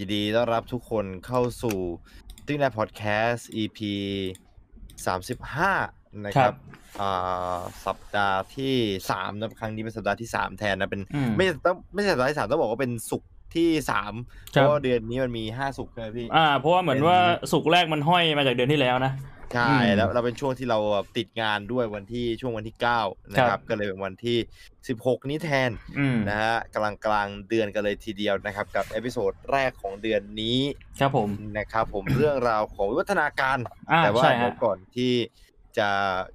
ยินดีต้อนรับทุกคนเข้าสู่ติ้งในพอดแคสต์ EP 35นะคครัรับบอ่าสัปดาห์ที่3นะครั้งนี้เป็นสัปดาห์ที่3แทนนะเป็นอืมไม่ต้องไม่ใช่สัปดาห์ที่3ต้องบอกว่าเป็นศุกร์ที่3เพครับราะว่าเดือนนี้มันมี5ศุกร์ใช่ไหมพี่ อ่า เพราะว่าเหมือนว่าสุกร์แรกมันห้อยมาจากเดือนที่แล้วนะ ใช่อืมแล้วเราเป็นช่วงที่เราติดงานด้วยวันที่ช่วงวันที่9นะคครัรับบก็เลยเป็นวันที่16นี้แทนอืมนะฮะกำลังกลางเดือนกันเลยทีเดียวนะครับ กับ episode แรกของเดือนนี้ครับผมนะครับผมเรื่องราวของวิวัฒนาการอ่าแต่ว่าใช่เดี๋ยฮะวก่อนที่จะ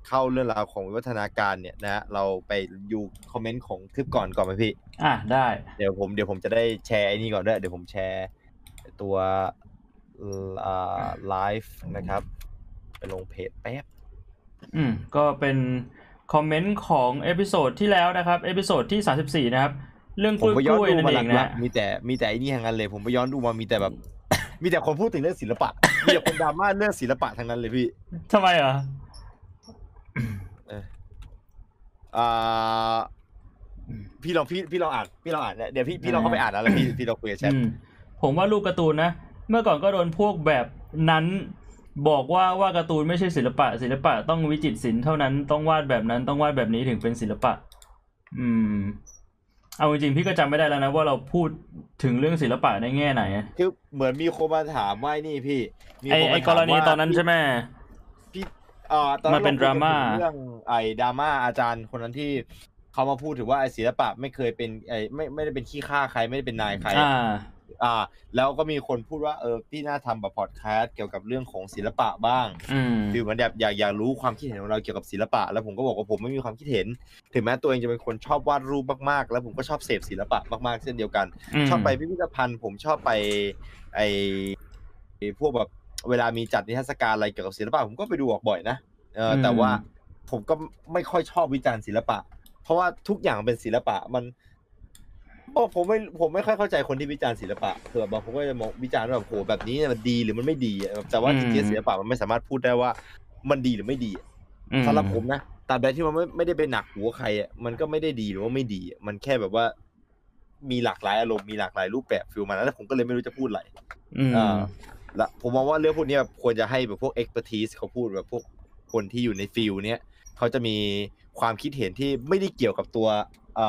เข้าเรื่องราวของวิวัฒนาการเนี่ยนะฮะเราไปดูคอมเมนต์ของคลิปก่อนก่อนไหมพี่ อ่าได้เดี๋ยวผมเดี๋ยวผมจะได้แชร์ไอ้นี่ก่อนด้วยเดี๋ยวผมแชร์ตัวอ่าไลฟ์นะครับ ไปลงเพจแป๊บ อืม ก็เป็นคอมเมนต์ของเอพิโซดที่แล้วนะครับเอพิโซดที่34นะครับ เรื่องกผมล้วยไปย้อนกล้วยดูนั่นมาเอหงลันะกๆมีแต่มีแต่ไอ้นี่ทั้งนั้นเลย ผมไปย้อนดูมามีแต่แบบ มีแต่คนพูดถึงเรื่องศิลปะ มีแต่คนดราม่าเรื่องศิลปะทั้งนั้นเลยพี่ทำไมเหรออ่าพี่ลองพี่พี่ลองอ่านพี่ลองอ่านเนี่ยเดี๋ยวพี่พี่ลองเข้าไปอ่านนะแล้วพี่พี่ลองคุยกับแชทอืมผมว่าลูกการ์ตูนนะ เมื่อก่อนก็โดนพวกแบบนั้น บอกว่าว่าการ์ตูนไม่ใช่ศิลปะ ศิลปะต้องวิจิตรศิลป์เท่านั้นต้องวาดแบบนั้นต้องวาดแบบนี้ถึงเป็นศิลปะ อืม เอาจริงๆพี่ก็จำไม่ได้แล้วนะว่าเราพูดถึงเรื่องศิลปะในแง่ไหนคือเหมือนมีคนมาถามว่านี่พี่มีไอคนไอมากถามรณีว่าตอนนั้นใช่ไหมพี่เอ่อตอนมันเป็นรคุยกัดราม่าถึงเรื่องไอ้ดราม่าอาจารย์คนนั้นที่เขามาพูดถึงว่าไอ้ศิลปะไม่เคยเป็นไอ้ไม่ไม่ได้เป็นขี้ข้าใครไม่ได้เป็นนายใคร อ่า อ่า แล้วก็มีคนพูดว่าเออพี่น่าทำแบบพอดแคสต์เกี่ยวกับเรื่องของศิลปะบ้างอืมคือเหมือนแบบอยากอยากรู้ความคิดเห็นของเราเกี่ยวกับศิลปะ แล้วผมก็บอกว่าผมไม่มีความคิดเห็น ถึงแม้ตัวเองจะเป็นคนชอบวาดรูปมากๆ แล้วผมก็ชอบเสพศิลปะมากๆ เช่นเดียวกันอืมชอบไปพิพิธภัณฑ์ ผมชอบไปไอไอ้พวกแบบเวลามีจัดนิทรรศการอะไรเกี่ยวกับศิลปะผมก็ไปดูออกบ่อยนะเอออมแต่ว่าผมก็ไม่ค่อยชอบวิจารณ์ศิลปะ เพราะว่าทุกอย่างเป็นศิลปะมัน บอกผมไม่ผมไม่ค่อยเข้าใจคนที่วิจารณ์ศิลปะคือแบบบางคนก็จะมองวิจารณ์ว่าแบบโหแบบนี้เนี่ยมันดีหรือมันไม่ดีอะแต่ว่าจริงๆศิลปะมันไม่สามารถพูดได้ว่ามันดีหรือไม่ดีอะอืม สำหรับผมนะตราบใดที่มันไม่ไม่ได้ไปหนักหัวใครอะมันก็ไม่ได้ดีหรือว่าไม่ดีอะมันแค่แบบว่า มีหลากหลายอารมณ์มีหลากหลายรูปแบบ feel มันแล้วผมก็เลยไม่รู้จะพูดอะไร อืม อ่า และผมมองว่าเรื่องพวกนี้แบบควรจะให้แบบพวก expertise เขาพูดแบบพวกคนที่อยู่ใน field เนี้ยเขาจะมีความคิดเห็นที่ไม่ได้เกี่ยวกับตัวอ่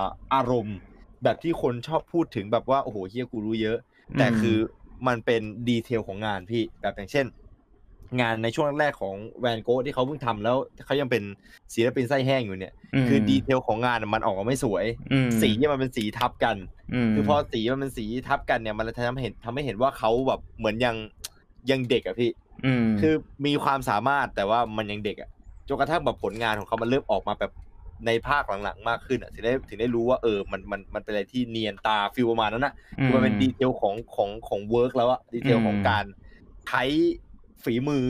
าอารมณ์ แบบที่คนชอบพูดถึงแบบว่าโอ้โหเฮียกูรู้เยอะ แต่คือมันเป็นดีเทลของงานพี่แบบอย่างเช่น งานในช่วงแรกๆของแวนโกะที่เขาเพิ่งทำแล้วเขายังเป็นศิลปินไส้แห้งอยู่เนี่ยมคือดีเทลของงานมันออกมาไม่สวยอืมสีเนี่ยมันเป็นสีทับกันมคือพอสีมันเป็นสีทับกันเนี่ย มันทำให้เห็นทำให้เห็นว่าเขาแบบเหมือนยังยังเด็กอะพี่อืมคือมีความสามารถแต่ว่ามันยังเด็กอะจนกระทั่งแบบผลงานของเขามันเริ่มออกมาแบบ ในภาคหลังๆมากขึ้นอะถึงได้ถึงได้รู้ว่าเออมันมันมันเป็นอะไรที่เนียนตา feel ประมาณนั้นอะคือมันเป็น detail ของของของ work แล้วอะ detail ของการใช้ฝีมือ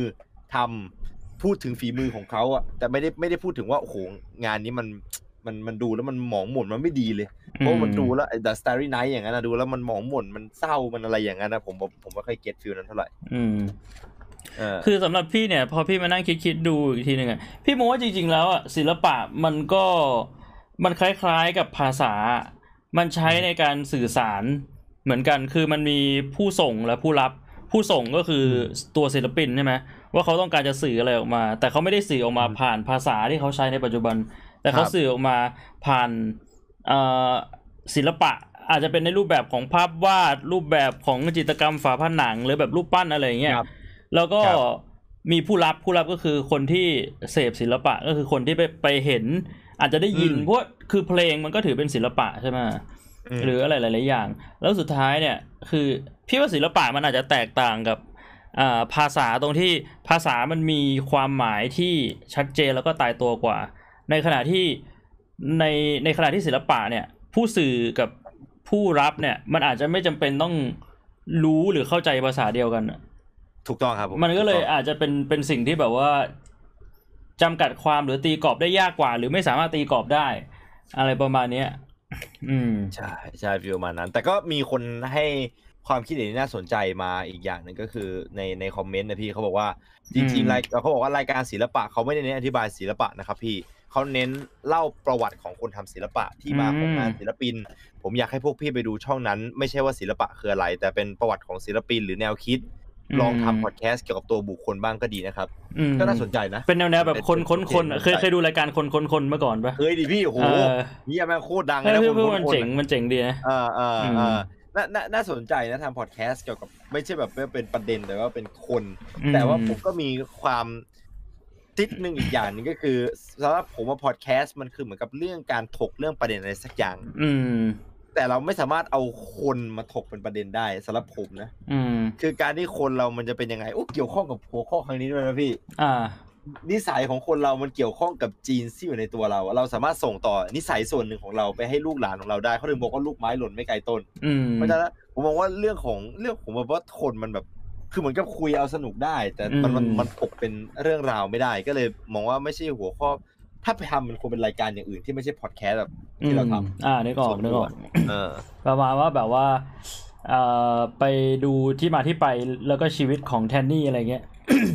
ทำพูดถึงฝีมือของเขาอะแต่ไม่ได้ไม่ได้พูดถึงว่าโอ้โหงานนี้มันมันมันดูแล้วมันหมองหม่นมันไม่ดีเลยเพราะมันดูแล้วไอ้ The Starry Night อย่างนั้นนะดูแล้วมันหมองหม่นมันเศร้ามันอะไรอย่างนั้นนะผมผมผมไม่ค่อย get feel นั้นเท่าไหร่อืมเออ คือสำหรับพี่เนี่ย พอพี่มานั่งคิดคิดดูอีกทีหนึ่งอะพี่มองว่าจริง ๆ แล้วอะศิลปะมันก็มันคล้ายๆกับภาษา มันใช้ในการสื่อสารเหมือนกัน คือมันมีผู้ส่งและผู้รับ ผู้ส่งก็คือตัวศิลปินใช่ไหมว่าเขาต้องการจะสื่ออะไรออกมา แต่เขาไม่ได้สื่อออกมาผ่านภาษาที่เขาใช้ในปัจจุบัน แต่เขาสื่อออกมาผ่านเอ่อศิลปะอาจจะเป็นในรูปแบบของภาพวาดรูปแบบของจิตรกรรมฝาผนังหรือแบบรูปปั้นอะไรอย่างเงี้ยครับ แล้วก็ครับมีผู้รับผู้รับก็คือคนที่เสพศิลปะก็คือคนที่ไปไปเห็น อาจจะได้ยินอืมเพราะว่าคือเพลงมันก็ถือเป็นศิลปะใช่ไหมมหรืออะไรหลาย ๆ อย่าง แล้วสุดท้ายเนี่ย คือพี่ว่าศิลปะมันอาจจะแตกต่างกับอ่าภาษาตรงที่ภาษามันมีความหมายที่ชัดเจนแล้วก็ตายตัวกว่า ในขณะที่ในในขณะที่ศิลปะเนี่ย ผู้สื่อกับผู้รับเนี่ย มันอาจจะไม่จำเป็นต้องรู้หรือเข้าใจภาษาเดียวกันอะ ถูกต้องครับผมันก็เลยถูต้องอาจจะเป็นเป็นสิ่งที่แบบว่าจำกัดความหรือตีกรอบได้ยากกว่า หรือไม่สามารถตีกรอบได้ อะไรประมาณเนี้ย อืมใช่ใช่ฟิลประมาณนั้น แต่ก็มีคนให้ความคิดเห็นที่น่าสนใจมาอีกอย่างหนึ่งก็คือในในคอมเมนต์นะพี่เขาบอกว่าจริงอืมๆรายเขาบอกว่ารายการศิลปะเขาไม่ได้เน้นอธิบายศิลปะนะครับ พี่เขาเน้นเล่าประวัติของคนทำศิลปะที่มาของงานศิลปิน ผมอยากให้พวกพี่ไปดูช่องนั้น ไม่ใช่ว่าศิลปะคืออะไร แต่เป็นประวัติของศิลปินหรือแนวคิด ลองทำพอดแคสต์เกี่ยวกับตัวบุคคลบ้างก็ดีนะครับอืมก็น่าสนใจนะ เป็นแนวแนวแบบคนคนคนเป็นเคยเคยดูรายการคนคนคนเมื่อก่อนปะเคยดิพี่โอ้โหเออเฮียแม่งโคตรดังเลเอยอนะพี่คนพี่คนมันคนเจ๋งอะมันเจ๋งดีนะเออเอออืมเออน่าน่าน่าสนใจนะทำพอดแคสต์เกี่ยวกับไม่ใช่แบบว่าเป็นประเด็นแต่ว่าเป็นคน แต่ว่าผมก็มีความติดหนึ่งอีกอย่างหนึงก็คือสำหรับผมว่าพอดแคสต์มันคือเหมือนกับเรื่องการถกเรื่องประเด็นอะไรสักอย่าง อืม แต่เราไม่สามารถเอาคนมาถกเป็นประเด็นได้สำหรับผมนะอืม คือการที่คนเรามันจะเป็นยังไงโอ้เกี่ยวข้องกับหัวข้อครั้งนี้ด้วยนะพี่ อ่า นิสัยของคนเรามันเกี่ยวข้องกับจีนที่อยู่ในตัวเรา เราสามารถส่งต่อนิสัยส่วนหนึ่งของเราไปให้ลูกหลานของเราได้เขาถึงบอกว่าลูกไม้หล่นไม่ไกลต้น อืมเพราะฉะนั้นผมมองว่าเรื่องของเรื่องผมว่าคนมันแบบ คือเหมือนกับคุยเอาสนุกได้ แต่มันมันอืมมันถกเป็นเรื่องราวไม่ได้ ก็เลยมองว่าไม่ใช่หัวข้อ ถ้าไปทำมันควรเป็นรายการอย่างอื่นที่ไม่ใช่พอดแคสต์แบบที่เราทอืมอ่านึกออกนึกออกำเออประมาณว่าแบบว่าเอ่อไปดูที่มาที่ไปแล้วก็ชีวิตของแทนนี่อะไรเงี้ย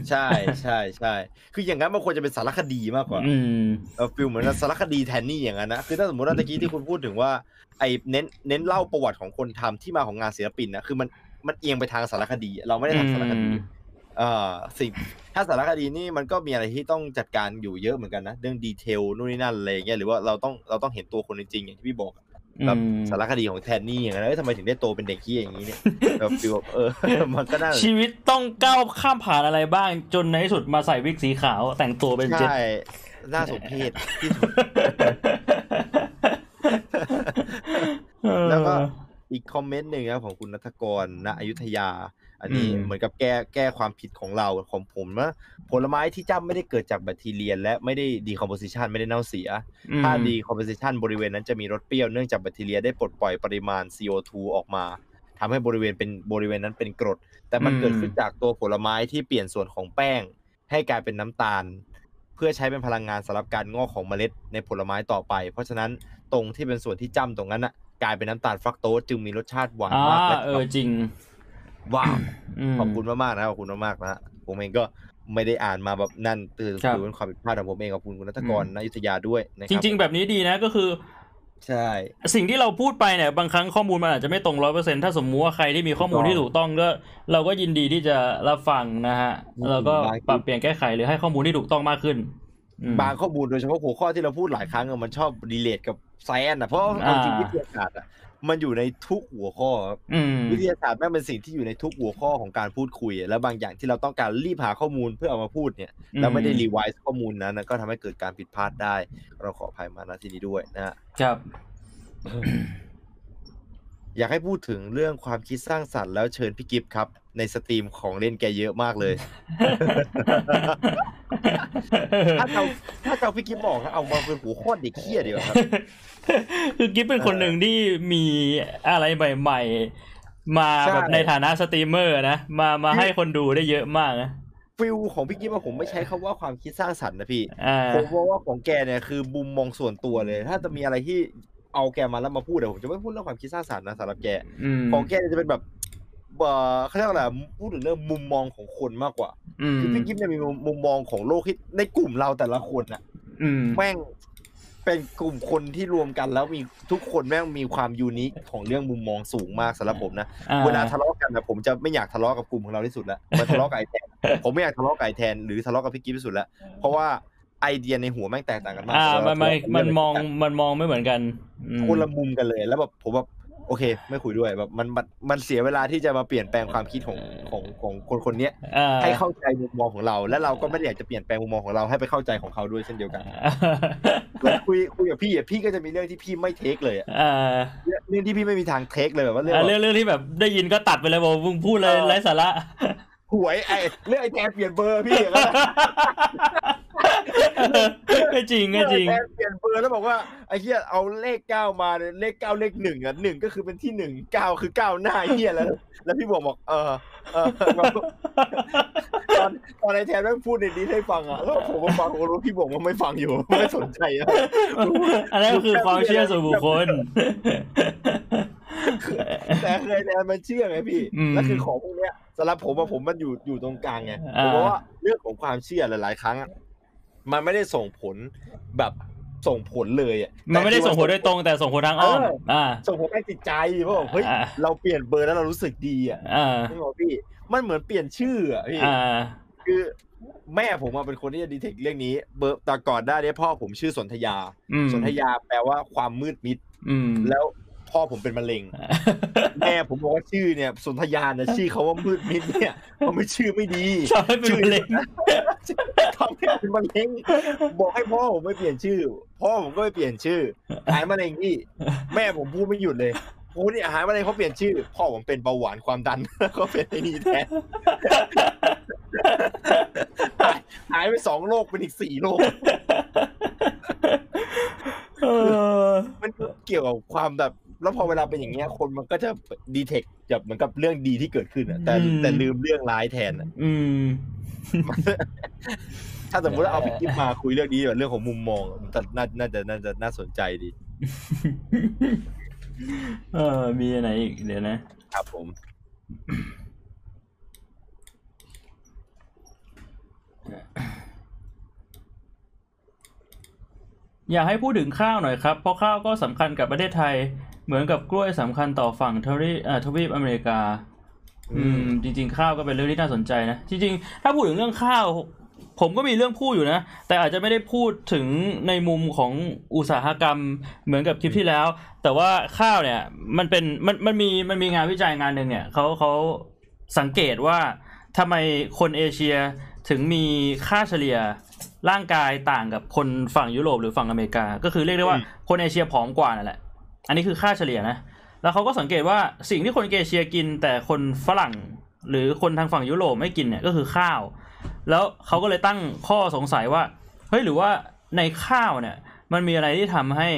ใช่ใช่ใช่คืออย่างนั้นมันควรจะเป็นสารคดีมากกว่าอืมเออ feel เหมือนกับสารคดีแทนนี่อย่างนั้นนะคือถ้าสมมติว่าตะกี้ที่คุณพูดถึงว่าไอเน้นเน้นเล่าประวัติของคนทำที่มาของงานศิลปินนะคือมันมันเอียงไปทางสารคดี เราไม่ได้ทำสารคดีอืม เอ่อสิ่งถ้าสารคดีนี่มันก็มีอะไรที่ต้องจัดการอยู่เยอะเหมือนกันนะเรื่องดีเทลนู่นนี่นั่นอะไรอย่างเงี้ยหรือว่าเราต้องเราต้องเห็นตัวคนจริงๆอย่างที่พี่บอกอะแบบอืม สารคดีของแทนนี่อย่างนั้นเอ้ยทำไมถึงได้โตเป็นเด็กขี้อย่างนี้เนี่ยแบบฟีลแบบเออ มันก็น่า ชีวิตต้องก้าวข้ามผ่านอะไรบ้าง จนในที่สุดมาใส่วิกสีขาวแต่งตัวเป็นเจ็ดใช่ น่าสมเพชที่สุด แล้วก็ อีกคอมเมนต์หนึ่งนะครับของคุณนัทกรณอยุธยา อันนี้อืมเหมือนกับแก้แก้ความผิดของเราของผมนะผลไม้ที่จ้ำไม่ได้เกิดจากแบคทีเรีย และไม่ได้ decomposition ไม่ได้เน่าเสีย ถ้า decomposition บริเวณนั้นจะมีรสเปรี้ยวเนื่องจากแบคทีเรียได้ปลดปล่อยปริมาณ CO2 ออกมาทำให้บริเวณเป็นบริเวณนั้นเป็นกรด แต่มันอืมเกิดขึ้นจากตัวผลไม้ที่เปลี่ยนส่วนของแป้ง ให้กลายเป็นน้ำตาล เพื่อใช้เป็นพลังงานสำหรับการงอกของเมล็ดในผลไม้ต่อไป เพราะฉะนั้นตรงที่เป็นส่วนที่จ้ำตรงนั้นน่ะกลายเป็นน้ำตาลฟรักโตสจึงมีรสชาติหวานอ่ามากและเออจริง ว้าวมขอบคุณมากๆนะขอบคุณมากๆนะผมเองก็ไม่ได้อ่านมาแบบนั่นตือครับถือเป็นความผิดพลาดของผมเองขอบคุณคุณนัทกรอืมนอยุธยาด้วยนะคจรับริง ๆ แบบนี้ดีนะก็คือใช่ สิ่งที่เราพูดไปเนี่ยบางครั้งข้อมูลมันอาจจะไม่ตรงร้อยเปอร์เซ็นถ้าสมมุติว่าใครที่มีข้อมูลที่ถูกต้องก็เราก็ยินดีที่จะรับฟังนะฮะแล้วก็ปรับเปลี่ยนแก้ไขหรือให้ข้อมูลที่ถูกต้องมากขึ้นอืมบางข้อมูลโดยเฉพาะหัวข้อที่เราพูดหลายครั้งอะมันชอบ relate กับ science นะเพราะเอาจริงอ่าวิทยาศาสตร์อะ มันอยู่ในทุกหัวข้อครับอืมวิทยาศาสตร์แม่งเป็นสิ่งที่อยู่ในทุกหัวข้อของการพูดคุยอะแล้วบางอย่างที่เราต้องการรีบหาข้อมูลเพื่อเอามาพูดเนี่ยแล้วไม่ได้ revise ข้อมูลนั้นนะก็ทำให้เกิดการผิดพลาดได้ เราขออภัยมาณที่นี้ด้วยนะฮะครับ อยากให้พูดถึงเรื่องความคิดสร้างสรรค์แล้วเชิญพี่กิฟต์ครับ ในสตรีมของเล่นแกเยอะมากเลย ถ้าเอาถ้าเอาพี่กิฟต์บอกนะเอามาเป็นหัวข้อเด็กเขี้ยดีกว่าครับ คือกิฟต์เป็นคนหนึ่งที่มีอะไรใหม่ๆ มาใช่แบบในฐานะสตรีมเมอร์นะ มามาให้คนดูได้เยอะมากนะ feel ของพี่กิฟต์อะผมไม่ใช้คำว่าความคิดสร้างสรรค์นะพี่อ่าผมมองว่าของแกเนี่ยคือมุมมองส่วนตัวเลย ถ้าจะมีอะไรที่ เอาแกมาแล้วมาพูดเดี๋ยวผมจะไม่พูดเรื่องความคิดสร้างสรรค์นะสำหรับแกอืมของแกเนี่ยจะเป็นแบบเอ่อเขาเรียกว่าอะไรพูดถึงเรื่องมุมมองของคนมากกว่าอืมคือพี่กิฟต์เนี่ยมีมุมมุมมองของโลกที่ในกลุ่มเราแต่ละคนอะอืมแม่งเป็นกลุ่มคนที่รวมกันแล้วมีทุกคนแม่งมีความยูนิคของเรื่องมุมมองสูงมากสำหรับผมนะอ่เวลาทะเลาะกันนะผมจะไม่อยากทะเลาะกับกลุ่มของเราที่สุดแล้วมาทะเลาะกับไอแทนผมไม่อยากทะเลาะกับไอแทนหรือทะเลาะกับพี่กิฟที่สุดแล้วเพราะว่า ไอเดียในหัวแม่งแตกต่างกันมากอ่าเวมัลานมันทะเลาะกัมันมองมันมองไม่เหมือนกันอืมคนละมุมกันเลย แล้วแบบผมแบบโอเค ไม่คุยด้วยแบบมันมันมันเสียเวลาที่จะมาเปลี่ยนแปลงความคิดของของของคนคนเนี้ยอ่าให้เข้าใจมุมมองของเรา และเราก็ไม่ได้อยากจะเปลี่ยนแปลงมุมมองของเราให้ไปเข้าใจของเขาด้วยเช่นเดียวกันเหมือนคุยคุยกับพี่อะพี่ก็จะมีเรื่องที่พี่ไม่เทคเลยอะอ่าเรื่องที่พี่ไม่มีทางเทคเลยแบบว่าเรื่องอ่าแบบเรื่องเรื่องที่แบบได้ยินก็ตัดไปเลยบอกมึงพูดเลยไร้สาระหวยไอ้เรื่องไอ้แทนเปลี่ยนเบอร์พี่อย่างนั้นอะ ไม่จริงไม่จริงเออแทนเปลี่ยนเบอร์แล้วบอกว่าไอ้เหี้ยเอาเลขเก้ามาเนี่ยเลขเก้าเลขหนึ่งอะหนึ่งก็คือเป็นที่หนึ่งเก้าคือเก้าหน้าเหี้ยแล้ว แล้วพี่บอกบอก เออเออตอนตอนไอ้แทนแม่งพูดในนี้ให้ฟังอะแล้วผมก็ฟังผมรู้พี่บอกว่าไม่ฟังอยู่ไม่สนใจอะอันนั้นก็คือความเชื่อส่วนบุคคลแต่เคยแทนมันเชื่อไงพี่อืมแล้วคือของพวกเนี้ยสำหรับผมอะผมมันอยู่อยู่ตรงกลางไงอ่าเพราะว่าเรื่องของความเชื่อหลาย ๆ ครั้งอะ มันไม่ได้ส่งผลแบบส่งผลเลยอะมันไม่ได้ส่งผลโดยตรงแต่ส่งผลทางอ้อมเอออ่าส่งผลทางจิตใจเพราะแบบเฮ้ยอ่าเราเปลี่ยนเบอร์แล้วเรารู้สึกดีอะอ่านึกออกพี่มันเหมือนเปลี่ยนชื่ออะพี่อ่าคือแม่ผมอะเป็นคนที่จะดีเทคเรื่องนี้ เบอร์แต่ก่อนหน้านี้พ่อผมชื่อสนธยาอืมสนธยาแปลว่าความมืดมิดอืมแล้ว พ่อผมเป็นมะเร็ง แม่ผมบอกว่าชื่อเนี่ยสนธยานะชื่อเขาว่ามืดมิดเนี่ยมันไม่ชื่อไม่ดีชอบให้เป็นมะเร็งทำให้เป็นมะเร็งบอกให้พ่อผมไม่เปลี่ยนชื่อ พ่อผมก็ไม่เปลี่ยนชื่อหายมะเร็งพี่แม่ผมพูดไม่หยุดเลยพูดนี่หายมะเร็งเขาเปลี่ยนชื่อ พ่อผมเป็นเบาหวานความดันแล้วก็เป็นไอ้นี่แทนหายหายไปสองโรคเป็นอีกสี่โรคเออมันเกี่ยวกับความแบบ แล้วพอเวลาเป็นอย่างเงี้ยคนมันก็จะดีเทคแบบเหมือนกับเรื่องดีที่เกิดขึ้นอะแต่อืมแต่ลืมเรื่องร้ายแทนอะอืมถ้าสมมติว่าเอาพี่กิ๊ฟมาคุยเรื่องนี้แบบเรื่องของมุมมองมันจะน่าน่าจะน่าจะน่าสนใจดี เออ มีอันไหนอีกเดี๋ยวนะ ครับผมอยากให้พูดถึงข้าวหน่อยครับ เพราะข้าวก็สำคัญกับประเทศไทย เหมือนกับกล้วยสำคัญต่อฝั่งทวีปอ่าทวีปอเมริกา อืม จริง ๆ ข้าวก็เป็นเรื่องที่น่าสนใจนะ จริง ๆ ถ้าพูดถึงเรื่องข้าว ผมก็มีเรื่องพูดอยู่นะ แต่อาจจะไม่ได้พูดถึงในมุมของอุตสาหกรรมเหมือนกับคลิปที่แล้ว แต่ว่าข้าวเนี่ยมันเป็นมันมันมีมันมีงานวิจัยงานหนึ่งเนี่ยเขาเขาสังเกตว่าทำไมคนเอเชียถึงมีค่าเฉลี่ยร่างกายต่างกับคนฝั่งยุโรปหรือฝั่งอเมริกา ก็คือเรียกได้ว่าอืมคนเอเชียผอมกว่านั่นแหละ อันนี้คือค่าเฉลี่ยนะ แล้วเขาก็สังเกตว่าสิ่งที่คนเอเชียกิน แต่คนฝรั่งหรือคนทางฝั่งยุโรปไม่กินเนี่ยก็คือข้าว แล้วเขาก็เลยตั้งข้อสงสัยว่าเฮ้ยหรือว่าในข้าวเนี่ย มันมีอะไรที่ทำให้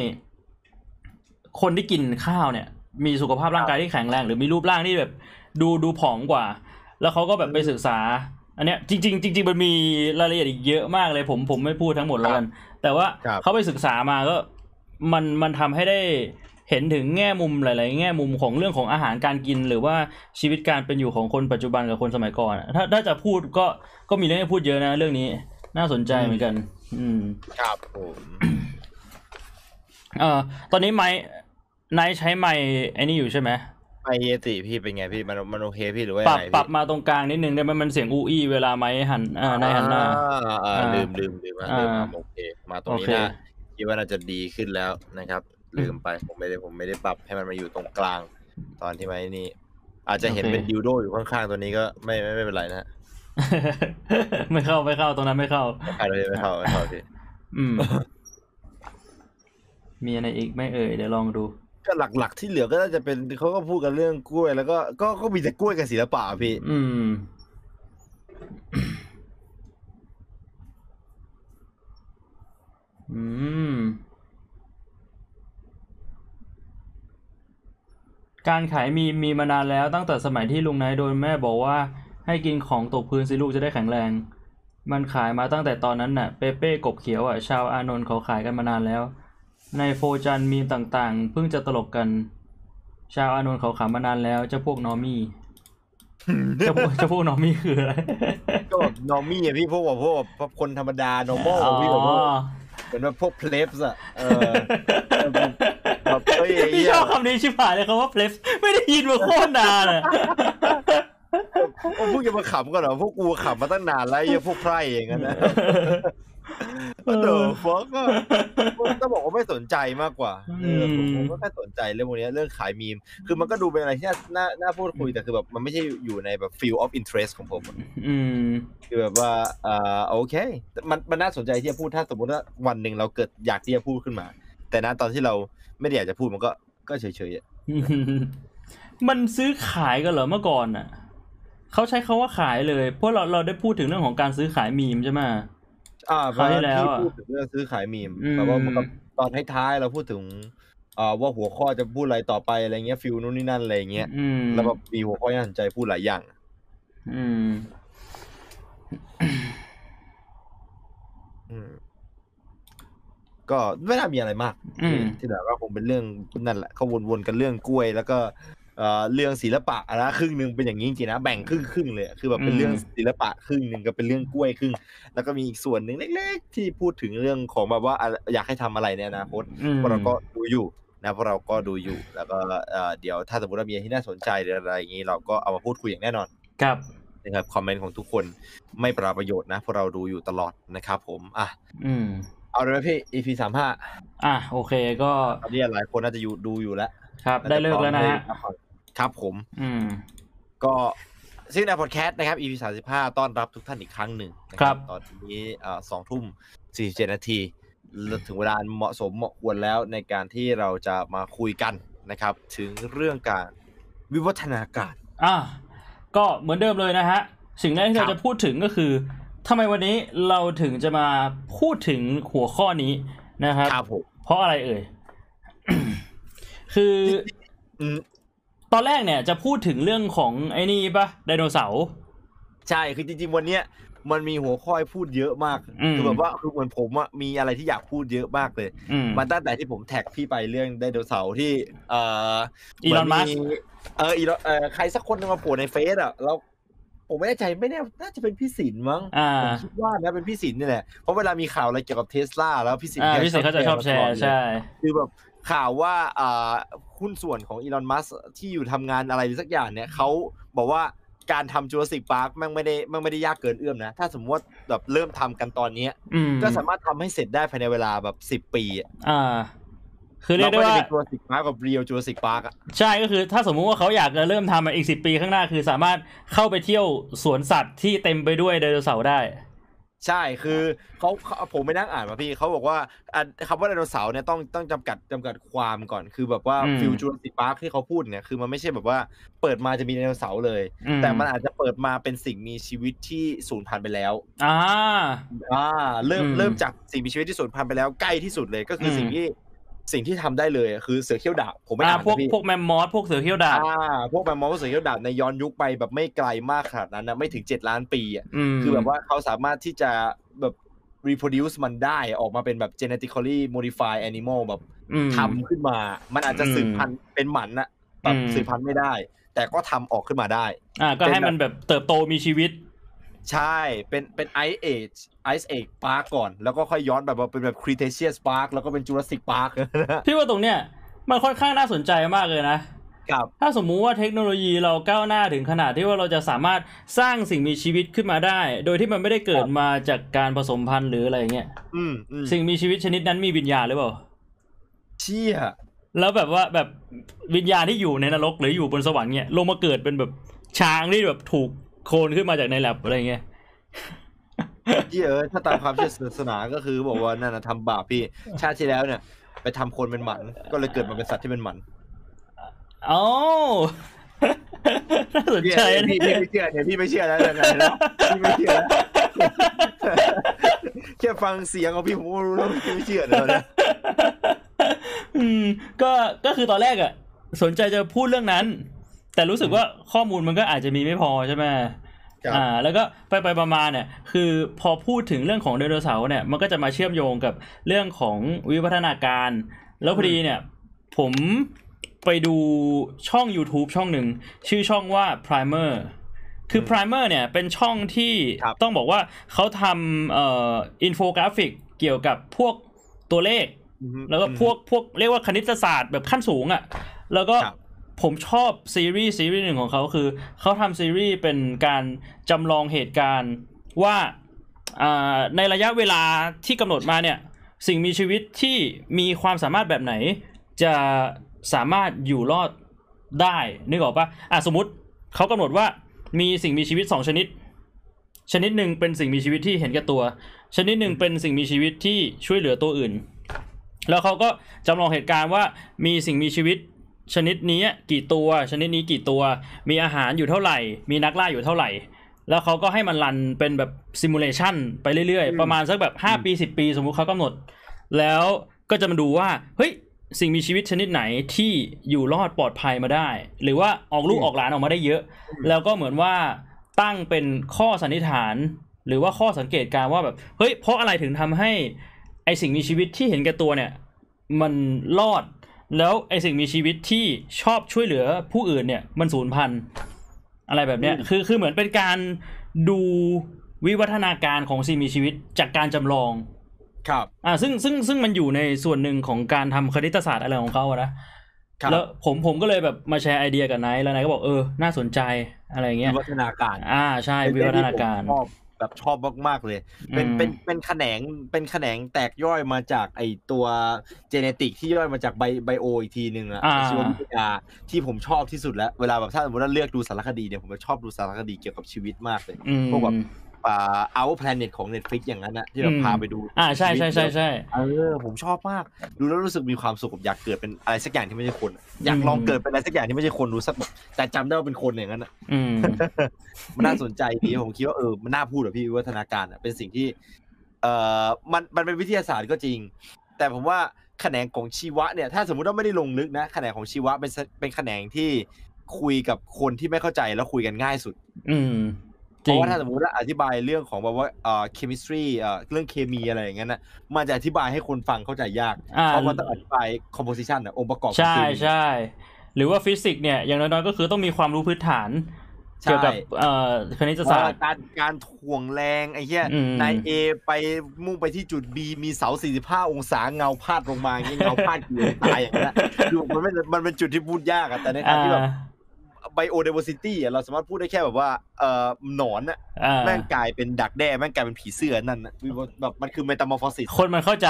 คนที่กินข้าวเนี่ย มีสุขภาพร่างกายที่แข็งแรง หรือมีรูปร่างที่แบบดูดูผอมกว่า แล้วเขาก็แบบไปศึกษา อันเนี้ยจริงๆจริงๆมันมีรายละเอียดอีกเยอะมากเลยผมผมไม่พูดทั้งหมดแล้วกัน แต่ว่าครับเขาไปศึกษามาก็มันมันทำให้ได้ เห็นถึงแง่มุมหลาย ๆ แง่มุมของเรื่องของอาหารการกิน หรือว่าชีวิตการเป็นอยู่ของคนปัจจุบันกับคนสมัยก่อนอะถ้าถ้าจะพูดก็ก็มีเรื่องให้พูดเยอะนะ เรื่องนี้น่าสนใจเหมือนกัน อืมครับผมเอ่อตอนนี้ไม้ไนท์ใช้ไม้ไอ้นี่อยู่ใช่ไหมไอเยติพี่เป็นไงพี่มันมันโอเคพี่หรือว่าปรับยังไงปรับพี่มาตรงกลางนิดนึงได้ไหมมันเสียงอูอี้เวลาไม้หันอ่านายหันหน้าอ่าอ่าอ่าลืมลืมลืมอะอ่าลืมทำโอเคมาตรงนี้โอเคนะคิดว่าน่าจะดีขึ้นแล้วนะครับ ลืมไปผมไม่ได้ผมไม่ได้ปรับให้มันมาอยู่ตรงกลาง ตอนที่ไว้นี่ อาจจะเห็นเป็นดิวโดอยู่ข้างๆตัวนี้ก็ไม่ไม่ไม่เป็นไรนะไม่เข้าไม่เข้าตรงนั้นไม่เข้าไม่เข้าเลยไม่เข้าไม่เข้าพี่อืม มีอะไรอีกไหม่เอ่ยเดี๋ยวลองดูก็หลักๆที่เหลือก็น่าจะเป็นเขาก็พูดกันเรื่องกล้วย แล้วก็ก็ก็มีแต่กล้วยกับศิลปะอะพี่ อืมอืม การขายมีมีมานานแล้วตั้งแต่สมัยที่ลุงนายโดนแม่บอกว่า ให้กินของตกพื้นสิลูกจะได้แข็งแรง มันขายมาตั้งแต่ตอนนั้นน่ะเปเป้กบเขียวอะชาวอานนท์เขาขายกันมานานแล้ว ใน 4chan มีมต่างๆ เพิ่งจะตลกกัน ชาวอานนท์เขาขายมานานแล้วเจ้าพวก normie เจ้าพวกเจ้าพวก normie คืออะไรก็แบบ normie อะพี่พวกแบบพวกแบบคนธรรมดา normal อ๋อพี่แบบว่าเป็นแบบพวก plebs อะเออแบบเฮ้ยไอ้ พี่เหี้ยชอบคำนี้ชิบหายเลยคำว่า pleb ไม่ได้ยินมาโคตรนานอะพวกจะมาขำกันเหรอพวกกูขำมาตั้งนานแล้วไอ้เหี้ยพวกไพร่อย่างนั้นนะเดอฟอกก็ต้องบอกว่าไม่สนใจมากกว่าเออผมผมก็แค่สนใจเรื่องพวกนี้เรื่องขายมีม คือมันก็ดูเป็นอะไรที่น่าน่าน่าพูดคุยแต่คือแบบมันไม่ใช่อยู่ในแบบ field of interest ของผมอะอืมคือแบบว่าอ่าโอเคแต่มันมันน่าสนใจที่จะพูดถ้าสมมติว่าวันหนึ่งเราเกิดอยากที่จะพูดขึ้นมา แต่นะตอนที่เรา ไม่ได้อยากจะพูดมันก็ก็เฉยๆอะมันซื้อขายกันเหรอเมื่อก่อนอะเขาใช้คาว่าขายเลย เพราะเราเราได้พูดถึงเรื่องของการซื้อขายมีมใช่ไหมอ่าคราวที่แล้วที่อะพูดถึงเรื่องซื้อขายมีมอืมแต่ว่ามันก็ตอนท้ายๆเราพูดถึงอ่าว่าหัวข้อจะพูดอะไรต่อไปอะไรเงี้ยฟิลนู่นนี่นั่นอะไรเงี้ยอืมแล้วแบบมีหัวข้อที่น่าสนใจพูดหลายอย่าง อืม อืม ก็ไม่น่ามีอะไรมากอืมที่เหลือก็คงเป็นเรื่องนั่นแหละเขาวนๆกันเรื่องกล้วย แล้วก็เเอ่อเรื่องศิลปะนะครึ่งหนึ่งเป็นอย่างนี้จริงๆนะแบ่งครึ่งครึ่งๆเลยอะคือแบบเป็นเรื่องศิลปะครึ่งหนึ่งก็เป็นเรื่องกล้วยครึ่ง แล้วก็มีอีกส่วนหนึ่งเล็ก ๆ ที่พูดถึงเรื่องของแบบว่าอะไรอยากให้ทำอะไรในอนาคตอืมพวกเราก็ดูอยู่นะพวกเราก็ดูอยู่ แล้วก็เอ่อเดี๋ยวถ้าสมมติว่ามีอะไรที่น่าสนใจหรืออะไรอย่างนี้เราก็เอามาพูดคุยอย่างแน่นอนครับนะครับคอมเมนต์ของทุกคนไม่ปราประโยชน์นะพวกเราดูอยู่ตลอดนะครับผมอะอืม เอาเลยไหมพี่ EP สามห้าอะโอเคก็ตอนนี้หลายคนน่าจะอยู่ดูอยู่แล้ว ครับ ได้เลิกแล้วนะฮะครับผม อืม ก็ซึ่งในพอดแคสต์นะครับ EP สามสิบห้าต้อนรับทุกท่านอีกครั้งหนึ่งนะครับ ตอนนี้สองทุ่มสี่สิบเจ็ดนาทีถึงเวลาเหมาะสมเหมาะควรแล้วในการที่เราจะมาคุยกันนะครับ ถึงเรื่องการวิวัฒนาการอะก็เหมือนเดิมเลยนะฮะ สิ่งแรกที่ครัเราบจะพูดถึงก็คือ ทำไมวันนี้เราถึงจะมาพูดถึงหัวข้อนี้นะครับครับผมเพราะอะไรเอ่ย คืออืมตอนแรกเนี่ยจะพูดถึงเรื่องของไอ้นี่ปะไดโนเสาร์ใช่คือจริงๆวันเนี้ยมันมีหัวข้อให้พูดเยอะมากอืมคือแบบว่าคือเหมือนผมอะมีอะไรที่อยากพูดเยอะมากเลยอืมมันตั้งแต่ที่ผมแท็กพี่ไปเรื่องไดโนเสาร์ที่ เอ่ออีลอนมัสเหเอออีลอนเออใครสักคนหนึ่งมาโผล่ในเฟซอะแล้ว ผมไม่แน่ใจไม่แน่น่าจะเป็นพี่สินมั้งอ่าผมคิดว่านะเป็นพี่สินนี่แหละเพราะเวลามีข่าวอะไรเกี่ยวกับเทสลาแล้วพี่สินอ่าแกพี่สิงห์เขาจะชอบแชร์ตลอดเลยใช่คือแบบข่าวว่าอ่าหุ้นส่วนของอีลอนมัสที่อยู่ทำงานอะไรสักอย่างเนี่ยเขาบอกว่าการทำจูราสสิกพาร์คแม่งไม่ได้แม่งไม่ได้ยากเกินเอื้อมนะ ถ้าสมมติว่าแบบเริ่มทำกันตอนเนี้ยอืมก็สามารถทำให้เสร็จได้ภายในเวลาแบบสิบ10ปีอะอ่า คือเรียกได้ไม่ว่าเป็นจูราสสิกพาร์คกับ real จูราสสิกพาร์คอะใช่ก็คือถ้าสมมุติว่าเขาอยากจะเริ่มทำอะอีกสิบปีข้างหน้าคือสามารถเข้าไปเที่ยวสวนสัตว์ที่เต็มไปด้วยไดโนเสาร์ได้ ใช่คือเขาเขาผมไปนั่งอ่านมาพี่เขาบอกว่าอะคำว่าไดโนเสาร์เนี่ยต้องต้องจำกัดจำกัดความก่อนคือแบบว่าอืม feel จูราสสิกพาร์คที่เขาพูดเนี่ยคือมันไม่ใช่แบบว่าเปิดมาจะมีไดโนเสาร์เลยอืมแต่มันอาจจะเปิดมาเป็นสิ่งมีชีวิตที่สูญพันธุ์ไปแล้วอ่าอ่าเริ่มอืมเริ่มจากสิ่งมีชีวิตที่สูญพันธุ์ไปแล้วใกล้ที่สุดเลยก็คืออมสิ่งที่ สิ่งที่ทำได้เลยอะคือเสือเขี้ยวดาบผมไม่อ่าอ่านพวกนะพี่พวกแมมมอสพวกเสือเขี้ยวดาบอ่าพวกแมมมอสเสือเขี้ยวดาบในย้อนยุคไปแบบไม่ไกลมากขนาดนั้นนะไม่ถึงเจ็ดล้านปีอะอืมคือแบบว่าเขาสามารถที่จะแบบ reproduce มันได้ออกมาเป็นแบบ genetically modify animal แบบอืมทำขึ้นมา มันอาจจะอืมสืบพันธุ์เป็นหมันนะแบบอืมสืบพันธุ์ไม่ได้ แต่ก็ทำออกขึ้นมาได้ อ่าก็ให้เป็นแบบมันแบบเติบโตมีชีวิต ใช่เป็นเป็น Ice Age Ice Age Park ก่อน แล้วก็ค่อยย้อนแบบว่าเป็นแบบ Cretaceous Park แล้วก็เป็น Jurassic Park นะพี่ว่าตรงเนี้ยมันค่อนข้างน่าสนใจมากเลยนะครับถ้าสมมุติว่าเทคโนโลยีเราก้าวหน้าถึงขนาดที่ว่าเราจะสามารถสร้างสิ่งมีชีวิตขึ้นมาได้ โดยที่มันไม่ได้เกิดมาจากการผสมพันธุ์หรืออะไรเงี้ยอืมอืมสิ่งมีชีวิตชนิดนั้นมีวิญญาณหรือเปล่าเชี่ยแล้วแบบว่าแบบวิญญาณที่อยู่ในนรกหรืออยู่บนสวรรค์เนี่ยลงมาเกิดเป็นแบบช้างที่แบบถูกโคลนขึ้นมาจากในแลบอะไรเงี้ย เชี่ยเอ้ยถ้าตามความเชื่อศาสนาก็คือบอกว่านั่นนะทำบาปพี่ ชาติที่แล้วเนี่ย ไปทำคนเป็นหมัน ก็เลยเกิดมาเป็นสัตว์ที่เป็นหมันอ๋อน่าสนพี่ใจพี่นะพี่ไม่เชื่อเนี่ยพี่ไม่เชื่อแล้วยังไงแล้วพี่ไม่เชื่อแล้วแค่ฟังเสียงของพี่ผมก็รู้แล้วว่าพี่ไม่เชื่อเลยนะอืม ก็ก็คือตอนแรกอะสนใจจะพูดเรื่องนั้น แต่รู้สึกว่าข้อมูลมันก็อาจจะมีไม่พอใช่ไหมครับ อ่าแล้วก็ไปไปประมาณเนี่ยคือพอพูดถึงเรื่องของไดโนเสาร์เนี่ยมันก็จะมาเชื่อมโยงกับเรื่องของวิวัฒนาการ แล้วพอดีเนี่ย ผมไปดูช่อง YouTube ช่องหนึ่ง ชื่อช่องว่า Primer คือ Primer เนี่ยเป็นช่องที่ครับต้องบอกว่าเขาทำเอ่ออินโฟกราฟิกเกี่ยวกับพวกตัวเลข แล้วก็พวกพวกเรียกว่าคณิตศาสตร์แบบขั้นสูงอะ่ะ แล้วก็ครับ ผมชอบซีรีส์ซีรีส์หนึ่งของเขาคือเขาทำซีรีส์เป็นการจำลองเหตุการณ์ว่าในระยะเวลาที่กำหนดมาเนี่ยสิ่งมีชีวิตที่มีความสามารถแบบไหน จะสามารถอยู่รอดได้นึกออกปะอะสมมติเขากำหนดว่ามีสิ่งมีชีวิตสองชนิด ชนิดหนึ่งเป็นสิ่งมีชีวิตที่เห็นแก่ตัว ชนิดหนึ่งเป็นสิ่งมีชีวิตที่ช่วยเหลือตัวอื่น แล้วเขาก็จำลองเหตุการณ์ว่ามีสิ่งมีชีวิต ชนิดนี้กี่ตัว ชนิดนี้กี่ตัว มีอาหารอยู่เท่าไหร่ มีนักล่าอยู่เท่าไหร่ แล้วเขาก็ให้มันรันเป็นแบบซิมูเลชันไปเรื่อยอืมๆประมาณสักแบบ 5 ปี 10 ปี สมมุติเขากำหนด แล้วก็จะมาดูว่า เฮ้ย สิ่งมีชีวิตชนิดไหนที่อยู่รอดปลอดภัยมาได้ หรือว่าออกลูกออกหลานออกมาได้เยอะ แล้วก็เหมือนว่าตั้งเป็นข้อสันนิษฐาน หรือว่าข้อสังเกตการณ์ว่าแบบ เฮ้ย เพราะอะไรถึงทำให้ไอสิ่งมีชีวิตที่เห็นแก่ตัวเนี่ย มันรอด แล้วไอสิ่งมีชีวิตที่ชอบช่วยเหลือผู้อื่นเนี่ยมันสูญพันธุ์อะไรแบบเนี้ยอืมคือคือเหมือนเป็นการดูวิวัฒนาการของสิ่งมีชีวิตจากการจำลองครับอ่าซึ่งซึ่งซึ่งมันอยู่ในส่วนหนึ่งของการทำคณิตศาสตร์อะไรของเขาอะนะครับแล้วผมผมก็เลยแบบมาแชร์ไอเดียกับไนท์แล้วไนท์ก็บอกเออน่าสนใจอะไรเงี้ยวิวัฒนาการ อ่าใช่วิวัฒนาการ เป็นเรื่องที่ผมชอบแบบชอบมากๆเลย เป็นอืมเป็นเป็นแขนงเป็นแขนงแตกย่อยมาจากไอตัว genetic ที่ย่อยมาจาก bi bio อีกทีหนึ่งอะอ่าชีววิทยาที่ผมชอบที่สุดแล้ว เวลาแบบถ้าสมมติว่าเลือกดูสารคดีเนี่ยผมจะชอบดูสารคดีเกี่ยวกับชีวิตมากเลยอืมพวกแบบ อ่า Our Planet ของ Netflix อย่างนั้นนะที่แบบอืมพาไปดู อ่าใช่ใช่ใช่ใช่เออผมชอบมาก ดูแล้วรู้สึกมีความสุขกับอยากเกิดเป็นอะไรสักอย่างที่ไม่ใช่คนอะอยากอืมลองเกิดเป็นอะไรสักอย่างที่ไม่ใช่คนดูสักแบบแต่จำได้ว่าเป็นคนอย่างนั้นอะอืมมันน่าสนใจดีผมคิดว่าเออมันน่าพูดอะพี่วิวัฒนาการอะเป็นสิ่งที่ เอ่อมันมันเป็นวิทยาศาสตร์ก็จริง แต่ผมว่าแขนงของชีวะเนี่ย ถ้าสมมติว่าไม่ได้ลงลึกนะแขนงของชีวะเป็นสเป็นแขนงที่คุยกับคนที่ไม่เข้าใจแล้วคุยกันง่ายสุด อืม เพจริงราะว่าถ้าสมมติว่าอธิบายเรื่องของแบบว่าเอ่อ chemistry เอ่อเรื่องเคมีอะไรอย่างเงี้ยนะมันจะอธิบายให้คนฟังเข้าใจยากอ่าเพราะมันต้องอธิบาย composition อะองค์ประกอบของใช่เคมีใช่หรือว่าฟิสิกส์เนี่ยอย่างน้อยๆก็คือต้องมีความรู้พื้นฐานใช่เกี่ยวกับเอ่อคณิตเพศาราะสตว่าร์การการถ่วงแรงไอ้เหี้ยอืมนาย A ไปมุ่งไปที่จุด B มีเสา 45 องศาเงาพาดลงมาอย่างเงี้ยเงาพาดกี่องศาอย่างนั้นอะคือมันไม่มันเป็นจุดที่พูดยากอะแต่ในทางที่แบบ biodiversity อะเราสามารถพูดได้แค่แบบว่าเอ่อหนอนอะอ่าแม่งกลายเป็นดักแด้แม่งกลายเป็นผีเสื้อนั่นนะแบบมันคือเมตา m อ r p h o s i s คนมันเข้าใจ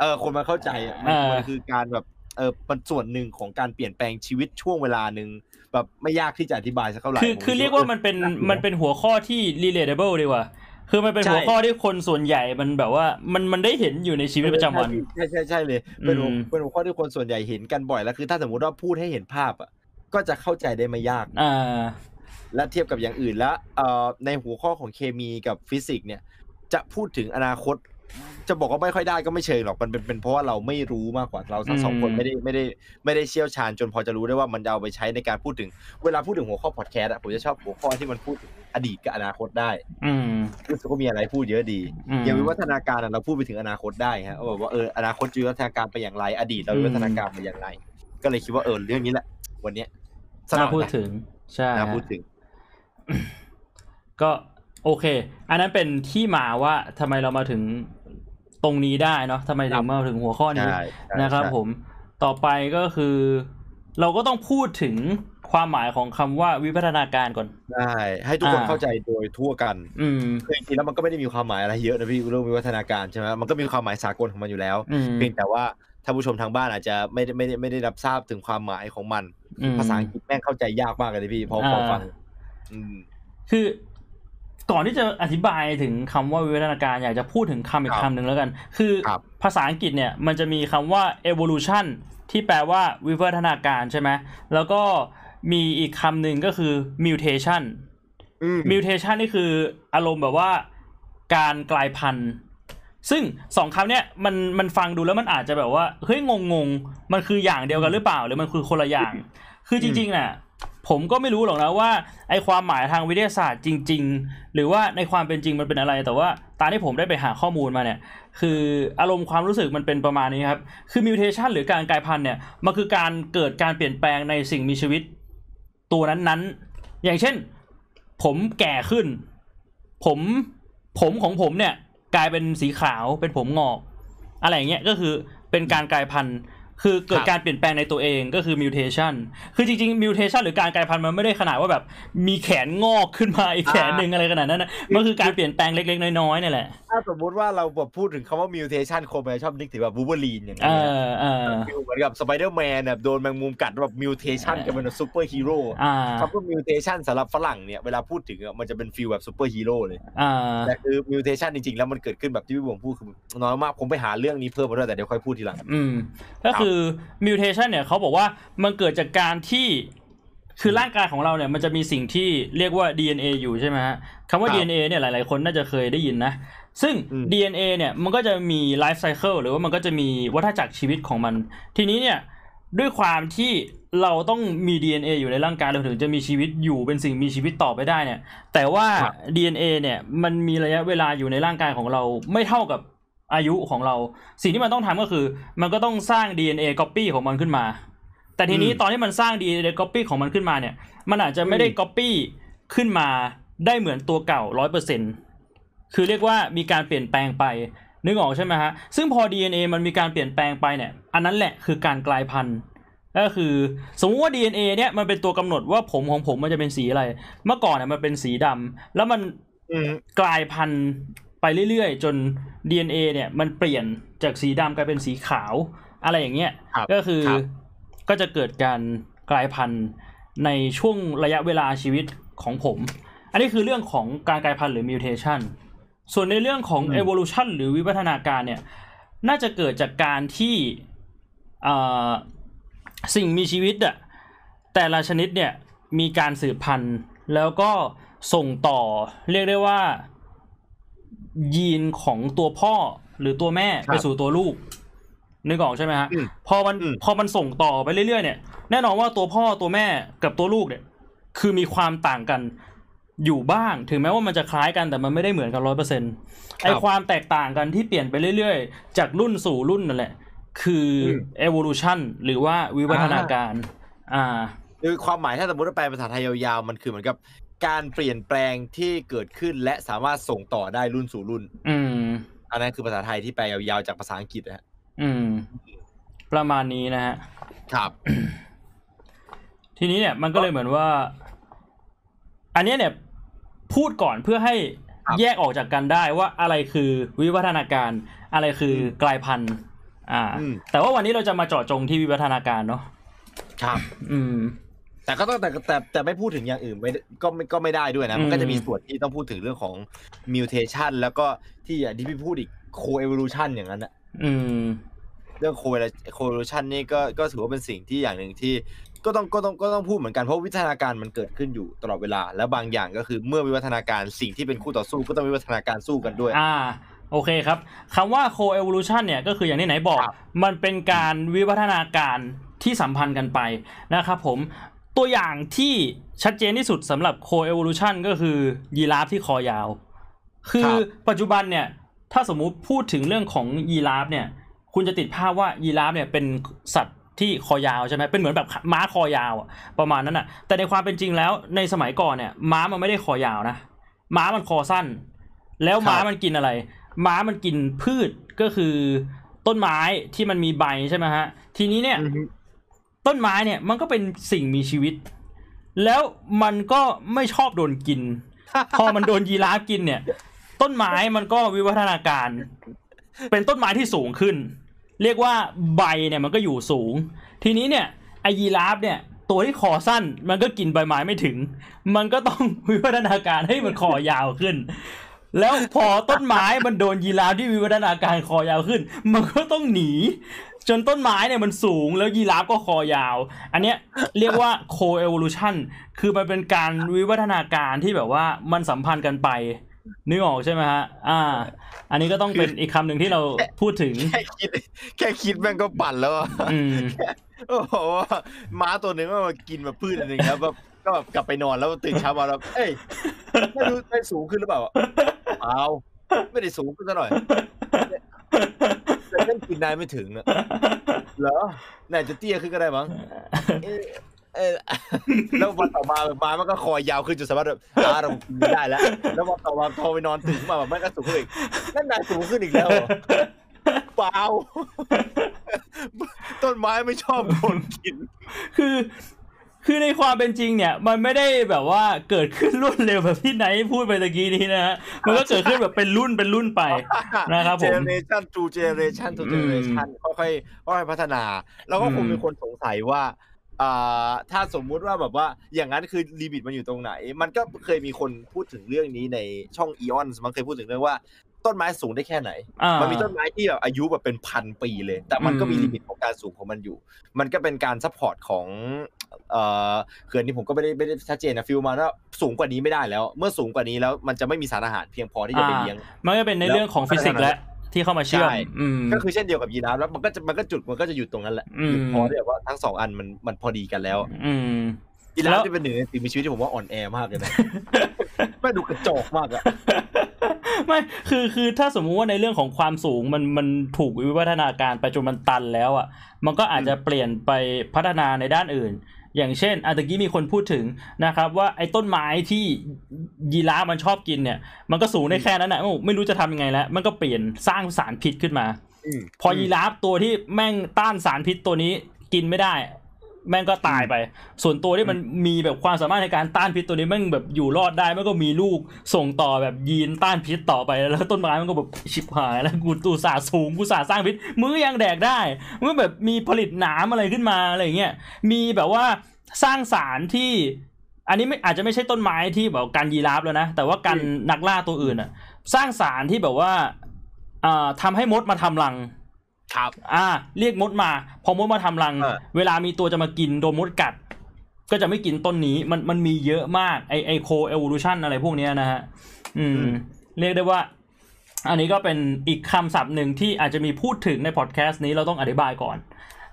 เออคนมันเข้าใจอะมันเออมันคือการแบบเออมันส่วนหนึ่งของการเปลี่ยนแปลงชีวิตช่วงเวลาหนึ่งแบบไม่ยากที่จะอธิบายสักเท่าไหร่คือผมคือดเรียกว่ามันเป็นออมันเป็นหัวข้อที่ relatable ดีกว่าคือมันเป็นใช่หัวข้อที่คนส่วนใหญ่มันแบบว่ามันมันได้เห็นอยู่ในชีวิตประจำวันใช่ใช่ใช่เลยเป็นหัวอืมเป็นหัวข้อที่คนส่วนใหญ่เห็นกันบ่อยแล้วคือ ถ้าสมมติว่าพูดให้เห็นภาพอะ ก็จะเข้าใจได้ไม่ยากอ่าและเทียบกับอย่างอื่นแล้วเอ่อในหัวข้อของเคมีกับฟิสิกส์เนี่ย จะพูดถึงอนาคต จะบอกว่าไม่ค่อยได้ก็ไม่เชิงหรอกมันเป็นเป็นเพราะว่าเราไม่รู้มากกว่าเราทั้งสองคนอืมไม่ได้ไม่ได้ไม่ได้เชี่ยวชาญจนพอจะรู้ได้ว่ามันจะเอาไปใช้ในการพูดถึง เวลาพูดถึงหัวข้อพอดแคสต์อะผมจะชอบหัวข้อที่มันพูดถึงอดีตกับอนาคตได้อืมรู้สึกว่ามีอะไรพูดเยอะดีอืมอย่างวิวัฒนาการอะเราพูดไปถึงอนาคตได้ฮะว่าแบบว่าเอออนาคตจะวิวัฒนาการไปอย่างไร อดีตเราวิวัฒนาการไปอย่างไร ก็เลยคิดว่าเออเรื่องนี้แหละ วันเนี้ยสน่านุกพูดนะถึงใช่น่าฮะพูดถึง ก็โอเค อันนั้นเป็นที่มาว่าทำไมเรามาถึงตรงนี้ได้เนาะทำไมถึงมาถึงหัวข้อนี้ใช่ใช่นะครับใช่ผมต่อไปก็คือ เราก็ต้องพูดถึงความหมายของคำว่าวิวัฒนาการก่อนได้ให้ทุกคนอ่าเข้าใจโดยทั่วกัน อืมคือจริงๆแล้วมันก็ไม่ได้มีความหมายอะไรเยอะนะพี่เรื่องวิวัฒนาการใช่ไหมมันก็มีความหมายสากลของมันอยู่แล้วอืมเพียงแต่ว่า ท่านผู้ชมทางบ้านอาจจะไม่ได้ไม่ได้ไม่ได้รับทราบถึงความหมายของมันอืมภาษาอังกฤษแม่งเข้าใจยากมากเลยนะพี่พอพอฟังอืมคือก่อนที่จะอธิบายถึงคำว่าวิวัฒนาการอยากจะพูดถึงคำอีคกรับคำหนึ่งแล้วกัน คือครับภาษาอังกฤษเนี่ยมันจะมีคำว่า evolution ที่แปลว่าวิวัฒนาการใช่ไหมแล้วก็มีอีกคำหนึ่งก็คือ mutation อืม mutation นี่คืออารมณ์แบบว่าการกลายพันธุ์ ซึ่งสองคำเนี้ยมันมันฟังดูแล้วมันอาจจะแบบว่าเฮ้ยงงงมันคืออย่างเดียวกันหรือเปล่า หรือมันคือคนละอย่าง คือจริงๆน่ะผมก็ไม่รู้หรอกนะว่าไอความหมายทางวิทยาศาสตร์จริง ๆ หรือว่าในความเป็นจริงมันเป็นอะไร แต่ว่าตามที่ผมได้ไปหาข้อมูลมาเนี่ย คืออารมณ์ความรู้สึกมันเป็นประมาณนี้ครับ คือ mutation หรือการกลายพันธุ์เนี่ยมันคือการเกิดการเปลี่ยนแปลงในสิ่งมีชีวิต ตัวนั้นๆ อย่างเช่น ผมแก่ขึ้น ผมผมของผมเนี่ย กลายเป็นสีขาวเป็นผมงอก อะไรอย่างเงี้ยก็คือเป็นการกลายพันธุ์ คือเกิดครับการเปลี่ยนแปลงในตัวเองก็คือ mutation คือจริงๆ mutation หรือการกลายพันธุ์มันไม่ได้ขนาดว่าแบบ มีแขนงอกขึ้นมาอีกแขนหนึ่งอะไรขนาดนั้นนะมันคือการเปลี่ยนแปลงเล็กๆ น้อยๆเนี่ยแหละ ถ้าสมมติว่าเราแบบพูดถึงคำว่า mutation คนมันจะชอบนึกถึงแบบวูเบอรีนอย่างเอเงี้ยอเออฟิลเหมือนกับสไปเดอร์แมนแบบโดนแมงมุมกัดแบบ mutation กันเป็นซูเปอร์ฮีโร่อ่าคำว่า mutation สำหรับฝรั่งเนี่ยเวลาพูดถึงอะมันจะเป็น feel แบบซูเปอร์ฮีโร่เลยอ่าแต่คือ mutation จริงๆแล้วมันเกิดขึ้นแบบที่พี่บวงพูดคือน้อยมากผมไปหาเรื่องนี้เพิ่มมาด้วยแต่เดี๋ยวค่อยพูดทีหลังอืมก็คือ mutation เนี่ยเขาบอกว่ามันเกิดจากการที่คือร่างกายของเราเนี่ยมันจะมีสิ่งที่เรียกว่า DNA อยู่ใช่ไหมฮะคำว่าครับ DNA เนี่ยหลาย ๆ คนน่าจะเคยได้ยินนะ ซึ่งอืม DNA เนี่ยมันก็จะมี life cycle หรือว่ามันก็จะมีวัฏจักรชีวิตของมัน ทีนี้เนี่ยด้วยความที่เราต้องมี DNA อยู่ในร่างกายเราถึงจะมีชีวิตอยู่เป็นสิ่งมีชีวิตต่อไปได้เนี่ย แต่ว่าครับ DNA เนี่ยมันมีระยะเวลาอยู่ในร่างกายของเราไม่เท่ากับ อายุของเรา สิ่งที่มันต้องทำก็คือ มันก็ต้องสร้าง DNA copy ของมันขึ้นมา แต่ทีนี้อืมตอนที่มันสร้าง DNA copy ของมันขึ้นมาเนี่ย มันอาจจะไม่ได้อืม copy ขึ้นมาได้เหมือนตัวเก่าร้อยเปอร์เซ็นคือเรียกว่ามีการเปลี่ยนแปลงไปนึกออกใช่ไหมฮะ ซึ่งพอ DNA มันมีการเปลี่ยนแปลงไปเนี่ย อันนั้นแหละคือการกลายพันธุ์ ก็คือ สมมติว่า DNA เนี่ยมันเป็นตัวกำหนดว่าผมของผมมันจะเป็นสีอะไร เมื่อก่อนเนี่ยมันเป็นสีดำแล้วมันอืมกลายพันธุ์ ไปเรื่อยๆ จน DNA เนี่ยมันเปลี่ยนจากสีดำกลายเป็นสีขาว อะไรอย่างเงี้ยครับก็คือครับก็จะเกิดการกลายพันธุ์ในช่วงระยะเวลาชีวิตของผม อันนี้คือเรื่องของการกลายพันธุ์หรือ mutation ส่วนในเรื่องของอืม evolution หรือวิวัฒนาการเนี่ยน่าจะเกิดจากการที่เอ่อสิ่งมีชีวิตอะแต่ละชนิดเนี่ยมีการสืบพันธุ์แล้วก็ส่งต่อเรียกได้ว่า ยีนของตัวพ่อหรือตัวแม่ครับไปสู่ตัวลูกนึกออกใช่ไหมฮะอืมพอมันอืมพอมันส่งต่อไปเรื่อยๆเนี่ย แน่นอนว่าตัวพ่อตัวแม่กับตัวลูกเนี่ย คือมีความต่างกันอยู่บ้าง ถึงแม้ว่ามันจะคล้ายกันแต่มันไม่ได้เหมือนกันร้อยเปอร์เซ็นต์ไอความแตกต่างกันที่เปลี่ยนไปเรื่อยๆ จากรุ่นสู่รุ่นนั่นแหละ คืออ evolution หรือว่าวิวัฒนาการ อ่าคือความหมายถ้าสมมติว่าแปลภาษาไทยยาวๆ มันคือเหมือนกับ การเปลี่ยนแปลงที่เกิดขึ้นและสามารถส่งต่อได้รุ่นสู่รุ่น อืม อันนั้นคือภาษาไทยที่แปลยาวๆจากภาษาอังกฤษนะฮะอืม ประมาณนี้นะฮะครับ ทีนี้เนี่ยมันก็เลยเหมือนว่า อันเนี้ยเนี่ย พูดก่อนเพื่อให้ครับแยกออกจากกันได้ว่าอะไรคือวิวัฒนาการ อะไรคืออมกลายพันธุ์อ่าอืมแต่ว่าวันนี้เราจะมาเจาะจงที่วิวัฒนาการเนาะครับ อืม แต่ก็ต้องแต่แต่แต่ไม่พูดถึงอย่างอื่นไม่ได้ก็ไม่ก็ไม่ได้ด้วยนะ มันก็จะมีส่วนที่ต้องพูดถึงเรื่องของ mutation แล้วก็ที่อย่างที่พี่พูดอีก co-evolution อย่างนั้นนะอืมเรื่อง co-evolution นี่ก็ก็ถือว่าเป็นสิ่งที่อย่างหนึ่งที่ก็ต้องก็ต้องก็ต้องพูดเหมือนกันเพราะวิวัฒนาการมันเกิดขึ้นอยู่ตลอดเวลา แล้วบางอย่างก็คือเมื่อวิวัฒนาการสิ่งที่เป็นคู่ต่อสู้ก็ต้องวิวัฒนาการสู้กันด้วย อ่าโอเคครับคำว่า co-evolution เนี่ยก็คืออย่างที่ไหนบอกครับมันเป็นการวิวัฒนาการที่สัมพันธ์กันไปนะครับผม ตัวอย่างที่ชัดเจนที่สุดสำหรับ co-evolution ก็คือยีราฟที่คอยาว คือปัจจุบันเนี่ย ถ้าสมมุติพูดถึงเรื่องของยีราฟเนี่ย คุณจะติดภาพว่ายีราฟเนี่ยเป็นสัตว์ที่คอยาวใช่ไหมเป็นเหมือนแบบม้าคอยาวอะประมาณนั้นอะ แต่ในความเป็นจริงแล้วในสมัยก่อนเนี่ย ม้ามันไม่ได้คอยาวนะ ม้ามันคอสั้น แล้วม้าครับมันกินอะไร ม้ามันกินพืชก็คือต้นไม้ที่มันมีใบใช่ไหมฮะ ทีนี้เนี่ยอือฮึ ต้นไม้เนี่ยมันก็เป็นสิ่งมีชีวิต แล้วมันก็ไม่ชอบโดนกิน พอมันโดนยีราฟกินเนี่ย ต้นไม้มันก็วิวัฒนาการ เป็นต้นไม้ที่สูงขึ้น เรียกว่าใบเนี่ยมันก็อยู่สูง ทีนี้เนี่ยไอยีราฟเนี่ยตัวที่คอสั้นมันก็กินใบไม้ไม่ถึง มันก็ต้องวิวัฒนาการให้มันคอยาวขึ้น แล้วพอต้นไม้มันโดนยีราฟที่วิวัฒนาการคอยาวขึ้น มันก็ต้องหนี จนต้นไม้เนี่ยมันสูงแล้วยีราฟก็คอยาว อันเนี้ยเรียกว่า co-evolution คือมันเป็นการวิวัฒนาการที่แบบว่ามันสัมพันธ์กันไปนึกออกใช่ไหมฮะ อ่า อันนี้ก็ต้องเป็นอีกคำหนึ่งที่เราพูดถึง แค่คิด แค่คิดแม่งก็ปั่นแล้วอะอืมโอ้โหม้าตัวหนึ่งมันมากินมาพืชอันหนึ่งแล้วแบบก็แบบกลับไปนอนแล้วตื่นเช้ามาแล้วเอ้ยไม่รู้ได้สูงขึ้นหรือเปล่าเปล่าไม่ได้สูงขึ้นซะหน่อย นั่นกินได้ไม่ถึงอะเหรอน่าจะเตี้ยขึ้นก็ได้มั้งเอ๊ะเออแล้ววันต่อมาแบบม้ามันก็คอยาวขึ้นจนสามารถแบบอาเรากินไม่ได้แล้ว แล้ววันต่อมาพอไปนอนตื่นขึ้นมาแบบมันก็สูงขึ้นอีกนั่นนายสูงขึ้นอีกแล้วเหรอเปล่าต้นไม้ไม่ชอบคนกิน คือ คือในความเป็นจริงเนี่ย มันไม่ได้แบบว่าเกิดขึ้นรวดเร็วแบบที่ไนท์พูดไปตะกี้นี้นะฮะมันก็เกิดขึ้นแบบเป็นรุ่นเป็นรุ่นไปนะครับผมเจเนเรชัน to เจเนเรชัน to เจเนเรชันค่อยๆค่อยๆพัฒนา แล้วก็คงอืมมีคนสงสัยว่าอ่าถ้าสมมุติว่าแบบว่าอย่างนั้นคือ limit มันอยู่ตรงไหน มันก็เคยมีคนพูดถึงเรื่องนี้ในช่องอีออนมันเคยพูดถึงเรื่องว่าต้นไม้สูงได้แค่ไหนอ่ามันมีต้นไม้ที่แบบอายุแบบเป็นพันปีเลย แต่มันก็มีอืม limit ของการสูงของมันอยู่ มันก็เป็นการ support ของ เอ่อเรื่องนี้ผมก็ไม่ได้ไม่ได้ชัดเจนนะ feel แบบว่าสูงกว่านี้ไม่ได้แล้ว เมื่อสูงกว่านี้แล้วมันจะไม่มีสารอาหารเพียงพอที่จะไปเลี้ยงมันก็เป็นในเรื่องของฟิสิกส์และที่เข้ามาเชื่อมใช่อืมก็คือเช่นเดียวกับยีราฟแล้วมันก็จะมันก็จุดมันก็จะหยุดตรงนั้นแหละอืมหยุดพอที่แบบว่าทั้งสองอันมันมันพอดีกันแล้ว อืมยีราแล้ฟวที่เป็นหนึ่งในสิ่งมีชีวิตที่ผมว่าอ่อนแอมากเลยนะไม่ดูกระจอกมากอะไม่คือคือถ้าสมมุติว่าในเรื่องของความสูงมันมันถูกวิวัฒนาการไปจนมันตันแล้วอะมันก็อาจจะเปลี่ยนไปพัฒนาในด้านอื่น อย่างเช่นอันตะกี้มีคนพูดถึงนะครับว่าไอ้ต้นไม้ที่ยีราฟมันชอบกินเนี่ย มันก็สูงได้แค่นั้นนะโอ้ไม่รู้จะทำยังไงแล้ว มันก็เปลี่ยนสร้างสารพิษขึ้นมาอืมพอยีราฟตัวที่แม่งต้านสารพิษตัวนี้กินไม่ได้ แม่งก็ตายไป ส่วนตัวที่มันมีแบบความสามารถในการต้านพิษตัวนี้แม่งแบบอยู่รอดได้แม่งก็มีลูกส่งต่อแบบยีนต้านพิษต่อไปแล้วต้นไม้มันก็แบบชิบหายแล้วกูตูสาห์สูงกูสาห์สร้างพิษมือยังแดกได้มันแบบมีผลิตหนามอะไรขึ้นมาอะไรอย่างเงี้ยมีแบบว่าสร้างสารที่อันนี้ไม่อาจจะไม่ใช่ต้นไม้ที่แบบการยีราฟแล้วนะ แต่ว่าการนักล่าตัวอื่นอะสร้างสารที่แบบว่าอ่าทำให้มดมาทำรัง ครับ อ่า เรียกมดมา พอมดมาทำรังเออเวลามีตัวจะมากินโดนมดกัด ก็จะไม่กินต้นนี้ มันมันมีเยอะมากไอไอโคเอวูลูชันอะไรพวกเนี้ยนะฮะ อืม เรียกได้ว่า อันนี้ก็เป็นอีกคำศัพท์หนึ่งที่อาจจะมีพูดถึงในพอดแคสต์นี้เราต้องอธิบายก่อน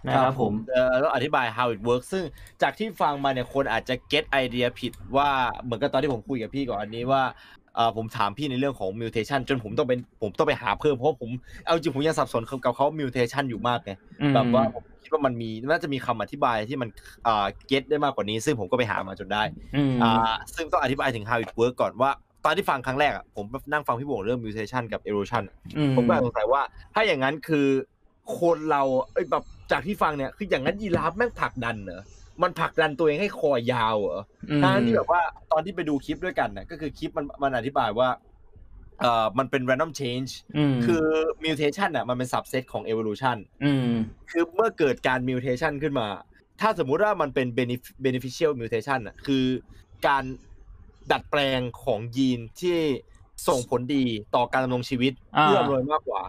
นะครับผมเออต้องอธิบาย how it works ซึ่งจากที่ฟังมาเนี่ยคนอาจจะ get ไอเดียผิดว่าเหมือนกับตอนที่ผมคุยกับพี่ก่อนอันนี้ว่าเออ ผมถามพี่ในเรื่องของ mutation จนผมต้องเป็นผมต้องไปหาเพิ่มเพราะผมเอาจริงผมยังสับสนกับเขา mutation อยู่มากไงอืมแบบว่าผมคิดว่ามันมีน่าจะมีคำอธิบายที่มันอ่า get ได้มากกว่านี้ ซึ่งผมก็ไปหามาจนได้อืมอ่าซึ่งต้องอธิบายถึง how it work ก่อนว่าตอนที่ฟังครั้งแรกอะผมนั่งฟังพี่บวงเรื่อง mutation กับ erosion อะอืมผมก็สงสัยว่า ถ้าอย่างนั้นคือคนเราเอ้ยแบบจากที่ฟังเนี่ยคืออย่างนั้นยีราฟแม่งผลักดันเหรอ มันผลักดันตัวเองให้คอยาวเหรออืมทั้งที่แบบว่าตอนที่ไปดูคลิปด้วยกันน่ะก็คือคลิปมันมันอธิบายว่าเอ่อมันเป็น random change อืมคือ mutation อะมันเป็น subset ของ evolution อืมคือเมื่อเกิดการ mutation ขึ้นมา ถ้าสมมุติว่ามันเป็น benef- beneficial mutation อะคือการดัดแปลงของยีนที่ส่งผลดีต่อการดำรงชีวิตอ่าเพื่ออำนวยมากกว่า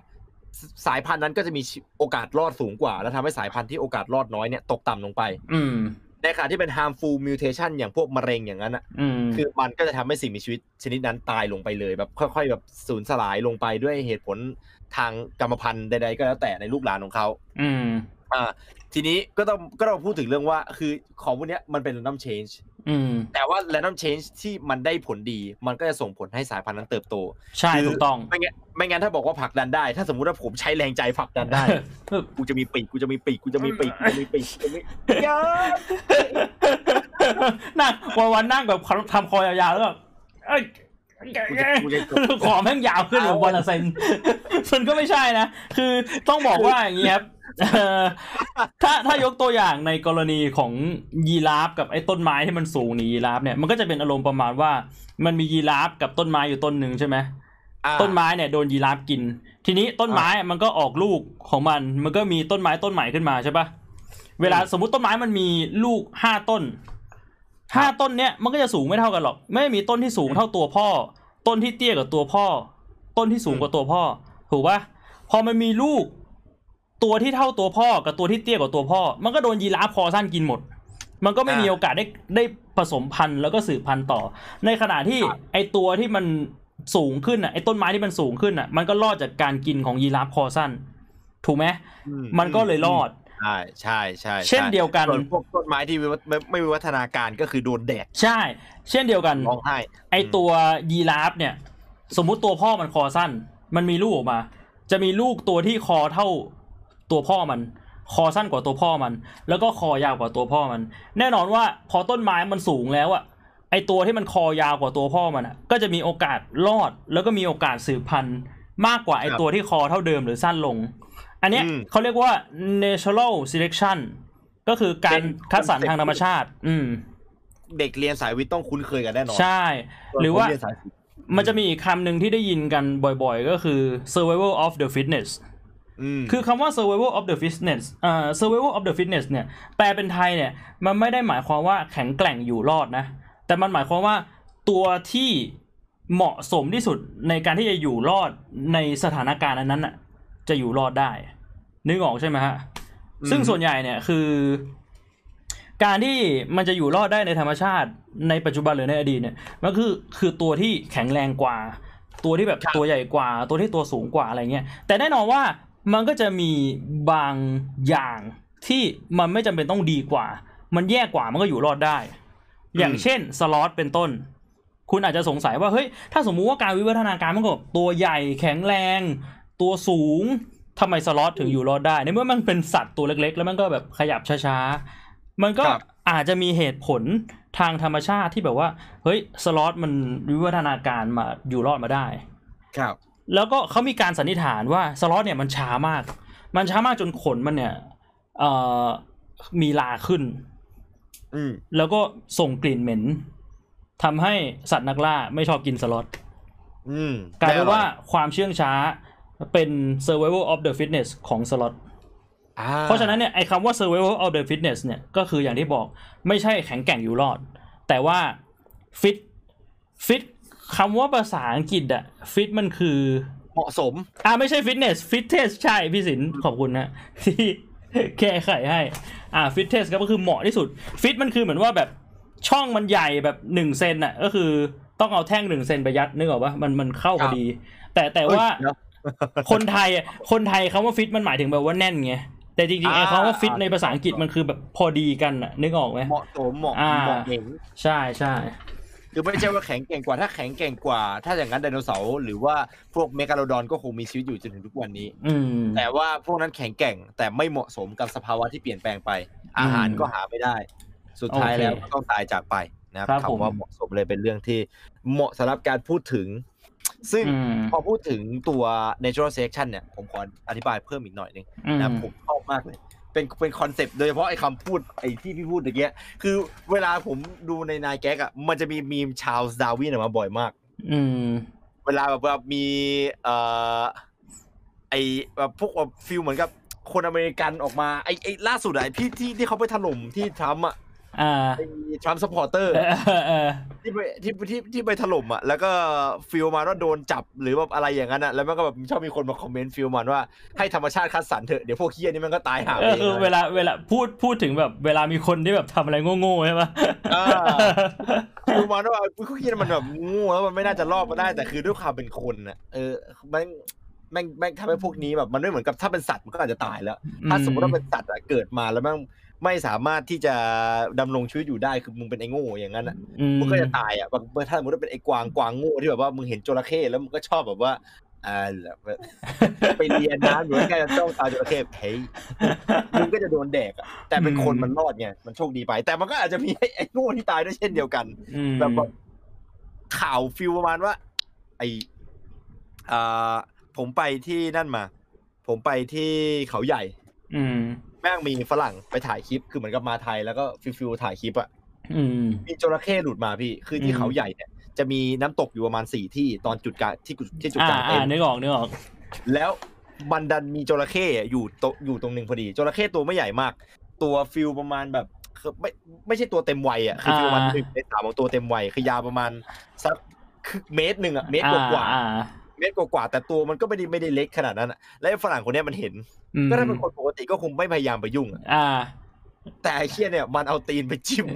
สสายพันธุ์นั้นก็จะมีชีโอกาสรอดสูงกว่า แล้วทำให้สายพันธุ์ที่โอกาสรอดน้อยเนี่ยตกต่ำลงไป อืมในขณะที่เป็น harmful mutation อย่างพวกมะเร็งอย่างนั้นอะอืมคือมันก็จะทำให้สิ่งมีชีวิตชนิดนั้นตายลงไปเลย แบบค่อย ๆ แบบสูญสลายลงไปด้วยเหตุผลทางกรรมพันธุ์ใดๆก็แล้วแต่ในลูกหลานของเขา อืมอ่า ทีนี้ก็ต้องก็ต้องพูดถึงเรื่องว่า คือของพวกเนี้ยมันเป็น random change อืมแต่ว่า random change ที่มันได้ผลดี มันก็จะส่งผลให้สายพันธุ์นั้นเติบโต ใช่คือถูกต้อง ไม่งั้นไม่งั้นถ้าบอกว่าผลักดันได้ ถ้าสมมุติว่าผมใช้แรงใจผลักดันได้ กูจะมีปีก กูจะมีปีก กูจะมีปีก กูจะมีปีกกูจะมีเยอะนั่งวันวันๆนั่งแบบทำคอยาวๆแล้วแบบเอ้ยกูจะกูจะขอแม่งยาวขึ้นแบบวันละเซนมันก็ไม่ใช่นะ คือต้องบอกว่าอย่างนี้ครับเอ่อ ถ้าถ้ายกตัวอย่างในกรณีของยีราฟกับไอ้ต้นไม้ที่มันสูงนี่ยีราฟเนี่ยมันก็จะเป็นอารมณ์ประมาณว่า มันมียีราฟกับต้นไม้อยู่ต้นหนึ่งใช่ไหมอ่าต้นไม้เนี่ยโดนยีราฟกิน ทีนี้ต้นไม้มันก็ออกลูกของมัน มันก็มีต้นไม้ต้นใหม่ขึ้นมาใช่ปะเวลาสมมติต้นไม้มันมีลูกห้าต้นห้าต้นเนี้ยมันก็จะสูงไม่เท่ากันหรอก ไม่มีต้นที่สูงเท่าตัวพ่อ ต้นที่เตี้ยกว่าตัวพ่อ ต้นที่สูงกว่าตัวพ่อ ถูกปะพอมันมีลูก ตัวที่เท่าตัวพ่อกับตัวที่เตี้ยกว่าตัวพ่อ มันก็โดนยีราฟคอสั้นกินหมด มันก็ไม่มีโอกาสได้ได้ผสมพันธุ์แล้วก็สืบพันธุ์ต่อ ในขณะที่ไอตัวที่มันสูงขึ้นอะไอต้นไม้ที่มันสูงขึ้นอะ มันก็รอดจากการกินของยีราฟคอสั้น ถูกไหมอืมันก็เลยรอดใช่ใช่ใช่เช่นเดียวกันส่วนพวกต้นไม้ที่ไม่ไม่ไม่มีวัฒนาการก็คือโดนแดดใช่ เช่นเดียวกันร้องไห้ไอตัวยีราฟเนี่ย สมมุติตัวพ่อมันคอสั้น มันมีลูกออกมา จะมีลูกตัวที่คอเท่า ตัวพ่อมัน คอสั้นกว่าตัวพ่อมัน แล้วก็คอยาวกว่าตัวพ่อมัน แน่นอนว่าพอต้นไม้มันสูงแล้วอะไอตัวที่มันคอยาวกว่าตัวพ่อมันอะก็จะมีโอกาสรอด แล้วก็มีโอกาสสืบพันธุ์มากกว่าไอตัวที่คอเท่าเดิมหรือสั้นลง อันเนี้ยเขาเรียกว่า natural selection ก็คือการคัดสรรทางธรรมชาติ อืม เด็กเรียนสายวิทย์ต้องคุ้นเคยกันแน่นอน ใช่ หรือว่าผมเยนสยศิลป์มันจะมีอีกคำหนึ่งที่ได้ยินกันบ่อยๆ ก็คือ survival of the fitness อืม คือคำว่า survival of the fitness อ่า survival of the fitness เนี่ย แปลเป็นไทยเนี่ย มันไม่ได้หมายความว่าแข็งแกร่งอยู่รอดนะ แต่มันหมายความว่าตัวที่เหมาะสมที่สุดในการที่จะอยู่รอดในสถานการณ์นั้นๆน่ะ จะอยู่รอดได้ นึกออกใช่ไหมฮะ ซึ่งส่วนใหญ่เนี่ยคือ การที่มันจะอยู่รอดได้ในธรรมชาติในปัจจุบันหรือในอดีตเนี่ย มันคือคือตัวที่แข็งแรงกว่า ตัวที่แบบครับตัวใหญ่กว่า ตัวที่ตัวสูงกว่าอะไรเงี้ย แต่แน่นอนว่า มันก็จะมีบางอย่างที่มันไม่จำเป็นต้องดีกว่า มันแย่กว่ามันก็อยู่รอดได้ อย่างเช่นสล็อตเป็นต้น คุณอาจจะสงสัยว่าเฮ้ยถ้าสมมุติว่าการวิวัฒนาการมันก็แบบตัวใหญ่แข็งแรง ตัวสูงทำไมสล็อตถึงอยู่รอดได้ในเมื่อมันเป็นสัตว์ตัวเล็ก ๆ แล้วมันก็แบบขยับช้าๆ มันก็ครับอาจจะมีเหตุผลทางธรรมชาติที่แบบว่า เฮ้ยสล็อตมันวิวัฒนาการมาอยู่รอดมาได้ ครับ แล้วก็เขามีการสันนิษฐานว่าสล็อตเนี่ยมันช้ามาก มันช้ามากจนขนมันเนี่ยเอ่อมีลาขึ้นอืมแล้วก็ส่งกลิ่นเหม็นทำให้สัตว์นักล่าไม่ชอบกินสล็อตอืมกลายเป็นได้อว่าความเชื่องช้าเป็น survival of the fitness ของสล็อตอ่าเพราะฉะนั้นเนี่ยไอ้คำว่า survival of the fitness เนี่ยก็คืออย่างที่บอกไม่ใช่แข็งแกร่งอยู่รอด แต่ว่า fit fit คำว่าภาษาอังกฤษอะ fit มันคือ เหมาะสม อ่าไม่ใช่ fitness fitness ใช่พี่สินขอบคุณนะที่แก้ไขให้ อ่า fitness ก็คือเหมาะที่สุด fit มันคือเหมือนว่าแบบช่องมันใหญ่แบบหนึ่งเซนอะก็คือต้องเอาแท่งหนึ่งเซนไปยัดนึกออกปะมันมันเข้าพอดี แต่แต่ว่าเอ้ยเดี๋ยวคนไทยอะคนไทยคำว่าฟิตมันหมายถึงแบบว่าแน่นไงแต่จริงๆไอ้อ่าคำว่าฟิตในภาษาอังกฤษมันคือแบบพอดีกันอะนึกออกไหมเหมาะสมเหมาะอ่าเหมาะเหม็งใช่ใช่ คือไม่ใช่ว่าแข็งแกร่งกว่า ถ้าแข็งแกร่งกว่า ถ้าอย่างนั้นไดโนเสาร์หรือว่าพวกเมกาโลดอนก็คงมีชีวิตอยู่จนถึงทุกวันนี้ อืม แต่ว่าพวกนั้นแข็งแกร่ง แต่ไม่เหมาะสมกับสภาวะที่เปลี่ยนแปลงไป อาหารก็หาไม่ได้ สุดท้ายโอเคแล้วก็ต้องตายจากไปนะครับครับผม คำว่าเหมาะสมเลยเป็นเรื่องที่เหมาะสำหรับการพูดถึง ซึ่งอืมพอพูดถึงตัว natural selection เนี่ยผมขออธิบายเพิ่มอีกหน่อยหนึ่ง อืม นะผมชอบมากเลย เป็นเป็น concept โดยเฉพาะไอ้คำพูดไอ้ที่พี่พูดตะกี้คือเวลาผมดูใน 9GAG อะมันจะมีมีมชา l ส์ดาวินออกมาบ่อยมาก อืม เวลาแบบว่ามีเอ่อไอแบบพวกแบบ feel เหมือนกับคนอเมริกันออกมาไอไอล่าสุดอะไอพี่ที่ที่เขาไปถล่มที่ทรัมป์อะอ่าไอ Trump supporter เออเออที่ไปที่ที่ที่ไปถล่มอะแล้วก็ feel แบบว่าโดนจับหรือแบบอะไรอย่างนั้นอะแล้วมันก็แบบชอบมีคนมา comment feel แบบว่าให้ธรรมชาติคัดสรรเถอะเดี๋ยวพวกเหี้ยนี่มันก็ตายห่าเออเองคือเวลาเวลาพูดพูดถึงแบบเวลามีคนที่แบบทำอะไรโง่ๆใช่ปะอ่า feel แบบว่าพวกเหี้ยมันแบบโง่แล้วมันไม่น่าจะรอดมาได้แต่คือด้วยความเป็นคนอะเออแม่งแม่งแม่งทำให้พวกนี้แบบมันไม่เหมือนกับถ้าเป็นสัตว์มันก็อาจจะตายแล้ว ถ้าสมมติว่าเป็นสัตว์อะเกิดมาแล้วแม่ง ไม่สามารถที่จะดำรงชีวิตอยู่ได้คือมึงเป็นไอ้โง่อย่างนั้นอะอืมึงก็จะตายอะบางถ้าสมมติว่าเป็นไอ้กวางกวางโง่ที่แบบว่ามึงเห็นจระเข้แล้วมึงก็ชอบแบบว่าอ่าแบบไปเรียนน้ำอยู่ใกล้ๆจะต้องตาจระเข้เฮ้ยมึงก็จะโดนแดกอะแต่เป็นคนมันรอดไงมันโชคดีไป แต่มันก็อาจจะมีไอ้ไอ้โง่ที่ตายด้วยเช่นเดียวกันอืมแบบว่าข่าวฟิลประมาณว่า ไออ่าผมไปที่นั่นมา ผมไปที่เขาใหญ่ อืมแม่งมีฝรั่งไปถ่ายคลิปคือเหมือนกับมาไทยแล้วก็ feel feel ถ่ายคลิปอะอืมมีจระเข้หลุดมาพี่ คือที่อืมเขาใหญ่เนี่ยจะมีน้ำตกอยู่ประมาณสี่ที่ตรงจุดกางที่กุที่จุดอ่ากางเต็อ่านึกออกนึกออก แล้วมันดันมีจระเข้อยู่ตรงอยู่ตรงหนึ่งพอดีจระเข้ตัวไม่ใหญ่มาก ตัว feel ประมาณแบบคือไม่ไม่ใช่ตัวเต็มวัยอะคือ feel ประมาณอ่าหนึ่งในสามของตัวเต็มวัยคือยาวประมาณสักคือเมตรหนึ่งอะเมตรกว่าๆอ่า เมตรกว่าๆแต่ตัวมันก็ไม่ได้ไม่ได้เล็กขนาดนั้นอะแล้วไอ้ฝรั่งคนเนี้ยมันเห็นอืมก็ถ้าเป็นคนปกติก็คงไม่พยายามไปยุ่งอะอ่า แต่ไอ้เคียเนี่ย มันเอาตีนไปจิ้ม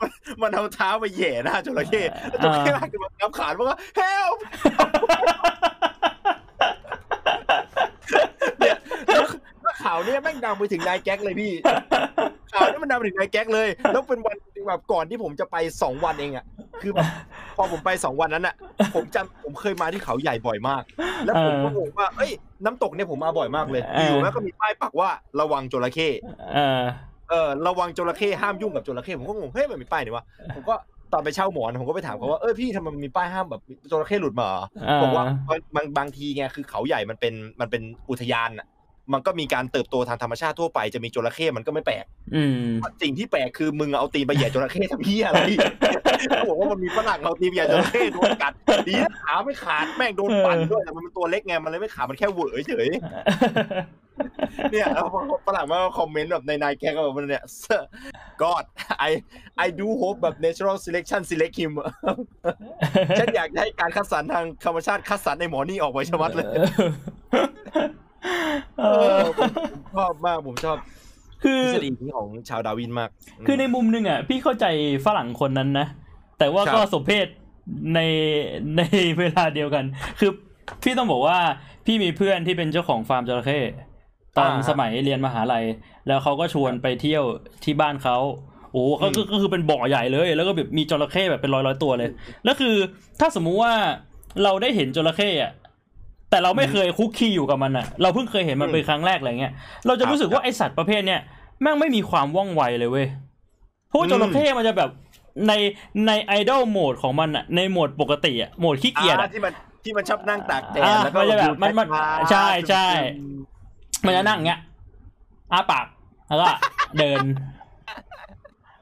มันมันเอาเท้าไปแหย่หน้าจระเข้แล้วจระเข้มันคือมันงับขาดมันก็ help เนี่ยแล้วแล้ว ข่าวเนี้ยแม่งดังไปถึงนายแก๊กเลยพี่ข่าวนี้มันดังไปถึงนายแก๊กเลย แล้วเป็นวันแบบก่อนที่ผมจะไปสองวันเองอะ คือแบบพอผมไปสองวันนั้นอะ ผมจำผมเคยมาที่เขาใหญ่บ่อยมาก แล้วผมก็งงว่าเอ้ย น้ำตกเนี่ยผมมาบ่อยมากเลยเออออยู่ๆแม่งก็มีป้ายปักว่าระวังจระเข้เออเออระวังจระเข้ห้ามยุ่งกับจระเข้ผมก็งงเฮ้ยมันมีป้ายนี่วะผมก็ตอนไปเช่าหมอนผมก็ไปถามเขาว่าเออพี่ทำไมมันมีป้ายห้ามแบบจระเข้หลุดมาเหรอบอกว่าบางบางบางทีไงคือเขาใหญ่มันเป็นมันเป็นอุทยานอะ มันก็มีการเติบโตทางธรรมชาติทั่วไปจะมีจระเข้มันก็ไม่แปลกอืมสิ่งที่แปลกคือมึงเอาตีนไปเหยียดจระเข้ทำเพี้ยอะไรเขาบอกว่ามันมีฝรั่งเอาตีนไปเหยียดจระเข้โดนกัดดีนะขาไม่ขาดแม่งโดนปั่นด้วยแต่มันเป็นตัวเล็กไงมันเลยไม่ขาดมันแค่เหวอเฉยเนี่ยแล้วฝรั่งมาคอมเมนต์แบบในนายแกก็แบบมันเนี่ย God I I do hope แบบ natural selection select him ฉันอยากให้การคัดสรรทางธรรมชาติคัดสรรในหมอนี่ออกไปชะมัดเลย เอเอออผมผมชอบมากผมชอบคือทฤษฎีนี้ของ Charles Darwin มาก คือในมุมหนึ่งอะ พี่เข้าใจฝรั่งคนนั้นนะ แต่ว่าครับก็สมเพชในในเวลาเดียวกัน คือพี่ต้องบอกว่าพี่มีเพื่อนที่เป็นเจ้าของฟาร์มจระเข้ตอนอ่าสมัยเรียนมหาลัย แล้วเขาก็ชวนไปเที่ยวที่บ้านเขาโอ้ก็ก็ก็คือเป็นบ่อใหญ่เลย แล้วก็แบบมีจระเข้แบบเป็นร้อยร้อยๆตัวเลย แล้วคือถ้าสมมุติว่าเราได้เห็นจระเข้อะ แต่เราไม่เคยคุกคีอยู่กับมันอะเราเพิ่งเคยเห็นมันเป็นครั้งแรกอะไรเงี้ยเราจะรู้สึกว่าไอสัตว์ประเภทเนี้ยแม่งไม่มีความว่องไวเลยเว้ยเพราะว่าจระเข้มันจะแบบในในไอดอลโหมดของมันอะในโหมดปกติอะโหมดขี้เกียจอะอ่าที่มันที่มันชอบนั่งตากแดดอ่าแล้วก็มันจะแบบดูมันมันช้าๆใช่ใช่มันจะนั่งเงี้ยอ้าปากแล้วก็เดิน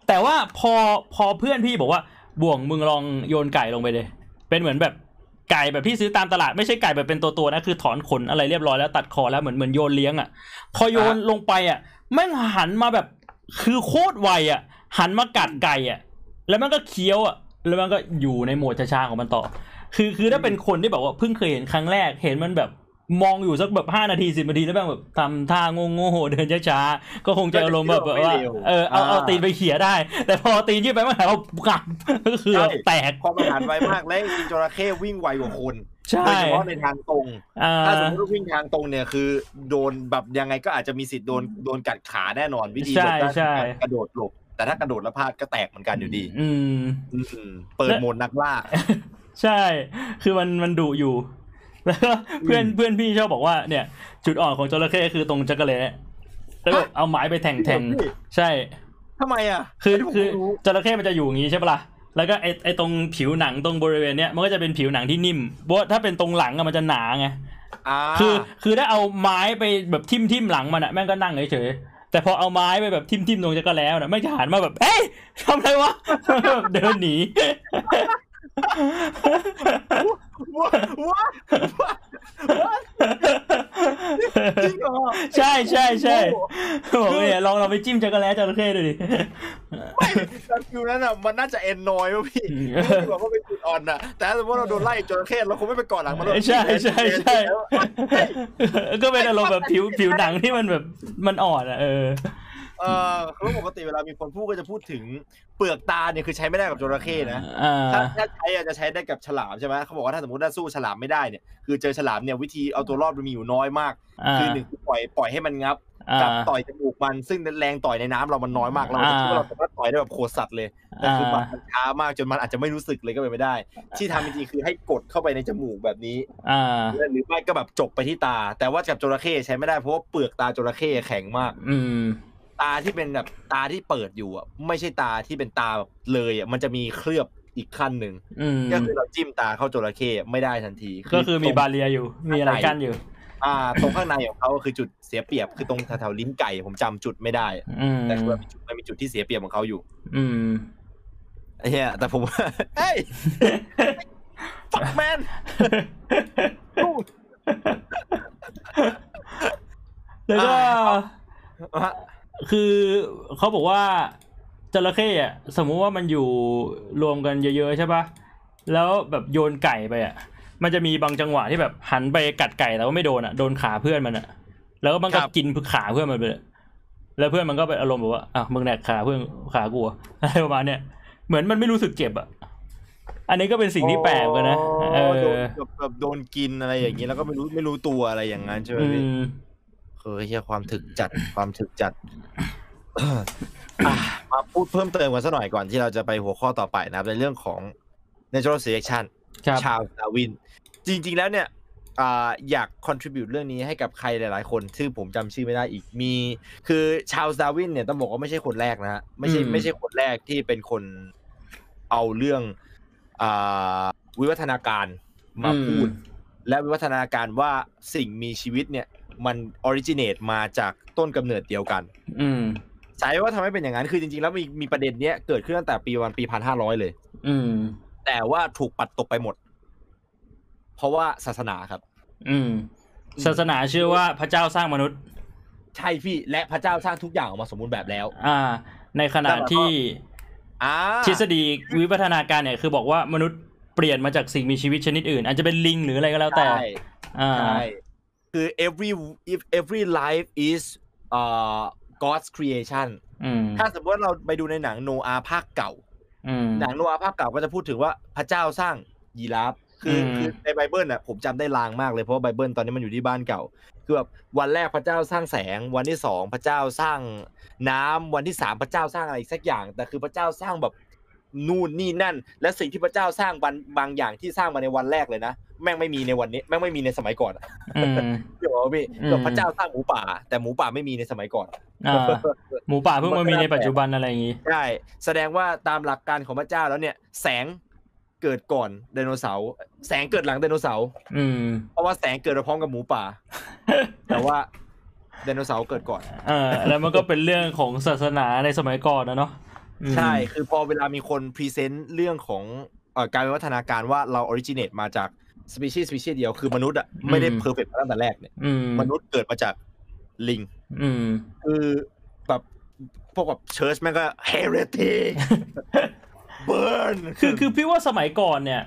แต่ว่าพอพอเพื่อนพี่บอกว่าบ่วงมึงลองโยนไก่ลงไปเลย เป็นเหมือนแบบ ไก่แบบที่ซื้อตามตลาดไม่ใช่ไก่แบบเป็นตัวตัวๆนะคือถอนขนอะไรเรียบร้อยแล้วตัดคอแล้วเหมือนเหมือนโยนเลี้ยงอะพอโยนลงไปอะแม่งหันมาแบบคือโคตรไวอะ หันมากัดไก่อะ แล้วมันก็เคี้ยวอะ แล้วมันก็อยู่ในโหมดช้าๆของมันต่อ คือคือถ้าเป็นคนที่แบบว่าเพิ่งเคยเห็นครั้งแรกเห็นมันแบบ มองอยู่สักแบบห้านาทีสิบนาทีแล้วแม่งแบบทำท่างงๆเดินช้าๆก็คงจะอารมณ์แบบว่าเออเอาเอาตีนไปเขี่ยได้ แต่พอตีนยื่นไปมันหายเอากลับก็คือแบบแตกความอาหารไวมากและจริงๆจระเข้วิ่งไวกว่าคนใช่โดยเฉพาะในทางตรงอ่าถ้าสมมติว่าวิ่งทางตรงเนี่ยคือ โดนแบบยังไงก็อาจจะมีสิทธิ์โดนโดนกัดขาแน่นอนวิธีหลใช่บได้ใช่กระโดดหลบแต่ถ้ากระโดดแล้วพลาดก็แตกเหมือนกันอยู่ดี อืมอืมเปิดโหมดนักล่าใช่ คือมันมันดุอยู่ แล้วก็เพื่อนเพื่อนพี่ชอบบอกว่าเนี่ย จุดอ่อนของจระเข้คือตรงจักระเละแล้วแบบเอาไม้ไปแทงแทงจริงเหรอพี่ใช่ทำไมอะ คืออันนี้ผมคือไม่รู้จระเข้มันจะอยู่อย่างนี้ใช่ปะล่ะแล้วก็ไอไอตรงผิวหนังตรงบริเวณเนี้ยมันก็จะเป็นผิวหนังที่นิ่มเพราะว่าถ้าเป็นตรงหลังอะมันจะหนาไงอ่าคือคือถ้าเอาไม้ไปแบบทิ่มทิ่มหลังมันอะแม่งก็นั่งเฉยๆแต่พอเอาไม้ไปแบบทิ่มทิ่มตรงจักรแล้วนะแม่งจะหันมาแบบเอ้ยทำอะไรวะเดินหนี ว้าว้าว้าจริงเหรอใช่ใช่ใช่โอ้โหบอกเลยเนี่ยลองเราไปจิ้มจักรแล้จระเข้ดูดิไม่แต่ฟิวนั้นอะมันน่าจะเอ็นนอยว่ะพี่ที่บอกว่าเป็นจุดอ่อนอะ แต่ถ้าสมมติเราโดนไล่จระเข้เราคงไม่ไปเกาะหลังมันหรอกใช่ใช่ใช่ก็เป็นอารมณ์แบบผิวผิวหนังที่มันแบบมันอ่อนอะเออ เออคือปกติเวลามีคนพูดก็จะพูดถึงเปลือกตาเนี่ยคือใช้ไม่ได้กับจระเข้นะอ่าถ้าถ้าใช้อะจะใช้ได้กับฉลามใช่ไหมเขาบอกว่าถ้าสมมติว่าสู้ฉลามไม่ได้เนี่ยคือเจอฉลามเนี่ยวิธีเอาตัวรอดมันมีอยู่น้อยมากอ่าคือหนึ่งคือปล่อยปล่อยให้มันงับอ่ากับต่อยจมูกมันซึ่งแรงต่อยในน้ำเรามันน้อยมากเราจะคิดว่าเราสามารถต่อยได้แบบโคตรสัตว์เลยแต่คือมันมันช้ามากจนมันอาจจะไม่รู้สึกเลยก็เป็นไม่ได้ ที่ทำจริงๆคือให้กดเข้าไปในจมูกแบบนี้อ่าหรือไม่ก็แบบจกไปที่ตา แต่ว่ากับจระเข้ใช้ไม่ได้เพราะว่าเปลือกตาจระเข้แข็งมาก อืม ตาที่เป็นแบบตาที่เปิดอยู่อะไม่ใช่ตาที่เป็นตาแบบเลยอะมันจะมีเคลือบอีกขั้นหนึ่งอืมก็คือเราจิ้มตาเข้าจระเข้ไม่ได้ทันทีก็คือมีตรงบาเรียอยู่ มีอะไรกั้นอยู่ อ่า ตรงข้างในของเขาคือจุดเสียเปรียบคือตรงแถวๆลิ้นไก่ผมจำจุดไม่ได้อืมแต่คือมันมีจุดมันมีจุดที่เสียเปรียบของเขาอยู่ อืมไอ้เหี้ยแต่ผมว่าเฮ้ยฟักแมนแล้วก็อ่า คือเขาบอกว่าจระเข้อะสมมุติว่ามันอยู่รวมกันเยอะๆใช่ปะแล้วแบบโยนไก่ไปอะมันจะมีบางจังหวะที่แบบหันไปกัดไก่แต่ว่าไม่โดนอะโดนขาเพื่อนมันอะแล้วมันก็กินขาเพื่อนมันไปเลยแล้วเพื่อนมันก็เป็นอารมณ์แบบว่าอะมึงแดกขาเพื่อนขากูอะอะไรประมาณเนี้ยเหมือนมันไม่รู้สึกเจ็บอะอันนี้ก็เป็นสิ่งที่แปลกกันนะเอโดนอแบบแบบโดนกินอะไรอย่างนี้แล้วก็ไม่รู้ไม่รู้ตัวอะไรอย่างนั้นใช่ไหมอืพี่มเออเฮียความถึกจัดความถึกจัดอะมาพูดเพิ่มเติมกันสักหน่อยก่อนที่เราจะไปหัวข้อต่อไปนะครับ ในเรื่องของ natural selection ครับชาวดาวิน จริง ๆ แล้วเนี่ยอ่าอยาก contribute เรื่องนี้ให้กับใครหลาย ๆ คนซึ่งผมจำชื่อไม่ได้อีกมี คือชาวดาวินเนี่ยต้องบอกว่าไม่ใช่คนแรกนะฮะไม่ใช่อืมไม่ใช่คนแรกที่เป็นคนเอาเรื่องอ่าวิวัฒนาการมาพูด และวิวัฒนาการว่าสิ่งมีชีวิตเนี่ย มันออริจิเนตมาจากต้นกำเนิดเดียวกัน อืมสาเหตุว่าทำให้เป็นอย่างนั้นคือจริงๆ แล้วมีมีประเด็นเนี้ยเกิดขึ้นตั้งแต่ปีประมาณปีพันห้าร้อยเลย อืม แต่ว่าถูกปัดตกไปหมด เพราะว่าศาสนาครับ อืม ศาสนาเชื่อว่าพระเจ้าสร้างมนุษย์ ใช่พี่และพระเจ้าสร้างทุกอย่างออกมาสมบูรณ์แบบแล้ว อ่า ในขณะที่อ่าทฤษฎีวิวัฒนาการเนี่ยคือบอกว่ามนุษย์เปลี่ยนมาจากสิ่งมีชีวิตชนิดอื่น อาจจะเป็นลิงหรืออะไรก็แล้วแต่ใช่อ่าใช่ คือ every if every life is uh God's creation อืมถ้าสมมติว่าเราไปดูในหนังโนอาภาคเก่าอืมหนังโนอาภาคเก่าก็จะพูดถึงว่าพระเจ้าสร้างยีราฟคืออืมคือในไบเบิลอะผมจำได้ลางมากเลยเพราะว่าไบเบิลตอนนี้มันอยู่ที่บ้านเก่าคือแบบวันแรกพระเจ้าสร้างแสง วันที่สองพระเจ้าสร้างน้ำวันที่สามพระเจ้าสร้างอะไรสักอย่าง แต่คือพระเจ้าสร้างแบบนู่นนี่นั่น และสิ่งที่พระเจ้าสร้างบางบางอย่างที่สร้างมาในวันแรกเลยนะ แม่งไม่มีในวันนี้ แม่งไม่มีในสมัยก่อนอะอืมเดี๋ยวพี่อืมแบบพระเจ้าสร้างหมูป่า แต่หมูป่าไม่มีในสมัยก่อนอ่าหมูป่าเพิ่งมามีในปัจจุบันอะไรอย่างงี้ใช่แสดงว่าตามหลักการของพระเจ้าแล้วเนี่ย แสงเกิดก่อนไดโนเสาร์แสงเกิดหลังไดโนเสาร์อืมเพราะว่าแสงเกิดมาพร้อมกับหมูป่า แต่ว่าไดโนเสาร์เกิดก่อนเออแล้วมันก็เป็นเรื่องของศาสนาในสมัยก่อนนะเนาะอืมใช่คือพอเวลามีคน present เรื่องของเอ่อการวิวัฒนาการว่าเรา originate มาจาก species species เดียวคือมนุษย์อะไม่ได้ perfect มาตั้งแต่แรกเนี่ยอืมมนุษย์เกิดมาจากลิงอืมคือแบบพวกแบบเชิร์ชแม่งก็เฮเรติเบิร์นคือคือพี่ว่าสมัยก่อนเนี่ย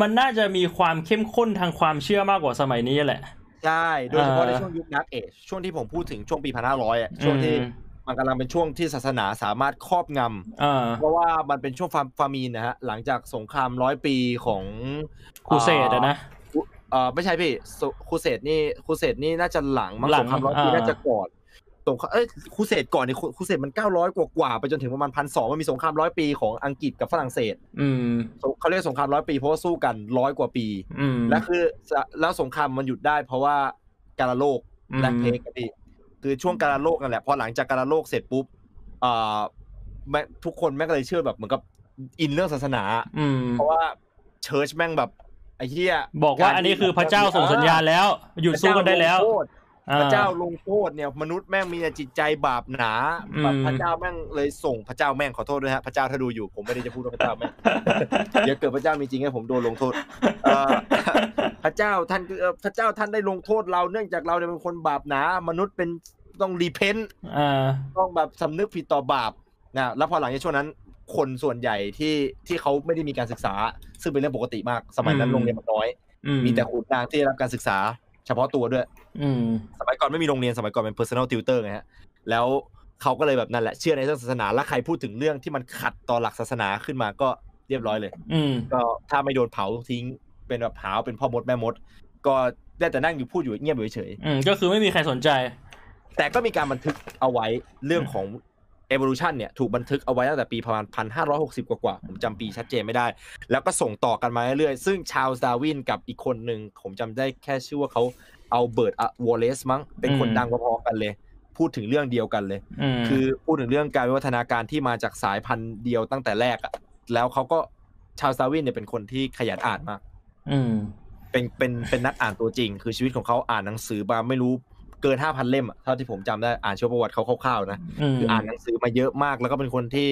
มันน่าจะมีความเข้มข้นทางความเชื่อมากกว่าสมัยนี้แหละใช่ โดยเฉพาะเอ่อในช่วงยุคนักเอชช่วงที่ผมพูดถึงช่วงปีพันห้าร้อยอะช่วงที่อื มมันกำลังเป็นช่วงที่ศาสนาสามารถครอบงำอ่าเพราะว่ามันเป็นช่วงฟาฟามีนนะฮะหลังจากสงครามร้อยปีของครูเสดอะนะเออไม่ใช่พี่สครูเสดนี่ครูเสดนี่น่าจะหลังมั้งหลัสงงครามร้อยปีอ่าน่าจะก่อนสงครามเอ้ยครูเสดก่อนนี่ครูครูเสดมันเก้าร้อยกว่ากว่าๆไปจนถึงประมาณพันสองมันมีสงครามร้อยปีของอังกฤษกับฝรั่งเศส อืมสงเขาเรียกสงครามร้อยปีเพราะว่าสู้กันร้อยกว่าปี อืมและคือแล้วสงครามมันหยุดได้เพราะว่าการโลกอืมแลกเพลกันพี่ คือช่วงการโลกนั่นแหละพอหลังจากการโลกเสร็จปุ๊บเอ่อแม่ทุกคนแม่งก็เลยเชื่อแบบเหมือนกับอินเรื่องศาสนาอืมเพราะว่า church แม่งแบบไอ้เหี้ยบอกว่าอันนี้คือพระเจ้าส่งสัญญาณแล้วหยุดสู้กันได้แล้ว พระเจ้าลงโทษเนี่ยมนุษย์แม่งมีแต่จิตใจบาปหนาอืมแบบพระเจ้าแม่งเลยส่งพระเจ้าแม่งขอโทษด้วยฮะพระเจ้าถ้าดูอยู่ผมไม่ได้จะพูดว่าพระเจ้าแม่งเดี๋ยวเกิดพระเจ้ามีจริงให้ผมโดนลงโทษเอ่อพระเจ้าท่านเอ่อพระเจ้าท่านได้ลงโทษเราเนื่องจากเราเนี่ยเป็นคนบาปหนา มนุษย์เป็นต้อง repentอ่าต้องแบบสำนึกผิดต่อบาปนะแล้วพอหลังจากช่วงนั้นคนส่วนใหญ่ที่ที่เขาไม่ได้มีการศึกษา ซึ่งเป็นเรื่องปกติมากสมัยนั้นอืมโรงเรียนมันน้อยอืมมีแต่ขุนนางที่ได้รับการศึกษา เฉพาะตัวด้วย อืม สมัยก่อนไม่มีโรงเรียนสมัยก่อนเป็น personal tutor ไงฮะ แล้วเขาก็เลยแบบนั่นแหละเชื่อในเรื่องศาสนาแล้วใครพูดถึงเรื่องที่มันขัดต่อหลักศาสนาขึ้นมาก็เรียบร้อยเลย อืม ก็ถ้าไม่โดนเผาทิ้งเป็นแบบหาวเป็นพ่อมดแม่มด ก็ได้แต่นั่งอยู่พูดอยู่เงียบอยู่เฉยอืมก็คือไม่มีใครสนใจๆแต่ก็มีการบันทึกเอาไว้เรื่องของ evolution เนี่ยถูกบันทึกเอาไว้ตั้งแต่ปีประมาณพันห้าร้อยหกสิบกว่าๆผมจำปีชัดเจนไม่ได้ แล้วก็ส่งต่อกันมาเรื่อยๆ ซึ่งชาลส์ดาร์วินกับอีกคนหนึ่งผมจำได้แค่ชื่อว่าเขาอัลเบิร์ตวอลเลซมั้งเป็นคนอืมดังพอๆกันเลย พูดถึงเรื่องเดียวกันเลยอืมคือพูดถึงเรื่องการวิวัฒนาการที่มาจากสายพันธุ์เดียวตั้งแต่แรกอะแล้วเขาก็ชาลส์ดาร์วินเนี่ยเป็นคนที่ขยันอ่านมากอืมเป็นเป็นเป็นนักอ่านตัวจริง คือชีวิตของเขาอ่านหนังสือมาไม่รู้ เกินห้าพันเล่มอะเท่าที่ผมจำได้อ่านชีวประวัติเขาคร่าวๆนะอืมคืออ่านหนังสือมาเยอะมาก แล้วก็เป็นคนที่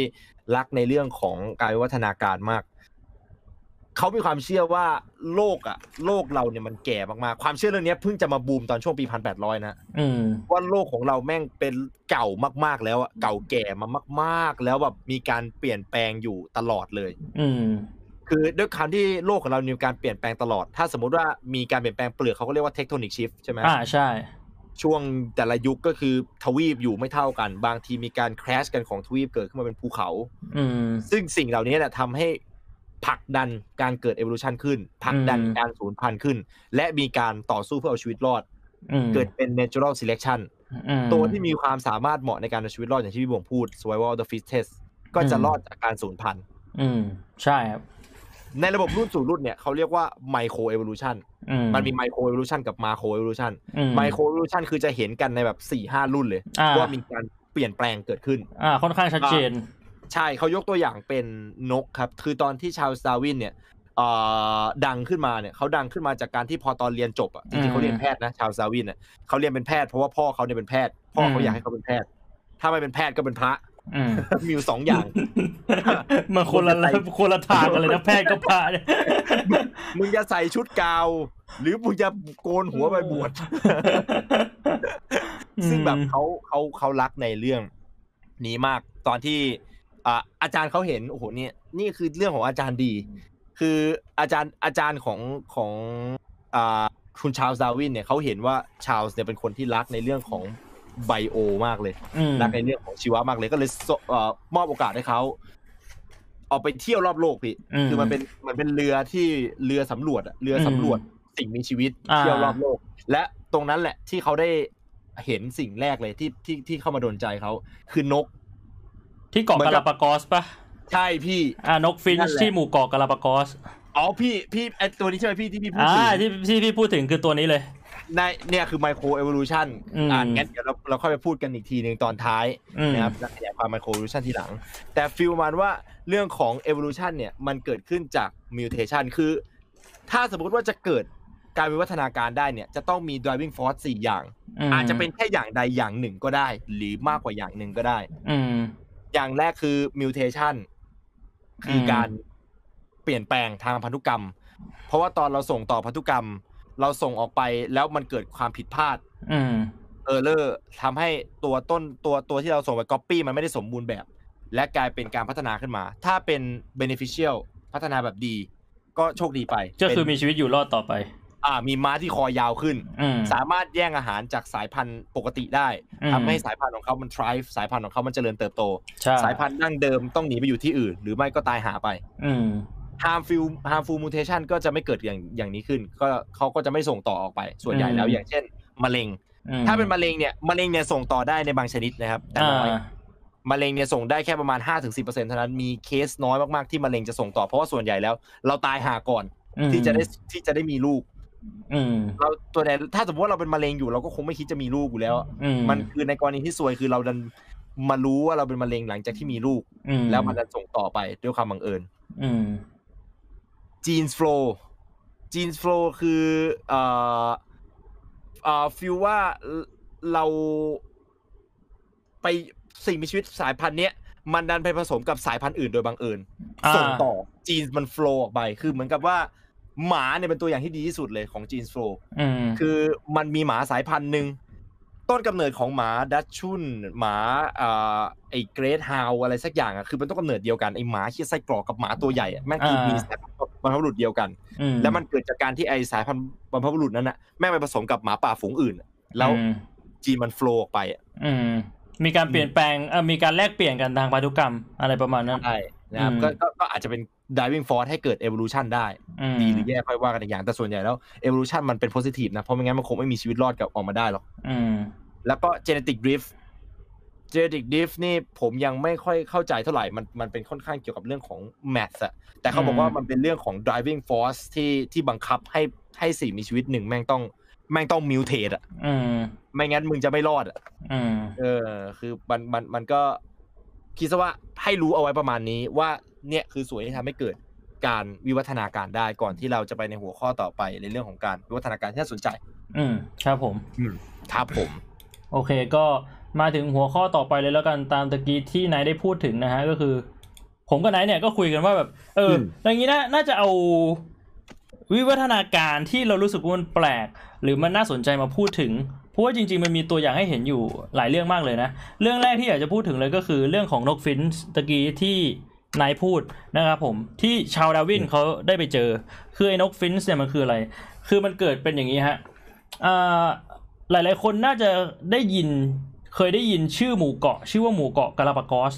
รักในเรื่องของการวิวัฒนาการมากเขามีความเชื่อว่าโลกอะโลกเราเนี่ยมันแก่มากๆความเชื่อเรื่องเนี้ยเพิ่งจะมาบูมตอนช่วงปีพันแปดร้อยนะอืมว่าโลกของเราแม่งเป็นเก่ามาก ๆ แล้วอะเก่าแก่มามาก ๆ แล้วแบบมีการเปลี่ยนแปลงอยู่ตลอดเลย อืมคือด้วยความที่โลกของเรามีการเปลี่ยนแปลงตลอด ถ้าสมมติว่ามีการเปลี่ยนแปลงเปลือกเขาก็เรียกว่าเทคโทนิกชิฟใช่ไหมอ่าใช่ ช่วงแต่ละยุคก็คือทวีปอยู่ไม่เท่ากัน บางทีมีการแครชกันของทวีปเกิดขึ้นมาเป็นภูเขาอืมซึ่งสิ่งเหล่านี้เนี่ยทำให้ผลักดันการเกิด evolution ขึ้นผลักดันอืมการสูญพันธุ์ขึ้น และมีการต่อสู้เพื่อเอาชีวิตรอดอืมเกิดเป็น natural selection อืมตัวที่มีความสามารถเหมาะในการเอาชีวิตรอดอย่างที่พี่บวงพูด survival of the fittest ก็จะอืมรอดจากการสูญพันธุ์อืมใช่ครับในระบบรุ่นสู่รุ่นเนี่ยเขาเรียกว่า micro evolution อืม มันมี micro evolution กับ macro evolution อืม micro evolution คือจะเห็นกันในแบบสี่ห้ารุ่นเลยอ่าว่ามีการเปลี่ยนแปลงเกิดขึ้น อ่า ค่อนข้างชัดเจน ใช่เขายกตัวอย่างเป็นนกครับ คือตอนที่ชาลส์ดาร์วินเนี่ยเอ่อดังขึ้นมาเนี่ยเขาดังขึ้นมาจากการที่พอตอนเรียนจบอะจริงๆเขาเรียนแพทย์นะชาลส์ดาร์วินเนี่ยเขาเรียนเป็นแพทย์เพราะว่าพ่อเขาเนี่ยเป็นแพทย์ พ่อเขาอืมอยากให้เขาเป็นแพทย์ ถ้าไม่เป็นแพทย์ก็เป็นพระอื มมีอยู่สองอย่างมันคนละคนละทางกันเลยนะแพทย์กับพระเนี่ยมึงจะใส่ชุดกาว หรือมึงจะโกนหัวไปบวชซึ่งแบบเขาเขาเขารักในเรื่อง นี้มากตอนที่อ่าอาจารย์เขาเห็นโอ้โหเนี่ยนี่คือเรื่องของอาจารย์ดี คืออาจารย์อาจารย์ของของอ่าคุณชาลส์ดาร์วินเนี่ยเขาเห็นว่าชาลส์เนี่ยเป็นคนที่รักในเรื่องของ bio มากเลยอืมรักในเรื่องของชีวะมากเลยก็เลยสเอ่อมอบโอกาสให้เขาออกไปเที่ยวรอบโลกพี่อืมคือมันเป็นมันเป็นเรือที่เรือสำรวจอะเรือสำรวจสิ่งมีชีวิตอ่าเที่ยวรอบโลก และตรงนั้นแหละที่เขาได้เห็นสิ่งแรกเลยที่ที่ที่เข้ามาโดนใจเขาคือนก ที่เกาะหมู่เกาะกาลาปากอสปะใช่พี่อ่านกฟินนั่นช์แหละที่หมู่เกาะกาลาปากอสอ๋อพี่พี่ไอตัวนี้ใช่ไหมพี่ที่พี่พูดอ่าถึงที่ที่พี่พูดถึงคือตัวนี้เลย ในเนี่ยคือไมโครเอว l u ชันอืมอ่างั้นเดี๋ยวเราเราค่อยไปพูดกันอีกทีหนึ่งตอนท้ายอืมนะครับแล้วขยายความไมโคร e v o l u ชันทีหลัง แต่ฟิลประมาณว่าเรื่องของ evolution เนี่ยมันเกิดขึ้นจาก mutation คือ ถ้าสมมติว่าจะเกิดการวิวัฒนาการได้เนี่ยจะต้องมี driving force 4อย่างมอาจจะเป็นแค่อย่างใดอย่างหนึ่งก็ได้ หรือมากกว่าอย่างหนึ่งก็ได้อืมอย่างแรกคือ mutation คืออืมการเปลี่ยนแปลงทางพันธุกรรม เพราะว่าตอนเราส่งต่อพันธุกรรม เราส่งออกไปแล้วมันเกิดความผิดพลาดอืม error ทำให้ตัวต้นตัวตัวที่เราส่งไปก๊อปปี้มันไม่ได้สมบูรณ์แบบ และกลายเป็นการพัฒนาขึ้นมา ถ้าเป็น beneficial พัฒนาแบบดี ก็โชคดีไปก็คือเป็นมีชีวิตอยู่รอดต่อไป อ่า มีม้าที่คอยาวขึ้นอืมสามารถแย่งอาหารจากสายพันธุ์ปกติได้อืมทำให้สายพันธุ์ของเขามัน thrive สายพันธุ์ของเขามันเจริญเติบโตใช่สายพันธุ์ดั้งเดิมต้องหนีไปอยู่ที่อื่น หรือไม่ก็ตายหาไป อื ม harmful harmful mutation ก็จะไม่เกิดอย่างอย่างนี้ขึ้น ก็เขาก็จะไม่ส่งต่อออกไป ส่วนใหญ่แล้วอืมอย่างเช่นมะเร็งอืมถ้าเป็นมะเร็งเนี่ยมะเร็งเนี่ยส่งต่อได้ในบางชนิดนะครับ แต่น้อยอ่ามะเร็งเนี่ยส่งได้แค่ประมาณ 5-10%เท่านั้นมีเคสน้อยมากๆที่มะเร็งจะส่งต่อเพราะว่าส่วนใหญ่แล้ว เราตายหาก่อนอืมที่จะได้ที่จะได้มีลูกอืมเราตัวใดถ้าสมมติว่าเราเป็นมะเร็งอยู่เราก็คงไม่คิดจะมีลูกอยู่แล้วอืมมันคือในกรณีที่ซวยคือเราดันมารู้ว่าเราเป็นมะเร็งหลังจากที่มีลูกอืมแล้วมันจะส่งต่อไปด้วยความบังเอิญ อืม genes flow genes flow คือเอ่อเอ่อฟีลว่าเราไปสิ่งมีชีวิตสายพันธุ์เนี้ยมันดันไปผสมกับสายพันธุ์อื่นโดยบังเอิญอ่าส่งต่อ genes มัน flow ออกไปคือเหมือนกับว่าหมาเนี่ยเป็นตัวอย่างที่ดีที่สุดเลยของ genes flow อืมคือมันมีหมาสายพันธุ์หนึ่ง ต้นกำเนิดของหมาดัชชุนหมาอ่าไอ้เกรทฮาวอะไรสักอย่างอะคือเป็นต้นกำเนิดเดียวกันไอ้หมาขี้ไส้กรอกกับหมาตัวใหญ่อะแม่งคืออ่ามีมีสายพันธุ์บรรพบุรุษเดียวกัน อืมแล้วมันเกิดจากการที่ไอ้สายพันธุ์บรรพบุรุษนั้นน่ะแม่งไปผสมกับหมาป่าฝูงอื่นอะแล้วอืมจีนมันโฟล์ออกไปอะอืม มีการเปลี่ยนแปลงเออมีการแลกเปลี่ยนกันทางพันธุกรรมอะไรประมาณนั้น ใช่นะครับอืม ก็ก็ก็อาจจะเป็น driving force ให้เกิด evolution ได้อืมดีหรือแย่ค่อยว่ากันอีกอย่างแต่ส่วนใหญ่แล้ว evolution มันเป็น positive นะ เพราะไม่งั้นมันคงไม่มีชีวิตรอดกับออกมาได้หรอกอืมแล้วก็ genetic drift genetic drift นี่ผมยังไม่ค่อยเข้าใจเท่าไหร่ มันมันเป็นค่อนข้างเกี่ยวกับเรื่องของ math อะแต่เขาบอกว่าอืมมันเป็นเรื่องของ driving force ที่ที่บังคับให้ให้สิ่งมีชีวิตหนึ่งแม่งต้องแม่งต้อง mutate อะอืมไม่งั้นมึงจะไม่รอดอะอืมเออ คือมันมันมันก็ คิดซะว่าให้รู้เอาไว้ประมาณนี้ว่าเนี่ยคือส่วนที่ทำให้เกิดการวิวัฒนาการได้ก่อนที่เราจะไปในหัวข้อต่อไปในเรื่องของการวิวัฒนาการที่น่าสนใจ อืมครับผมอืมครับผม โอเคก็มาถึงหัวข้อต่อไปเลยแล้วกันตามตะกี้ที่นายได้พูดถึงนะฮะก็คือ ผมกับนายเนี่ยก็คุยกันว่าแบบ เออมอย่างนี้นะน่าจะเอาวิวัฒนาการที่เรารู้สึกว่ามันแปลก หรือมันน่าสนใจมาพูดถึงเพ ราะว่าจริงๆมันมีตัวอย่างให้เห็นอยู่หลายเรื่องมากเลยนะ เรื่องแรกที่อยากจะพูดถึงเลยก็คือเรื่องของนกฟินช์ตะกี้ที่นายพูดนะครับผมที่ชาลส์ดาร์วินเขาได้ไปเจอ คือไอ้นกฟินช์เนี่ยมันคืออะไร คือมันเกิดเป็นอย่างนี้ฮะอ่าหลายๆคนน่าจะได้ยินเคยได้ยินชื่อหมู่เกาะ ชื่อว่าหมู่เกาะกาลาปากอส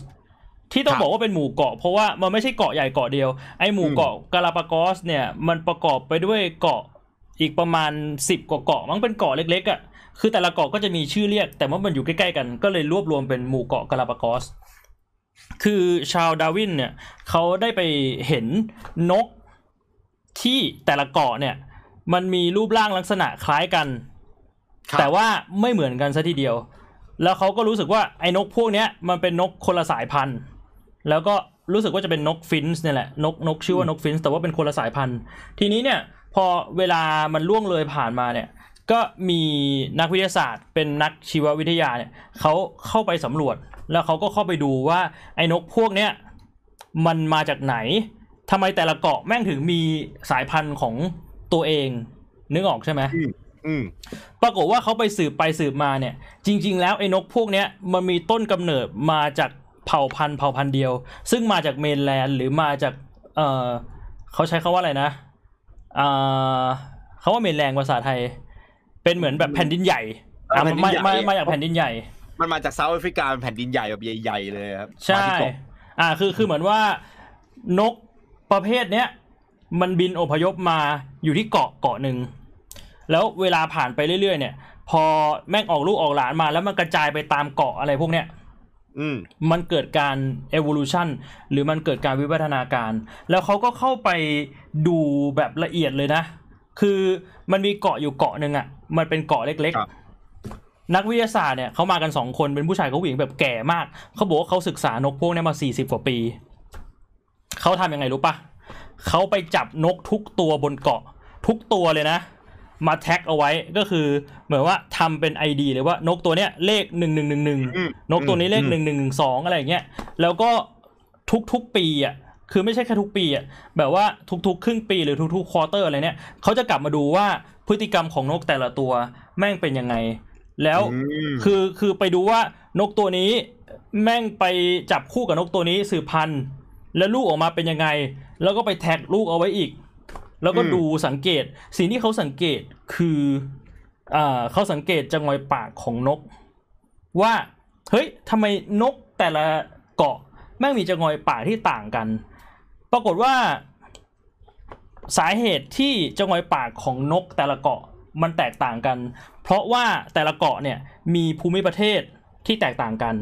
ถูกต้องครับบอกว่าเป็นหมู่เกาะเพราะว่ามันไม่ใช่เกาะใหญ่เกาะเดียวไอ้หมู่เกาะกาลาปากอสเนี่ยมันประกอบไปด้วยเกาะอีกประมาณสิบกว่าเกาะมันเป็นเกาะเล็กๆอะ่ะ คือแต่ละเกาะก็จะมีชื่อเรียก แต่ว่ามันอยู่ใกล้ๆกัน ก็เลยรวบรวมเป็นหมู่เกาะกาลาปากอส คือชาวดาร์วินเนี่ยเขาได้ไปเห็นนกที่แต่ละเกาะเนี่ย มันมีรูปร่างลักษณะคล้ายกันครับแต่ว่าไม่เหมือนกันซะทีเดียว แล้วเขาก็รู้สึกว่าไอ้นกพวกเนี้ยมันเป็นนกคนละสายพันธุ์ แล้วก็รู้สึกว่าจะเป็นนกฟินช์เนี่ยแหละนกนกชื่อว่านกฟินช์แต่ว่าเป็นคนละสายพันธุ์ ทีนี้เนี่ยพอเวลามันล่วงเลยผ่านมาเนี่ย ก็มีนักวิทยาศาสตร์ เป็นนักชีววิทยาเนี่ยเขาเข้าไปสำรวจ แล้วเขาก็เข้าไปดูว่าไอ้นกพวกเนี้ยมันมาจากไหนทำไมแต่ละเกาะแม่งถึงมีสายพันธุ์ของตัวเอง นึกออกใช่ไหมอืมปรากฏว่าเขาไปสืบไปสืบมาเนี่ย จริง ๆ แล้วไอ้นกพวกเนี้ยมันมีต้นกำเนิดมาจากเผ่าพันธุ์เผ่าพันธุ์เดียว ซึ่งมาจากเมนแลนด์หรือมาจาก เออเขาใช้คาว่าอะไรนะอ่าเขาว่าเมนแลนด์ภาษาไทย เป็นเหมือนแบบแผ่นดินใหญ่อะแผ่นดินมาใหญ่มามาจากแผ่นดินใหญ่ มันมาจากเซาท์แอฟริกาเป็นแผ่นดินใหญ่แบบใหญ่ๆเลยครับ ใช่มาที่เกาะอ่าคือคือเหมือนว่านกประเภทเนี้ยมันบินอพยพมาอยู่ที่เกาะเกาะหนึ่งแล้วเวลาผ่านไปเรื่อยๆเนี่ย พอแม่งออกลูกออกหลานมา แล้วมันกระจายไปตามเกาะอะไรพวกเนี้ยอืมมันเกิดการ evolution หรือมันเกิดการวิวัฒนาการ แล้วเขาก็เข้าไปดูแบบละเอียดเลยนะ คือมันมีเกาะอยู่เกาะหนึ่งอะ่ะ มันเป็นเกาะเล็กครับๆนักวิทยาศาสตร์เนี่ยเขามากันสองคนเป็นผู้ชายกับผู้หญิงแบบแก่มาก เขาบอกว่าเขาศึกษานกพวกเนี้มาสี่สิบกว่าปี เขาทำยังไงรู้ปะเขาไปจับนกทุกตัวบนเกาะทุกตัวเลยนะ มาแท็กเอาไว้ก็คือ เหมือนว่าทำเป็นไอดีเลยว่านกตัวเนี้ยเลขหนึ่งหนึ่งหนึ่งหนึ่งอืมนกตัวนี้เลขอืมหนึ่งหนึ่งหนึ่งสองอะไรอย่างเงี้ยแล้วก็ทุกๆปีอะ คือไม่ใช่แค่ทุกปีอะแบบว่าทุกๆ ครึ่งปีหรือทุกๆควอเตอร์อะไรเนี่ยเขาจะกลับมาดูว่าพฤติกรรมของนกแต่ละตัวแม่งเป็นยังไง แล้วมคือคือไปดูว่านกตัวนี้แม่งไปจับคู่กับนกตัวนี้สืบพันธุ์แล้วลูกออกมาเป็นยังไง แล้วก็ไปแท็กลูกเอาไว้อีก แล้วก็ดูสังเกต สิ่งที่เขาสังเกตคืออ่าเขาสังเกตจังหวะปากของนก ว่าเฮ้ยทำไมนกแต่ละเกาะแม่งมีจังหวะปากที่ต่างกัน ปรากฏว่าสาเหตุที่จังหวะปากของนกแต่ละเกาะมันแตกต่างกัน เพราะว่าแต่ละเกาะเนี่ยมีภูมิประเทศที่แตกต่างกัน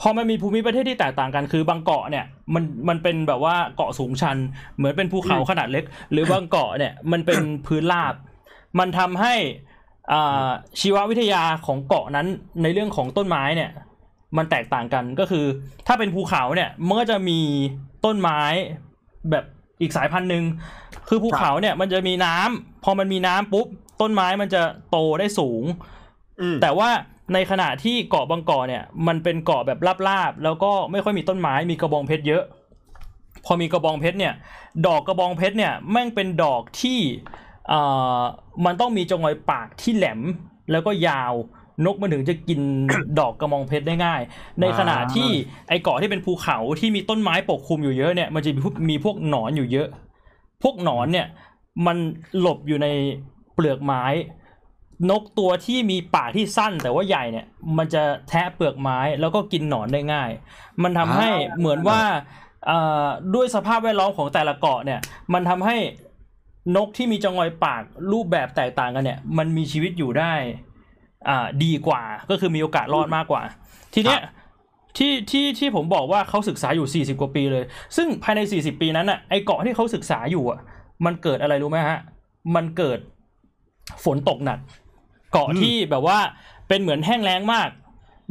พอมันมีภูมิประเทศที่แตกต่างกันคือบางเกาะเนี่ยมันมันเป็นแบบว่าเกาะสูงชัน เหมือนเป็นภูเขาขนาดเล็ก หรือบางเกาะเนี่ยมันเป็นพื้นราบ มันทำให้อ่าชีววิทยาของเกาะนั้นในเรื่องของต้นไม้เนี่ย มันแตกต่างกันก็คือ ถ้าเป็นภูเขาเนี่ยมันก็จะมี ต้นไม้แบบอีกสายพันธุ์หนึ่งคือภูเขาเนี่ยมันจะมีน้ำพอมันมีน้ำปุ๊บต้นไม้มันจะโตได้สูงอืมแต่ว่าในขณะที่เกาะบางเกาะเนี่ย มันเป็นเกาะแบบราบๆแล้วก็ไม่ค่อยมีต้นไม้มีกระบองเพชรเยอะ พอมีกระบองเพชรเนี่ย ดอกกระบองเพชรเนี่ยแม่งเป็นดอกที่เอ่อมันต้องมีจงอยปากที่แหลมแล้วก็ยาว นกมันถึงจะกินดอกกระบองเพชรได้ง่าย ในขณะที่ไอเกาะที่เป็นภูเขาที่มีต้นไม้ปกคลุมอยู่เยอะเนี่ย มันจะมีพวกมีพวกหนอนอยู่เยอะ พวกหนอนเนี่ย มันหลบอยู่ในเปลือกไม้ นกตัวที่มีปากที่สั้นแต่ว่าใหญ่เนี่ย มันจะแทะเปลือกไม้แล้วก็กินหนอนได้ง่าย มันทำให้อ่าเหมือนว่าเอ่อด้วยสภาพแวดล้อมของแต่ละเกาะเนี่ย มันทำให้นกที่มีจงอยปากรูปแบบแตกต่างกันเนี่ย มันมีชีวิตอยู่ได้ อ่าดีกว่าก็คือมีโอกาสรอดมากกว่า ทีเนี้ยที่ที่ที่ผมบอกว่าเขาศึกษาอยู่ 40 กว่าปีเลย ซึ่งภายใน 40 ปีนั้นอะไอเกาะที่เขาศึกษาอยู่อะ มันเกิดอะไรรู้ไหมฮะ มันเกิดฝนตกหนัก เกาะอืมที่แบบว่าเป็นเหมือนแห้งแล้งมาก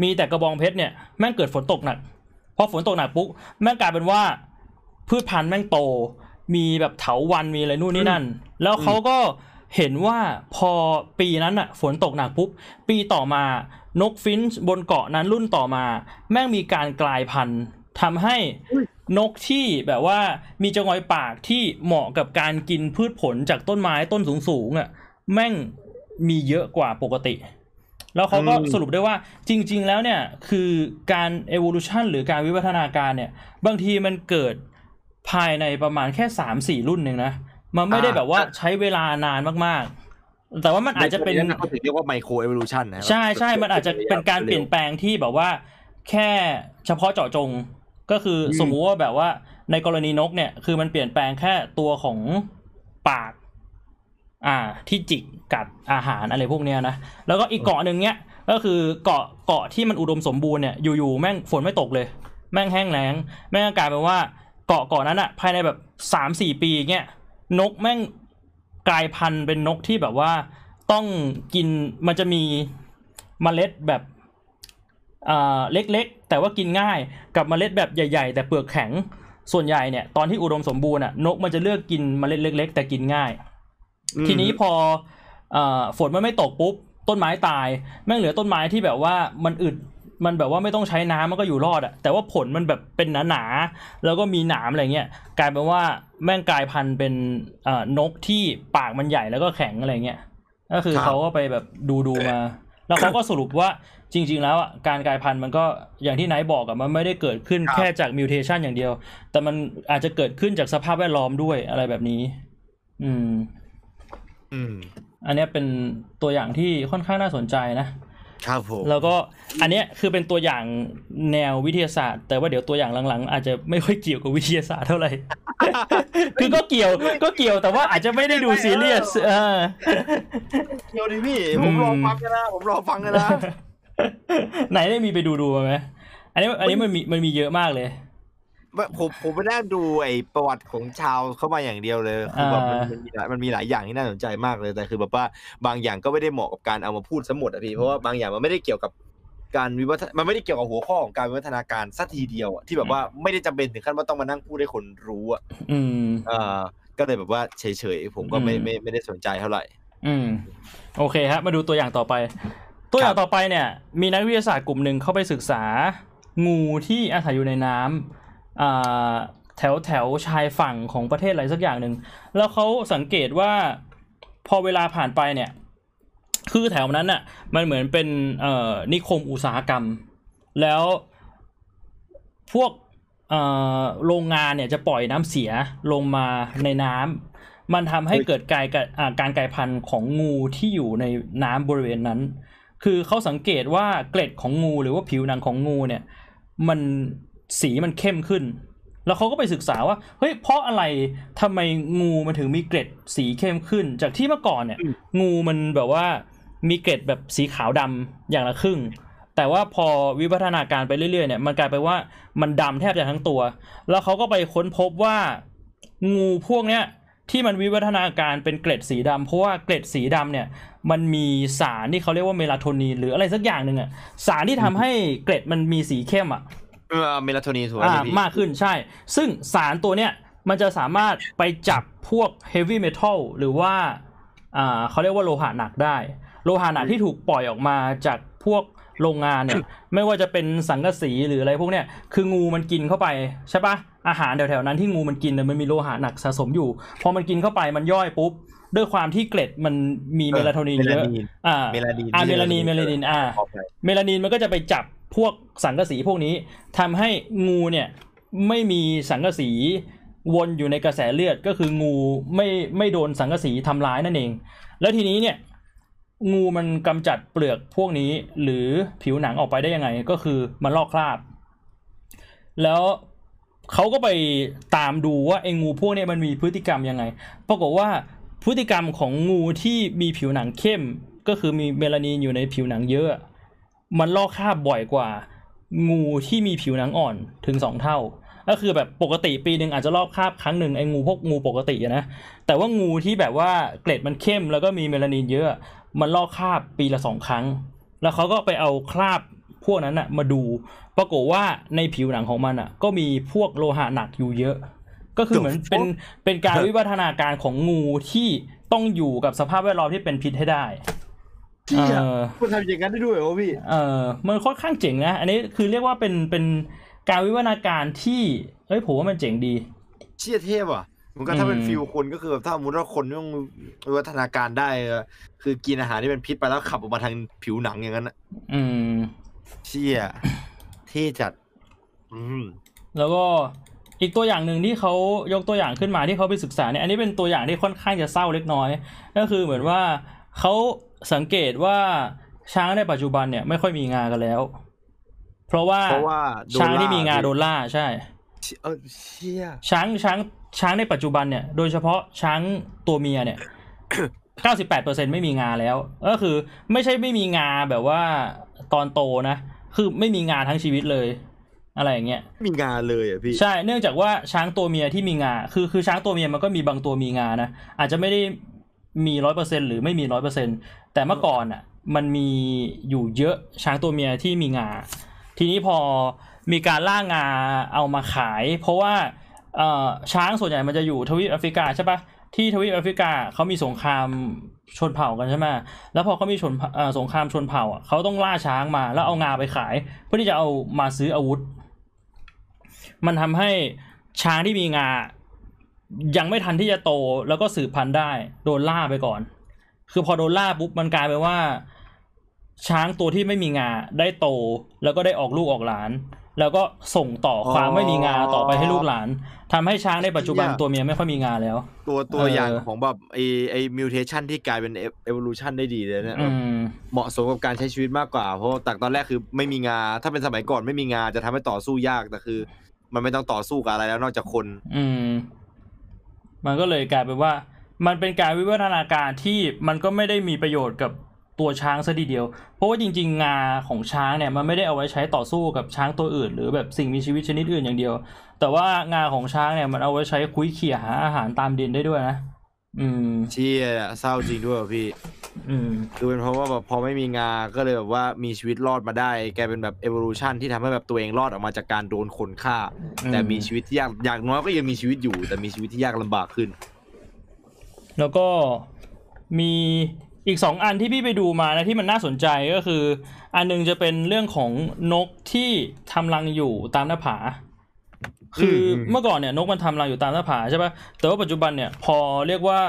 มีแต่กระบองเพชรเนี่ยแม่งเกิดฝนตกหนักพอฝนตกหนักปุ๊บแม่งกลายเป็นว่า พืชพันธุ์แม่งโต มีแบบเถาวันมีอะไรนู่นนี่นั่น แล้วเขาก็ เห็นว่าพอปีนั้นอะฝนตกหนักปุ๊บ ปีต่อมานกฟินช์บนเกาะนั้นรุ่นต่อมา แม่งมีการกลายพันธุ์ทำให้นกที่แบบว่ามีจงอยปากที่เหมาะกับการกินพืชผลจากต้นไม้ต้นสูงๆอะแม่งมีเยอะกว่าปกติ แล้วเขาก็อืมสรุปได้ว่าจริง ๆ แล้วเนี่ยคือการ evolution หรือการวิวัฒนาการเนี่ย บางทีมันเกิดภายในประมาณแค่สามสี่รุ่นหนึ่งนะ มันไม่ได้แบบว่าใช้เวลานานมากๆ แต่ว่ามันอาจจะเป็นใเขาถึงเรียกว่าไมโครเอ o l u ชันนะใช่ใช่มันอาจจะเป็นการเปลี่ยนแปลงที่แบบว่า แค่เฉพาะเจาะจงก็คืออมสมมุติว่าแบบว่าในกรณีนกเนี่ย คือมันเปลี่ยนแปลงแค่ตัวของปาก อ่า ที่จิกกัดอาหารอะไรพวกเนี้ยนะแล้วก็อีกเกาะหนึ่งเนี้ยก็คือเกาะเกาะที่มันอุดมสมบูรณ์เนี่ยอยู่ๆแม่งฝนไม่ตกเลย แม่งแห้งแล้ง แม่งก็กลายเป็นว่าเกาะเกาะนั้นอะภายในแบบสามสี่ปีเงี้ย นกแม่งกลายพันธุ์เป็นนกที่แบบว่าต้องกินมันจะมีเมล็ดแบบอ่าเล็กๆ แต่ว่ากินง่ายกับเมล็ดแบบใหญ่ ๆ แต่เปลือกแข็งส่วนใหญ่เนี่ยตอนที่อุดมสมบูรณ์อะนกมันจะเลือกกินเมล็ดเล็ก ๆ แต่กินง่ายอืมทีนี้พอเอ่อฝนมันไม่ตกปุ๊บต้นไม้ตายแม่งเหลือต้นไม้ที่แบบว่ามันอึดมันแบบว่าไม่ต้องใช้น้ำมันก็อยู่รอดอะแต่ว่าผลมันแบบเป็นหนาๆแล้วก็มีหนามอะไรเงี้ยกลายเป็นว่า แม่งกลายพันธุ์เป็นเอ่อนกที่ปากมันใหญ่แล้วก็แข็งอะไรเงี้ยก็คือครับเขาก็ไปแบบดูดูๆมา แล้วเขาก็สรุปว่าจริง ๆ แล้วอะการกลายพันธุ์มันก็อย่างที่ไนท์บอกอะมันไม่ได้เกิดขึ้นแค่จากมิวเทชันอย่างเดียว แต่มันอาจจะเกิดขึ้นจากสภาพแวดล้อมด้วยอะไรแบบนี้ อืม อืม อันเนี้ยเป็นตัวอย่างที่ค่อนข้างน่าสนใจนะ ครับผมแล้วก็อันเนี้ยคือเป็นตัวอย่างแนววิทยาศาสตร์ แต่ว่าเดี๋ยวตัวอย่างหลังๆ อาจจะไม่ค่อยเกี่ยวกับวิทยาศาสตร์เท่าไหร่คือก็เกี่ยวก็เกี่ยวแต่ว่าอาจจะไม่ได้ดูซีเรียสเออเกี่ยวดิพี่ผมรอฟังกันนะผมรอฟังกันนะไหนได้มีไปดูดูมาไหมอันนี้อันนี้มันมีมันมีเยอะมากเลย ผมผมไปนั่งดูไอ้ประวัติของชาวเข้ามาอย่างเดียวเลยคือแบบมันมันมีหลายมันมีหลายอย่างที่น่าสนใจมากเลยแต่คือแบบว่าบางอย่างก็ไม่ได้เหมาะกับการเอามาพูดซะหมดอะพี่เพราะว่าบางอย่างมันไม่ได้เกี่ยวกับการวิวัฒมันไม่ได้เกี่ยวกับหัวข้อของการวิวัฒนาการสักทีเดียวอะที่แบบว่าไม่ได้จำเป็นถึงขั้นว่าต้องมานั่งพูดให้คนรู้อะอืมเอ่าก็เลยแบบว่าเฉยๆผมก็ไม่อืมไม่ไม่ได้สนใจเท่าไหร่ อืม โอเคฮะมาดูตัวอย่างต่อไป ตัวอย่างต่อไปเนี่ย มีนักวิทยาศาสตร์กลุ่มหนึ่งเข้าไปศึกษา งูที่อาศัยอยู่ในน้ำอ่า แถวแถวชายฝั่งของประเทศอะไรสักอย่างหนึ่งแล้วเขาสังเกตว่าพอเวลาผ่านไปเนี่ย คือแถวนั้นน่ะ มันเหมือนเป็นเอนิคมอุตสาหกรรม แล้วพวกโรงงานเนี่ยจะปล่อยน้ำเสียลงมาในน้ำมันทำให้เกิดการกาการกลายพันธุ์ของงูที่อยู่ในน้ำบริเวณนั้น คือเขาสังเกตว่าเกล็ดของงูหรือว่าผิวหนังของงูเนี่ย มัน สีมันเข้มขึ้น แล้วเขาก็ไปศึกษาว่าเฮ้ยเพราะอะไรทำไมงูมันถึงมีเกล็ดสีเข้มขึ้น จากที่เมื่อก่อนเนี่ย งูมันแบบว่ามีเกล็ดแบบสีขาวดำอย่างละครึ่ง แต่ว่าพอวิวัฒนาการไปเรื่อยๆเนี่ยมันกลายไปนว่ามันดำแทบจะทั้งตัว แล้วเขาก็ไปค้นพบว่างูพวกเนี้ยที่มันวิวัฒนาการเป็นเกล็ดสีดำเพราะว่าเกล็ดสีดำเนี่ย มันมีสารที่เขาเรียกว่าเมลาโทนินหรืออะไรสักอย่างหนึ่งอะสารที่ทำให้เกล็ดมันมีสีเข้มอะ เออเมลาโทนินถูกไหมอ่าพี่มากขึ้นใช่ ซึ่งสารตัวเนี้ยมันจะสามารถไปจับพวกเฮฟวี่เมทัลหรือว่าอ่าเขาเรียกว่าโลหะหนักได้ โลหะหนักที่ถูกปล่อยออกมาจากพวกโรงงานเนี่ย ไม่ว่าจะเป็นสังกะสีหรืออะไรพวกเนี้ยคืองูมันกินเข้าไปใช่ปะอาหารแถวๆนั้นที่งูมันกินเนี่ยมันมีโลหะหนักสะสมอยู่ พอมันกินเข้าไปมันย่อยปุ๊บด้วยความที่เกล็ดมันมีเมลาโทนินเยอะอ่าเมลานินอ่าเมลานินเมลานินอ่าขอไปเมลานินมันก็จะไปจับ พวกสังกะสีพวกนี้ทำให้งูเนี่ยไม่มีสังกะสีวนอยู่ในกระแสเลือดก็คืองูไม่ไม่โดนสังกะสีทำร้ายนั่นเอง แล้วทีนี้เนี่ยงูมันกำจัดเปลือกพวกนี้หรือผิวหนังออกไปได้ยังไงก็คือมันลอกคราบ แล้วเขาก็ไปตามดูว่าไอ้งูพวกนี้มันมีพฤติกรรมยังไง ปรากฏว่าพฤติกรรมของงูที่มีผิวหนังเข้ม ก็คือมีเมลานินอยู่ในผิวหนังเยอะ มันลอกคราบบ่อยกว่า งูที่มีผิวหนังอ่อนถึงสองเท่า ก็คือแบบปกติปีหนึ่งอาจจะลอกคราบครั้งหนึ่งไอ้งูพวกงูปกติอะนะ แต่ว่างูที่แบบว่าเกล็ดมันเข้มแล้วก็มีเมลานินเยอะ มันลอกคราบปีละสองครั้ง แล้วเขาก็ไปเอาคราบพวกนั้นอะมาดู ปรากฏว่าในผิวหนังของมันอะก็มีพวกโลหะหนักอยู่เยอะ ก็คือเหมือนเป็นเป็นการวิวัฒนาการของงูที่ต้องอยู่กับสภาพแวดล้อมที่เป็นพิษให้ได้ ที่เออคุณทำอย่างนั้นได้ด้วยเหรอพี่ เออมันค่อนข้างเจ๋งนะ อันนี้คือเรียกว่าเป็นเป็นการวิวัฒนาการที่เอ้ยผมว่ามันเจ๋งดี เชี่ยเทพอะมันก็ถ้าเป็นอืมฟิลคนก็คือแบบถ้าสมมติว่าคนต้องวิวัฒนาการได้อะคือกินอาหารที่เป็นพิษไปแล้วขับออกมาทางผิวหนังอย่างนั้นอะอืม เชี่ยเท่จัด อืม แล้วก็อีกตัวอย่างหนึ่งที่เขายกตัวอย่างขึ้นมาที่เขาไปศึกษาเนี่ยอันนี้เป็นตัวอย่างที่ค่อนข้างจะเศร้าเล็กน้อย ก็คือเหมือนว่าเขา สังเกตว่าช้างในปัจจุบันเนี่ยไม่ค่อยมีงากันแล้ว เพราะว่าเพราะว่าโดนช้างที่มีงาล่าโดนล่าใช่เออเชี่ยช้างช้างช้างในปัจจุบันเนี่ย โดยเฉพาะช้างตัวเมียเนี่ย98%ไม่มีงาแล้ว ก็คือไม่ใช่ไม่มีงาแบบว่าตอนโตนะ คือไม่มีงาทั้งชีวิตเลย อะไรอย่างเงี้ยมีงานเลยอะพี่ใช่เนื่องจากว่าช้างตัวเมียที่มีงาคือคือช้างตัวเมียมันก็มีบางตัวมีงานะอาจจะไม่ได้ มีร้อยเปอร์เซ็นหรือไม่มีร้อยเปอร์เซ็นแต่เมื่อก่อนอะ มันมีอยู่เยอะช้างตัวเมียที่มีงา ทีนี้พอมีการล่างาเอามาขาย เพราะว่าช้างส่วนใหญ่มันจะอยู่ทวีปแอฟริกาใช่ปะที่ทวีปแอฟริกาเขามีสงครามชนเผ่ากันใช่ไหมแล้วพอเขามีชนสงครามชนเผ่าเขาต้องล่าช้างมาแล้วเอางาไปขาย เพื่อที่จะเอามาซื้ออาวุธ มันทำให้ช้างที่มีงา ยังไม่ทันที่จะโตแล้วก็สืบพันธุ์ได้ โดนล่าไปก่อน คือพอโดนล่าปุ๊บมันกลายไปนว่า ช้างตัวที่ไม่มีงาได้โต แล้วก็ได้ออกลูกออกหลาน แล้วก็ส่งต่อความไม่มีงาต่อไปให้ลูกหลานทำให้ช้างในปัจจุบันตัวเมียไม่ค่อยมีงาแล้ว ตัวตัวเออออย่างของแบบไอไอ mutation ที่กลายเป็น evolution ได้ดีเลยเนี่ยอืมเหมาะสมกับการใช้ชีวิตมากกว่า เพราะจากตอนแรกคือไม่มีงา ถ้าเป็นสมัยก่อนไม่มีงาจะทำให้ต่อสู้ยากแต่คือ มันไม่ต้องต่อสู้กับอะไรแล้วนอกจากคน อื มันก็เลยกลายเป็นว่า มันเป็นการวิวัฒนาการที่มันก็ไม่ได้มีประโยชน์กับตัวช้างซะทีเดียว เพราะว่าจริง ๆ งาของช้างเนี่ยมันไม่ได้เอาไว้ใช้ต่อสู้กับช้างตัวอื่น หรือแบบสิ่งมีชีวิตชนิดอื่นอย่างเดียว แต่ว่างาของช้างเนี่ยมันเอาไว้ใช้คุ้ยเขี่ยหาอาหารตามดินได้ด้วยนะ อืมเชี่ยเศร้าจริงด้วยว่ะพี่ อืม คือเป็นเพราะว่าแบบพอไม่มีงา ก็เลยแบบว่ามีชีวิตรอดมาได้ แกเป็นแบบ evolution ที่ทำให้แบบตัวเองรอดออกมาจากการโดนคนฆ่า อืม แต่มีชีวิตที่ยาก อย่างน้อยก็ยังมีชีวิตอยู่ แต่มีชีวิตที่ยากลำบากขึ้น แล้วก็มีอีกสองอันที่พี่ไปดูมานะที่มันน่าสนใจก็คือ อันหนึงจะเป็นเรื่องของนกที่ทำรังอยู่ตามหน้าผา คืออมเมื่อก่อนเนี่ยนกมันทำรังอยู่ตามหน้าผาใช่ปะแต่ว่าปัจจุบันเนี่ยพอเรียกว่า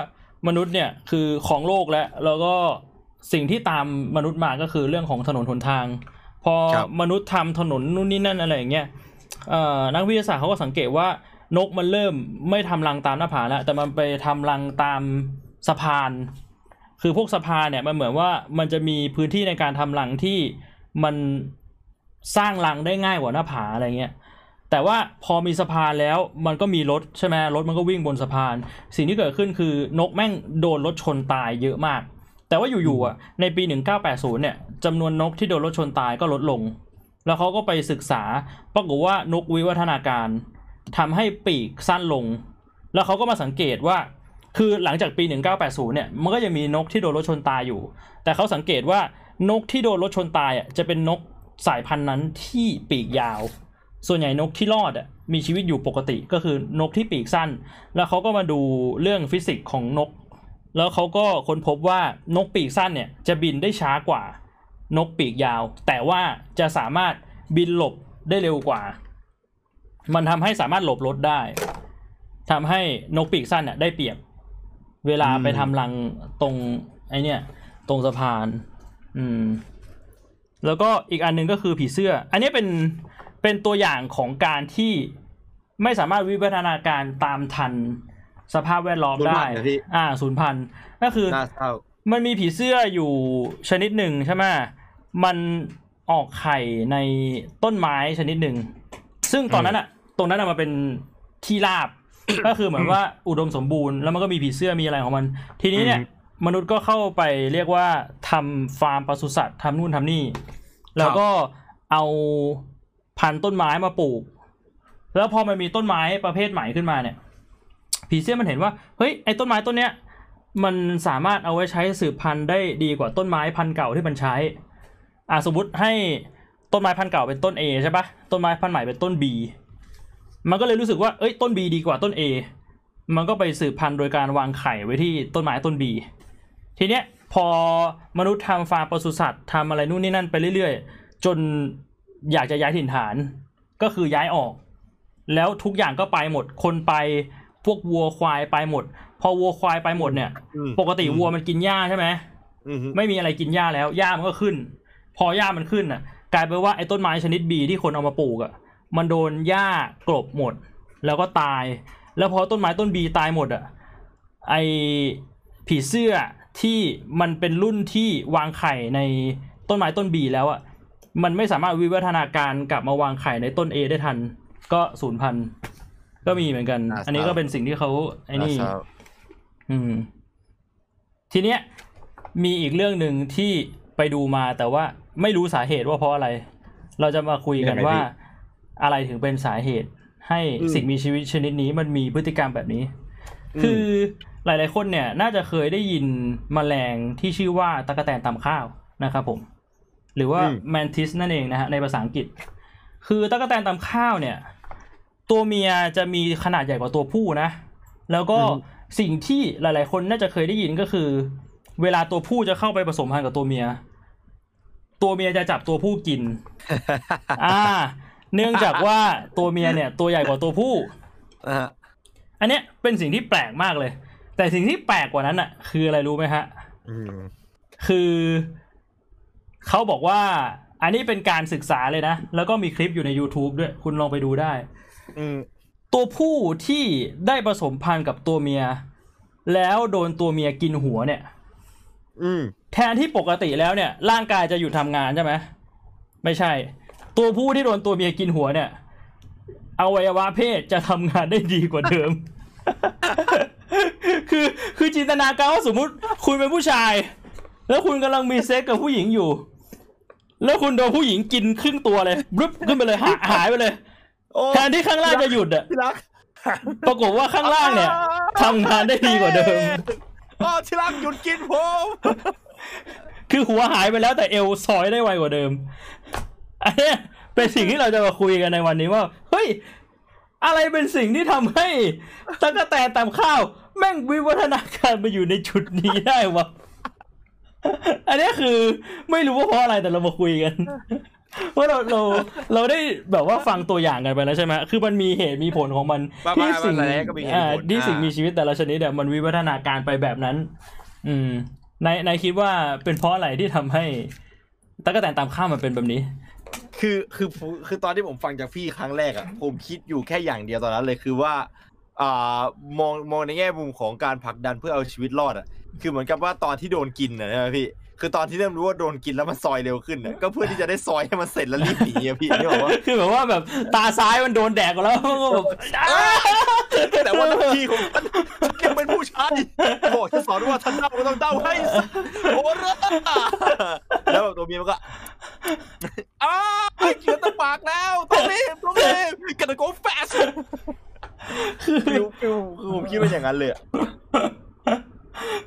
มนุษย์เนี่ยคือของโลกแล้วแล้วก็สิ่งที่ตามมนุษย์มาก็คือเรื่องของถนนหนทาง พอครับมนุษย์ทำถนนนู่นนี่นั่นอะไรอย่างเงี้ยเอ่อนักวิทยาศาสตร์เขาก็สังเกตว่านกมันเริ่มไม่ทำรังตามหน้าผาแล้วแต่มันไปทำรังตามสะพาน คือพวกสะพานเนี่ยมันเหมือนว่ามันจะมีพื้นที่ในการทำรังที่มันสร้างรังได้ง่ายกว่าหน้าผาอะไรเงี้ย แต่ว่าพอมีสะพานแล้วมันก็มีรถใช่ไหมรถมันก็วิ่งบนสะพาน สิ่งที่เกิดขึ้นคือนกแม่งโดนรถชนตายเยอะมาก แต่ว่าอยู่ๆอะในปี 1980 เนี่ยจำนวนนกที่โดนรถชนตายก็ลดลง แล้วเขาก็ไปศึกษาปรากฏว่านกวิวัฒนาการทำให้ปีกสั้นลง แล้วเขาก็มาสังเกตว่า คือหลังจากปี 1980 เนี่ยมันก็ยังมีนกที่โดนรถชนตายอยู่ แต่เขาสังเกตว่านกที่โดนรถชนตายอะจะเป็นนกสายพันธุ์นั้นที่ปีกยาว ส่วนใหญ่นกที่รอดอะมีชีวิตอยู่ปกติก็คือนกที่ปีกสั้น แล้วเขาก็มาดูเรื่องฟิสิกส์ของนก แล้วเขาก็ค้นพบว่านกปีกสั้นเนี่ยจะบินได้ช้ากว่านกปีกยาว แต่ว่าจะสามารถบินหลบได้เร็วกว่า มันทำให้สามารถหลบรถได้ทำให้นกปีกสั้นเนี่ยได้เปรียบ เวลาไปทำรังตรงไอเนี่ย ตรงสะพาน อืม แล้วก็อีกอันหนึ่งก็คือผีเสื้อ อันนี้เป็น เป็นตัวอย่างของการที่ไม่สามารถวิวัฒนาการตามทันสภาพแวดล้อมศูนย์ได้พันธุ์เหรอพี่อ่าศูนย์พันธุ์ก็คือน่าเศร้ามันมีผีเสื้ออยู่ชนิดหนึ่งใช่ไหมมันออกไข่ในต้นไม้ชนิดหนึ่ง ซึ่งตอนนั้นอะตรงนั้นอะมันเป็นที่ราบ ก็คือเหมือนว่าอุดมสมบูรณ์แล้วมันก็มีผีเสื้อมีอะไรของมัน ทีนี้เนี่ยอืมมนุษย์ก็เข้าไปเรียกว่าทำฟาร์มปศุสัตว์ทำนู่นทำนี่ แล้วก็เอา พันต้นไม้มาปลูก แล้วพอมันมีต้นไม้ประเภทใหม่ขึ้นมาเนี่ย ผีเสื้อมันเห็นว่า เฮ้ย ไอ้ต้นไม้ต้นเนี้ย มันสามารถเอาไว้ใช้สืบพันธุ์ได้ดีกว่าต้นไม้พันธุ์เก่าที่มันใช้ อ่าสมมติให้ต้นไม้พันธุ์เก่าเป็นต้น A ใช่ปะต้นไม้พันธุ์ใหม่เป็นต้น B มันก็เลยรู้สึกว่า เอ้ย ต้น B ดีกว่าต้น A มันก็ไปสืบพันธุ์โดยการวางไข่ไว้ที่ต้นไม้ต้น B ทีเนี้ยพอมนุษย์ทำฟาร์มปศุสัตว์ทำอะไรนู่นนี่นั่นไปเรื่อยๆ จน อยากจะย้ายถิ่นฐานก็คือย้ายออก แล้วทุกอย่างก็ไปหมด คนไปพวกวัวควายไปหมด พอวัวควายไปหมดเนี่ยอืมปกติวัวมันกินหญ้าใช่ไหมอืมไม่มีอะไรกินหญ้าแล้วหญ้ามันก็ขึ้น พอหญ้ามันขึ้นอะ กลายเป็นว่าไอ้ต้นไม้ชนิดบีที่คนเอามาปลูกอะ มันโดนหญ้ากลบหมด แล้วก็ตาย แล้วพอต้นไม้ต้นบีตายหมดอะไอผีเสื้อที่มันเป็นรุ่นที่วางไข่ในต้นไม้ต้นบีแล้วอะ มันไม่สามารถวิวัฒนาการกลับมาวางไข่ในต้น A ได้ทัน ก็สูญพันธุ์ก็มีเหมือนกันน่าเศร้าอันนี้ก็เป็นสิ่งที่เขาไอ้นี่าเศร้าอืม ทีเนี้ย มีอีกเรื่องหนึ่งที่ไปดูมาแต่ว่าไม่รู้สาเหตุว่าเพราะอะไร เราจะมาคุยกันว่าอะไรถึงเป็นสาเหตุ ให้สิ่งมีชีวิตชนิดนี้มันมีพฤติกรรมแบบนี้ คือหลาย ๆ คนเนี่ย น่าจะเคยได้ยินแมลงที่ชื่อว่าตะกแตนตำข้าวนะครับผม หรือว่าอืมแมนทิสนั่นเองนะฮะในภาษาอังกฤษ คือตะกแตนตำข้าวเนี่ย ตัวเมียจะมีขนาดใหญ่กว่าตัวผู้นะ แล้วก็สิ่งที่หลาย ๆ คนน่าจะเคยได้ยินก็คือ เวลาตัวผู้จะเข้าไปผสมพันธุ์กับตัวเมีย ตัวเมียจะจับตัวผู้กิน อ่า เนื่องจากว่าตัวเมียเนี่ย ตัวใหญ่กว่าตัวผู้อ่าอันเนี้ยเป็นสิ่งที่แปลกมากเลย แต่สิ่งที่แปลกกว่านั้นอะคืออะไรรู้ไหมฮะอืมคือ เขาบอกว่า อันนี้เป็นการศึกษาเลยนะ แล้วก็มีคลิปอยู่ใน YouTube ด้วย คุณลองไปดูได้อืมตัวผู้ที่ได้ผสมพันธุ์กับตัวเมีย แล้วโดนตัวเมียกินหัวเนี่ยอืมแทนที่ปกติแล้วเนี่ย ร่างกายจะหยุดทำงานใช่ไหมไม่ใช่ ตัวผู้ที่โดนตัวเมียกินหัวเนี่ยอวัยวะเพศจะทำงานได้ดีกว่าเดิม คือคือจินตนาการว่าสมมุติ คุณเป็นผู้ชาย แล้วคุณกำลังมีเซ็กกับผู้หญิงอยู่ แล้วคุณโดนผู้หญิงกินครึ่งตัวเลยรึบขึ้นไปเลยหาหายไปเลยโอ้แทนที่ข้างล่างจะหยุดอะที่รักปรากฏว่าข้างล่างเนี่ยทำงานได้ดีกว่าเดิมอ๋อที่รักหยุดกินผมคือหัวหายไปแล้วแต่เอวซอยได้ไวกว่าเดิมอันเนี้ยเป็นสิ่งที่เราจะมาคุยกันในวันนี้ว่า เฮ้ย อะไรเป็นสิ่งที่ทำให้ตะกะแตนตามข้าว แม่งวิวัฒนาการมาอยู่ในจุดนี้ได้วะ อันเนี้ยคือไม่รู้ว่าเพราะอะไรแต่เรามาคุยกันว่าเราเราเราได้แบบว่าฟังตัวอย่างกันไปแล้วใช่ไหมคือมันมีเหตุมีผลของมันบ้าๆที่สิ่งอะไรก็มีเหตุอ่าผลที่สิ่งอ่ามีมีชีวิตแต่ละชนิดเนี่ยมันวิวัฒนาการไปแบบนั้น อืมนายนายคิดว่าเป็นเพราะอะไรที่ทำให้ตะกแตนตามข้ามมันเป็นแบบนี้ คือคือคือตอนที่ผมฟังจากพี่ครั้งแรกอะผมคิดอยู่แค่อย่างเดียวตอนนั้นเลยคือว่า อ่ามองมองในแง่มุมของการผลักดันเพื่อเอาชีวิตรอดอะ คือเหมือนกับว่าตอนที่โดนกินนะใช่ไหมพี่คือตอนที่เริ่มรู้ว่าโดนกินแล้วมันซอยเร็วขึ้นน่ะก็เพื่อที่จะได้ซอยให้มันเสร็จแล้วรีบหนีอะพี่นี่บอกว่าคือแบบว่าแบบตาซ้ายมันโดนแดกแล้วมันก็แบบแต่ว่าหน้าที่ของฉันฉันยังเป็นผู้ชายบอกฉันสอนว่าท่านเดาก็ต้องเดาให้สิโอ้ร่าแล้วแบบตัวเมียมันก็อ้าวเขียนตะปากแล้วต้องรีบต้องรีบกันโกแฟสฟิวฟิวคือผมคิดว่าอย่างนั้นเลยอะ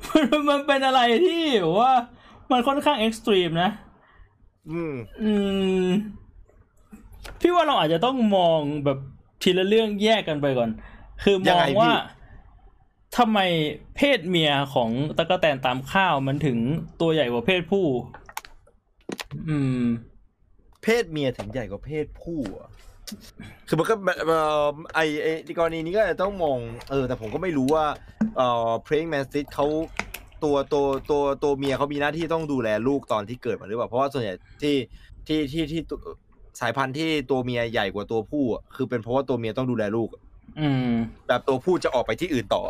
มันมันเป็นอะไรที่แบบว่า มันค่อนข้างเอ็กซ์ตรีมนะ อืม อืม พี่ว่าเราอาจจะต้องมองแบบทีละเรื่องแยกกันไปก่อน คือมองว่าทำไมเพศเมียของตะกแตนตามข้าวมันถึงตัวใหญ่กว่าเพศผู้ อืม เพศเมียถึงใหญ่กว่าเพศผู้อะ คือมันก็เอ่อไอไอในกรณีนี้ก็อาจจะต้องมองเออแต่ผมก็ไม่รู้ว่าเอ่อ praying mantis เขาตัวตัวตัวตัวเมียเขามีหน้าที่ต้องดูแลลูกตอนที่เกิดมาหรือเปล่าเพราะว่าส่วนใหญ่ที่ที่ที่ที่ตัวสายพันธุ์ที่ตัวเมียใหญ่กว่าตัวผู้อะคือเป็นเพราะว่าตัวเมียต้องดูแลลูกอืม แบบตัวผู้จะออกไปที่อื่นต่อ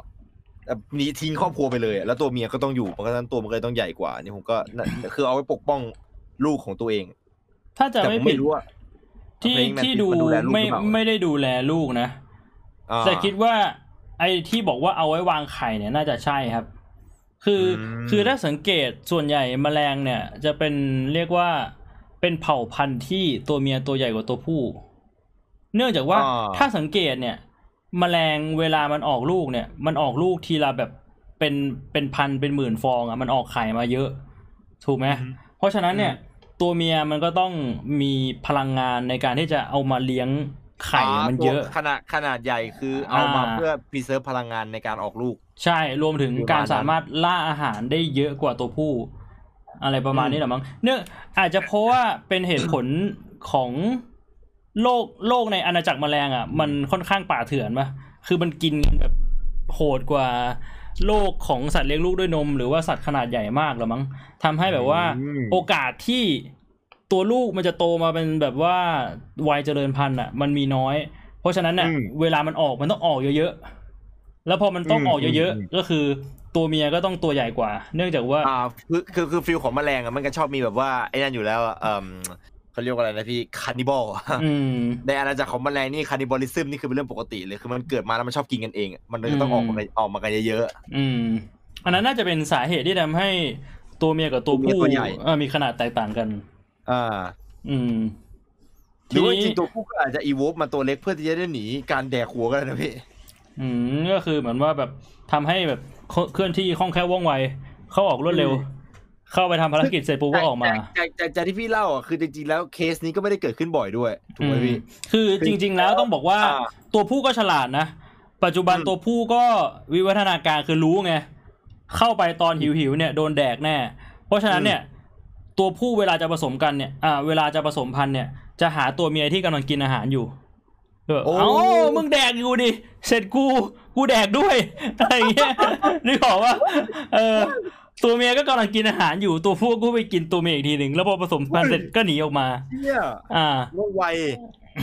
แบบหนี้ทิ้งครอบครัวไปเลยอะแล้วตัวเมียก็ต้องอยู่เพราะฉะนั้นตัวมันก็เลยต้องใหญ่กว่า นี่ผมก็น่ะคือเอาไว้ปกป้องลูกของตัวเอง ถ้าจะแต่ไม่ผมผิไม่ดรู้ว่า ที่ Praying Mantis ที่ดูมันดูแลลูกไม่หรือเปล่า ไม่ได้ดูแลลูกนะ อ่า แต่คิดว่าไอ้ที่บอกว่าเอาไว้วางไข่เนี่ยน่าจะใช่ครับ คืออืม คือถ้าสังเกตส่วนใหญ่แมลงเนี่ย จะเป็นเรียกว่าเป็นเผ่าพันธุ์ที่ตัวเมียตัวใหญ่กว่าตัวผู้ เนื่องจากว่าอ่า ถ้าสังเกตเนี่ย แมลงเวลามันออกลูกเนี่ย มันออกลูกทีละแบบเป็นเป็นพันเป็นหมื่นฟองอะมันออกไข่มาเยอะ ถูกไหมเพราะฉะนั้นเนี่ย ตัวเมียมันก็ต้องมีพลังงานในการที่จะเอามาเลี้ยงไข่อะมันเยอะตัวขนาดขนาดใหญ่คือเอามาอ่าเพื่อ preserve พลังงานในการออกลูก ใช่รวมถึงประมาณการนั้นสามารถล่าอาหารได้เยอะกว่าตัวผู้ อะไรประมาณอืมนี้แหละมั้งเนื่องอาจจะเพราะว่าเป็นเหตุผลของโลกโลกในอาณาจักรแมลงอะ มันค่อนข้างป่าเถื่อนปะคือมันกินกันแบบโหดกว่า โลกของสัตว์เลี้ยงลูกด้วยนม หรือว่าสัตว์ขนาดใหญ่มากหรือมั้งทำให้แบบว่าอืมโอกาสที่ตัวลูกมันจะโตมาเป็นแบบว่าวัยเจริญพันธุ์อะ มันมีน้อย เพราะฉะนั้นเนี่ยอืมเวลามันออกมันต้องออกเยอะๆแล้วพอมันต้องอืมออกเยอะอืมๆก็คือตัวเมียก็ต้องตัวใหญ่กว่า เนื่องจากว่าอ่าคือคือคือ feel ของแมลงอะมันก็ชอบมีแบบว่าไอ้นั่นอยู่แล้วอะ เอ่มเขาเรียกว่าอะไรนะพี่ cannibal อืมในอาณาจักรของแมลงนี่ cannibalism นี่คือเป็นเรื่องปกติเลยคือมันเกิดมาแล้วมันชอบกินกันเองอะมันเลยต้องออกมากันออกมากันเยอะอืม อันนั้นน่าจะเป็นสาเหตุที่ทำให้ตัวเมียกับตัวตัวเมียผู้ตัวใหญ่เออมีขนาดแตกต่างกันๆอ่า อืมหรือว่าจริงๆตัวผู้ก็อาจจะอีโวฟมาตัวเล็กเพื่อที่จะได้หนีการแดกหัวก็ได้นะพี่ อืมก็คือเหมือนว่าแบบทำให้แบบเคลื่อนที่คล่องแคล่วว่องไว เข้าออกรวดเร็วอืม เข้าไปทำภารกิจเสร็จปุ๊บก็ออกมาจากจากจากที่พี่เล่าอะคือจริงๆแล้วเคสนี้ก็ไม่ได้เกิดขึ้นบ่อยด้วยถูกไหมพี่คือจริง ๆ แล้วต้องบอกว่าอ่าตัวผู้ก็ฉลาดนะ ปัจจุบันอืมตัวผู้ก็วิวัฒนาการคือรู้ไงเข้าไปตอนหิวๆเนี่ยโดนแดกแน่ เพราะฉะนั้นเนี่ยตัวผู้เวลาจะผสมกันเนี่ยอ่าเวลาจะผสมพันธุ์เนี่ย จะหาตัวเมียที่กำลังกินอาหารอยู่เออโอ้เอ้ามึงแดกอยู่ดิ เสร็จกู กูแดกด้วย อะไรอย่างเงี้ยนึกออกว่า เออ ตัวเมียก็กำลังกินอาหารอยู่ตัวผู้ก็ไปกินตัวเมียอีกทีหนึ่งแล้วพอผสมพันธุ์เสร็จก็หนีออกมาเนี่ยอ่าว่าไว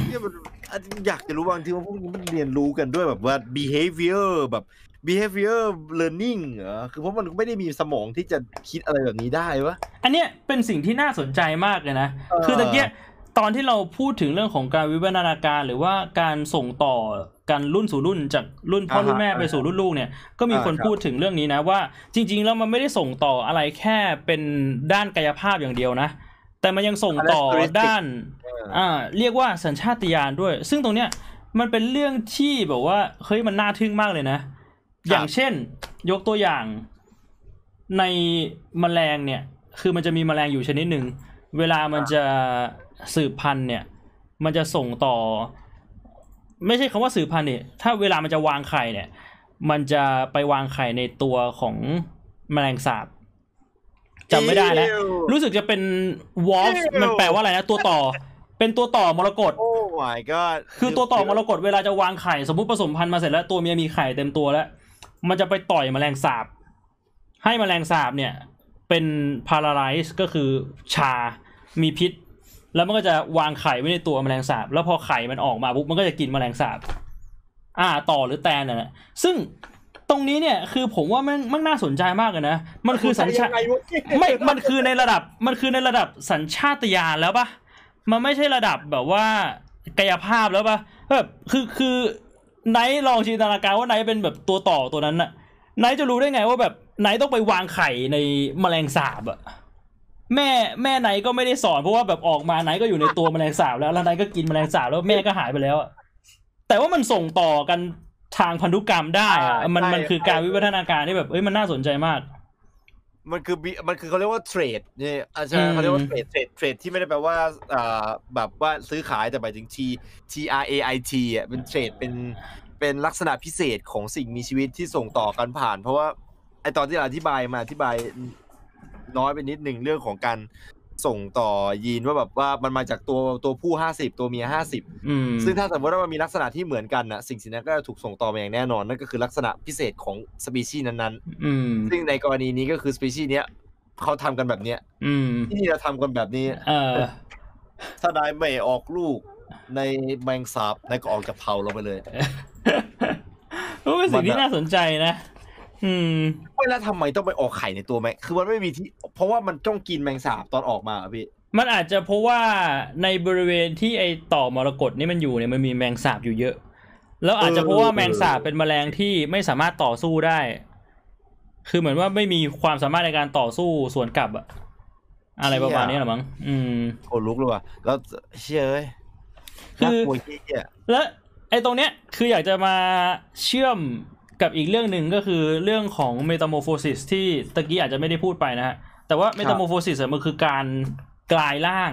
เนี่ยมันอันอยากจะรู้บางทีว่าพวกนี้มันเรียนรู้กันด้วยแบบว่า behavior แบบ behavior learning เหรอคือเพราะมันไม่ได้มีสมองที่จะคิดอะไรแบบนี้ได้วะอันเนี้ยเป็นสิ่งที่น่าสนใจมากเลยนะเออคือตะเกียตอนที่เราพูดถึงเรื่องของการวิวัฒนาการหรือว่าการส่งต่อ กันรุ่นสู่รุ่นจากรุ่นพ่อรุ่นแม่ไปสู่รุ่นลูกเนี่ยก็มีคนพูดถึงเรื่องนี้นะว่า จริง ๆ แล้วมันไม่ได้ส่งต่ออะไรแค่เป็นด้านกายภาพอย่างเดียวนะแต่มันยังส่งต่อด้านอ่าเรียกว่าสัญชาตญาณด้วย ซึ่งตรงเนี้ยมันเป็นเรื่องที่แบบว่าเฮ้ยมันน่าทึ่งมากเลยนะ อย่างเช่น ยกตัวอย่าง ในแมลงเนี่ย คือมันจะมีแมลงอยู่ชนิดหนึ่งเวลามันจะสืบพันธุ์เนี่ย มันจะส่งต่อ ไม่ใช่คำว่าสืบพันธุ์เนี่ยถ้าเวลามันจะวางไข่เนี่ย มันจะไปวางไข่ในตัวของแมลงสาบจำไม่ได้นะรู้สึกจะเป็นวอลฟ Ew มันแปลว่าอะไรนะตัวต่อ เป็นตัวต่อมรกตโอ้ my god คือตัวต่อมรกตเวลาจะวางไข่สมมติผสมพันธุ์มาเสร็จแล้วตัวเมียมีไข่เต็มตัวแล้ว มันจะไปต่อยแมลงสาบ ให้แมลงสาบเนี่ย เป็นพาราไลซ์ก็คือชามีพิษ แล้วมันก็จะวางไข่ไว้ในตัวแมลงสาบ แล้วพอไข่มันออกมาปุ๊บมันก็จะกินแมลงสาบ อ่าต่อหรือแตนน่ะนะซึ่งตรงนี้เนี่ยคือผมว่ามันมันน่าสนใจมากเลยนะ มันคือสัญชาติยังไงวะไม่มันคือในระดับมันคือในระดับสัญชาตญาณแล้วปะมันไม่ใช่ระดับแบบว่ากายภาพแล้วปะแบบคือคือไนท์ลองจินตนาการว่าไนท์เป็นแบบตัวต่อตัวนั้นน่ะไนท์จะรู้ได้ไงว่าแบบไนท์ต้องไปวางไข่ในแมลงสาบอะ แม่แม่ไนท์ก็ไม่ได้สอนเพราะว่าแบบออกมาไนท์ก็อยู่ในตัวแมลงสาบแล้วแล้วไนท์ก็กินแมลงสาบแล้วแม่ก็หายไปแล้วอะแต่ว่ามันส่งต่อกันทางพันธุกรรมได้อะมันมันคือการวิวัฒนาการที่แบบเอ้ยมันน่าสนใจมาก มันคือ B- มันคือเขาเรียกว่าเทรดเนี่ยอาจารอืย์มเขาเรียกว่าเทรดเทรดเทรดที่ไม่ได้แปลว่าอ่าแบบว่าซื้อขายแต่หมายถึง T T R A I T อะเป็นเทรดเป็นเป็นลักษณะพิเศษของสิ่งมีชีวิตที่ส่งต่อกันผ่าน เพราะว่าไอตอนที่เราอธิบายมาอธิบาย น้อยไปนิดหนึ่งเรื่องของการส่งต่อยีนว่าแบบว่ามันมาจากตัวตัวผู้ห้าสิบตัวเมียห้าสิบอืมซึ่งถ้าสมมติว่ามันมีลักษณะที่เหมือนกันนะสิ่งสิ่งนั้นก็จะถูกส่งต่อมาอย่างแน่นอนนั่นก็คือลักษณะพิเศษของสปีชีส์นั้นอืมๆซึ่งในกรณีนี้ก็คือสปีชีส์เนี้ยเขาทำกันแบบเนี้ยอืมที่นี่เราทำกันแบบนี้เออถ้านายไม่ออกลูกในแมงสาบนายก็ออกจากเผาเราไปเลยก็เป็นสิ่งที่น่าสนใจนะ อืมไม่แล้วทำไมต้องไปออกไข่ในตัวแมงคือมันไม่มีที่ เพราะว่ามันต้องกินแมงสาบตอนออกมาอะพี่ มันอาจจะเพราะว่าในบริเวณที่ไอต่อมรกตนี่มันอยู่เนี่ยมันมีแมงสาบอยู่เยอะ แล้วอาจจะเพราะว่าแมงสาบเป็นแมลงที่ไม่สามารถต่อสู้ได้ คือเหมือนว่าไม่มีความสามารถในการต่อสู้สวนกลับอะอะไรประมาณนี้หรอมั้ง อืมโอ้ลุกเลยว่ะ แล้วเชื่อเอ้ยคือน่ากลัวเหี้ยและไอ้ตรงเนี้ยคืออยากจะมาเชื่อม กับอีกเรื่องหนึ่งก็คือเรื่องของ metamorphosis ที่ตะกี้อาจจะไม่ได้พูดไปนะฮะ แต่ว่า metamorphosis มันคือการกลายร่าง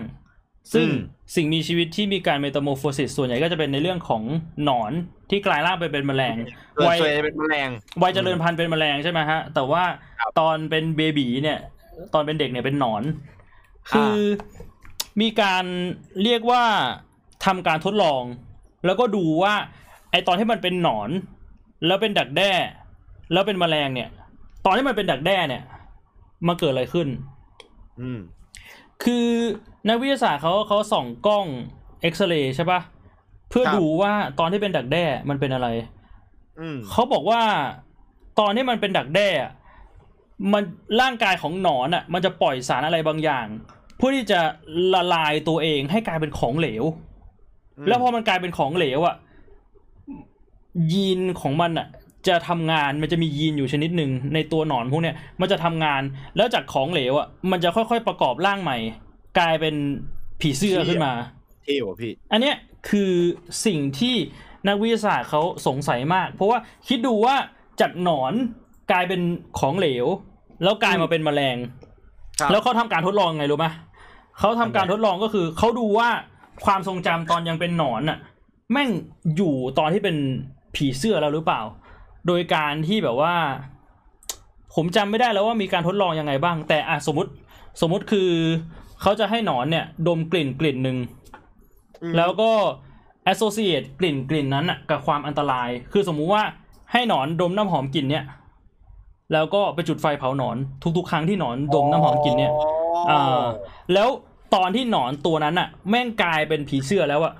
ซึ่งสิ่งมีชีวิตที่มีการ metamorphosis ส่วนใหญ่ก็จะเป็นในเรื่องของหนอนที่กลายร่างไปเป็นแมลงเกิดวัยส่วนใหญ่เป็นแมลงวัยเจริญพันธุ์เป็นแมลงใช่ไหมฮะ แต่ว่าครับตอนเป็น baby เนี่ย ตอนเป็นเด็กเนี่ยเป็นหนอน คือมีการเรียกว่าทำการทดลอง แล้วก็ดูว่าไอตอนที่มันเป็นหนอน แล้วเป็นดักแด้ แล้วเป็นแมลงเนี่ย ตอนที่มันเป็นดักแด้เนี่ยมันเกิดอะไรขึ้น อืม คือนักวิทยาศาสตร์เขาเขาส่องกล้องเอ็กซเรย์ใช่ปะเพื่อครับดูว่าตอนที่เป็นดักแด้มันเป็นอะไรอืมเขาบอกว่าตอนที่มันเป็นดักแด้อะมันร่างกายของหนอนอะ มันจะปล่อยสารอะไรบางอย่าง เพื่อที่จะละลายตัวเองให้กลายเป็นของเหลว แล้วพอมันกลายเป็นของเหลวอะ ยีนของมันอะจะทำงานมันจะมียีนอยู่ชนิดหนึ่งในตัวหนอนพวกเนี้ยมันจะทำงานแล้วจากของเหลวอะมันจะค่อยๆประกอบร่างใหม่ กลายเป็นผีเสื้อขึ้นมาเท่ว่ะพี่ อันเนี้ยคือสิ่งที่นักวิทยาศาสตร์เขาสงสัยมาก เพราะว่าคิดดูว่าจากหนอนกลายเป็นของเหลว แล้วกลายมาเป็นแมลงครับแล้วเขาทำการทดลองไงรู้ไหมเขาทำการทดลองก็คือเขาดูว่าความทรงจำตอนยังเป็นหนอนน่ะ แม่งอยู่ตอนที่เป็น ผีเสื้อแล้วหรือเปล่า โดยการที่แบบว่า ผมจำไม่ได้แล้วว่ามีการทดลองยังไงบ้าง แต่อะสมมติสมมติคือเขาจะให้หนอนเนี่ยดมกลิ่นกลิ่นหนึ่งอืมแล้วก็ associate กลิ่นกลิ่นนั้นน่ะกับความอันตราย คือสมมุติว่าให้หนอนดมน้ำหอมกลิ่นเนี่ยแล้วก็ไปจุดไฟเผาหนอนทุกๆ ครั้งที่หนอนดมน้ำหอมกลิ่นเนี่ยอ่าแล้วตอนที่หนอนตัวนั้นอะแม่งกลายเป็นผีเสื้อแล้วอะ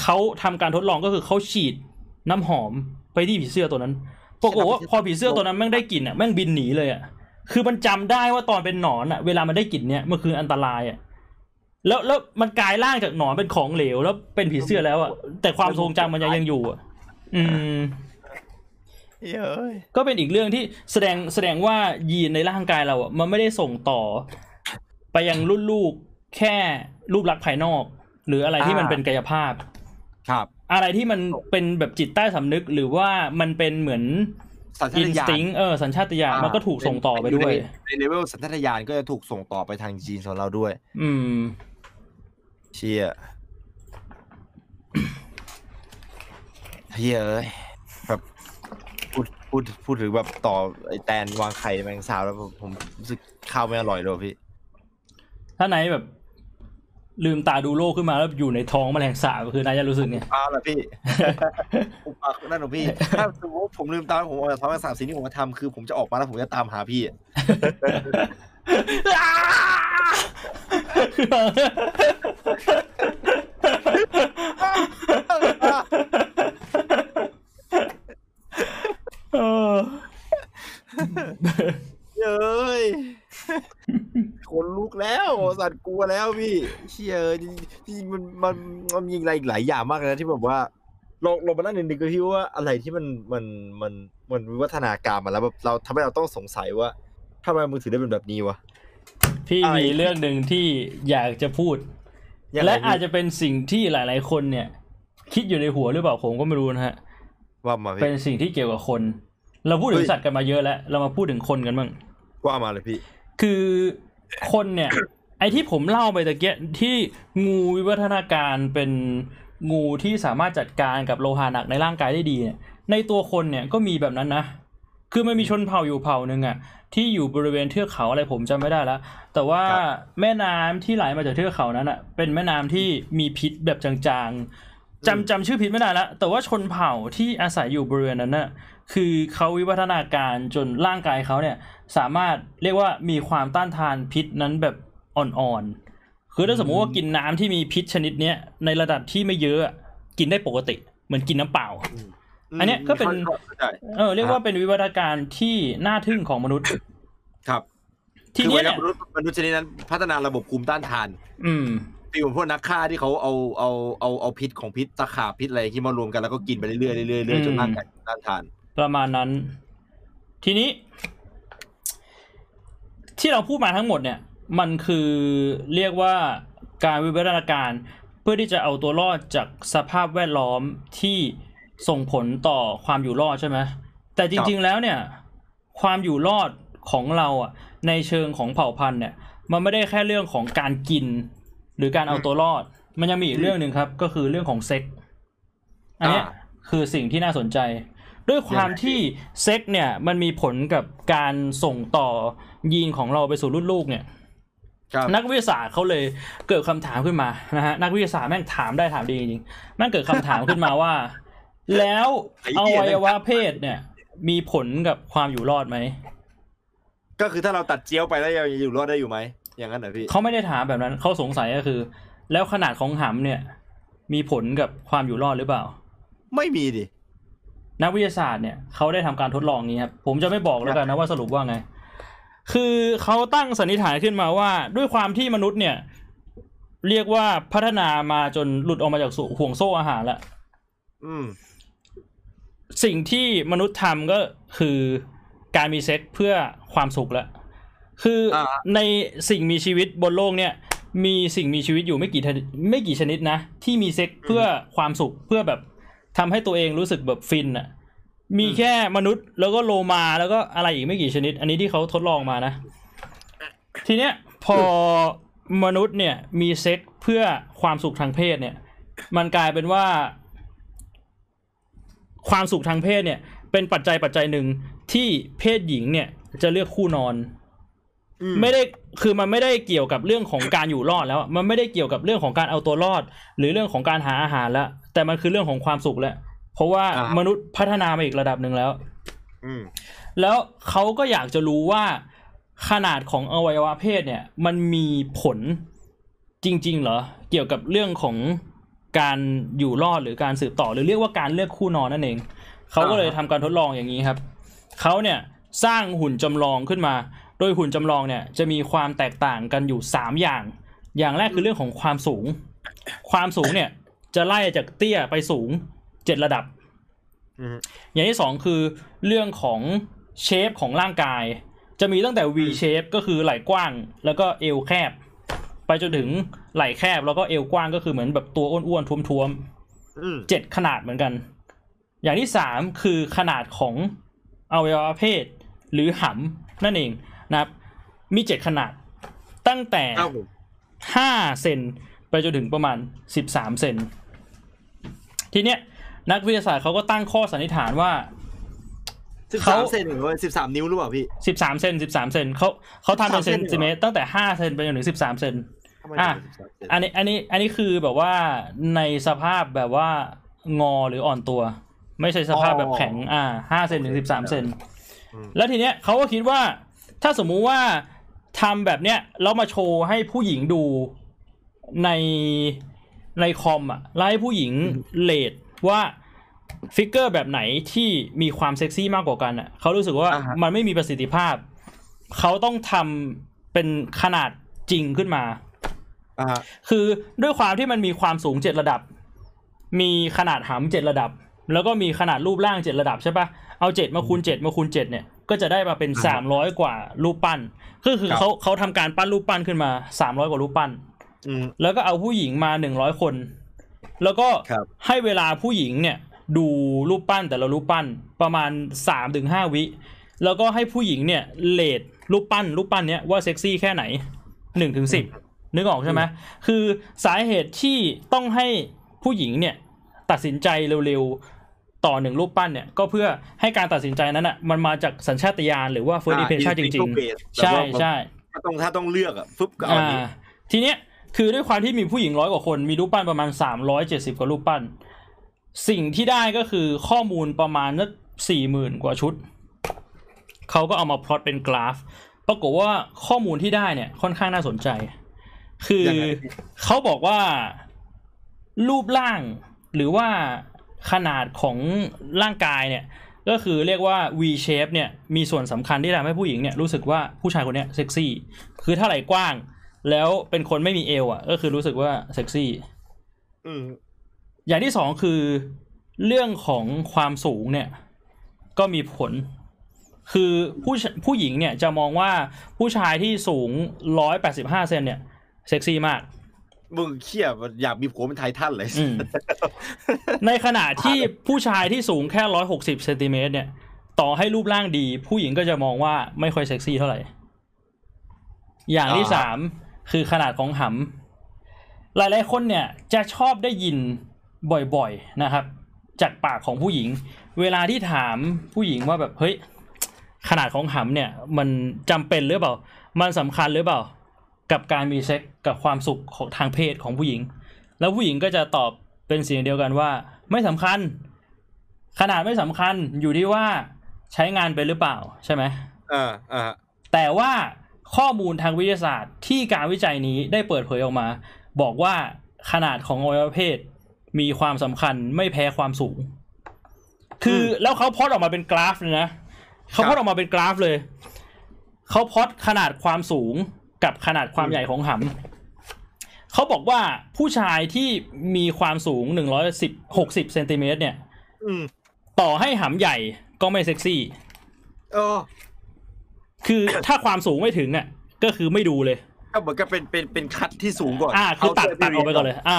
เขาทำการทดลองก็คือเขาฉีด น้ำหอมไปที่ผีเสื้อตัวนั้นปรากฏว่าพอผีเสื้อตัวนั้นแม่งได้กลิ่นอะแม่งบินหนีเลยอะคือมันจำได้ว่าตอนเป็นหนอนอะเวลามันได้กลิ่นเนี่ยมันคืออันตรายอะแล้วแล้วมันกลายร่างจากหนอนเป็นของเหลว แล้วเป็นผีเสื้อแล้วอะแต่ความทรงจำมันยังยังอยู่อะอืมเย้ยก็เป็นอีกเรื่องที่แสดงแสดงว่ายีนในร่างกายเราอะมันไม่ได้ส่งต่อ ไปยังรุ่นลูกแค่รูปลักษณ์ภายนอก หรืออะไรที่มันเป็นกายภาพ ครับ อะไรที่มันเป็นแบบจิตใต้สำนึกหรือว่ามันเป็นเหมือนสัญชาตญาณ instinct เออสัญชาตญาณมันก็ถูกส่งต่อไปด้วยในเลเวลสัญชาตญาณก็จะถูกส่งต่อไปทางจีนของเราด้วย อืม เชี่ยเฮ้ยเอ้ยแบบพูดพูดพูดถึงแบบต่อไอแตนวางไข่แมงสาบแล้วผมผมรู้สึกข้าวไม่อร่อยเลยว่ะพี่ ถ้าไหนแบบ ลืมตาดูโลกขึ้นมาแล้วอยู่ในท้องแมลงสาบคือนายจะรู้สึกไงอ้าวเหรอพี่อุปานั่นเหรอพี่ถ้าสมมติผมลืมตาผมออกจากท้องแมงสาบสิ่งที่ผมจะทำคือผมจะออกมาแล้วผมจะตามหาพี่อะเออ เย้ย คนลุก แล้วสัตว์กลัวแล้วพี่เชี่ยจริงจริงๆมันมันมันมีอะไรอีกหลายอย่างมากเลยนะที่แบบว่าลองลองมานั่งนึกๆก็พี่ว่าอะไรที่มันมันมันมันวิวัฒนาการมาแล้วแบบเราทำให้เราต้องสงสัยว่าทำไมมือถือได้เป็นแบบนี้วะพี่อะไรมีเรื่องหนึ่งที่อยากจะพูดยังไงและอาจพี่จะเป็นสิ่งที่หลาย ๆ คนเนี่ย คิดอยู่ในหัวหรือเปล่าผมก็ไม่รู้นะฮะว่ามาเป็พี่นสิ่งที่เกี่ยวกับคน เราพูดถึเฮ้งยสัตว์กันมาเยอะแล้ว เรามาพูดถึงคนกันบ้างว่ามาเลยพี่ คือ คนเนี่ย ไอ้ที่ผมเล่าไปตะเกียที่งูวิวัฒนาการเป็นงูที่สามารถจัดการกับโลหะหนักในร่างกายได้ดีเนี่ย ในตัวคนเนี่ยก็มีแบบนั้นนะ คือมันมีชนเผ่าอยู่เผ่าหนึ่งอะที่อยู่บริเวณเทือกเขาอะไรผมจำไม่ได้แล้ว แต่ว่าครับแม่น้ำที่ไหลมาจากเทือกเขานั้นอะเป็นแม่น้ำที่มีพิษแบบจางๆจำจำชื่อพิษไม่ได้แล้วแต่ว่าชนเผ่าที่อาศัยอยู่บริเวณนั้นน่ะ คือเขาวิวัฒนาการจนร่างกายเขาเนี่ยสามารถเรียกว่ามีความต้านทานพิษนั้นแบบอ่อนๆ คือถ้าสมมติว่ากินน้ำที่มีพิษชนิดเนี้ยในระดับที่ไม่เยอะอะกินได้ปกติเหมือนกินน้ำเปล่า อันเนี้ยก็เป็นเข้าใจเออเรียกว่าเป็นวิวัฒนาการที่น่าทึ่งของมนุษย์ ครับทีคือเนี้ยเวลาเนี่ยมนุษย์มนุษย์ชนิดนั้นพัฒนาระบบภูมิต้านทาน อืมฟีลเหมือนพวกนักฆ่าที่เขาเอาเอาเอาเอาพิษของพิษตะขาบพิษอะไรที่มารวมกันแล้วก็กินไปเรื่อยๆเรื่อยๆเรื่อยๆจนร่างกายต้านทาน ประมาณนั้น ทีนี้ ที่เราพูดมาทั้งหมดเนี่ย มันคือเรียกว่าการวิวัฒนาการ เพื่อที่จะเอาตัวรอดจากสภาพแวดล้อมที่ส่งผลต่อความอยู่รอดใช่ไหมแต่จริง ๆ แล้วเนี่ย ความอยู่รอดของเราอะ ในเชิงของเผ่าพันธุ์เนี่ย มันไม่ได้แค่เรื่องของการกิน หรือการเอาตัวรอด มันยังมีอีกเรื่องหนึ่งครับ ก็คือเรื่องของเซ็กส์อันเนี้ยอ่าคือสิ่งที่น่าสนใจ ด้วยความที่เซ็กเนี่ยมันมีผลกับการส่งต่อยีนของเราไปสู่รุ่นลูกเนี่ยครับนักวิทยาศาสตร์เขาเลยเกิดคำถามขึ้นมานะฮะนักวิทยาศาสตร์แม่งถามได้ถามดีจริงๆแม่งเกิดคำถามขึ้นมาว่า แล้วไอ้อเหี้ยวัยวะเพศเนี่ย มีผลกับความอยู่รอดไหมก็คือถ้าเราตัดเจียวไปแล้วยังอยู่รอดได้อยู่ไหมอย่างนั้นเหรอพี่เขาไม่ได้ถามแบบนั้นเขาสงสัยก็คือ แล้วขนาดของหำเนี่ย มีผลกับความอยู่รอดหรือเปล่า ไม่มีดิ นักวิทยาศาสตร์เนี่ยเขาได้ทำการทดลองนี้ครับผมจะไม่บอกแล้วกันนะว่าสรุปว่าไง คือเขาตั้งสันนิษฐานขึ้นมาว่า ด้วยความที่มนุษย์เนี่ย เรียกว่าพัฒนามาจนหลุดออกมาจากห่วงโซ่อาหารแล้วอืมสิ่งที่มนุษย์ทำก็คือการมีเซ็กซ์เพื่อความสุขแล้วคืออ่าในสิ่งมีชีวิตบนโลกเนี่ย มีสิ่งมีชีวิตอยู่ไม่กี่ชนิดไม่กี่ชนิดนะ ที่มีเซ็กซ์เพื่อความสุขเพื่อแบบ ทำให้ตัวเองรู้สึกแบบฟินอะมีแค่มนุษย์แล้วก็โลมาแล้วก็อะไรอีกไม่กี่ชนิด อันนี้ที่เขาทดลองมานะ ทีเนี้ยพอมนุษย์เนี่ยมีเซ็กเพื่อความสุขทางเพศเนี่ย มันกลายเป็นว่า ความสุขทางเพศเนี่ย เป็นปัจจัยปัจจัยหนึ่งที่เพศหญิงเนี่ยจะเลือกคู่นอนอืมไม่ได้คือมันไม่ได้เกี่ยวกับเรื่องของการอยู่รอดแล้วอะมันไม่ได้เกี่ยวกับเรื่องของการเอาตัวรอด หรือเรื่องของการหาอาหารแล้ว แต่มันคือเรื่องของความสุขแล้วเพราะว่าอ่ามมนุษย์พัฒนามาอีกระดับหนึ่งแล้วอืมแล้วเขาก็อยากจะรู้ว่าขนาดของอวัยวะเพศเนี่ย มันมีผลจริง ๆ เหรอ เกี่ยวกับเรื่องของการอยู่รอดหรือการสืบต่อ หรือเรียกว่าการเลือกคู่นอนนั่นเอง เขาก็เลยทำการทดลองอย่างนี้ครับ เขาเนี่ยสร้างหุ่นจำลองขึ้นมา โดยหุ่นจำลองเนี่ยจะมีความแตกต่างกันอยู่สามอย่าง อย่างแรกคือเรื่องของความสูง ความสูงเนี่ย จะไล่จากเตี้ยไปสูงเจ็ดระดับอืมอย่างที่สองคือเรื่องของเชฟของร่างกาย จะมีตั้งแต่ V shape ก็คือไหล่กว้าง แล้วก็เอวแคบ ไปจนถึงไหล่แคบแล้วก็เอวกว้างก็คือเหมือนแบบตัวอ้วนๆท้วมอืมๆเจ็ดขนาดเหมือนกัน อย่างที่สามคือขนาดของอวัยวะเพศ หรือหำนั่นเองนะครับ มีเจ็ดขนาดตั้งแต่ครับผมห้าเซนไปจนถึงประมาณสิบสามเซน ทีเนี้ยนักวิทยาศาสตร์เขาก็ตั้งข้อสันนิษฐานว่าสิบเขาสามเซนหรือว่าสิบสามนิ้วหรือเปล่าพี่สิบสามเซนสิบสามเซนเขาเขาทำเป็น13เซนติเมตรตั้งแต่ห้าเซนไปจนถึงสิบสามเซนทำไมอะถึง13เซนอันนี้อันนี้อันนี้คือแบบว่าในสภาพแบบว่างอหรืออ่อนตัว ไม่ใช่สภาพแบบแข็งอ่าห้าเซนถึงสิบสามเซนอืมแล้วทีเนี้ยเขาก็คิดว่า ถ้าสมมุติว่าทำแบบเนี้ยแล้วมาโชว์ให้ผู้หญิงดูใน ในคอมอะแล้วให้ผู้หญิง rate ว่า figure แบบไหนที่มีความเซ็กซี่มากกว่ากันอะเขารู้สึกว่าอ่าฮะมันไม่มีประสิทธิภาพ เขาต้องทำเป็นขนาดจริงขึ้นมาอ่าฮะคือด้วยความที่มันมีความสูงเจ็ดระดับ มีขนาดหำเจ็ดระดับ แล้วก็มีขนาดรูปร่างเจ็ดระดับใช่ปะเอาเจ็ดมาคูณเจ็ดมาคูณเจ็ดเนี่ยก็จะได้มาเป็นสามร้อยกว่ารูปปั้นก็คือเขาเขาทำการปั้นรูปปั้นขึ้นมาสามร้อยกว่ารูปปั้นอืม แล้วก็เอาผู้หญิงมาหนึ่งร้อยคน แล้วก็ครับให้เวลาผู้หญิงเนี่ย ดูรูปปั้นแต่ละรูปปั้นประมาณสามถึงห้าวิ แล้วก็ให้ผู้หญิงเนี่ยเลดรูปปั้นรูปปั้นเนี้ยว่าเซ็กซี่แค่ไหนหนึ่งถึงสิบนึกออกใช่ไหมคือสาเหตุที่ต้องให้ผู้หญิงเนี่ย ตัดสินใจเร็วๆ ต่อหนึ่งรูปปั้นเนี่ย ก็เพื่อให้การตัดสินใจนั้นอะมันมาจากสัญชาตญาณหรือว่า first อ่า impression จริง instinctual base ๆใช่แบบว่าใช่ถ้าต้องถ้าต้องเลือกอะฟึบก็เอาอันนี้อ่าทีเนี้ย คือด้วยความที่มีผู้หญิงร้อยกว่าคน มีรูปปั้นประมาณสามร้อยเจ็ดสิบกว่ารูปปั้น สิ่งที่ได้ก็คือข้อมูลประมาณนักสี่หมื่นกว่าชุด เขาก็เอามาพลอตเป็นกราฟ ปรากฏว่าข้อมูลที่ได้เนี่ยค่อนข้างน่าสนใจ คือยังไงเขาบอกว่ารูปร่างหรือว่าขนาดของร่างกายเนี่ยก็คือเรียกว่า V shape เนี่ยมีส่วนสำคัญที่ทำให้ผู้หญิงเนี่ยรู้สึกว่าผู้ชายคนเนี้ยเซ็กซี่ คือถ้าไหล่กว้าง แล้วเป็นคนไม่มีเอวอะ ก็คือรู้สึกว่าเซ็กซี่อืมอย่างที่สองคือเรื่องของความสูงเนี่ย ก็มีผล คือผู้ชผู้หญิงเนี่ยจะมองว่าผู้ชายที่สูงร้อยแปดสิบห้าเซนเนี่ย เซ็กซี่มากมึงเขี้ยอยากมีผัวเป็นไททันเลยอืมในขณะที่ผู้ชายที่สูงแค่ร้อยหกสิบเซนติเมตรเนี่ย ต่อให้รูปร่างดี ผู้หญิงก็จะมองว่าไม่ค่อยเซ็กซี่เท่าไหร่ อย่างที่อ่าสาม คือขนาดของหำหลายๆคนเนี่ยจะชอบได้ยินบ่อยๆนะครับ จากปากของผู้หญิง เวลาที่ถามผู้หญิงว่าแบบเฮ้ยขนาดของหำเนี่ยมันจำเป็นหรือเปล่า มันสำคัญหรือเปล่า กับการมีเซ็กกับความสุขของทางเพศของผู้หญิง แล้วผู้หญิงก็จะตอบเป็นเสียงเดียวกันว่า ไม่สำคัญ ขนาดไม่สำคัญอยู่ที่ว่าใช้งานเป็นหรือเปล่าใช่ไหมอ่าอ่าแต่ว่า ข้อมูลทางวิทยาศาสตร์ที่การวิจัยนี้ได้เปิดเผยออกมา บอกว่าขนาดของอวัยวะเพศมีความสำคัญไม่แพ้ความสูง คือแล้วเขาพลอตออกมาเป็นกราฟเลยนะเขาพลอตออกมาเป็นกราฟเลยเขาพลอตขนาดความสูงกับขนาดความใหญ่ของหำเขาบอกว่าผู้ชายที่มีความสูงหนึ่งร้อยสิบหกสิบเซนติเมตรเนี่ยอืมต่อให้หำใหญ่ก็ไม่เซ็กซี่เออ คือถ้าความสูงไม่ถึงอะก็คือไม่ดูเลยก็เหมือนกับเป็นเป็นเป็นคัดที่สูงก่อนอ่าคือตัดเอาตัดออกไปก่อนเลย อ่า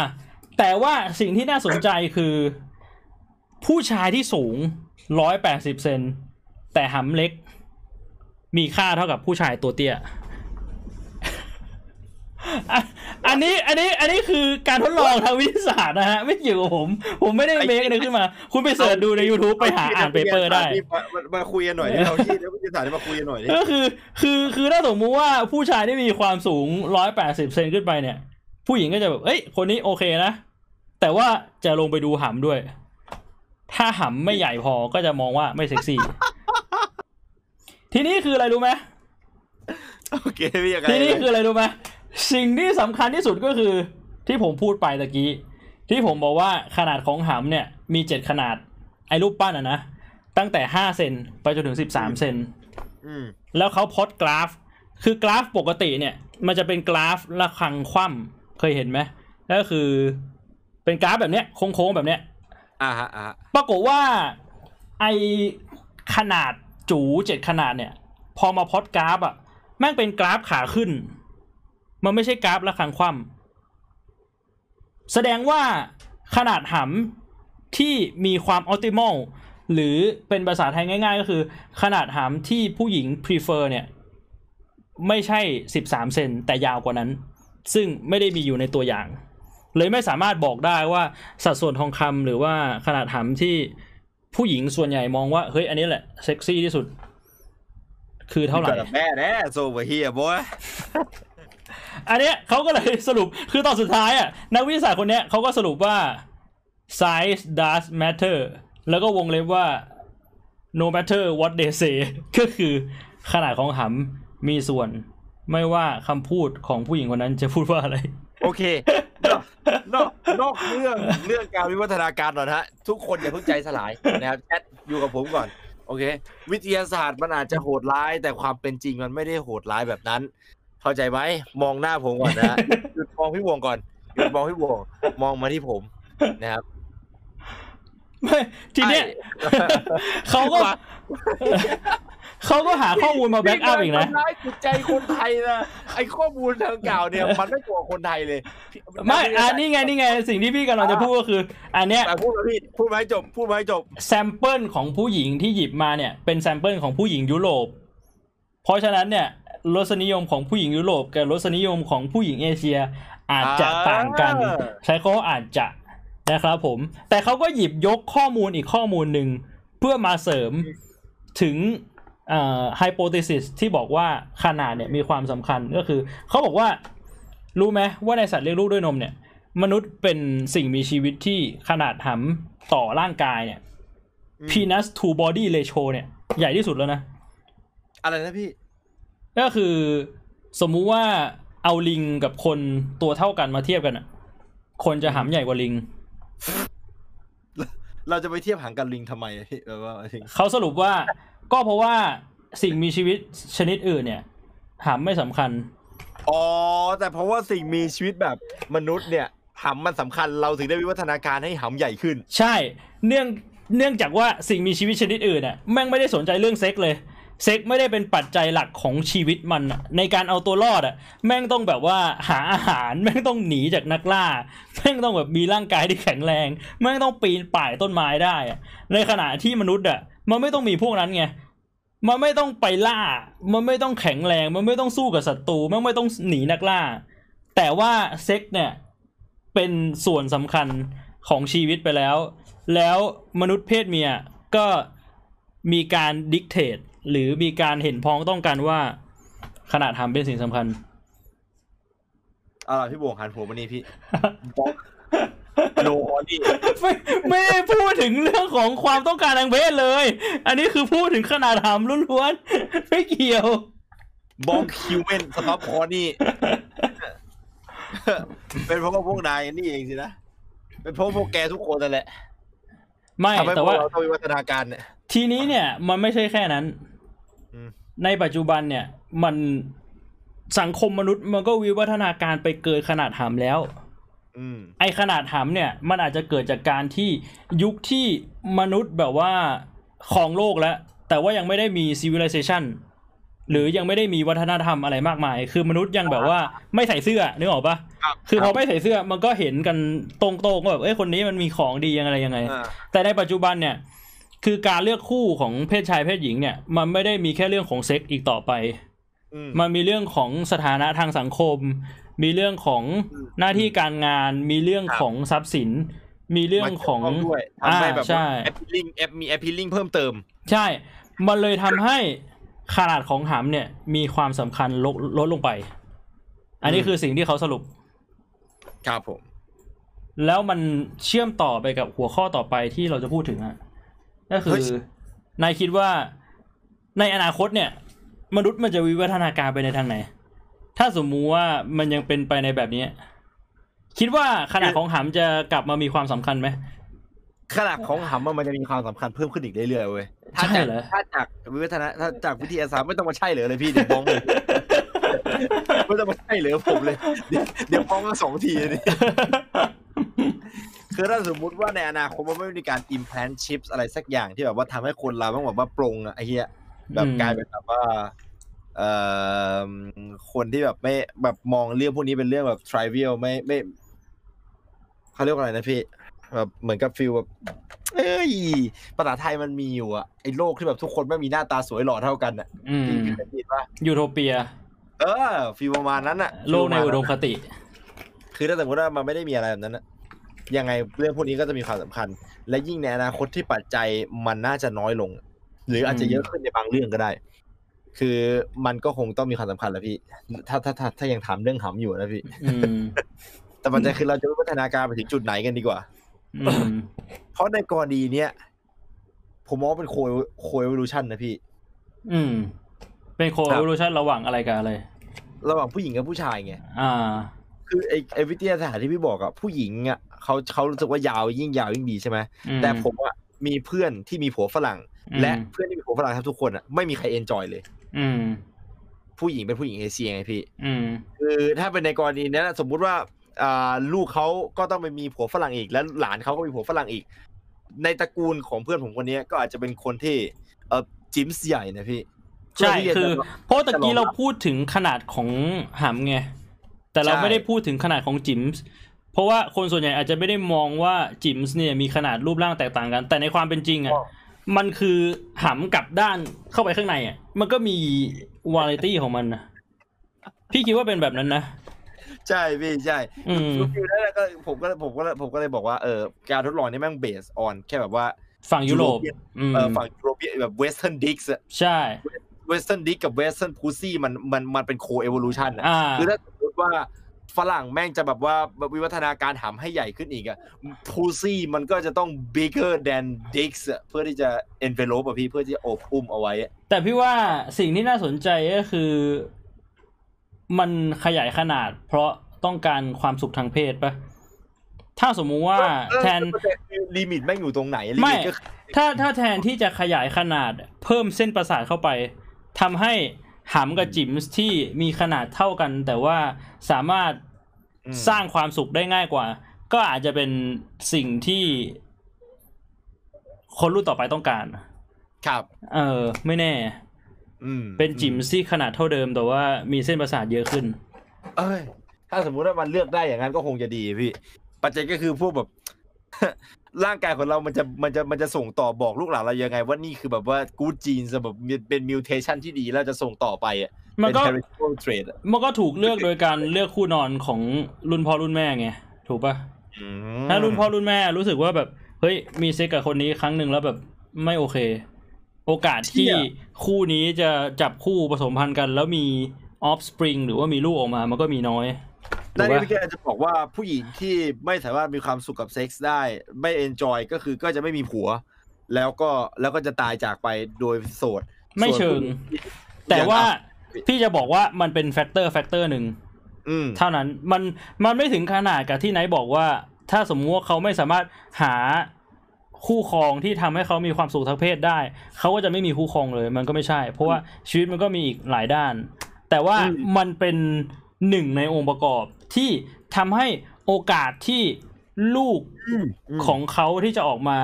แต่ว่าสิ่งที่น่าสนใจคือ ผู้ชายที่สูงร้อยแปดสิบเซนแต่หำเล็ก มีค่าเท่ากับผู้ชายตัวเตี้ยอะ อันนี้อันนี้อันนี้คือการทดลองทางวิทยาศาสตร์นะฮะ ไม่เกี่ยวกับผม ผมไม่ได้ make อะไรขึ้นมา คุณไป search ดูใน YouTube ไปหาอ่าน paper ได้ มามามาคุยกันหน่อยดิเราที่แล้ววิทยาศาสตร์มาคุยกันหน่อยดิก็คือคือคือถ้าสมมุติว่าผู้ชายที่มีความสูงร้อยแปดสิบเซนขึ้นไปเนี่ย ผู้หญิงก็จะแบบเอ้ย คนนี้โอเคนะ แต่ว่าจะลงไปดูหำด้วย ถ้าหำไม่ใหญ่พอก็จะมองว่าไม่เซ็กซี่ ทีนี้คืออะไรรู้ไหมโอเคพี่ยังไงทีนี้คืออะไรรู้ไหม สิ่งที่สำคัญที่สุดก็คือที่ผมพูดไปตะกี้ ที่ผมบอกว่าขนาดของหำเนี่ยมีเจ็ดขนาด ไอ้รูปปั้นอะนะ ตั้งแต่ห้าเซนไปจนถึงสิบสามเซนอืมแล้วเขาพอดกราฟ คือกราฟปกติเนี่ย มันจะเป็นกราฟระฆังคว่ำเคยเห็นไหมก็คือ เป็นกราฟแบบเนี้ยโค้งๆแบบเนี้ยอ่าฮะอ่าฮะปรากฏว่าไอขนาดจูเจ็ดขนาดเนี่ย พอมาพอดกราฟอะแม่งเป็นกราฟขาขึ้น มันไม่ใช่กราฟระฆังคว่ำแสดงว่าขนาดหำที่มีความออ t ติมอลหรือเป็นภาษาไทยง่าย ๆ ก็คือ ขนาดหำที่ผู้หญิง prefer เนี่ย ไม่ใช่สิบสามเซนแต่ยาวกว่านั้น ซึ่งไม่ได้มีอยู่ในตัวอย่าง เลยไม่สามารถบอกได้ว่าสัดส่วนทองคำหรือว่าขนาดหำที่ผู้หญิงส่วนใหญ่มองว่า เฮ้ย อันนี้แหละ เซ็กซี่ที่สุด คือเท่าไหร่แม่แน่โซเวเฮียบอย อันเนี้ยเขาก็เลยสรุปคือตอนสุดท้ายอะนักวิทยาศาสตร์คนเนี้ยเขาก็สรุปว่า size does matter แล้วก็วงเล็บว่า no matter what they say ก็คือขนาดของหำมีส่วน ไม่ว่าคำพูดของผู้หญิงคนนั้นจะพูดว่าอะไร โอเคนอกนอกนอกเรื่องเรื่องการวิวัฒนาการหน่อยนะฮะ ทุกคนอย่าเพิ่งใจสลายนะครับแชทอยู่กับผมก่อน โอเค วิทยาศาสตร์มันอาจจะโหดร้าย แต่ความเป็นจริงมันไม่ได้โหดร้ายแบบนั้น เข้าใจไหมมองหน้าผมก่อนนะฮะหยุดมองพี่วงก่อนหยุดมองพี่วงมองมาที่ผมนะครับไม่ทีเนี้ยเขาก็เขาก็หาข้อมูลมา back up อีกนะทำร้ายจิตใจคนไทยนะไอข้อมูลทางกล่าวเนี่ย มันไม่กลัวคนไทยเลย ไม่อ่านี่ไงนี่ไง สิ่งที่พี่กำลังจะพูดก็คือ อันเนี้ยแต่พูดมาพี่พูดมาให้จบพูดมาให้จบ sample ของผู้หญิงที่หยิบมาเนี่ย เป็น sample ของผู้หญิงยุโรป เพราะฉะนั้นเนี่ย รสนิยมของผู้หญิงยุโรปกับรสนิยมของผู้หญิงเอเชีย อาจจะต่างกันอ่าใช้คำว่าอาจจะนะครับผม แต่เขาก็หยิบยกข้อมูลอีกข้อมูลหนึ่ง เพื่อมาเสริมถึงเอ่อไฮโปเทซิสที่บอกว่าขนาดเนี่ยมีความสำคัญก็คือ เขาบอกว่า รู้ไหมว่าในสัตว์เลี้ยงลูกด้วยนมเนี่ย มนุษย์เป็นสิ่งมีชีวิตที่ขนาดหำต่อร่างกายเนี่ย penis to body ratio เนี่ย ใหญ่ที่สุดแล้วนะ อะไรนะพี่ ก็คือสมมุติว่าเอาลิงกับคนตัวเท่ากันมาเทียบกันอะ คนจะหำใหญ่กว่าลิง เราจะไปเทียบหางกับลิงทำไมอะพี่แบบว่าถึงเขาสรุปว่าก็เพราะว่าสิ่งมีชีวิตชนิดอื่นเนี่ยหำไม่สำคัญ อ๋อ แต่เพราะว่าสิ่งมีชีวิตแบบมนุษย์เนี่ยหำมันสำคัญเราถึงได้วิวัฒนาการให้หำใหญ่ขึ้น ใช่ เนื่องเนื่องจากว่าสิ่งมีชีวิตชนิดอื่นน่ะแม่งไม่ได้สนใจเรื่องเซ็กเลย เซ็กไม่ได้เป็นปัจจัยหลักของชีวิตมันน่ะในการเอาตัวรอดอะแม่งต้องแบบว่าหาอาหารแม่งต้องหนีจากนักล่า แม่งต้องแบบมีร่างกายที่แข็งแรง แม่งต้องปีนป่ายต้นไม้ได้อะในขณะที่มนุษย์อะมันไม่ต้องมีพวกนั้นไงมันไม่ต้องไปล่า มันไม่ต้องแข็งแรง มันไม่ต้องสู้กับศัตรูมันไม่ต้องหนีนักล่า แต่ว่าเซ็กเนี่ยเป็นส่วนสำคัญของชีวิตไปแล้ว แล้วมนุษย์เพศเมียก็มีการดิกเทต หรือมีการเห็นพ้องต้องกันว่า ขนาดทำเป็นสิ่งสำคัญเอาล่ะพี่บวงหันหัวมานี่พี่โนฮอนี่ไม่ไม่ได้พูดถึงเรื่องของความต้องการทางเพศเลย อันนี้คือพูดถึงขนาดทำล้วนๆไม่เกี่ยวบอมคิวเมนสต็อปฮอนี่ เป็นเพราะว่าพวกนายนี่เองสินะ เป็นเพราะพวกแกทุกคนนั่นแหละ ไม่ทำให้พแต่วกว่าเราต้องวิวัฒนาการเนี่ยทีนี้เนี่ย มันไม่ใช่แค่นั้นอืม ในปัจจุบันเนี่ยมันสังคมมนุษย์มันก็วิวัฒนาการไปเกินขนาดหำแล้วอืมไอขนาดหำเนี่ย มันอาจจะเกิดจากการที่ยุคที่มนุษย์แบบว่าครองโลกแล้ว แต่ว่ายังไม่ได้มี civilization หรือยังไม่ได้มีวัฒนธรรมอะไรมากมาย คือมนุษย์ยังแบบว่าไม่ใส่เสื้อนึกออกปะครับคือพอไม่ใส่เสื้อมันก็เห็นกันตรงๆว่าแบบเอ้ยคนนี้มันมีของดียังไงยังไงอ่าแต่ในปัจจุบันเนี่ย คือการเลือกคู่ของเพศชายเพศหญิงเนี่ย มันไม่ได้มีแค่เรื่องของเซ็กอีกต่อไปอืมมันมีเรื่องของสถานะทางสังคม มีเรื่องของอืมหน้าที่การงาน มีเรื่องครับของทรัพย์สิน มีเรื่องของมันเกี่ยวข้ด้วยอ่าทำให้แบบใช่แอปพิลิงแอปมีแอปพิลิงเพิ่มเติม ใช่ มันเลยทำให้ขนาดของหำเนี่ย มีความสำคัญลดลดลงไป อันนี้อืมคือสิ่งที่เขาสรุป ครับผม แล้วมันเชื่อมต่อไปกับหัวข้อต่อไปที่เราจะพูดถึงอะ ก็คือนายคิดว่าในอนาคตเนี่ย มนุษย์มันจะวิวัฒนาการไปในทางไหน ถ้าสมมุติว่ามันยังเป็นไปในแบบนี้ คิดว่าขนาดของหำจะกลับมามีความสำคัญไหมขนาดของหำอะมันจะมีความสำคัญเพิ่มขึ้นอีกเรื่อยๆเว้ยถ้าใช่จากเหรอถ้าจากวิวัฒนาถ้าจากวิทยาศาสตร์ไม่ต้องมาใช่เหลยเลยพี่เดี๋ยวฟ้องเลยไม่ต้องมาใช่เหลยผมเลย เดี๋ยวเดี๋ยวฟ้องกันสองทีเลย คือถ้าสมมุติว่าในอนาคตมันไม่มีการ implant chips อะไรสักอย่างที่แบบว่าทำให้คนเราต้องแบบว่าปรงอะไอ้เหี้ยแบบอืมกลายเป็นแบบว่าเอ่อคนที่แบบไม่แบบมองเรื่องพวกนี้เป็นเรื่องแบบ trivial ไม่ไม่เขาเรียกว่าอะไรนะพี่แบบเหมือนกับ feel แบบเอ้ยภาษาไทยมันมีอยู่อะไอ้โลกที่แบบทุกคนไม่มีหน้าตาสวยหล่อเท่ากันอะอืมพี่พี่เคยได้ยินปะยูโทเปีย เออ feel ประมาณนั้นอะโลกในอุดมคติ คือถ้าสมมติว่ามันไม่ได้มีอะไรแบบนั้นอะ ยังไงเรื่องพวกนี้ก็จะมีความสำคัญ และยิ่งในอนาคตที่ปัจจัยมันน่าจะน้อยลง หรืออาจจะเยอะขึ้นในบางเรื่องก็ได้ คือมันก็คงต้องมีความสำคัญแหละพี่ ถ้าถ้าถ้าถ้ายังถามเรื่องหำอยู่นะพี่อืมแต่ปัจจัยคือเราจะวิวัฒนาการไปถึงจุดไหนกันดีกว่าอืมเพราะในกรณีเนี้ยผมมองว่าเป็น co co-evolution นะพี่ อืม เป็น co ครับ evo lution ระหว่างอะไรกับอะไร ระหว่างผู้หญิงกับผู้ชายไง อ่า คือไอ้ไอ้วิทยาศาสตร์ที่พี่บอกอะผู้หญิงอะเขาเขารู้สึกว่ายาวยิ่งยาวยิ่งดีใช่ไหมอืมแต่ผมอะมีเพื่อนที่มีผัวฝรั่งอืมและเพื่อนที่มีผัวฝรั่งทั้งทุกคนอะไม่มีใครเอนจอยเลย อืมผู้หญิงเป็นผู้หญิงเอเชียไงพี่อืมคือถ้าเป็นในกรณีนั้นอะสมมุติว่าอ่าลูกเขาก็ต้องไปมีผัวฝรั่งอีก แล้วหลานเขาก็มีผัวฝรั่งอีก ในตระกูลของเพื่อนผมคนนี้ก็อาจจะเป็นคนที่เออจิมส์ใหญ่นะพี่ใช่เพื่ที่จะคือเพราะตะกี้จะรองรับเราพูดถึงขนาดของหำไง แต่เราใช่ไม่ได้พูดถึงขนาดของจิ๋มเพราะว่าคนส่วนใหญ่อาจจะไม่ได้มองว่าจิ๋มเนี่ยมีขนาดรูปร่างแตกต่างกัน แต่ในความเป็นจริงอะมันคือหำกลับด้านเข้าไปข้างในอะ มันก็มีวาไรตี้ของมันนะพี่คิดว่าเป็นแบบนั้นนะใช่พี่ใช่อืมคือ feel นั้นแหละก็ผมก็ผมก็ผมก็เลยบอกว่าเออการทดลองนี้แม่ง based on แค่แบบว่า ฝั่งยุโรป European อืมเออฝั่งยุโรปแบบ western dicks ใช่ western dick กับ western pussy มันมันมันเป็นโคเอว o ลูชันอะอ่าคือถ้าสมมติว่าฝรั่งแม่งจะแบบว่าวิวัฒนาการหำให้ใหญ่ขึ้นอีกอะ pussy มันก็จะต้อง bigger than dicks อะเพื่อที่จะ envelope อะพี่เพื่อที่จะโอบอุ้มเอาไว้อะแต่พี่ว่าสิ่งที่น่าสนใจก็คือ มันขยายขนาด เพราะต้องการความสุขทางเพศปะถ้าสมมุติว่าเออแทนลิมิตแม่งอยู่ตรงไหนลิไม่มิตก็คือถ้าถ้าแทนที่จะขยายขนาด เพิ่มเส้นประสาทเข้าไป ทำให้หำกับจิมส์ที่มีขนาดเท่ากัน แต่ว่าสามารถอืมสร้างความสุขได้ง่ายกว่า ก็อาจจะเป็นสิ่งที่คนรุ่นต่อไปต้องการ ครับ เออ ไม่แน่อืมเป็นจิมส์ที่ขนาดเท่าเดิม แต่ว่ามีเส้นประสาทเยอะขึ้น เอ้ย ถ้าสมมุติว่ามันเลือกได้อย่างนั้นก็คงจะดีพี่ ปัจจัยก็คือพวกแบบ ร่างกายของเรามันจะมันจะมันจะส่งต่อบอกลูกหลานเรายังไง ว่านี่คือแบบว่า good gene แบบเป็น mutation ที่ดีแล้วจะส่งต่อไปอะมันก็เป็น heritable trait อะมันก็ถูกเลือกโดยการเลือกคู่นอนของรุ่นพ่อรุ่นแม่ไงถูกปะอืมถ้ารุ่นพ่อรุ่นแม่รู้สึกว่าแบบเฮ้ยมีเซ็กซ์กับคนนี้ครั้งหนึ่งแล้วแบบไม่โอเค โอกาสที่คู่นี้จะจับคู่ผสมพันธุ์กัน แล้วมี offspring หรือว่ามีลูกออกมา มันก็มีน้อยถู นั่กนปะนี่พี่แกจะบอกว่าผู้หญิงที่ไม่สามารถมีความสุขกับเซ็กซ์ได้ ไม่ enjoy ก็คือก็จะไม่มีผัว แล้วก็แล้วก็จะตายจากไปโดยโสด ไม่เชิงส่วนผู้หญิที่แต่ว่ายังพี่จะบอกว่ามันเป็น factor factor หนึ่งอืมเท่านั้นมันมันไม่ถึงขนาดกับที่ไนท์บอกว่า ถ้าสมมติว่าเขาไม่สามารถหาคู่ครองที่ทำให้เขามีความสุขทางเพศได้ เขาก็จะไม่มีคู่ครองเลย มันก็ไม่ใช่ เพราะว่าชีวิตมันก็มีอีกหลายด้าน แต่ว่าอืมมันเป็นหนึ่งในองค์ประกอบ ที่ทำให้โอกาสที่ลูกมของเขาที่จะออกมา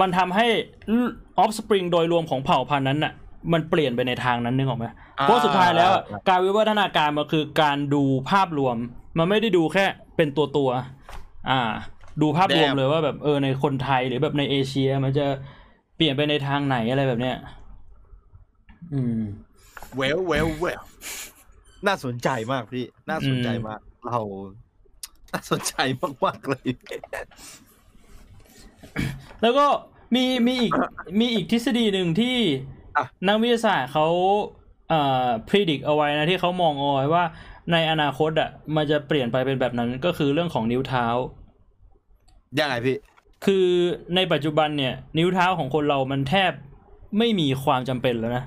มันทำให้ออฟสปริงโดยรวมของเผ่าพันธุ์นั้นน่ะ มันเปลี่ยนไปในทางนั้นนึกออกไหมเพราะสุดท้ายแล้วอะการวิวัฒนาการมันคือการดูภาพรวม มันไม่ได้ดูแค่เป็นตัวตัวๆอ่า ดูภาพรวมแบบเลยว่าแบบเออในคนไทยหรือแบบในเอเชีย มันจะเปลี่ยนไปในทางไหนอะไรแบบเนี้ย อืมเวลเวลเวลน่าสนใจมากพี่ น่าสนใจมาก เราน่าสนใจมากๆเลย แล้วก็มีมีอีกมีอีกทฤษฎีหนึ่งที่อะนักวิทยาศาสตร์เขาเอ่อพิจิตเอาไว้นะที่เขามองเอาไว้ว่าในอนาคตอะมันจะเปลี่ยนไปเป็นแบบนั้นก็คือเรื่องของนิ้วเท้ายังไงพี่ คือในปัจจุบันเนี่ย นิ้วเท้าของคนเรามันแทบไม่มีความจำเป็นแล้วนะ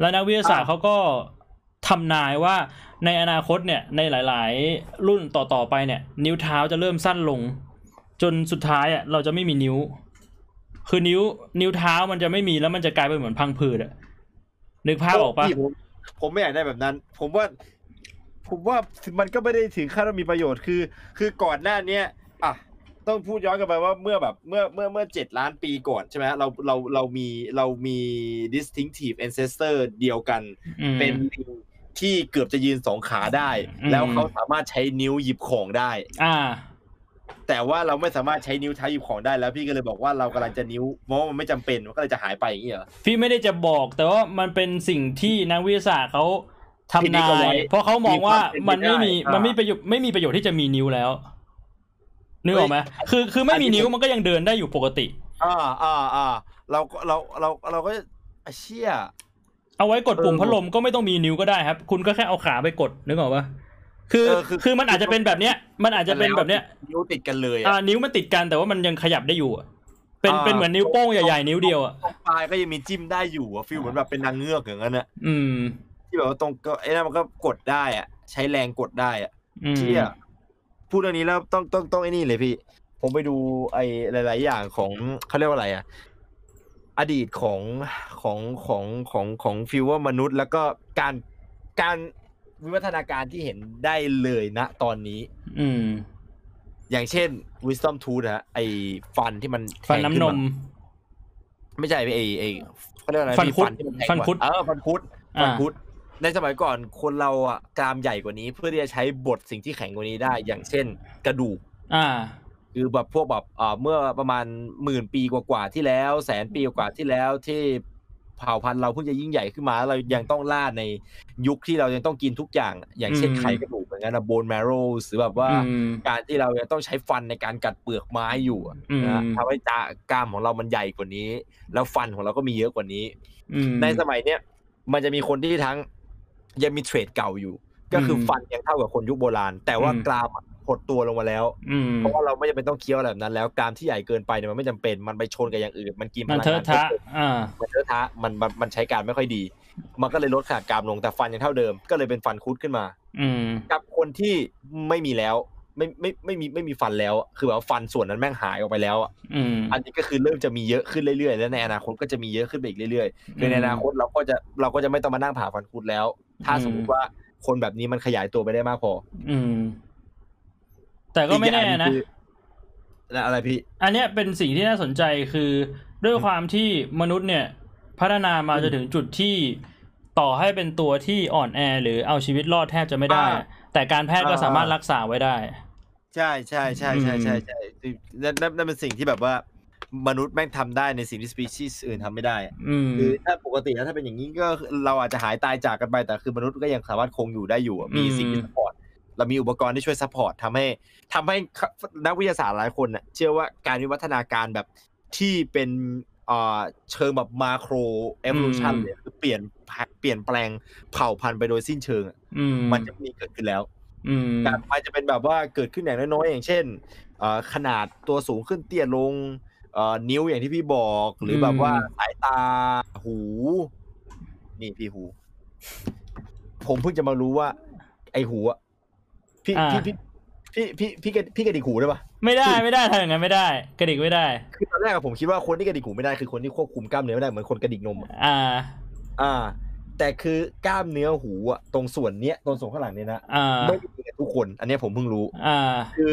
แล้วนักวิทยาศาสตร์อ่าเขาก็ทำนายว่า ในอนาคตเนี่ยในหลาย ๆ รุ่นต่อๆไปเนี่ย นิ้วเท้าจะเริ่มสั้นลง จนสุดท้ายอะเราจะไม่มีนิ้ว คือนิ้ว นิ้วเท้ามันจะไม่มีแล้วมันจะกลายเป็นเหมือนพังผืดอะนึกภาพออกปะพี่ผมผมไม่อยากได้แบบนั้น ผมว่า ผมว่ามันก็ไม่ได้ถึงขั้นว่ามีประโยชน์คือ คือก่อนหน้าเนี้ยอะต้องพูดย้อนกลับไปว่าเมื่อแบบเมื่อเมื่อเมื่อเจ็ดล้านปีก่อนใช่ไหมฮะเราเราเรามีเรามี distinctive ancestor เดียวกันอืมเป็นลิง ที่เกือบจะยืนสองขาได้อืมแล้วเขาสามารถใช้นิ้วหยิบของได้ อ่า แต่ว่าเราไม่สามารถใช้นิ้วเท้าหยิบของได้แล้วพี่ก็เลยบอกว่าเรากำลังจะนิ้วเพราะว่ามันไม่จำเป็นมันก็เลยจะหายไปอย่างนี้เหรอพี่ไม่ได้จะบอกแต่ว่ามันเป็นสิ่งที่นักวิทยาศาสตร์เขาทำพินินาจเอาไว้ยเพราะเขามองว่ามีความเป็นไปมันไม่มีได้อ่ามัมันไม่ประโยชน์ไม่มีประโยชน์ที่จะมีนิ้วแล้วนึกออกไหมคือคือไม่มีนิ้วมันก็ยังเดินได้อยู่ปกติ อ่าอ่าอ่าเราก็เราเราเราก็ไอ้เชี่ย เอาไว้กดปุ่มเออพัดลมก็ไม่ต้องมีนิ้วก็ได้ครับ คุณก็แค่เอาขาไปกดนึกออกปะคือเออคือคือมันอาจจะเป็นแบบเนี้ย มันอาจจะเป็นแบบเนี้ย นิ้วติดกันเลยอ่าอะนิ้วมันติดกันแต่ว่ามันยังขยับได้อยู่อะเป็นอ่าเป็นเหมือนนิ้วโป้งใหญ่ๆนิ้วเดียวอะตรงปลายก็ยังมีจิ้มได้อยู่อะฟิลเหมือนแบบเป็นนางเงือกอย่างนั้นอะอืม ที่แบบว่าตรงก็ไอ้นั่นมันก็กดได้อะ ใช้แรงกดได้อะอืมเชี่ยพูดเรื่องนี้แล้วต้องต้องต้องไอ้นี่เลยพี่ ผมไปดูไอ้หลาย ๆ อย่างของเขาเรียกว่าอะไรอะ อดีตของของของของของฟิวว่ามนุษย์ แล้วก็การการวิวัฒนาการที่เห็นได้เลยณตอนนี้ อืม อย่างเช่น wisdom tooth นะไอ้ฟันที่มันแทฟันงน้ำขึ้นมามไม่ใช่ไอ้ไอ้เขาเรียกว่าอะไรฟันพี่คุดที่มัแทงฟันคุดเออฟันคุดอ่าฟันคุดในสมัยก่อนคนเราอะกรามใหญ่กว่านี้ เพื่อที่จะใช้บดสิ่งที่แข็งกว่านี้ได้ อย่างเช่น กระดูก อ่า คือแบบพวกแบบเอ่อเมื่อประมาณหมื่นปีกว่าๆที่แล้ว แสนปีกว่าๆที่แล้วที่เผ่าพันธุ์เราเพิ่งจะยิ่งใหญ่ขึ้นมาแล้วเรายังต้องล่าในยุคที่เรายังต้องกินทุกอย่าง อย่างเช่นอืมไขกระดูกเหมือนกันนะโบนแมโรหรือแบบว่าอืมการที่เรายังต้องใช้ฟันในการกัดเปลือกไม้อยู่อะอืมนะทำให้ตากล้ามของเรามันใหญ่กว่านี้ แล้วฟันของเราก็มีเยอะกว่านี้อืมในสมัยเนี้ยมันจะมีคนที่ทั้งยังมีเทรดเก่าอยู่ ก็คืออมฟันยังเท่ากับคนยุคโบราณ แต่ว่าอืมกรามอะ หดตัวลงมาแล้วอืมเพราะว่าเราไม่จำเป็นต้องเคี้ยวอะไรแบบนั้น แล้วกรามที่ใหญ่เกินไปเนี่ยมันไม่จำเป็นมันไปชนกับอย่างอื่น มันกินพมันลังเทอะงานทะอ่ามันเทอะทะมันมันมันใช้การไม่ค่อยดี มันก็เลยลดขนาดกรามลงแต่ฟันยังเท่าเดิม ก็เลยเป็นฟันคุดขึ้นมา อืมกับคนที่ไม่มีแล้วไม่ไม่ไม่มีไม่มีฟันแล้วอะคือแบบว่าฟันส่วนนั้นแม่งหายออกไปแล้วอะอืมอันนี้ก็คือเริ่มจะมีเยอะขึ้นเรื่อยๆ แล้วในอนาคตก็จะมีเยอะขึ้นไปอีกเรื่อยๆคือในอนาคตเราก็จะเราก็จะไม่ต้องมานั่งผ่าฟันคุดแล้ว ถ้าสมมติว่าคนแบบนี้มันขยายตัวไปได้มากพอ อืม แต่ก็ไม่แน่อีอย่านะงคือนะอะไรพี่ อันเนี้ยเป็นสิ่งที่น่าสนใจคือด้วยความที่มนุษย์เนี่ย พัฒนามาอืมจนถึงจุดที่ต่อให้เป็นตัวที่อ่อนแอหรือเอาชีวิตรอดแทบจะไม่ได้อ่าแต่การแพทย์ก็อ่าสามารถรักษาไว้ได้ ใช่ใช่ใช่ใช่อืมใช่ใช่คือนั่นนั่นนั่นเป็นสิ่งที่แบบว่ามนุษย์แม่งทำได้ในสิ่งที่สปีชีส์อื่นทำไม่ได้อะอืมคือถ้าปกติแล้วถ้าเป็นอย่างนี้ก็เราอาจจะหายตายจากกันไปแต่คือมนุษย์ก็ยังสามารถคงอยู่ได้อยู่อะมีอืมสิ่งที่ support เรามีอุปกรณ์ที่ช่วย support ทำให้ทำให้นักวิทยาศาสตร์หลายคนน่ะเชื่อว่าการวิวัฒนาการแบบที่เป็นเอ่อเชิงแบบมาโครเอ o l u ชันเลยคือเปลี่ยนเปลี่ยนแปลงเผ่าพันธุ์ไปโดยสิ้นเชิงอะอืมมันจะมีเกิดขึ้นแล้วอืมการมันจะเป็นแบบว่าเกิดขึ้นอย่างน้อยๆอย่างเช่นเอ่อขนาดตัวสูงขึ้นเตี้ยลงเอ่อนิ้วอย่างที่พี่บอก หรือแบบว่าสายตาหู นี่พี่หู ผมเพิ่งจะมารู้ว่า ไอหูอะ พี่อ่าพี่พี่พี่พี่พี่กระพี่กระดิกหูได้ปะไม่ได้ไม่ได้ทำอย่างนั้นไม่ได้ กระดิกไม่ได้ คือตอนแรกอะผมคิดว่าคนที่กระดิกหูไม่ได้คือคนที่ควบคุมกล้ามเนื้อไม่ได้เหมือนคนกระดิกนมอะอ่า อ่า แต่คือกล้ามเนื้อหูอะตรงส่วนเนี้ยตรงส่วนข้างหลังเนี้ยนะอ่าไม่ได้มีกับทุกคน อันเนี้ยผมเพิ่งรู้อ่าคือ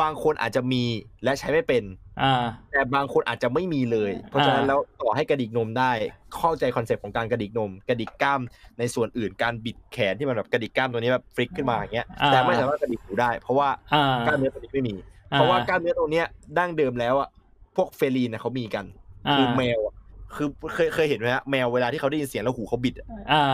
บางคนอาจจะมีและใช้ไม่เป็นอ่าแต่บางคนอาจจะไม่มีเลย เพราะฉะนั้นอ่าแล้วต่อให้กระดิกนมได้ เข้าใจ concept ของการกระดิกนม กระดิกกล้ามในส่วนอื่นการบิดแขนที่มันแบบกระดิกกล้ามตัวนี้แบบ flick ขึ้นมาอย่างเงี้ยแต่ไม่สามารถกระดิกหูได้ เพราะว่าอ่ากล้ามเนื้อตัวนี้ไม่มี เพราะว่ากล้ามเนื้อตรงเนี้ยดั้งเดิมแล้วอะพวก feline นะเขามีกันคือแมวอะคือเคยเคยเห็นไหมฮะแมวเวลาที่เขาได้ยินเสียงแล้วหูเขาบิดอะอ่า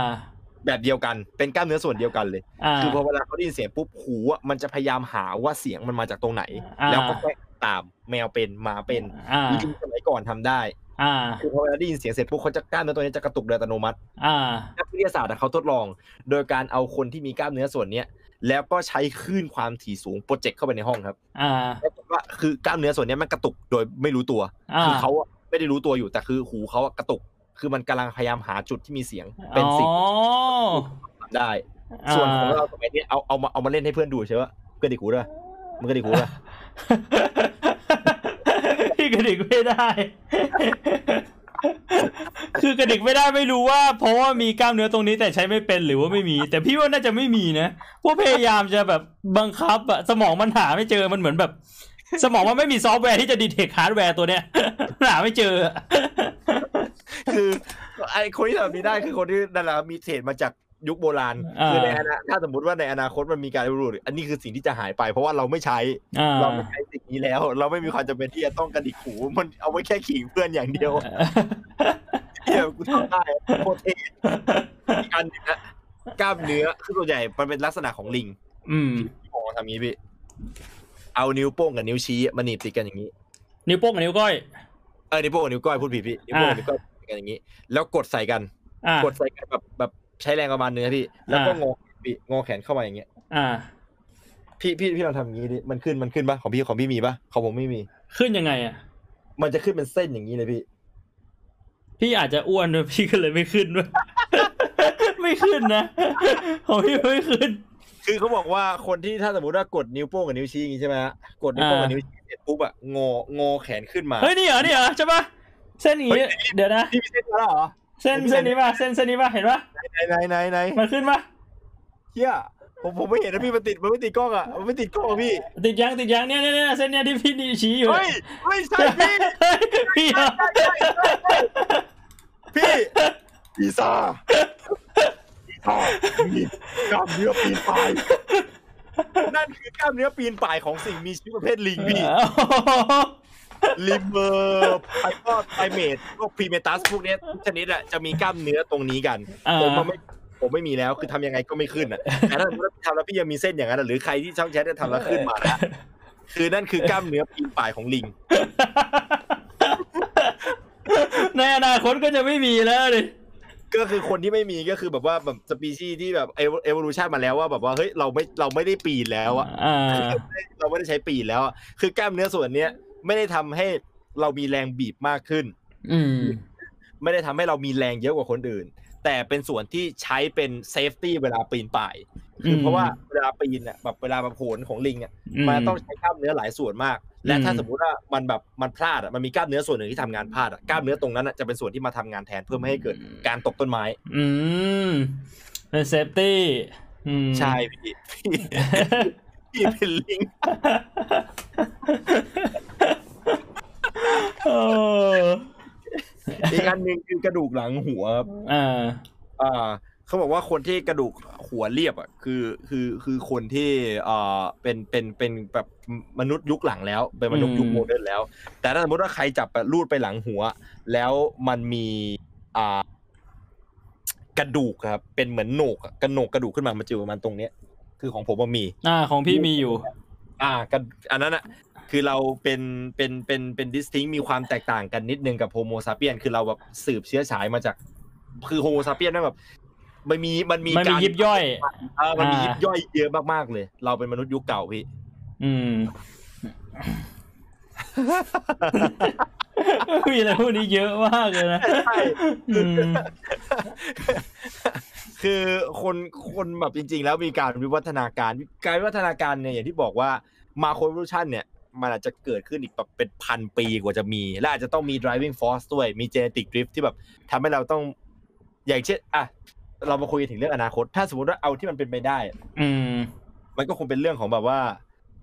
แบบเดียวกันเป็นกล้ามเนื้อส่วนเดียวกันเลยอ่าคือพอเวลาเขาได้ยินเสียงปุ๊บหูอะมันจะพยายามหาว่าเสียงมันมาจากตรงไหนอ่าแล้วก็แค่ตามแมวเป็นหมาเป็นอ่าลิงสมัยก่อนทำได้อ่าคือพอเวลาได้ยินเสียงเสร็จปุ๊บเขาจะกล้ามเนื้อตัวนี้จะกระตุกโดยอัตโนมัติอ่านักวิทยาศาสตร์อะเขาทดลอง โดยการเอาคนที่มีกล้ามเนื้อส่วนเนี้ยแล้วก็ใช้คลื่นความถี่สูงโปรเจกต์เข้าไปในห้องครับอ่าแล้วก็ว่าคือกล้ามเนื้อส่วนเนี้ยมันกระตุกโดยไม่รู้ตัวอ่าคือเขาอะไม่ได้รู้ตัวอยู่แต่คือหูเขาอะกระตุก คือมันกำลังพยายามหาจุดที่มีเสียงอ๋เป็นอสิ่งที่ทำได้ ส่วนของเราสมัยนี้เอาเอามาเอามาเล่นให้เพื่อนดูใช่ปะกระดิกหูด้วยมันกระดิกหูด้วยพี่กระดิกไม่ได้ คือกระดิกไม่ได้ไม่รู้ว่า เพราะว่ามีกล้ามเนื้อตรงนี้แต่ใช้ไม่เป็นหรือว่าไม่มี แต่พี่ว่าน่าจะไม่มีนะเพราะพยายามจะแบบบังคับอะสมองมันหาไม่เจอมันเหมือนแบบ สมองมันไม่มีซอฟต์แวร์ที่จะ detect ฮาร์ดแวร์ตัวเนี้ยหาไม่เจออะคือไอคนที่ทำแบบนี้ได้คือคนที่นั่นแหละมีเศษมาจากยุคโบราณอ่าคือในอนาถ้าสมมติว่าในอนาคตมันมีการรูดอันนี้คือสิ่งที่จะหายไป เพราะว่าเราไม่ใช้อ่าเราไม่ใช้สิ่งนี้แล้ว เราไม่มีความจำเป็นที่จะต้องกระดิกหูมันเอาไว้แค่ขิงเพื่อนอย่างเดียวเฮียกูทำได้โคตรเท่อีกอันหนึงนะกล้ามเนื้อคือส่วนใหญ่มันเป็นลักษณะของลิงอืมพี่บอกว่าทำงี้พี่ เอานิ้วโป้งกับนิ้วชี้มาหนีบติดกันอย่างนี้ นิ้วโป้งกับนิ้วก้อยเออนิ้วโป้งกับนิ้วก้อยพูดผิดพี่นิ้วโป้งกับอ่านิ้วก้อยติดกันอย่างนี้ แล้วกดใส่กันอ่ากดใส่กันแบบแบบใช้แรงประมาณนึงนะพี่ แล้วก็อ่างอพี่งอแขนเข้ามาอย่างเงี้ย อ่า พี่พี่พี่ลองทำอย่างงี้ดิมันขึ้นมันขึ้นปะของพี่ของพี่มีปะของผมไม่มี ขึ้นยังไงอะมันจะขึ้นเป็นเส้นอย่างนี้เลยพี่ พี่อาจจะอ้วนด้วยพี่ก็เลยไม่ขึ้นด้วยไม่ขึ้นนะของพี่ไม่ขึ้น คือเขาบอกว่าคนที่ถ้าสมมติว่ากดนิ้วโป้งกับนิ้วชี้อย่างงี้ใช่ไหมฮะกดนิ้วโป้งกับอ่านิ้วชี้เสร็จปุ๊บอะงองอแขนขึ้นมาเฮ้ยนี่เหรอนี่เหรอใช่ปะเส้นอย่างงี้เดี๋ยวนะพี่มีเส้นมาแล้วเหรอเส้นเส้นนี้ป่ะเส้นเส้นนี้ป่ะเห็นป่ะไหนไหนไหนไหนมันขึ้นป่ะเฮียผมผมไม่เห็นนะพี่มันติดมันไม่ติดกล้องอะมันไม่ติดกล้องอะพี่ ติดยังติดยังเนี่ยเนี่ยเนี่ยเส้นเนี้ยที่พี่นี่ชี้อยู่เฮ้ยไม่ใช่พี่เฮ้ยพี่เหรอพี่พีซ่า พีซ่ามีกล้ามเนื้อปีนป่าย นั่นคือกล้ามเนื้อปีนป่ายของสิ่งมีชีวิตประเภทลิงพี่ลิมเมอร์ไพทอดไพเมดพวกพรีเมตัสพวกเนี้ยทุกชนิดอะจะมีกล้ามเนื้อตรงนี้กันอ่าผมมันไม่ผมไม่มีแล้วคือทำยังไงก็ไม่ขึ้นอะแต่ถ้าสมมติว่าทำแล้วพี่ยังมีเส้นอย่างนั้นอะหรือใครที่ช่องแชทจะทำแล้วขึ้นมานะคือนั่นคือกล้ามเนื้อปีนป่ายของลิงในอนาคตก็จะไม่มีแล้วดิ ก็คือคนที่ไม่มีก็คือแบบว่าแบบสปีชีส์ที่แบบเอเวอร์ลูชันมาแล้วว่าแบบว่าเฮ้ยเราไม่เราไม่ได้ปีนแล้วอะอ่าเราไม่ได้ใช้ปีนแล้วอะคือกล้ามเนื้อส่วนเนี้ยไม่ได้ทำให้เรามีแรงบีบมากขึ้น อืม ไม่ได้ทำให้เรามีแรงเยอะกว่าคนอื่น แต่เป็นส่วนที่ใช้เป็น safety เวลาปีนป่าย คือเพราะว่าเวลาปีนเนี่ยแบบเวลาแบบโหนของลิงอะมันต้องใช้กล้ามเนื้อหลายส่วนมาก และถ้าอืมสมมุติว่ามันแบบมันพลาดอะมันมีกล้ามเนื้อส่วนหนึ่งที่ทำงานพลาดอะกล้ามเนื้อตรงนั้นอะจะเป็นส่วนที่มาทำงานแทนเพื่อไม่ให้เกิดการตกต้นไม้ อืมเป็น safety อืมใช่พี่พี่พี่เป็นลิงเอออีกอันหนึ่งคือกระดูกหลังหัวครับอ่าอ่า เขาบอกว่าคนที่กระดูกหัวเรียบอะคือคือคือคนที่อ่าเป็นเป็นเป็นแบบมนุษย์ยุคหลังแล้ว เป็นมนุษย์ยุคอืม modern แล้ว แต่ถ้าสมมติว่าใครจับแบบรูดไปหลังหัว แล้วมันมีอ่ากระดูกครับเป็นเหมือนโหนกอะกระโหนกกระดูกขึ้นมามันจะอยู่ประมาณตรงเนี้ย คือของผมมันมี อ่าของพี่มีอยู่ อ่ากันอันนั้นอะคือเราเป็นเป็นเป็นเป็น distinct มีความแตกต่างกันนิดนึงกับ Homo sapien คือเราแบบสืบเชื้อสายมาจาก คือ Homo sapien นั่นแบบ มันมีมันมีมันมีการยิบย่อย เออมันมีอ่ายิบย่อยเยอะมากๆเลย เราเป็นมนุษย์ยุคเก่าพี่ อืมมีอะไรพวกนี้เยอะมากเลยนะใช่อืมคือคนคนแบบจริง ๆ แล้วมีการวิวัฒนาการการวิวัฒนาการเนี่ยอย่างที่บอกว่ามาโค e ว u ชันเนี่ยมันอาจจะเกิดขึ้นอีกแบบเป็นพันปีกว่าจะมี และอาจจะต้องมี driving force ด้วย มี genetic drift ที่แบบทำให้เราต้อง อย่างเช่นอะ เรามาคุยกันถึงเรื่องอนาคต ถ้าสมมติว่าเอาที่มันเป็นไปได้ อืม มันก็คงเป็นเรื่องของแบบว่า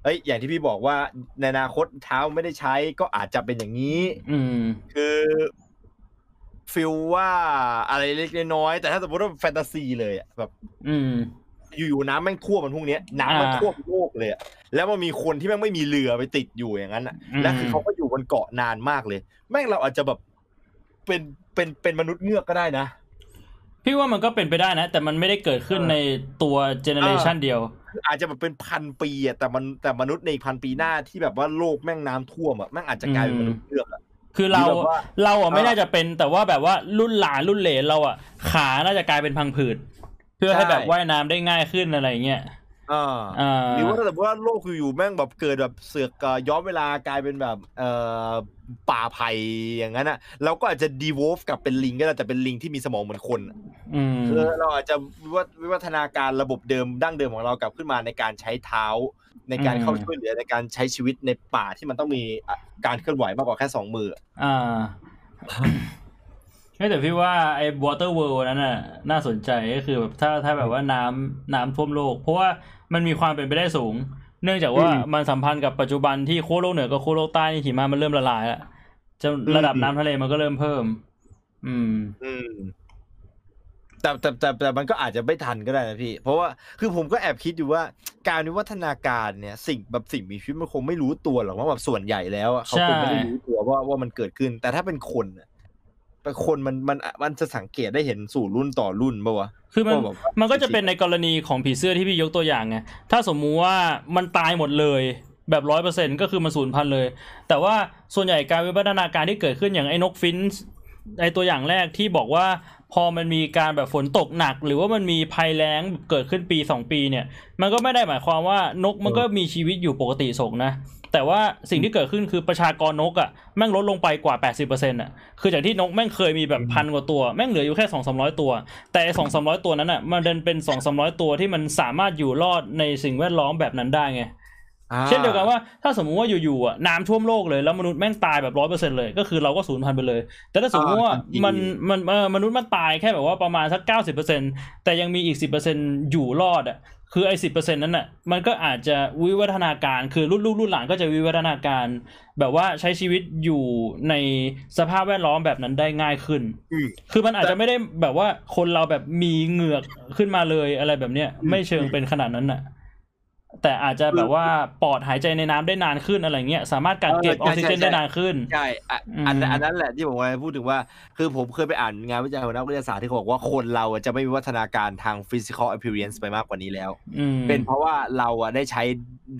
เอ้ย อย่างที่พี่บอกว่าในอนาคตเท้าไม่ได้ใช้ก็อาจจะเป็นอย่างนี้ อืม คือฟิลว่าอะไรเล็กๆน้อยๆแต่ถ้าสมมติว่าแฟนตาซีเลยอะแบบ อืม อยู่ๆน้ำแม่งท่วมมันพวกเนี้ยน้ำมันอ่าท่วมโลกเลยอะแล้วมันมีคนที่แม่งไม่มีเรือไปติดอยู่อย่างนั้นอะอืมแล้วคือเขาก็อยู่บนเกาะนานมากเลย แม่งเราอาจจะแบบเป็นเป็นเป็นมนุษย์เงือกก็ได้นะ พี่ว่ามันก็เป็นไปได้นะ แต่มันไม่ได้เกิดขึ้นเออในตัวเจเนเรชันเดียว อาจจะแบบเป็นพันปีอะแต่มันแต่มนุษย์ในพันปีหน้าที่แบบว่าโลกแม่งน้ำท่วมอะแม่งอาจจะกลายเป็นมนุษย์เงือกอะคือเราหรือแบบว่าเราอะไม่เออน่าจะเป็นแต่ว่าแบบว่ารุ่นหลานรุ่นเหลนเราอะขาน่าจะกลายเป็นพังผืด เพื่อให้ใช่แบบว่ายน้ำได้ง่ายขึ้นอะไรเงี้ยอ่าอ่า หรือว่าถ้าสมมติว่าโลกอยู่ๆแม่งแบบเกิดแบบเสือกเอ่อย้อนเวลากลายเป็นแบบเอ่อป่าไผ่อย่างนั้นอะเราก็อาจจะดีวอฟกลับเป็นลิงก็ได้แต่เป็นลิงที่มีสมองเหมือนคนอะอืมคือเราอาจจะวิวัฒวิวัฒนาการระบบเดิมดั้งเดิมของเรากลับขึ้นมาในการใช้เท้า ในการเข้าช่วยเหลือในการใช้ชีวิตในป่าที่มันต้องมีอะการเคลื่อนไหวมากกว่าแค่สองมืออะอ่า ไม่แต่พี่ว่าไอ้ water world นั้นน่ะน่าสนใจก็คือแบบถ้าถ้าแบบว่าน้ำน้ำท่วมโลก เพราะว่ามันมีความเป็นไปได้สูง เนื่องจากว่ามันสัมพันธ์กับปัจจุบันที่โคโลกเหนือกับโคโลกใต้นี่หิมะมันเริ่มละลายแล้วจะระดับน้ำทะเลมันก็เริ่มเพิ่ม อืม อืมแต่แต่แต่แต่มันก็อาจจะไม่ทันก็ได้นะพี่ เพราะว่าคือผมก็แอบคิดอยู่ว่า การวิวัฒนาการเนี่ย สิ่งแบบสิ่งมีชีวิตมันคงไม่รู้ตัวหรอกว่าแบบส่วนใหญ่แล้วอะเขาคงไม่ได้รู้ตัวว่าว่ามันเกิดขึ้น แต่ถ้าเป็นคนอะ เป็นคนมันมันมันจะสังเกตได้เห็นสู่รุ่นต่อรุ่นปะวะคือมันว่าแบบว่ามันก็จะเป็นในกรณีของผีเสื้อที่พี่ยกตัวอย่างไงถ้าสมมุติว่ามันตายหมดเลยแบบร้อยเปอร์เซ็นก็คือมันสูญพันธุ์เลย แต่ว่าส่วนใหญ่การวิวัฒนาการที่เกิดขึ้นอย่างไอ้นกฟินช์ไอ้ตัวอย่างแรกที่บอกว่า พอมันมีการแบบฝนตกหนัก หรือว่ามันมีภัยแล้งเกิดขึ้นปีสองปีเนี่ย มันก็ไม่ได้หมายความว่านกมันก็มีชีวิตอยู่ปกติสงนะแต่ว่าสิ่งที่เกิดขึ้นคือประชากรนกอะ่ะแม่งลดลงไปกว่า 80%อะคือจากที่นกแม่งเคยมีแบบพันกว่าตัว แม่งเหลืออยู่แค่ 2 3 0 0 ตัว แต่สองสามร้อยตัวนั้นอะมันเดินเป็น 2 3 0 0 ตัวที่มันสามารถอยู่รอดในสิ่งแวดล้อมแบบนั้นได้ไงอ่า เช่นเดียวกันว่าถ้าสมมุติว่าอยู่ๆอะน้ำท่วมโลกเลยแล้วมนุษย์แม่งตายแบบร้อยเปอร์เซ็นเลยก็คือเราก็สูญพันธุ์ไปเลย แต่ถ้าสมมติว่ามันมันเออมนุษย์มันตายแค่แบบว่าประมาณสักเก้าสิบเปอร์เซ็นแต่ยังมีอีกสิบเปอร์เซ็นอยู่รอดอะคือไอ้สิบเปอร์เซ็นนั้นอะมันก็อาจจะวิวัฒนาการคือรุ่นลูกรุ่นหลานก็จะวิวัฒนาการ แบบว่าใช้ชีวิตอยู่ในสภาพแวดล้อมแบบนั้นได้ง่ายขึ้นอืมคือมันอาจจะไม่ได้แบบว่าคนเราแบบมีเหงือกขึ้นมาเลยอะไรแบบเนี้ยอืมไม่เชิงเป็นขนาดนั้นน่ะ แต่อาจจะแบบว่าปอดหายใจในน้ำได้นานขึ้นอะไรเงี้ยสามารถกักเก็บเออออกใช่ซิเจนใช่ได้นานขึ้นใช่อะอืมอันนั้นอันนั้นแหละที่ผมกำลังจะพูดถึงว่า คือผมเคยไปอ่านงานวิจัยของนักวิทยาศาสตร์ที่เขาบอกว่าคนเราอะจะไม่มีวัฒนาการทาง physical appearance ไปมากกว่านี้แล้วอืมเป็นเพราะว่าเราอะได้ใช้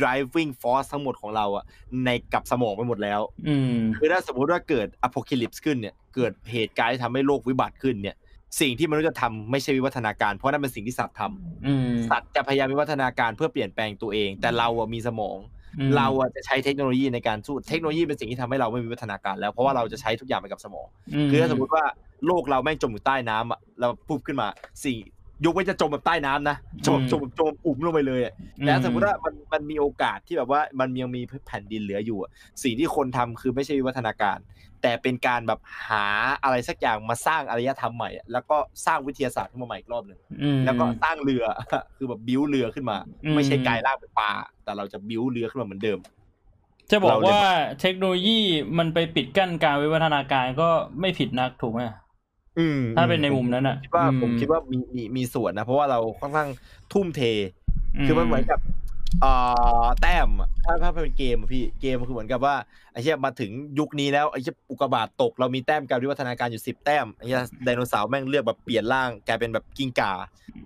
driving force ทั้งหมดของเราอะในกับสมองไปหมดแล้วอืมคือถ้าสมมติว่าเกิด apocalypse ขึ้นเนี่ยเกิดเหตุการณ์ที่ทำให้โลกวิบัติขึ้นเนี่ย สิ่งที่มนุษย์จะทำไม่ใช่วิวัฒนาการ เพราะนั่นเป็นสิ่งที่สัตว์ทำอืมสัตว์จะพยายามวิวัฒนาการเพื่อเปลี่ยนแปลงตัวเอง แต่เราอะมีสมองอืมเราอะจะใช้เทคโนโลยีในการสู้เทคโนโลยีเป็นสิ่งที่ทำให้เราไม่มีวิวัฒนาการแล้วเพราะว่าเราจะใช้ทุกอย่างไปกับสมอง คือถ้าสมมติว่าโลกเราแม่งจมอยู่ใต้น้ำอะเราปุ๊บขึ้นมาสิ่งยกไว้จะจมแบบใต้น้ำนะจมจมจมปุ่มลงไปเลยอะแต่ถ้าสมมติว่ามันมันมีโอกาสที่แบบว่ามันยังมีแผ่นดินเหลืออยู่อะสิ่งที่คนทำคือไม่ใช่วิวัฒนาการ แต่เป็นการแบบหาอะไรสักอย่างมาสร้างอารยธรรมใหม่อะแล้วก็สร้างวิทยาศาสตร์ขึ้นมาใหม่อีกรอบหนึ่งอืมแล้วก็สร้างเรือคือแบบบิ้วเรือขึ้นมาอืมไม่ใช่กลายร่างเป็นปลาแต่เราจะบิ้วเรือขึ้นมาเหมือนเดิม จะบอกเราเลยว่าเทคโนโลยีมันไปปิดกั้นการวิวัฒนาการก็ไม่ผิดนักถูกไหมอืมถ้าเป็นในมุมนั้นอะคิดว่าผมคิดว่ามีมีมีส่วนนะเพราะว่าเราค่อนข้างทุ่มเท คือมันเหมือนกับ เอ่อแต้มอะถ้าถ้าเป็นเกมอะพี่เกมมันคือเหมือนกับว่าไอ้เชี่ยมาถึงยุคนี้แล้วไอ้เชี่ยอุกกาบาตตกเรามีแต้มการวิวัฒนาการอยู่สิบแต้มไอ้เชี่ยไดโนเสาร์แม่งเลือกแบบเปลี่ยนร่างกลายเป็นแบบกิ้งก่า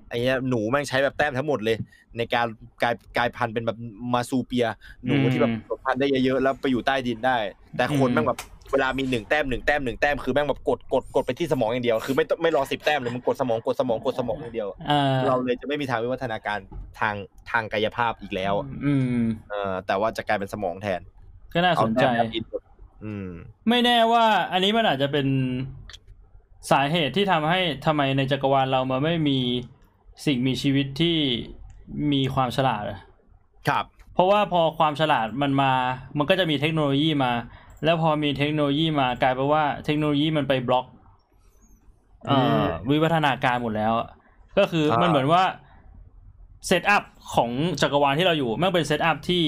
ไอ้เชี่ยหนูแม่งใช้แบบแต้มทั้งหมดเลย ในการกลายกลายพันธุ์เป็นแบบมาซูเปีย หนูที่แบบผสมพันธุ์ได้เยอะๆแล้วไปอยู่ใต้ดินได้ แต่คนแม่งแบบ เวลามีหนึ่งแต้มหนึ่งแต้มหนึ่งแต้มคือแม่งแบบกดกดกดไปที่สมองอย่างเดียว คือไม่ต้องไม่รอสิบแต้มเลยมึงกดสมองกดสมองกดสมองอย่างเดียวอ่าเราเลยจะไม่มีทางวิวัฒนาการทางทางกายภาพอีกแล้ว อืมเออแต่ว่าจะกลายเป็นสมองแทน ก็น่าสนใจเอาแต้มอินอืม ไม่แน่ว่า อันนี้มันอาจจะเป็นสาเหตุที่ทำให้ทำไมในจักรวาลเรามันไม่มีสิ่งมีชีวิตที่มีความฉลาดอะครับ เพราะว่าพอความฉลาดมันมา มันก็จะมีเทคโนโลยีมา แล้วพอมีเทคโนโลยีมากลายเป็นว่าเทคโนโลยีมันไปบล็อกเอ่อวิวัฒนาการหมดแล้วอะก็คือมันเหมือนว่า setup ของจักรวาลที่เราอยู่แม่งเป็น setup ที่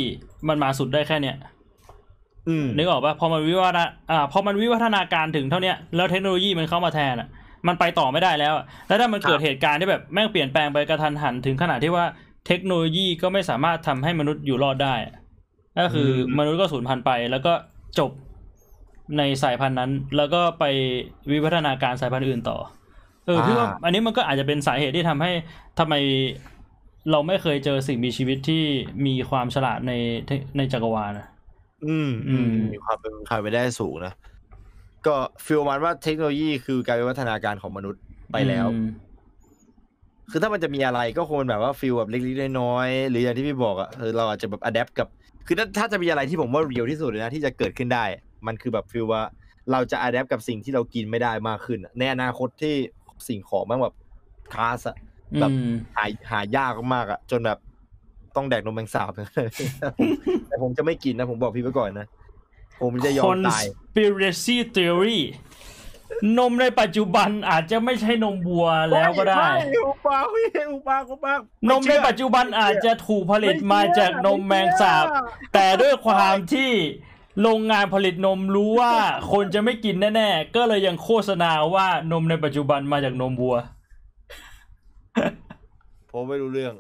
มันมาสุดได้แค่เนี้ยอืมนึกออกปะพอมันวิวัฒนาอ่าพอมันวิวัฒนาการถึงเท่าเนี้ยแล้วเทคโนโลยีมันเข้ามาแทนอะ มันไปต่อไม่ได้แล้วอะแล้วถ้ามันเกิดเหตุการณ์ที่แบบแม่งเปลี่ยนแปลงไปกระทันหันถึงขนาดที่ว่าเทคโนโลยีก็ไม่สามารถทำให้มนุษย์อยู่รอดได้อะก็คืออมมนุษย์ก็สูญพันธุ์ไป แล้วก็ จบในสายพันธุ์นั้น แล้วก็ไปวิวัฒนาการสายพันธุ์อื่นต่อ เออพี่ว่าอันนี้มันก็อาจจะเป็นสาเหตุที่ทำให้ทำไมเราไม่เคยเจอสิ่งมีชีวิตที่มีความฉลาดในเทในจักรวาลอะอืมอืมมีความเป็นไปไปได้สูงนะ ก็ฟีลมันว่าเทคโนโลยีคือการวิวัฒนาการของมนุษย์ไปแล้วอืมคือถ้ามันจะมีอะไรก็คงเป็นแบบว่า feel แบบเล็กๆน้อยๆหรืออย่างที่พี่บอกอะเออเราอาจจะแบบ adapt กับ คือถ้าถ้าจะมีอะไรที่ผมว่า real ที่สุดเลยนะที่จะเกิดขึ้นได้ มันคือแบบ feel ว่าเราจะ adapt กับสิ่งที่เรากินไม่ได้มากขึ้นอะในอนาคตที่สิ่งของมันแบบ scarce อะแบบอืมหาหายากมากอะจนแบบต้องแดกนมแมงสาบแต่ผมจะไม่กินนะ ผมบอกพี่ไว้ก่อนนะ ผมจะยอมตาย conspiracy theory นมในปัจจุบันอาจจะไม่ใช่นมวัวแล้วก็ได้ไม่อุปาพี่อุปาอุปานมในปัจจุบันอาจจะถูกผลิตมาจากนมแมงสาบ แต่ด้วยความที่โรงงานผลิตนมรู้ว่าคนจะไม่กินแน่ๆ ก็เลยยังโฆษณาว่านมในปัจจุบันมาจากนมวัว ผมไม่รู้เรื่อง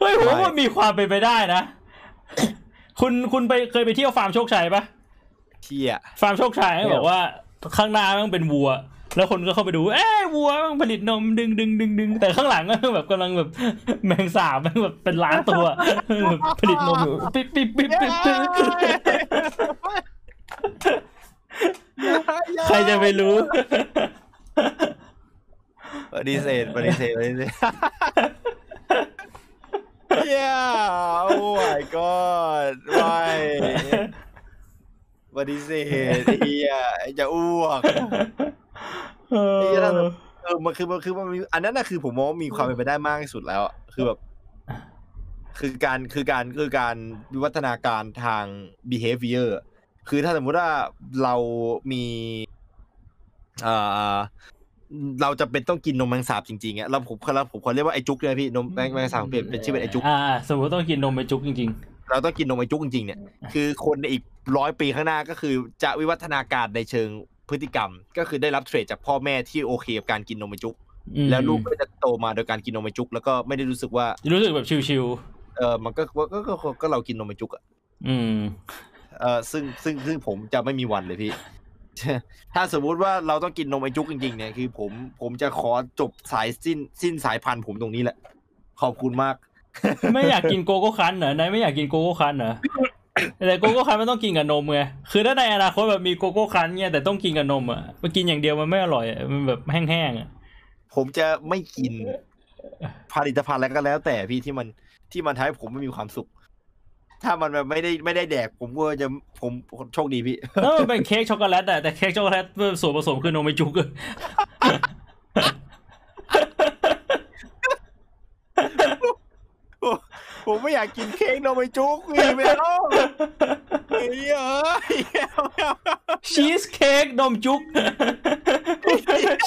เฮ้ยผมไม่ว่ามีความเป็นไปได้นะ คุณคุณไปเคยไปเที่ยวฟาร์มโชคชัยปะ เที่ยฟาร์มโชคชัยเขาบอกว่าข้างหน้ามันเป็นวัว แล้วคนก็เข้าไปดู เอ้ยวัวมันผลิตนมดึงดึงดึงดึงแต่ข้างหลังก็แบบกำลังแบบแมงสาบมันแบบเป็นล้านตัวแบบผลิตนมอยู่ปิ๊บปิ๊บปิ๊บปิ๊บปิ๊บใครจะไปรู้ปฏิเสธปฏิเสธปฏิเสธเฮียโอ้ my god ไม่ ปฏิเสธเฮียจะอ้วกเออไอ้เหี้ยถ้าเออมันคือมันคือมันมีอันนั้นน่ะคือผมมองว่ามีความเป็นไปได้มากที่สุดแล้วคือแบบคือการคือการคือการวิวัฒนาการทาง behavior คือถ้าสมมุติว่าเรามีเอ่อเราจะเป็นต้องกินนมแมงสาบจริงๆอะเราผมเราผมขอเรียกว่าไอจุกเลยพี่นมแมงแมงสาบเปลี่ยนเป็นชื่อเป็นไอจุกอ่าสมมติต้องกินนมไปจุกจริง เราต้องกินนมไอจุกจริงๆเนี่ยคือคนในอีกร้อยปีข้างหน้าก็คือจะวิวัฒนาการในเชิงพฤติกรรม ก็คือได้รับเทรดจากพ่อแม่ที่โอเคกับการกินนมไอจุกๆอืมแล้วลูกก็จะโตมาโดยการกินนมไอจุกแล้วก็ไม่ได้รู้สึกว่ารู้สึกแบบชิวเออมันก็ก็ก็ก็ก็ก็เรากินนมไอจุกอะๆอืมเออซึ่งซึ่งซึ่งผมจะไม่มีวันเลยพี่ถ้าสมมุติว่าเราต้องกินนมไอจุกจริงๆเนี่ยคือ ผมผมจะขอจบสายสิ้นสิ้นสายพันธุ์ผมตรงนี้แหละ ขอบคุณมาก ไม่อยากกินโกโก้ครั้นช์เหรอนายไม่อยากกินโกโก้ครั้นช์เหรอแต่โกโก้ครั้นช์มันต้องกินกับนมไงคือถ้าในอนาคตแบบมีโกโก้ครั้นช์เนี่ยแต่ต้องกินกับนมอะมันกินอย่างเดียวมันไม่อร่อยอะมันแบบแห้งๆอะผมจะไม่กินผลิตภัณฑ์อะไรก็แล้ว แต่พี่ที่มันที่มันทำให้ผมไม่มีความสุข ถ้ามันแบบไม่ได้ไม่ได้แดก ผมก็จะผมโชคดีพี่แล้วมันเป็นเค้กช็อกโกแลตอะแต่เค้กช็อกโกแลตส่วนผสมคือนมไม่จุกอะ ผมไม่อยากกินเค้กนมไอจุกพี่ไม่เอาเฮ้ยเอ้ยไม่เอาไม่เอาชีสเค้กนมจุก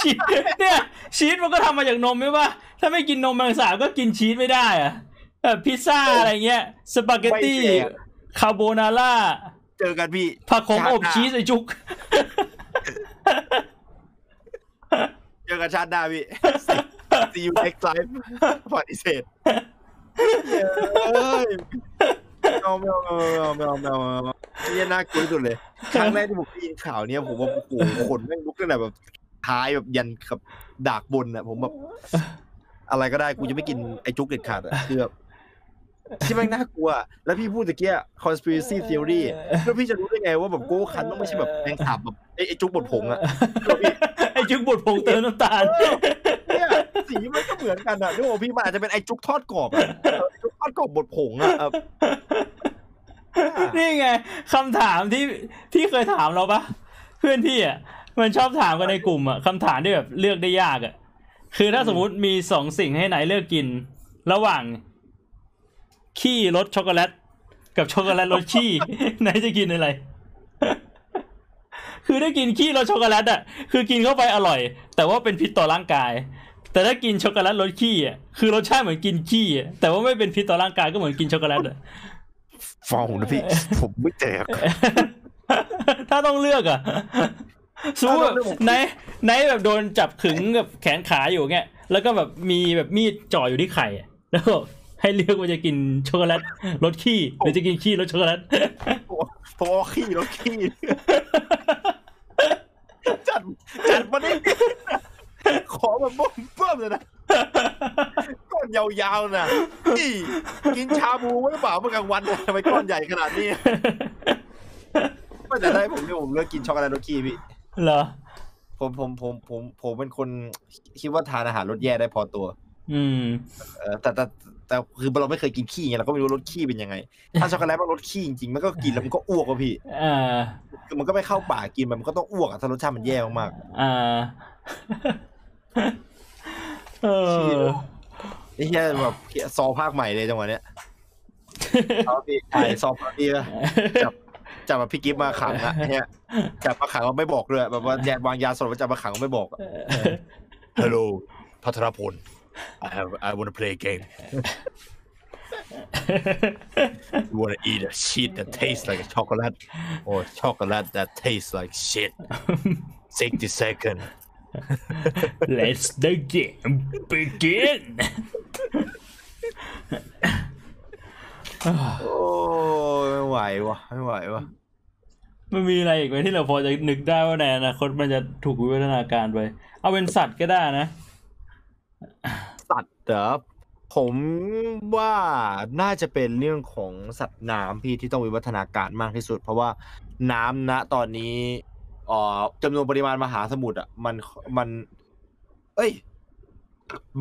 ชีสเนี่ยชีสมันก็ทำมาจากนมใช่ปะถ้าไม่กินนมแมงสาบก็กินชีสไม่ได้อะแบบพิซซ่าอะไรเงี้ยสปาเกตตี้ไม่แดกคาโบนาร่าเจอกันพี่ผักโขมอบชาติหน้าชีสไอจุกเจอกันชาติหน้าพี่ see you next time ปฏิเสธ เอ้ยไม่เอาไม่เอาไม่เอาไม่เอาไม่เอาไม่เอานี่น่ากลัวที่สุดเลยครั้งแรกที่ผมได้ยินข่าวเนี้ยผมว่าโอ้โหขนแม่งลุกตั้งแต่แบบท้ายแบบยันกับดากบนอะ ผมแบบอะไรก็ได้กูจะไม่กินไอ้จุกเด็ดขาดอะคือแบบที่แม่งน่ากลัว แล้วพี่พูดตะเกีย conspiracy theory แล้วพี่จะรู้ได้ไงว่าแบบโก้คันต้องไม่ใช่แบบแมงสาบแบบไอ้ไอ้จุกบดผงอะไอ จุกบดผงเติมน้ำตาลเนี่ยสีมันก็เหมือนกันอะนึกว่าพี่มันอาจจะเป็นไอ้จุกทอดกรอบอะเออไอ้จุกทอดกรอบบดผงอะเออนี่ไงคำถามที่ที่เคยถามเราปะเพื่อนพี่อะมันชอบถามกันในกลุ่มอะคำถามที่แบบเลือกได้ยากอะคือถ้าสมมุติมีสองสิ่งให้ไหนเลือกกิน ระหว่าง ขี้รสช็อกโกแลต กับช็อกโกแลตรสขี้ไหนจะกินอะไร คือถ้ากินขี้รสช็อกโกแลตอะคือกินเข้าไปอร่อย แต่ว่าเป็นพิษต่อร่างกาย แต่ถ้ากินช็อกโกแลตรสขี้อะคือรสชาติเหมือนกินขี้อะแต่ว่าไม่เป็นพิษต่อร่างกายก็เหมือนกินช็อกโกแลตอะฟังผมนะพี่ผมไม่แจกถ้าต้องเลือกอะสู้ถ้าต้องเลือกผมไหนไหนแบบโดนจับขึงกับแขนขาอยู่เงี้ยแล้วก็แบบมีแบบมีดจ่ออยู่ที่ไข่อะแล้วก็ให้เลือกว่าจะกินช็อกโกแลตรสขี้หรือจะกินขี้รสช็อกโกแลตผมเอาขี้รถขี้ จัดจัดมาดิขอแบบบ้มเพิ่มเลยนะก้อนยาวๆนะนี่กินชาบูไว้หรือเปล่าเมื่อกลางวันเนี่ยทำไมก้อนใหญ่ขนาดนี้ไม่แต่ได้ผมเนี่ยผมเลือกกินช็อกโกแลตรสขี้พี่เหรอผมผมผมผมผมเป็นคนคิดว่าทานอาหารรสแย่ได้พอตัว อืมเออแต่แต่ แต่คือเราไม่เคยกินขี้ไงเราก็ไม่รู้รสขี้เป็นยังไง ถ้าช็อกโกแลตมันรสขี้จริงๆมันก็กินแล้วมันก็อ้วกอะพี่อ่าคือมันก็ไม่เข้าปากกินมันก็ต้องอ้วกอะถ้ารสชาติมันแย่มากอ่าเออๆไอ้เหี้ยแบบซอภาคใหม่เลยจังหวะเนี้ยเอาพี่ใช่ซอภาคพี่นะจับจับมาพี่กิฟต์มาขังอะเนี่ยจับมาขังก็ไม่บอกเลยแบบว่าแยกวางยาสลบแล้วจับมาขังก็ไม่บอกอะ Hello พัทรพล I have I want to play a game You want to eat a shit that tastes like a chocolate or chocolate that tastes like shit 60 second Let's the game begin โอ้ไม่ไหววะไม่ไหววะมันมีอะไรอีกไหมที่เราพอจะนึกได้ว่าในอนาคตมันจะถูกวิวัฒนาการไป เอาเป็นสัตว์ก็ได้นะ สัตว์เหรอผมว่าน่าจะเป็นเรื่องของสัตว์น้ำพี่ที่ต้องวิวัฒนาการมากที่สุด เพราะว่าน้ำณตอนนี้เอ่อจำนวนปริมาณมหาสมุทรอะมันมัน เอ้ย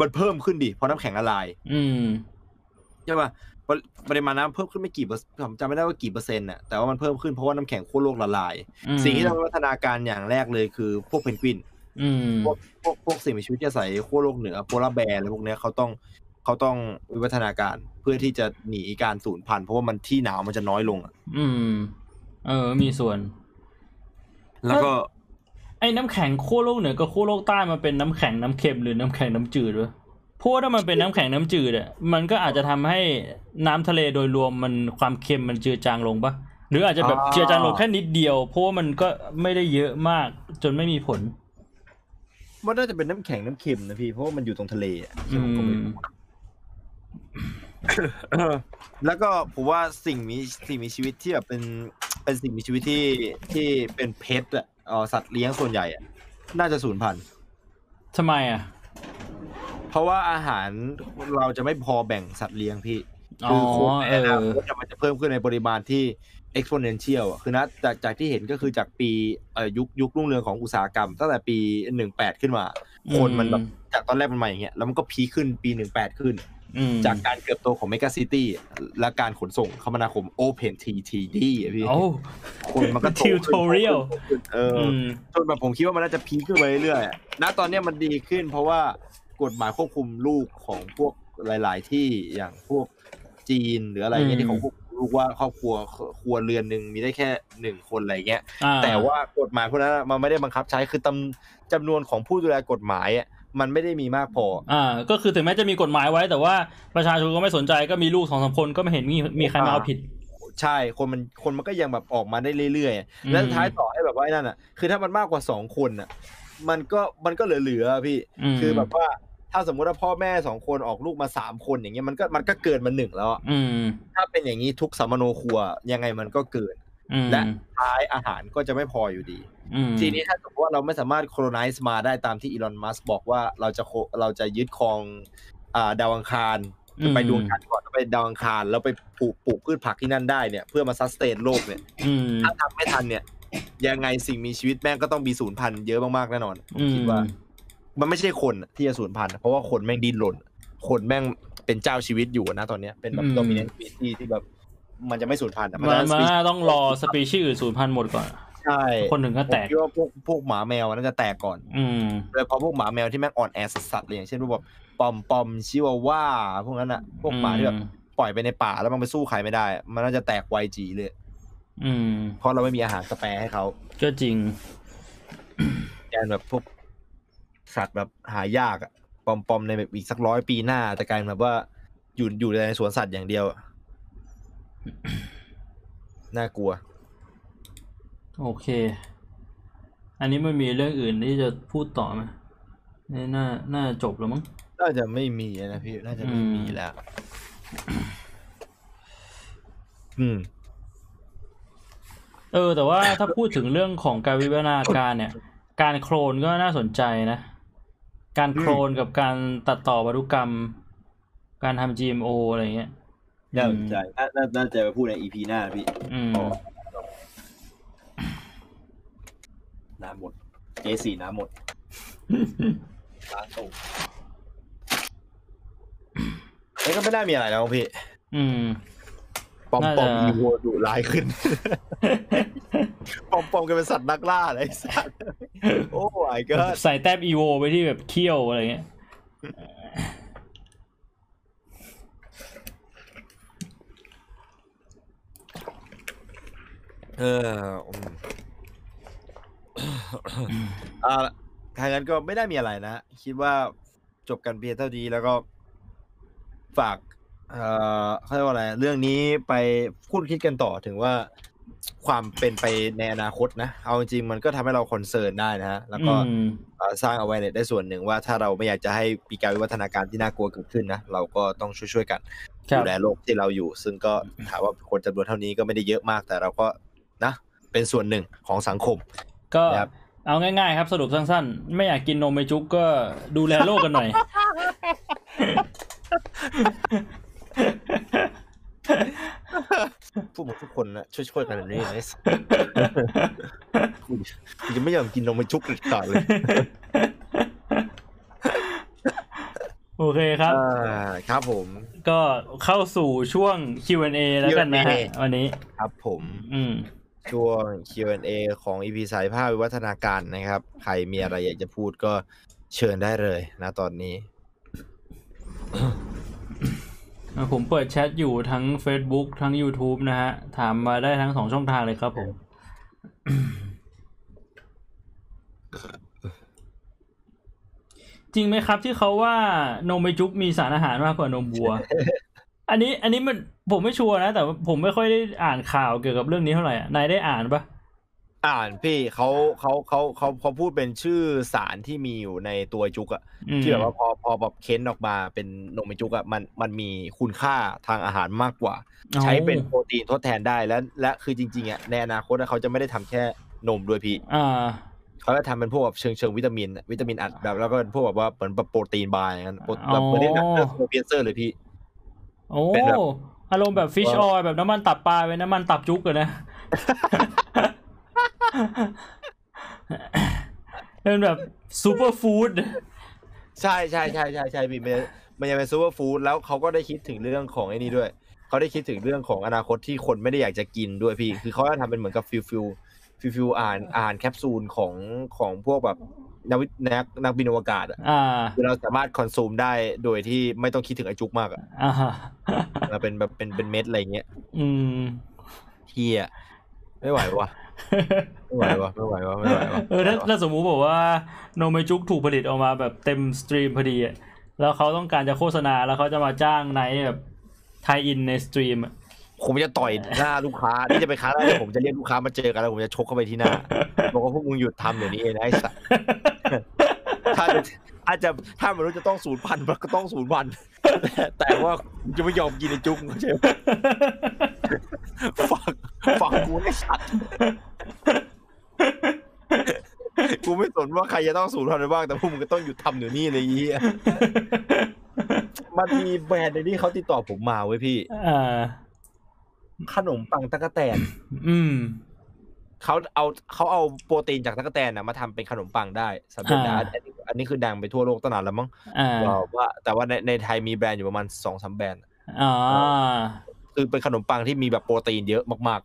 มันเพิ่มขึ้นดิเพราะน้ำแข็งละลาย อืมใช่ป่ะปริปริมาณน้ำเพิ่มขึ้นไม่กี่เปอร์ผมจำไม่ได้ว่ากี่เปอร์เซ็นต์น่ะแต่ว่ามันเพิ่มขึ้นเพราะว่าน้ำแข็งขั้วโลกละลายอืมสิ่งที่ต้องวิวัฒนาการอย่างแรกเลยคือ พวกเพนกวิน อืมพวกพวกพวกสิ่งมีชีวิตที่อาศัยขั้วโลกเหนือ polar bear อะไรพวกเนี้ยเขาต้องเขาต้องวิวัฒนาการเพื่อที่จะหนีการสูญพันธุ์เพราะว่ามันที่หนาวมันจะน้อยลงอะอืม เออ มีส่วน แล้วก็ ไอ้น้ำแข็งขั้วโลกเหนือกับขั้วโลกใต้มันเป็นน้ำแข็งน้ำเค็มหรือน้ำแข็งน้ำจืดวะเพราะว่าถ้ามันเป็นน้ำแข็งน้ำจืดอะมันก็อาจจะทำให้น้ำทะเลโดยรวมมันความเค็มมันเจือจางลงปะหรืออาจจะแบบเจือจางลงแค่นิดเดียว เพราะว่ามันก็ไม่ได้เยอะมากจนไม่มีผล มันน่าจะเป็นน้ำแข็งน้ำเค็มนะพี่เพราะว่ามันอยู่ตรงทะเลอะอืผมก็ไม่มรู้แล้วก็ผมว่าสิ่งมีสิ่งมีชีวิตที่แบบเป็นเป็นสิ่งมีชีวิตที่ที่เป็นเพชอะเอ่อสัตว์เลี้ยงส่วนใหญ่อะน่าจะสูญพันธุ์ทำไมอะเพราะว่าอาหารเราจะไม่พอแบ่งสัตว์เลี้ยงพี่ อ๋อคือคนในอนาเออคตมันจะเพิ่มขึ้นในปริมาณที่ exponential อะคือนะจากจากที่เห็นก็คือจากปีเอ่อยุคยุครุ่งเรืองของอุตสาหกรรม ตั้งแต่ปีหนึ่งแปดขึ้นมาคนมันแบบจากตอนแรกมันมาอย่างเงี้ยแล้วมันก็พีคขึ้นปีหนึ่งแปดขึ้นอืมจากการเติบโตของเมกะซิตี้และการขนส่งคมนาคม Open TTD อะพี่โอ้คนมันก็โตขึ้น Tutorial โตขึ้นเอออือมจนแบบผมคิดว่ามันน่าจะพีคขึ้นไปเรื่อยๆอะณตอนเนี้ยมันดีขึ้นเพราะว่ากฎหมายควบคุมลูกของพวกหลาย ๆ ที่อย่างพวกจีนหรืออะไรเงี้ยอืมที่เขาควบคุม ลูกว่าครอบครัวครัวเรือนหนึ่งมีได้แค่หนึ่งคนอะไรเงี้ยอ่แต่ว่ากฎหมายพวกนั้นอะมันไม่ได้บังคับใช้คือตำจำนวนของผู้ดูแลกฎหมายอะมันไม่ได้มีมากพอ อ่า ก็คือถึงแม้จะมีกฎหมายไว้ แต่ว่าประชาชนก็ไม่สนใจก็มีลูกสองสามคนก็ไม่เห็นมีมีใครมาเอาผิด ใช่ คนมันคนมันก็ยังแบบออกมาได้เรื่อยอืมๆแล้วสุดท้ายต่อให้แบบว่าไอ้นั่นอะ คือถ้ามันมากกว่าสองคนอะ มันก็มันก็เหลือๆอะพี่มคือแบบว่า ถ้าสมมุติว่าพ่อแม่สองคนออกลูกมาสามคนอย่างเงี้ยมันก็มันก็เกินมาหนึ่งแล้วอะอืม ถ้าเป็นอย่างนี้ทุกสำมะโนครัวยังไงมันก็เกินอืมและท้ายอาหารก็จะไม่พออยู่ดีอืมทีนี้ถ้าสมมติว่าเราไม่สามารถ colonize มาได้ตามที่อีลอนมัสก์บอกว่าเราจะ co เราจะยึดครองอ่าดาวอังคารอืมไปดวงจันทร์ก่อนแล้วไปดาวอังคารแล้วไปปลูกปลูกพืชผักที่นั่นได้เนี่ยเพื่อมา sustain โลกเนี่ยอืมถ้าทำไม่ทันเนี่ยยังไงสิ่งมีชีวิตแม่งก็ต้องมีศูนย์พันธุ์เยอะมากๆแน่นอนผมอืมคิดว่า มันไม่ใช่คนอะที่จะสูญพันธุ์เพราะว่าคนแม่งดิ้นรนคนแม่งเป็นเจ้าชีวิตอยู่อะนะตอนเนี้ยเป็นแบบ dominant spe ที่แบบ มันจะไม่สูญพันธุ์อะมันจะมัน species น่าต้องรอสปีชีส์อื่นสูญพันธุ์หมดก่อนใช่คนหนึ่งก็แตกผมคิดว่าพวกพวกหมาแมวน่าจะแตกก่อน อืมโดยเฉพาะพวกหมาแมวที่แม่งอ่อนแอสัสๆเลยอย่างเช่นพวกแบบปอมปอมชิวาวา พวกนั้นอะพวกหมาที่แบบปล่อยไปในป่าแล้วมันไปสู้ใครไม่ได้ มันน่าจะแตกไวจริงเลย อืม เพราะเราไม่มีอาหาร spare ให้เขาก็จริงแกนแบบพวก สัตว์แบบหายากอะปอมปอมในแบบอีกสักร้อยปีหน้าแต่กลายเป็นแบบว่าอยู่อยู่ในสวนสัตว์อย่างเดียวอะน่ากลัว โอเค อันนี้มันมีเรื่องอื่นที่จะพูดต่อไหมนี่น่า น่าจะจบแล้วมั้ง น่าจะไม่มีนะพี่ น่าจะไม่มีอืมแล้ว อืม เออ แต่ว่าถ้าพูดถึงเรื่องของการวิวัฒนาการเนี่ย การโคลนก็น่าสนใจนะ การโคลนกับการตัดต่อวัตถุกรรม การทำ GMO อะไรเงี้ยน่าสนใจน่าน่าน่าจะไปพูดในอีพีหน้าพี่อืมน้ำหมดเจสีน้ำหมดล้างตู้นี่ก็ไม่ได้มีอะไรแล้วพี่ อืม ปอมน่าปอจะมอีโวดุร้ายขึ้น ปอมปอมกันเป็นสัตว์นักล่าเลยไอ้สัตว์โอ้ my god ใส่แต้มอีโวไปที่แบบเขี้ยวอะไรเงี้ยเอออืมอ่าทางนั้นก็ไม่ได้มีอะไรนะ คิดว่าจบกันเพียงเท่านี้แล้วก็ฝาก เอ่อเขาเรียกว่าอะไร เรื่องนี้ไปพูดคิดกันต่อถึงว่าความเป็นไปในอนาคตนะ เอาจริงๆมันก็ทำให้เราคอนเซิร์นได้นะฮะ แล้วก็อืมเอ่อสร้างเอาไว้ได้ส่วนหนึ่งว่าถ้าเราไม่อยากจะให้มีการวิวัฒนาการที่น่ากลัวเกิดขึ้นนะ เราก็ต้องช่วยๆกันครับดูแลโลกที่เราอยู่ ซึ่งก็ถามว่าคนจำนวนเท่านี้ก็ไม่ได้เยอะมาก แต่เราก็นะ เป็นส่วนหนึ่งของสังคม ก็ครับเอาง่ายๆครับสรุปสั้นๆ ไม่อยากกินนมไปจุกก็ดูแลโลกกันหน่อย พวกมึงทุกคนนะช่วยๆกันแบบนี้นะไอ้สัสกูกูจะไม่ยอมกินนมมันชุกเด็ดขาดเลย โอเคครับอ่าครับผม ก็เข้าสู่ช่วง Q&A แล้วกันนะฮะ Q&A วันนี้ ครับผม อืมช่วง Q&A ของ EP สายภาพวิวัฒนาการนะครับ ใครมีอะไรอยากจะพูดก็เชิญได้เลยนะตอนนี้ ผมเปิดแชทอยู่ทั้ง Facebook ทั้ง YouTube นะฮะ ถามมาได้ทั้งสองช่องทางเลยครับผม จริงไหมครับที่เขาว่านมใบจุกมีสารอาหารมากกว่านมวัว อันนี้อันนี้มันผมไม่ชัวร์นะ แต่ผมไม่ค่อยได้อ่านข่าวเกี่ยวกับเรื่องนี้เท่าไหร่อะนายได้อ่านปะ อ่านพี่เขาเขาเขาเขาเขาพูดเป็นชื่อสารที่มีอยู่ในตัวจุกอะอืมที่แบบว่าพอพอแบบเค้นออกมาเป็นนมจุกอะมันมันมีคุณค่าทางอาหารมากกว่าอ๋อใช้เป็นโปรตีนทดแทนได้และและคือจริงๆอะในอนาคตอะเขาจะไม่ได้ทำแค่นมด้วยพี่อ่าเขาจะทำเป็นพวกแบบเชิงเชิงวิตามินอะวิตามินอัดแบบแล้วก็เป็นพวกแบบว่าเหมือนแบบ protein bar อย่างนั้นโปรอ๋อแบบเหมือนที่นักเตอร์ Snowpiercer เลยพี่โอ้เป็นแบบอารมณ์แบบ fish oil แบบน้ำมันตับปลาเป็นน้ำมันตับจุกอะนะ เป็นแบบ superfood ใช่ใช่ใช่ใช่ใช่พี่มันมันยังเป็น superfood แล้วเขาก็ได้คิดถึงเรื่องของไอ้นี่ด้วย เขาได้คิดถึงเรื่องของอนาคตที่คนไม่ได้อยากจะกินด้วยพี่ คือเขาจะทำเป็นเหมือนกับ pill pill pill pill อ่านอ่านแคปซูลของของพวกแบบนักวินักนักบินอวกาศอะอ่าคือเราสามารถ consume ได้โดยที่ไม่ต้องคิดถึงไอจุกมากอะอ่าฮะมาเป็นแบบเป็นเป็นเม็ดอะไรเงี้ยอืมเฮีย ไม่ไหววะไม่ไหววะไม่ไหววะไม่ไหววะเออถ้าถ้าสมมุติบอกว่าโนเมจุกถูกผลิตออกมาแบบเต็ม stream พอดีอะแล้วเขาต้องการจะโฆษณาแล้วเขาจะมาจ้างไนท์แบบ tie-inใน stream อะผมจะต่อยหน้าลูกค้าที่จะไปค้าได้านผมจะเรียกลูกค้ามาเจอกันแล้วผมจะชกเข้าไปที่หน้าบอกว่าพวกมึงหยุดทำเดี๋ยวนี้เองนะไอ้สัสถ้าจะถ้าจะถ้ามนุษย์จะต้องศูนย์พันมันก็ต้องศูนย์พันแต่แต่ว่ากูจะไม่ยอมกินไอ้จุกเข้าใจไหม ฟังฟังกูไอ้สัตว์กูไม่สนว่าใครจะต้องศูนย์พันไปบ้างแต่พวกมึงก็ต้องหยุดทำเดี๋ยวนี้เลยไอ้เหี้ยมันมีแบรนด์ในที่เขาติดต่อผมมาเว้ยพี่อ่าขนมปังตะกแตน อืมเขาเอาเขาเอาโปรตีนจากตะกแตนนะมาทำเป็นขนมปังได้สำเร็จนะอ่าอันนี้อันนี้คือดังไปทั่วโลกตั้งนานแล้วมั้งอ่าว่าว่าแต่ว่าในในไทยมีแบรนด์อยู่ประมาณสองสามแบรนด์อ่า คือเป็นขนมปังที่มีแบบโปรตีนเยอะมาก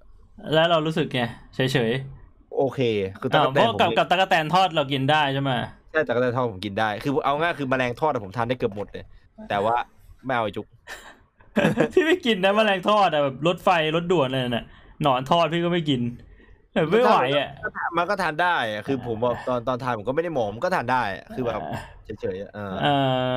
แล้วเรารู้สึกไงเฉยๆ โอเค คือๆตะอ่ากแตเพนราะผมกับกับตะกแตนทอดเรากินได้ใช่ไหมใช่ตะกแตนทอดผมกินได้ คือเอาง่ายคือแมลงทอดอะผมทานได้เกือบหมดเลย แต่ว่าไม่เอาไอ้จุกพี่ไม่กินนะแมลงทอดอะแบบรถไฟรถด่วนอะไรน่ะหนอนทอดพี่ก็ไม่กินแบบไม่ไหวอะมันก็ทานได้อะคือผมบอกตอนตอนทานผมก็ไม่ได้หมองมันก็ทานได้อะคือแบบเฉยๆอะเออเออ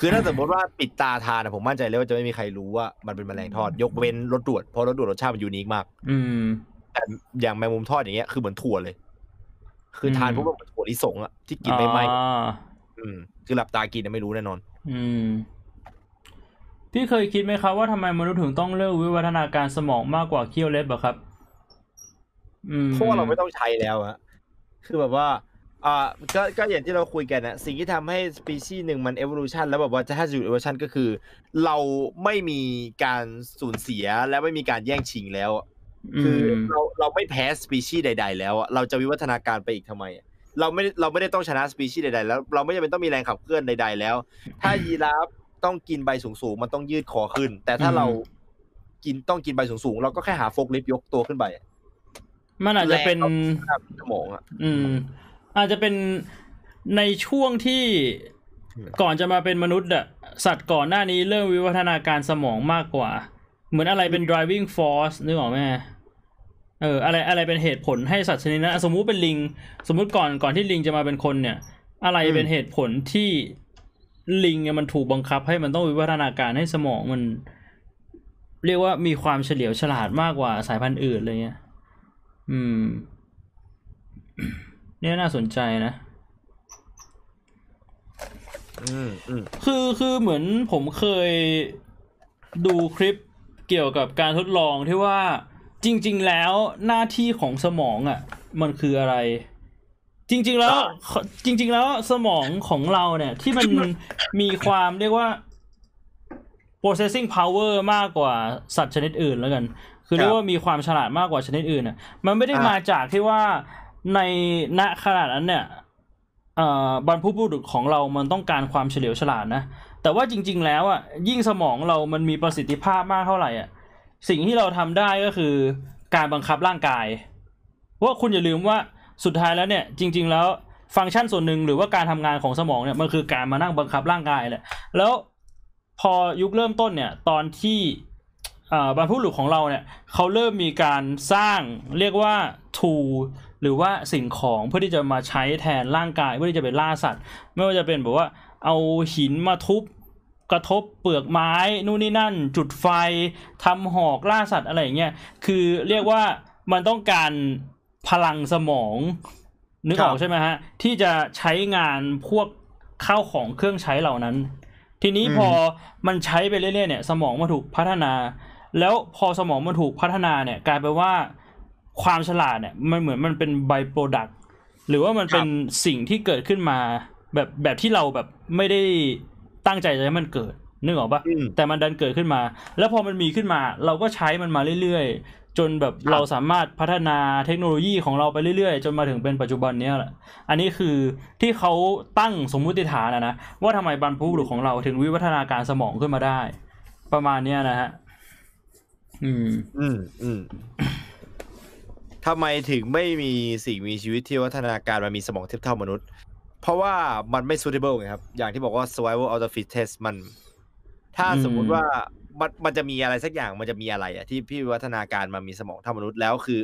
คือถ้าสมมติว่าปิดตาทานอะผมมั่นใจเลยว่าจะไม่มีใครรู้ว่ามันเป็นแมลงทอด ยกเว้นรสด่วนเพราะรสด่วนรสชาติมันยูนิคมาก อืม แต่อย่างแมงมุมทอดอย่างเงี้ยคือเหมือนถั่วเลย คือทานอืมพวกแบบถั่วลิสงอะที่กินไม่ไหมอ่าอืม คือหลับตากินอะไม่รู้แน่นอน อืมพี่เคยคิดไหมครับว่าทำไมมนุษย์ถึงต้องเลือกวิวัฒนาการสมองมากกว่าเคี้ยวเล็บอะครับอืมเพราะว่าเราไม่ต้องใช้แล้วอะคือแบบว่า อ่าก็ก็อย่างที่เราคุยกันนะสิ่งที่ทำให้สปีชีส์หนึ่งมัน evolution แล้วแบบว่าจะถ้าจะอยู่ evolution ก็คือ เราไม่มีการสูญเสียและไม่มีการแย่งชิงแล้วอะคือมเราเราไม่แพ้สปีชีส์ใด ๆ แล้วอะเราจะวิวัฒนาการไปอีกทำไมอะเราไม่ได้เราไม่ได้ต้องชนะสปีชีส์ใด ๆ แล้ว เราไม่จำเป็นต้องมีแรงขับเคลื่อนใด ๆ แล้ว ถ้ายีราฟต้องกินใบสูงๆมันต้องยืดคอขึ้น แต่ถ้าอืมเรากินต้องกินใบสูงๆเราก็แค่หาโฟกลิฟต์ยกตัวขึ้นไปอะมันอาจจะเป็นแรงครับสมองอะอืม อาจจะเป็นในช่วงที่ก่อนจะมาเป็นมนุษย์อะสัตว์ก่อนหน้านี้เริ่มวิวัฒนาการสมองมากกว่า เหมือนอะไรเป็น driving force นึกออกไหมเอออะไรอะไรเป็นเหตุผลให้สัตว์ชนิดนั้นสมมุติเป็นลิง สมมุติก่อนก่อนที่ลิงจะมาเป็นคนเนี่ย อะไรเป็นเหตุผลที่ลิงเนี่ยมันถูกบังคับให้มันต้องวิวัฒนาการให้สมองมัน เรียกว่ามีความเฉลียวฉลาดมากกว่าสายพันธุ์อื่นอะไรเงี้ยอืม เนี่ยน่าสนใจนะอืมอืมคือคือเหมือนผมเคยดูคลิปเกี่ยวกับการทดลองที่ว่าจริง ๆ แล้วหน้าที่ของสมองอะ มันคืออะไร จริง ๆ แล้วจริง ๆ แล้วสมองของเราเนี่ย ที่มันมีความเรียกว่า processing power มากกว่าสัตว์ชนิดอื่นแล้วกัน คือเรียกว่ามีความฉลาดมากกว่าชนิดอื่นอะ มันไม่ได้มาจากที่ว่า ในณขนาดนั้นเนี่ยบรรพบุรุษของเรามันต้องการความเฉลียวฉลาดนะแต่ว่าจริง ๆ แล้วอะยิ่งสมองเรามันมีประสิทธิภาพมากเท่าไหร่อะสิ่งที่เราทำได้ก็คือการบังคับร่างกายเพราะว่าคุณอย่าลืมว่าสุดท้ายแล้วเนี่ยจริง ๆ แล้วฟังก์ชันส่วนหนึ่งหรือว่าการทำงานของสมองเนี่ยมันคือการมานั่งบังคับร่างกายแหละแล้วพอยุคเริ่มต้นเนี่ยตอนที่บรรพบุรุษของเราเนี่ยเขาเริ่มมีการสร้างเรียกว่า tool หรือว่าสิ่งของเพื่อที่จะมาใช้แทนร่างกายเพื่อที่จะไปล่าสัตว์ ไม่ว่าจะเป็นแบบว่าเอาหินมาทุบกระทบเปลือกไม้นู่นนี่นั่น จุดไฟทำหอกล่าสัตว์อะไรอย่างเงี้ยคือเรียกว่ามันต้องการพลังสมองนึกออกใช่ไหมฮะที่จะใช้งานพวกข้าวของเครื่องใช้เหล่านั้น ทีนี้พอมันใช้ไปเรื่อยๆเนี่ย สมองมันถูกพัฒนา แล้วพอสมองมันถูกพัฒนาเนี่ย กลายเป็นว่า ความฉลาดเนี่ยมันเหมือนมันเป็นไบโปรดักหรือว่ามันเป็นสิ่งที่เกิดขึ้นมาแบบแบบที่เราแบบไม่ได้ตั้งใจจะให้มันเกิดนึกออกปะอืมแต่มันดันเกิดขึ้นมา แล้วพอมันมีขึ้นมา เราก็ใช้มันมาเรื่อยๆ จนแบบครับเราสามารถพัฒนาเทคโนโลยีของเราไปเรื่อยๆ จนมาถึงเป็นปัจจุบันเนี้ยแหละอันนี้คือที่เขาตั้งสมมุติฐานนะนะว่าทำไมบรรพบุรุษของเราถึงวิวัฒนาการสมองขึ้นมาได้ ประมาณเนี้ยนะฮะอืมอืมอืม ทำไมถึงไม่มีสิ่งมีชีวิตที่วัฒนาการมันมีสมองเทียบเท่ามนุษย์ เพราะว่ามันไม่ suitable ไงครับ อย่างที่บอกว่า survival of the fittest มัน ถ้าอืมสมมุติว่ามันมันจะมีอะไรสักอย่างมันจะมีอะไรอะที่พี่วัฒนาการมามีสมองเท่ามนุษย์แล้วคือ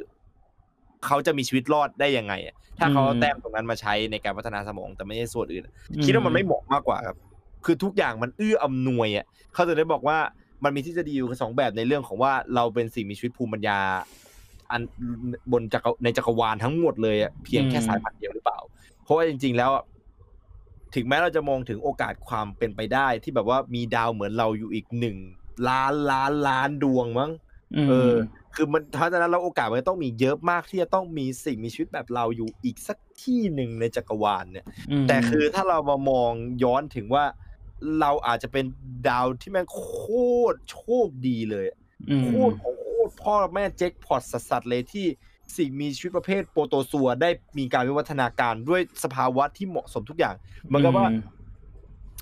เขาจะมีชีวิตรอดได้ยังไงอะถ้าเขาเอาแต้มตรงนั้นมาใช้ในการพัฒนาสมองแต่ไม่ใช่ส่วนอื่น คิดว่ามันไม่เหมาะมากกว่าครับ คือทุกอย่างมันเอื้ออำนวยอะเขาจะได้บอกว่ามันมีทฤษฎีอยู่สองแบบในเรื่องของว่าเราเป็นสิ่งมีชีวิตภูมิปัญญา อันบนจักรในจักรวาลทั้งหมดเลยอะเพียงแค่อืมสายพันธุ์เดียวหรือเปล่า เพราะว่าจริง ๆ แล้วอะถึงแม้เราจะมองถึงโอกาสความเป็นไปได้ ที่แบบว่ามีดาวเหมือนเราอยู่อีกหนึ่งล้านล้านล้านดวงมั้งมเออ คือมันเพราะฉะนั้นเราโอกาสมันต้องมีเยอะมากที่จะต้องมีสิ่งมีชีวิตแบบเราอยู่อีกสักที่หนึ่งในจักรวาลเนี่ยมแต่คือถ้าเรามามองย้อนถึงว่า เราอาจจะเป็นดาวที่แม่งโคตรโชคดีเลยอะอืมโคตรของโค ตรพ่อแม่แจ็คพอตสัสๆเลยที่สิ่งมีชีวิตประเภทโปรโตซัวได้มีการวิวัฒนาการด้วยสภาวะที่เหมาะสมทุกอย่างเหมือนกับว่าอืม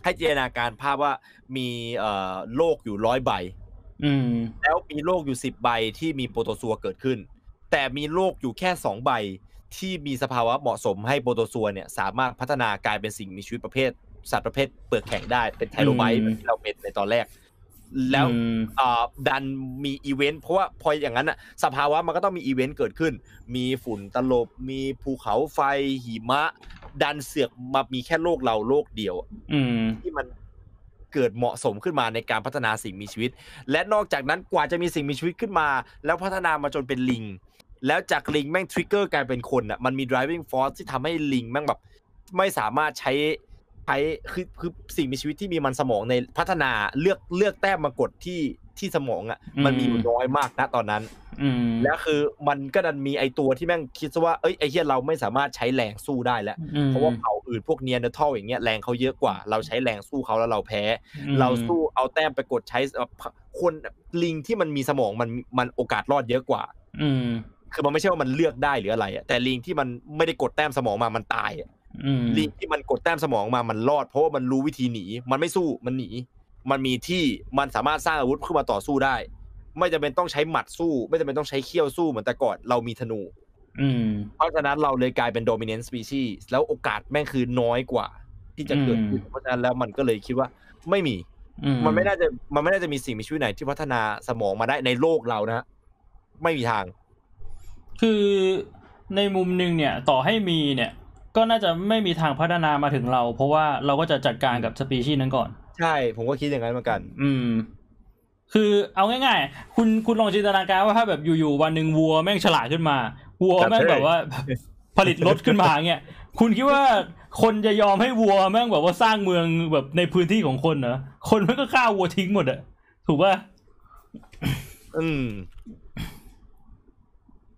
ให้จินตนาการภาพว่ามีเอ่อโลกอยู่ร้อยใบอืมแล้วมีโลกอยู่สิบใบที่มีโปรโตซัวเกิดขึ้น แต่มีโลกอยู่แค่สองใบที่มีสภาวะเหมาะสมให้โปรโตซัวเนี่ย สามารถพัฒนากลายเป็นสิ่งมีชีวิตประเภท สัตว์ประเภทเปลือกแข็งได้เป็น trilobite อืมเหมือนที่เราเป็นในตอนแรก แล้วอืมอ่าดันมีอีเวนต์เพราะว่าพออย่างนั้นอะสภาวะมันก็ต้องมีอีเวนต์เกิดขึ้น มีฝุ่นตลบ มีภูเขาไฟหิมะ ดันเสือกมามีแค่โลกเราโลกเดียวอะอืมที่มันเกิดเหมาะสมขึ้นมาในการพัฒนาสิ่งมีชีวิต และนอกจากนั้นกว่าจะมีสิ่งมีชีวิตขึ้นมา แล้วพัฒนามาจนเป็นลิง แล้วจากลิงแม่ง trigger กลายเป็นคนอะมันมี driving force ที่ทำให้ลิงแม่งแบบ ไม่สามารถใช้ ใช้คือคือสิ่งมีชีวิตที่มีมันสมองในพัฒนาเลือกเลือกแต้มมากดที่ที่สมองอะ มันมีอยู่น้อยมากนะตอนนั้นอืมแล้วคือมันก็ดันมีไอตัวที่แม่งคิดซะว่าเอ้ยไอเฮียเราไม่สามารถใช้แรงสู้ได้แล้วอืมเพราะว่าเผ่าอื่นพวกนีแอนเดอร์ทัลอย่างเงี้ยแรงเขาเยอะกว่า เราใช้แรงสู้เขาแล้วเราแพ้อืมเราสู้เอาแต้มไปกดใช้เอ่อคนลิงที่มันมีสมองมันมันโอกาสรอดเยอะกว่า อืมคือมันไม่ใช่ว่ามันเลือกได้หรืออะไรอะแต่ลิงที่มันไม่ได้กดแต้มสมองมามันตายอะอืม ลิงที่มันกดแต้มสมองมามันรอด เพราะว่ามันรู้วิธีหนี มันไม่สู้มันหนี มันมีที่มันสามารถสร้างอาวุธขึ้นมาต่อสู้ได้ ไม่จำเป็นต้องใช้หมัดสู้ ไม่จำเป็นต้องใช้เขี้ยวสู้เหมือนแต่ก่อนเรามีธนูอืมเพราะฉะนั้นเราเลยกลายเป็น dominant species แล้วโอกาสแม่งคือน้อยกว่า ที่จะเกิดขึ้นอืมเพราะฉะนั้นแล้วมันก็เลยคิดว่าไม่มีอืมันไม่น่าจะมันไม่น่าจะมีสิ่งมีชีวิตไหนที่พัฒนาสมองมาได้ในโลกเรานะฮะไม่มีทาง คือในมุมหนึ่งเนี่ย ต่อให้มีเนี่ย ก็น่าจะไม่มีทางพัฒนามาถึงเรา เพราะว่าเราก็จะจัดการกับสปีชีส์นั้นก่อน ใช่ ผมก็คิดอย่างนั้นเหมือนกัน อืม คือเอาง่ายๆ คุณคุณลองจินตนาการว่าถ้าแบบอยู่ๆวันหนึ่งวัวแม่งฉลาดขึ้นมา วัวแม่งครับแบบว่าผลิตรถขึ้นมาเงี้ยคุณคิดว่าคนจะยอมให้วัวแม่งแบบว่าสร้างเมืองแบบในพื้นที่ของคนเหรอคนแม่งก็ฆ่าวัวทิ้งหมดอะถูกป่ะอืมเพราะ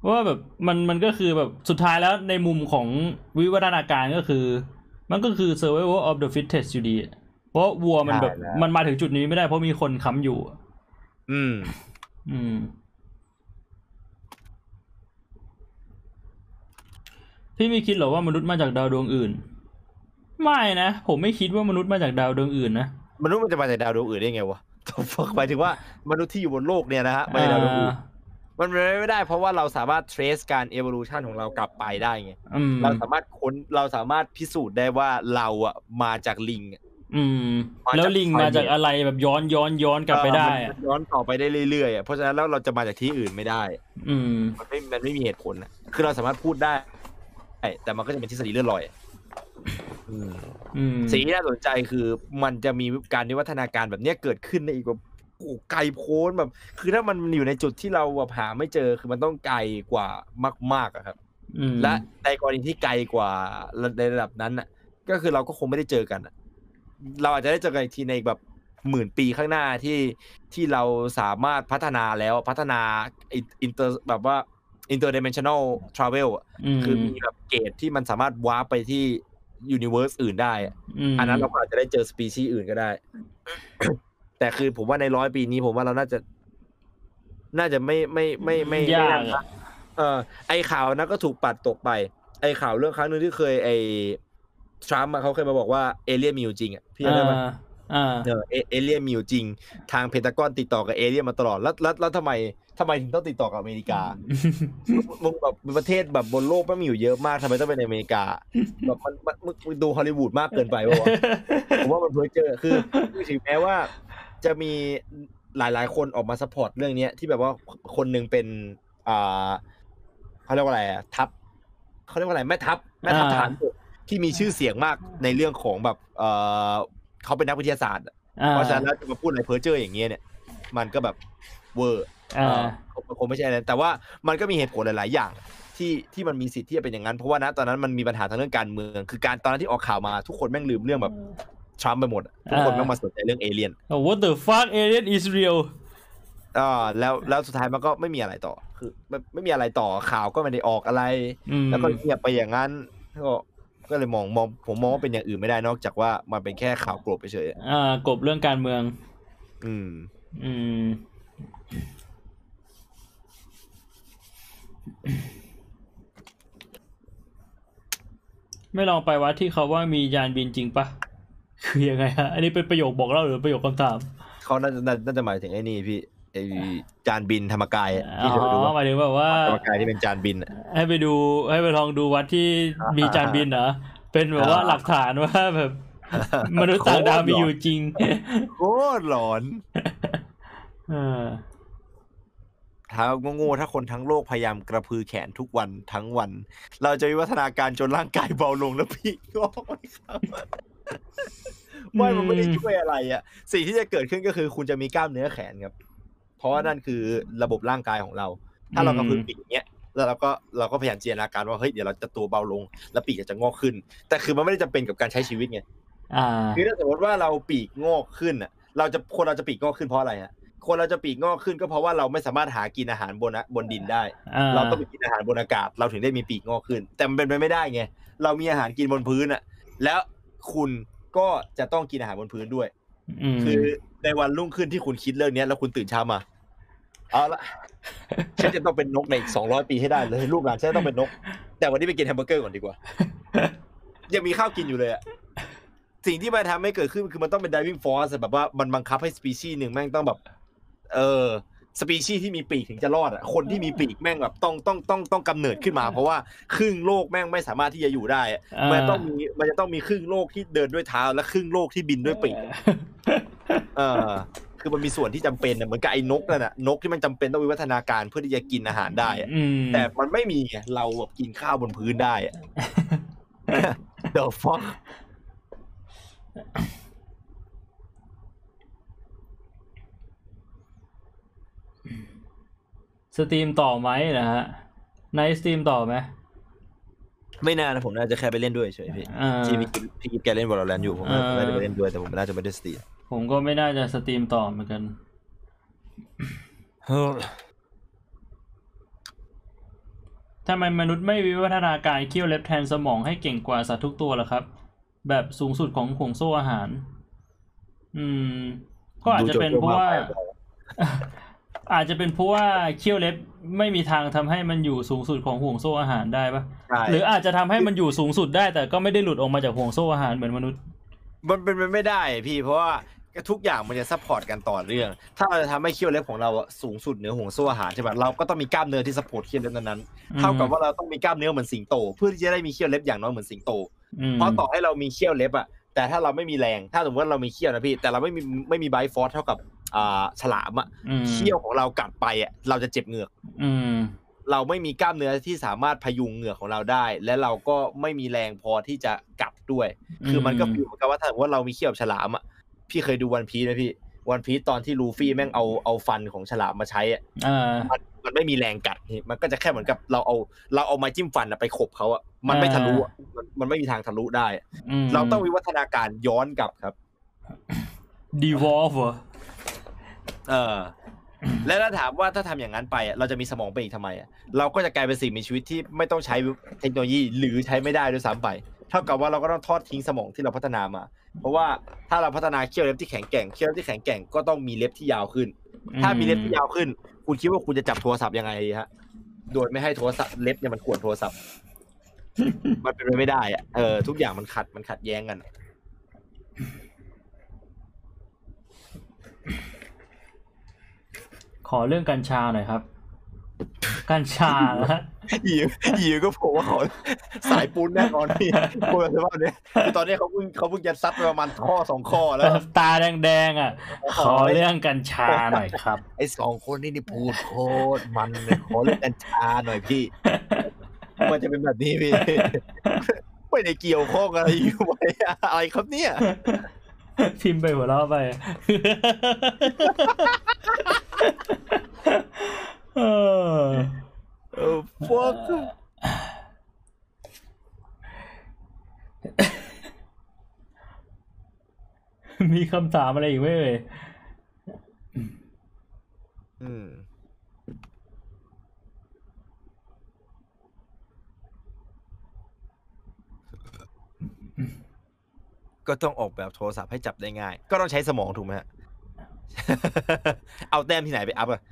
ว่าแบบมันมันก็คือแบบสุดท้ายแล้วในมุมของวิวัฒนาการก็คือ มันก็คือ survival of the fittest อยู่ดีอะเพราะวัวมันแบบใช่แล้วมันมาถึงจุดนี้ไม่ได้เพราะมีคนค้ำอยู่อะอืม อืม พี่ไม่คิดหรอว่ามนุษย์มาจากดาวดวงอื่น ไม่นะ ผมไม่คิดว่ามนุษย์มาจากดาวดวงอื่นนะมนุษย์มันจะมาจากดาวดวงอื่นได้ไงวะหมายถึงว่ามนุษย์ที่อยู่บนโลกเนี่ยนะฮะมาจากดาวดวงอื่น มันเป็นไปไม่ได้ เพราะว่าเราสามารถ trace การ evolution ของเรากลับไปได้ไงอืมเราสามารถค้นเราสามารถพิสูจน์ได้ว่าเราอะมาจากลิงอะอืมมาจากแล้วลิงมาจากอะไรแบบย้อนย้อนย้อนกลับไปได้เอออะมันย้อนต่อไปได้เรื่อยๆอะเพราะฉะนั้นแล้วเราจะมาจากที่อื่นไม่ได้ อืม มันไม่มันไม่มีเหตุผลนะคือเราสามารถพูดได้แต่มันก็จะเป็นทฤษฎีเลื่อนลอยอะอืมอืมสิ่งที่น่าสนใจคือมันจะมีการวิวัฒนาการแบบเนี้ยเกิดขึ้นในอีกแบบ โอ้ไกลโพ้นแบบ คือถ้ามันอยู่ในจุดที่เราแบบหาไม่เจอคือมันต้องไกลกว่ามากๆอะครับอืมและในกรณีที่ไกลกว่าในระดับนั้นน่ะ ก็คือเราก็คงไม่ได้เจอกันอะเราอาจจะได้เจอกันอีกทีในอีกแบบหมื่นปีข้างหน้าที่ที่เราสามารถพัฒนาแล้วพัฒนาอินเตอร์แบบว่า interdimensional travel อะมคือมีแบบ gate ที่มันสามารถ warp ไปที่ universe อื่นได้อะอันนั้นเราก็อาจจะได้เจอสปีชีส์อื่นก็ได้ แต่คือผมว่าในร้อยปีนี้ผมว่าเราน่าจะ น่าจะไม่ไม่ไม่ไม่ไม่ยาน่ากอะเออ ไอข่าวนั้นก็ถูกปัดตกไป ไอข่าวเรื่องครั้งหนึ่งที่เคยไอทรัมป์อะเขาเคยมาบอกว่าเอเลี่ยนมีอยู่จริงอะพี่จำได้ไหมอ่าอ่าเออเอเอเลี่ยนมีอยู่จริง ทางเพนทากอนติดต่อกับเอเลี่ยนมาตลอดแล้วแล้วแล้วทำไมทำไมถึงต้องติดต่อกับอเมริกามึงแบบประเทศแบบบนโลกไม่มีอยู่เยอะมากทำไมต้องเป็นอเมริกาแบบมันมันมึงมึงดูฮอลลีวูดมากเกินไปวะวะผมว่ามันเพ้อเจอคือคือถึงแม้ว่า จะมีหลายๆ คนออกมา support เรื่องเนี้ยที่แบบว่าคนหนึ่งเป็นอ่าเขาเรียกว่าอะไรอะทัพเขาเรียกว่าอะไรแม่ทัพแม่ทัพทอ่าหารบกที่มีชื่อเสียงมากในเรื่องของแบบเออเขาเป็นนักวิทยาศาสตร์อะอ่าเพราะฉะนั้นแล้วจะมาพูดอะไรเพ้อเจออย่างเงี้ยเนี่ย มันก็แบบเวอร์อ่าเอ่อคงไม่ใช่อะไรแต่ว่ามันก็มีเหตุผลหลาย ๆ อย่างที่ที่มันมีสิทธิ์ที่จะเป็นอย่างนั้นเพราะว่านะตอนนั้นมันมีปัญหาทางเรื่องการเมือง คือการตอนนั้นที่ออกข่าวมาทุกคนแม่งลืมเรื่องแบบ ทรัมป์ไปหมดอะทุกคนอ่าแม่งมาสนใจเรื่องเอเลี่ยน What the fuck alien is real อ่าแล้วแล้วสุดท้ายมันก็ไม่มีอะไรต่อ คือไม่ไม่มีอะไรต่อข่าวก็ไม่ได้ออกอะไรอืมแล้วก็เงียบไปอย่างนั้นก็ก็เลยมองมองผมมองว่าเป็นอย่างอื่นไม่ได้นอกจากว่ามันเป็นแค่ข่าวกลบไปเฉยๆอะอ่ากบเรื่องการเมือง อืม อืม ไม่ลองไปวัดที่เขาว่ามียานบินจริงปะ คือยังไงฮะ อันนี้เป็นประโยคบอกเล่าหรือประโยคคำถามเขาน่าจะน่าน่าจะหมายถึงไอ้นี่พี่ไอ้จานบินธรรมกายอะอ๋ที่เคยไปดูอปะหมายถึงแบบว่าธรรมกายที่เป็นจานบินอะให้ไปดูให้ไปลองดูวัดที่มีจานบินเหรอเป็นแบบว่าอ่าหลักฐานว่าแบบมนุษย์ต่างดาวมีอยู่จริงโคตรหลอนเออถ้าโง่ๆถ้าคนทั้งโลกพยายามกระพือแขนทุกวันทั้งวัน เราจะวิวัฒนาการจนร่างกายเบาลงแล้วพี่งอกไหมครับ ไม่มันไม่ได้ช่วยอะไรอะ สิ่งที่จะเกิดขึ้นก็คือคุณจะมีกล้ามเนื้อแขนครับ เพราะว่านั่นคือระบบร่างกายของเรา ถ้าเรากระพือปีกอย่างเงี้ยแล้วเราก็เราก็พยายามจินตนาการว่าเฮ้ยเดี๋ยวเราจะตัวเบาลง แล้วปีกจะงอกขึ้น แต่คือมันไม่ได้จำเป็นกับการใช้ชีวิตไงอ่าคือถ้าสมมติว่าเราปีกงอกขึ้นอะ เราจะคนเราจะปีกงอกขึ้นเพราะอะไรฮะคนเราจะปีกงอกขึ้นก็เพราะว่าเราไม่สามารถหากินอาหารบนอะบนดินได้อ่าเราต้องไปกินอาหารบนอากาศ เราถึงได้มีปีกงอกขึ้น แต่มันเป็นไปไม่ได้ไงเรามีอาหารกินบนพื้นอะ แล้ว คุณก็จะต้องกินอาหารบนพื้นด้วยอืมคือในวันรุ่งขึ้นที่คุณคิดเรื่องเนี้ยแล้วคุณตื่นเช้ามาเอาละฉันจะต้องเป็นนกในอีกสองร้อยปีให้ได้เลยลูกหลานฉันจะต้องเป็นนก แต่วันนี้ไปกินแฮมเบอร์เกอร์ก่อนดีกว่า ยังมีข้าวกินอยู่เลยอะสิ่งที่มันทำให้เกิดขึ้นคือมันต้องเป็น driving force แบบว่ามันบังคับให้สปีชีส์หนึ่งแม่งต้องแบบ เออ สปีชีส์ที่มีปีกถึงจะรอดอะคนที่มีปีกแม่งแบบต้องต้องต้องต้องกำเนิดขึ้นมา เพราะว่าครึ่งโลกแม่งไม่สามารถที่จะอยู่ได้อะอ่ามัมันต้องมีมันจะต้องมีครึ่งโลกที่เดินด้วยเท้า และครึ่งโลกที่บินด้วยปีกเออคือมันมีส่วนที่จำเป็นนะเหมือนกับไอ้นกนั่นน่ะนกที่มันจำเป็นต้องวิวัฒนาการเพื่อที่จะกินอาหารได้อะอืมแต่มันไม่มีไงเราแบบกินข้าวบนพื้นได้อะ The fuck สตรีมต่อไหมนะฮะในสตรีมต่อไหมไม่นานนะผมน่าจะแค่ไปเล่นด้วยเฉยพี่อ่าที่พี่กิ๊ฟพี่กิ๊ฟแกเล่น Valorant อยู่ผมน่าอ่าน่าจะไปเล่นด้วยแต่ผมน่าจะไม่ได้ streamผมก็ไม่น่าจะ stream ต่อเหมือนกันทำไมมนุษย์ไม่วิวัฒนาการเขี้ยวเล็บแทนสมองให้เก่งกว่าสัตว์ทุกตัวล่ะครับ แบบสูงสุดของห่วงโซ่อาหาร อืม ก็อาจจะเป็นเพราะว่า อาจจะเป็นเพราะว่าเขี้ยวเล็บไม่มีทางทำให้มันอยู่สูงสุดของห่วงโซ่อาหารได้ปะใช่หรืออาจจะทำให้มันอยู่สูงสุดได้ แต่ก็ไม่ได้หลุดออกมาจากห่วงโซ่อาหารเหมือนมนุษย์ มันเป็นไปไม่ได้พี่เพราะว่าทุกอย่างมันจะ support กันต่อเรื่อง ถ้าเราจะทำให้เขี้ยวเล็บของเราอะสูงสุดเหนือห่วงโซ่อาหารใช่ไหมเราก็ต้องมีกล้ามเนื้อที่ support เขี้ยวเล็บนั้นๆเท่ากับว่าเราต้องมีกล้ามเนื้อเหมือนสิงโต เพื่อที่จะได้มีเขี้ยวเล็บอย่างน้อยเหมือนสิงโตอืมเพราะต่อให้เรามีเขี้ยวเล็บอะแต่ถ้าเราไม่มีแรง ถ้าสมมติว่าเรามีเขี้ยวนะพี่ แต่เราไม่มีไม่มีไบฟอร์สเท่ากับอ่า ฉลามอะอืมเขี้ยวของเรากัดไปอะเราจะเจ็บเหงือกอืมเราไม่มีกล้ามเนื้อที่สามารถพยุงเหงือกของเราได้ และเราก็ไม่มีแรงพอที่จะกัดด้วย คือมันก็ฟีลเหมือนกับว่าถ้าสมมติว่าเรามีเขี้ยวแบบฉลามอะพี่เคยดูวันพีชไหมพี่วันพีชตอนที่ลูฟี่แม่งเอาเอาฟันของฉลามมาใช้อะอ่ามันมันไม่มีแรงกัดนี่มันก็จะแค่เหมือนกับเราเอา เราเอาไม้จิ้มฟันอะไปขบเขาอะมันไม่ทะลุอะมันมันไม่มีทางทะลุได้อะมเราต้องวิวัฒนาการย้อนกลับครับดีวอลฟ์เหรอ เออ และถ้าถามว่าถ้าทำอย่างนั้นไปอะเราจะมีสมองไปอีกทำไมอะเราก็จะกลายเป็นสิ่งมีชีวิตที่ไม่ต้องใช้เทคโนโลยีหรือใช้ไม่ได้ด้วยซ้ำไป เท่ากับว่าเราก็ต้องทอดทิ้งสมองที่เราพัฒนามา เพราะว่าถ้าเราพัฒนาเขี้ยวเล็บที่แข็งแกร่งเขี้ยวเล็บที่แข็งแกร่งก็ต้องมีเล็บที่ยาวขึ้น ถ้ามีเล็บที่ยาวขึ้น คุณคิดว่าคุณจะจับโทรศัพท์ยังไงฮะ โดยไม่ให้โทรศัพท์เล็บเนี่ยมันขวนโทรศัพท์ มันเป็นไปไม่ได้อะเออทุกอย่างมันขัดมันขัดแย้งกัน อเรื่องกัญชาหน่อยครับ กัญชานะหยีหยีก็บอกว่าเขาสายปูนแน่นอนพี่พูดเลยว่าเนี่ยคือตอนนี้เขาเพิ่งเขาเพิ่งจะซัดไปประมาณข้อสองข้อแล้ว ตาแดงๆอะ ขอเรื่องกัญชาหน่อยครับ ไอ้สองคนนี่นี่พูดโคตรมันเลยขอเล่นกัญชาหน่อยพี่มันจะเป็นแบบนี้พี่ไม่ได้เกี่ยวข้องอะไรอยู่ไว้อะไรครับเนี่ย พิมพ์ไปหัวเราะไปเออเออ fuck มีคำถามอะไรอีกไหมเอ่ยอืม ก็ต้องออกแบบโทรศัพท์ให้จับได้ง่าย ก็ต้องใช้สมองถูกไหมฮะ เอาแต้มที่ไหนไปอัพอะ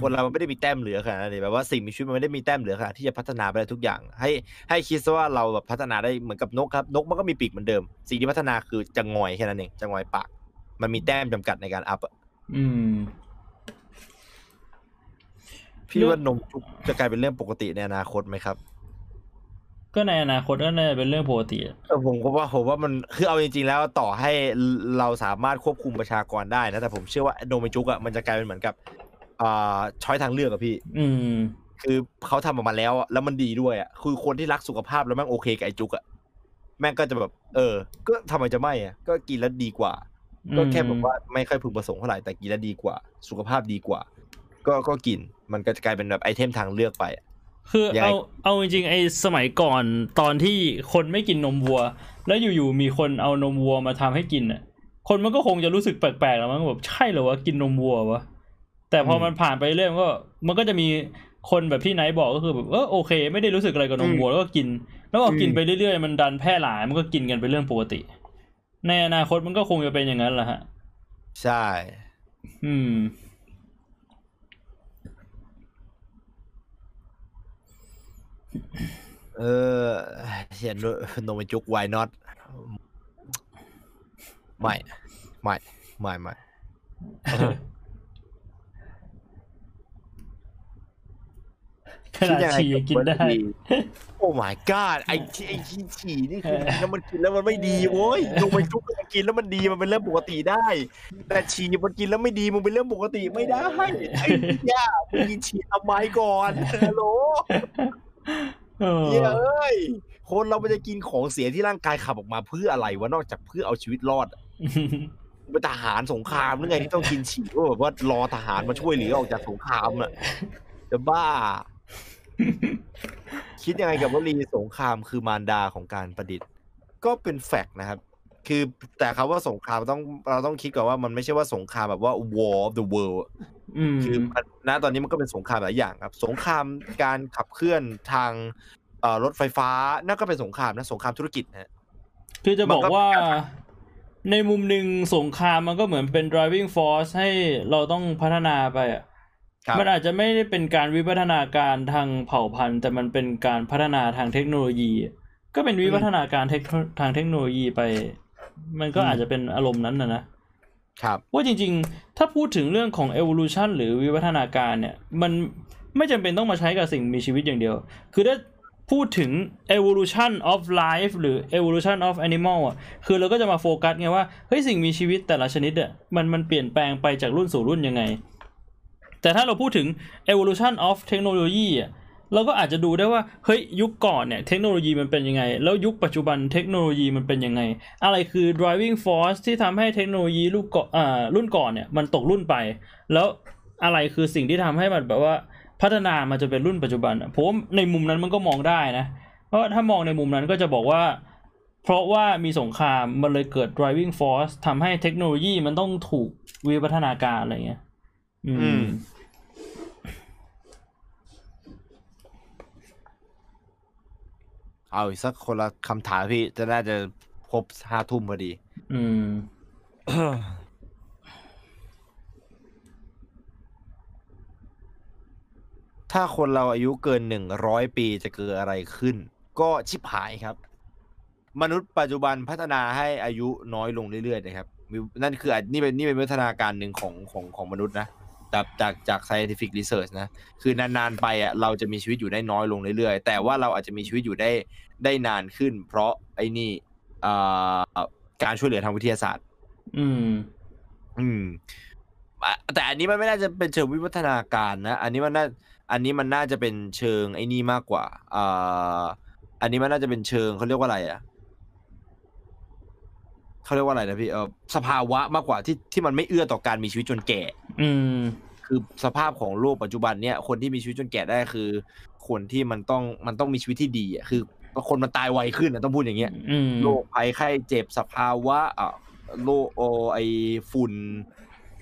คนเรามันไม่ได้มีแต้มเหลือขนาดนั้นเลยแบบว่าสิ่งมีชีวิตมันไม่ได้มีแต้มเหลือขนาดที่จะพัฒนาไปได้ทุกอย่าง ให้ให้คิดซะว่าเราแบบพัฒนาได้เหมือนกับนกครับ นกมันก็มีปีกเหมือนเดิม สิ่งที่พัฒนาคือจะงอยแค่นั้นเองจะงอยปาก มันมีแต้มจำกัดในการ up อะอืม พี่ว่านมจุกจะกลายเป็นเรื่องปกติในอนาคตไหมครับ ก็ในอนาคตก็น่าจะเป็นเรื่องปกติอะเออผมก็ว่าผมว่ามันคือเอาจริงๆแล้วต่อให้เราสามารถควบคุมประชากรได้นะแต่ผมเชื่อว่าโนเมจุกอะมันจะกลายเป็นเหมือนกับอ่า choice ทางเลือกอะพี่ อืม คือเขาทำออกมาแล้วอะแล้วมันดีด้วยอะคือคนที่รักสุขภาพแล้วแม่งโอเคกับไอจุกอะแม่งก็จะแบบ เออ ก็ทำไมจะไม่อะก็กินแล้วดีกว่า ก็แค่แบบว่าไม่ค่อยพึงประสงค์เท่าไหร่แต่กินแล้วดีกว่า สุขภาพดีกว่า ก็ก็กินมันก็จะกลายเป็นแบบไอเทมทางเลือกไปอะ คือยังไงเอาเอาจริงๆไอ้สมัยก่อนตอนที่คนไม่กินนมวัว แล้วอยู่ๆมีคนเอานมวัวมาทำให้กินอะ คนมันก็คงจะรู้สึกแปลกๆแล้วมั้งแบบใช่เหรอวะกินนมวัววะแต่พอมันผ่านไปเรื่อยมันก็ มันก็จะมีคนแบบพี่ไนท์บอกก็คือแบบเออโอเค ไม่ได้รู้สึกอะไรกับนมวัวแล้วก็กิน แล้วก็กินไปเรื่อยๆมันดันแพร่หลายมันก็กินกันเป็นเรื่องปกติ ในอนาคตมันก็คงจะเป็นอย่างนั้นแหละฮะ ใช่ อืม เออเขียนโนมจุก why not ไม่ ไม่ ไม่ ไม่ ขนาดฉี่ยังกินได้ โอ้ my god ไอ้ที่ไอ้ที่ฉี่นี่คือแล้วมันกินแล้วมันไม่ดีโว้ยโนมจุกมันกินแล้วมันดีมันเป็นเรื่องปกติได้ แต่ฉี่มันกินแล้วไม่ดีมันเป็นเรื่องปกติไม่ได้ ไอ้ย่ามึงกินฉี่ทำไมก่อนฮัลโหล เออเหี้ยเอ้ยคนเรามันจะกินของเสียที่ร่างกายขับออกมาเพื่ออะไรวะนอกจากเพื่อเอาชีวิตรอดอะเป็นทหารสงครามหรือไงที่ต้องกินฉี่ว่าแบบว่ารอทหารมาช่วยเหลือออกจากสงครามอะจะบ้า คิดยังไงกับวลีสงครามคือมารดาของการประดิษฐ์ ก็เป็นแฟกต์นะครับ คือแต่คำว่าสงครามต้องเราต้องคิดก่อนว่ามันไม่ใช่ว่าสงครามแบบว่า war of the world อืมคือมันณตอนนี้มันก็เป็นสงครามหลายอย่างครับ สงครามการขับเคลื่อนทางเอ่อรถไฟฟ้านั่นก็เป็นสงครามนะสงครามธุรกิจนะฮะคือจะบอกมันก็ว่าในมุมหนึ่งสงครามมันก็เหมือนเป็น driving force ให้เราต้องพัฒนาไปอะครับมันอาจจะไม่ได้เป็นการวิวัฒนาการทางเผ่าพันธุ์ แต่มันเป็นการพัฒนาทางเทคโนโลยี ก็เป็นวิวัฒนาการเทคทางเทคโนโลยีไป มันก็อาจจะเป็นอารมณ์นั้นนะนะครับว่าจริง ๆ ถ้าพูดถึงเรื่องของ evolution หรือวิวัฒนาการเนี่ย มันไม่จำเป็นต้องมาใช้กับสิ่งมีชีวิตอย่างเดียว คือถ้าพูดถึง evolution of life หรือ evolution of animal อะ คือเราก็จะมาโฟกัสไงว่า เฮ้ยสิ่งมีชีวิตแต่ละชนิดอะ มันมันเปลี่ยนแปลงไปจากรุ่นสู่รุ่นยังไง แต่ถ้าเราพูดถึง evolution of technology อะ เราก็อาจจะดูได้ว่าเฮ้ยยุคก่อนเนี่ยเทคโนโลยีมันเป็นยังไง แล้วยุคปัจจุบันเทคโนโลยีมันเป็นยังไง อะไรคือ driving force ที่ทำให้เทคโนโลยีรุ่นก่อนรุ่นก่อนเนี่ยมันตกรุ่นไป แล้วอะไรคือสิ่งที่ทำให้มันแบบว่าพัฒนามาจนเป็นรุ่นปัจจุบันผมในมุมนั้นมันก็มองได้นะ เพราะถ้ามองในมุมนั้นก็จะบอกว่า เพราะว่ามีสงครามมันเลยเกิด driving force ทำให้เทคโนโลยีมันต้องถูกวิวัฒนาการอะไรเงี้ย อืม เอาอีกสักคนละคำถามพี่ จะน่าจะครบห้าทุ่มพอดี อืม ถ้าคนเราอายุเกินหนึ่งร้อยปีจะเกิดอะไรขึ้น ก็ชิบหายครับ มนุษย์ปัจจุบันพัฒนาให้อายุน้อยลงเรื่อยๆนะครับมีนั่นคืออาจนี่เป็นนี่เป็นวิวัฒนาการหนึ่งของของของมนุษย์นะ จากจากจาก scientific research นะ คือนานๆไปอะเราจะมีชีวิตอยู่ได้น้อยลงเรื่อยๆ แต่ว่าเราอาจจะมีชีวิตอยู่ได้ได้นานขึ้น เพราะไอ้นี่อ่าการช่วยเหลือทางวิทยาศาสตร์ อืม อืมอะแต่อันนี้มันไม่น่าจะเป็นเชิงวิวัฒนาการนะ อันนี้มันน่า อันนี้มันน่าจะเป็นเชิงไอ้นี่มากกว่าอ่าอันนี้มันน่าจะเป็นเชิงเขาเรียกว่าอะไรอะ เขาเรียกว่าอะไรนะพี่เออสภาวะมากกว่าที่ที่มันไม่เอื้อต่อการมีชีวิตจนแก่ อืม คือสภาพของโลกปัจจุบันเนี่ยคนที่มีชีวิตจนแก่ได้คือ คนที่มันต้องมันต้องมีชีวิตที่ดีอะคือคนมันตายไวขึ้นนะต้องพูดอย่างเงี้ยอืมโรคภัยไข้เจ็บสภาวะอะโรคโอไอฝุ่น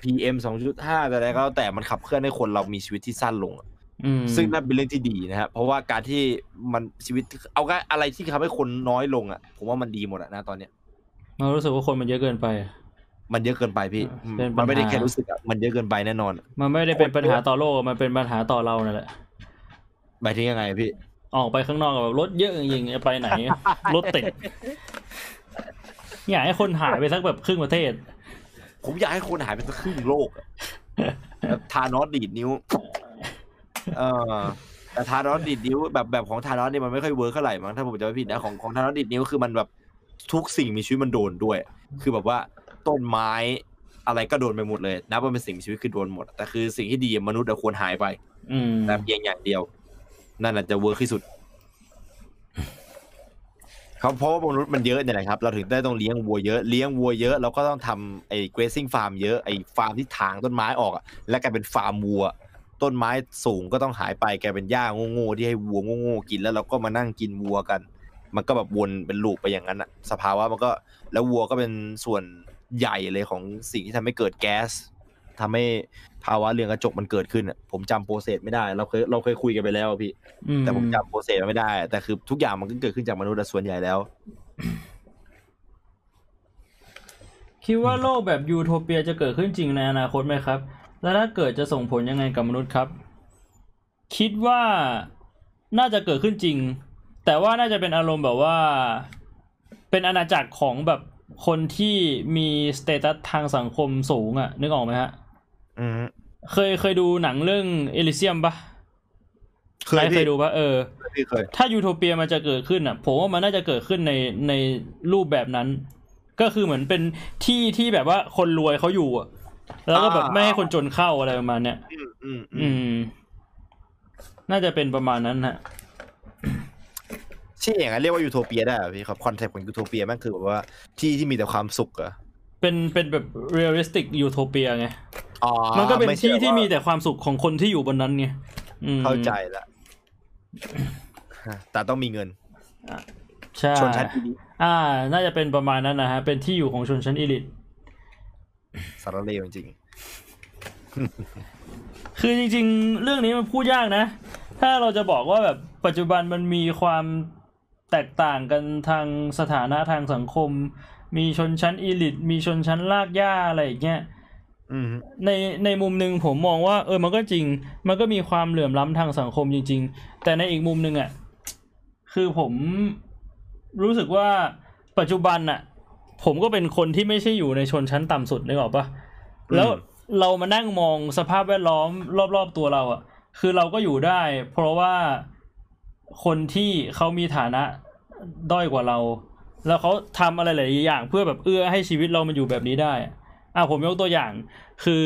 PM 2.5อะไรก็แล้วแต่มันขับเคลื่อนให้คนเรามีชีวิตที่สั้นลงอะอืมซึ่งนั่นเป็นเรื่องที่ดีนะครับเพราะว่าการที่มันชีวิตเอาก็อะไรที่ทำให้คนน้อยลงอะ ผมว่ามันดีหมดอะนะตอนเนี้ย เรารู้สึกว่าคนมันเยอะเกินไป มันเยอะเกินไปพี่เป็นปัญหามั มันไม่ได้แค่รู้สึกอะมันเยอะเกินไปแน่นอน มันไม่ได้เป็นปัญหาต่อโลกมันเป็นปัญหาต่อเรานั่นแหละ หมายถึงยังไงพี่ ออกไปข้างนอกแบบรถเยอะจริงๆจะไปไหน รถติดอยากให้คนหายไปสักแบบครึ่งประเทศ ผมอยากให้คนหายไปสักครึ่งโลกอะแบบทานอสดีดนิ้ว เออแต่ทานอสดีดนิ้วแบบแบบของทานอสเนี่ยมันไม่ค่อย work เท่าไหร่มั้งถ้าผมจำไม่ผิดนะของของทานอสดีดนิ้วคือมันแบบ ทุกสิ่งมีชีวิตมันโดนด้วย คือแบบว่าต้นไม้อะไรก็โดนไปหมดเลยนับว่าเป็นสิ่งมีชีวิตคือโดนหมด แต่คือสิ่งที่ดีมนุษย์อะควรหายไปอืมแต่เพียงอย่างเดียว นั่นอาจจะเวิร์คที่สุดเขาเพราะว่ามนุษย์มันเยอะเนี่ยนะครับ เราถึงได้ต้องเลี้ยงวัวเยอะ เลี้ยงวัวเยอะเราก็ต้องทำไอ้ grazing farm เยอะไอ้ฟาร์มที่ถางต้นไม้ออกอะและกลายเป็นฟาร์มวัว ต้นไม้สูงก็ต้องหายไปกลายเป็นหญ้าโง่ๆที่ให้วัวโง่ๆกินแล้วเราก็มานั่งกินวัวกัน มันก็แบบวนเป็นลูปไปอย่างนั้นอะสภาวะมันก็แล้ววัวก็เป็นส่วนใหญ่เลยของสิ่งที่ทำให้เกิดแก๊สทำให้ภาวะเรือนกระจกมันเกิดขึ้นอะผมจำโปรเซสไม่ได้ เราเคยเราเคยคุยกันไปแล้วอะพี่อืมแต่ผมจำ process ไม่ได้ แต่คือทุกอย่างมันก็เกิดขึ้นจากมนุษย์อะส่วนใหญ่แล้ว คิดว่าโลกแบบยูโทเปียจะเกิดขึ้นจริงในอนาคตไหมครับ แล้วถ้าเกิดจะส่งผลยังไงกับมนุษย์ครับ คิดว่าน่าจะเกิดขึ้นจริง แต่ว่าน่าจะเป็นอารมณ์แบบว่า เป็นอาณาจักรของแบบคนที่มีสเตตัสทางสังคมสูงอะนึกออกไหมฮะอืมเคยเคยดูหนังเรื่องเอลิเซียมปะเคยใครเคพี่ยดูปะเออพี่เคยถ้ายูโทเปียมันจะเกิดขึ้นอะ ผมว่ามันน่าจะเกิดขึ้นในในรูปแบบนั้น ก็คือเหมือนเป็นที่ที่แบบว่าคนรวยเขาอยู่อะ แล้วก็แบบไม่ให้คนจนเข้าอะไรประมาณเนี้ยอืมอืมอือืมมน่าจะเป็นประมาณนั้นฮะ ที่อย่างนั้นเรียกว่ายูโทเปียได้เหรอพี่ครับ concept ของยูโทเปียแม่งคือแบบว่าที่ที่มีแต่ความสุขเหรอเป็นเป็นแบบ realistic utopia ไงอ๋อมันก็เป็นไใช่ที่ที่ว่ามีแต่ความสุขของคนที่อยู่บนนั้นไงอืมเข้าใจละแต่ต้องมีเงิน ใช่ชนชั้นอีลิทอ่า น่าจะเป็นประมาณนั้นนะฮะ เป็นที่อยู่ของชนชั้น elite สารเลวจริงคือจริงๆ เรื่องนี้มันพูดยากนะ ถ้าเราจะบอกว่าแบบปัจจุบันมันมีความ แตกต่างกันทางสถานะทางสังคม มีชนชั้นอีลิทมีชนชั้นลากย่าอะไรอย่างเงี้ยๆอืมในในมุมหนึ่งผมมองว่า เออมันก็จริง มันก็มีความเหลื่อมล้ำทางสังคมจริง ๆ แต่ในอีกมุมหนึ่งอะคือผมรู้สึกว่าปัจจุบันอะ ผมก็เป็นคนที่ไม่ใช่อยู่ในชนชั้นต่ำสุดนึกออกปะแล้วเรามานั่งมองสภาพแวดล้อมรอบๆตัวเราอะ คือเราก็อยู่ได้ เพราะว่า คนที่เขามีฐานะด้อยกว่าเรา แล้วเขาทำอะไรหลายอย่าง เพื่อแบบเอื้อให้ชีวิตเรามันอยู่แบบนี้ได้อะอะผมยกตัวอย่าง คือ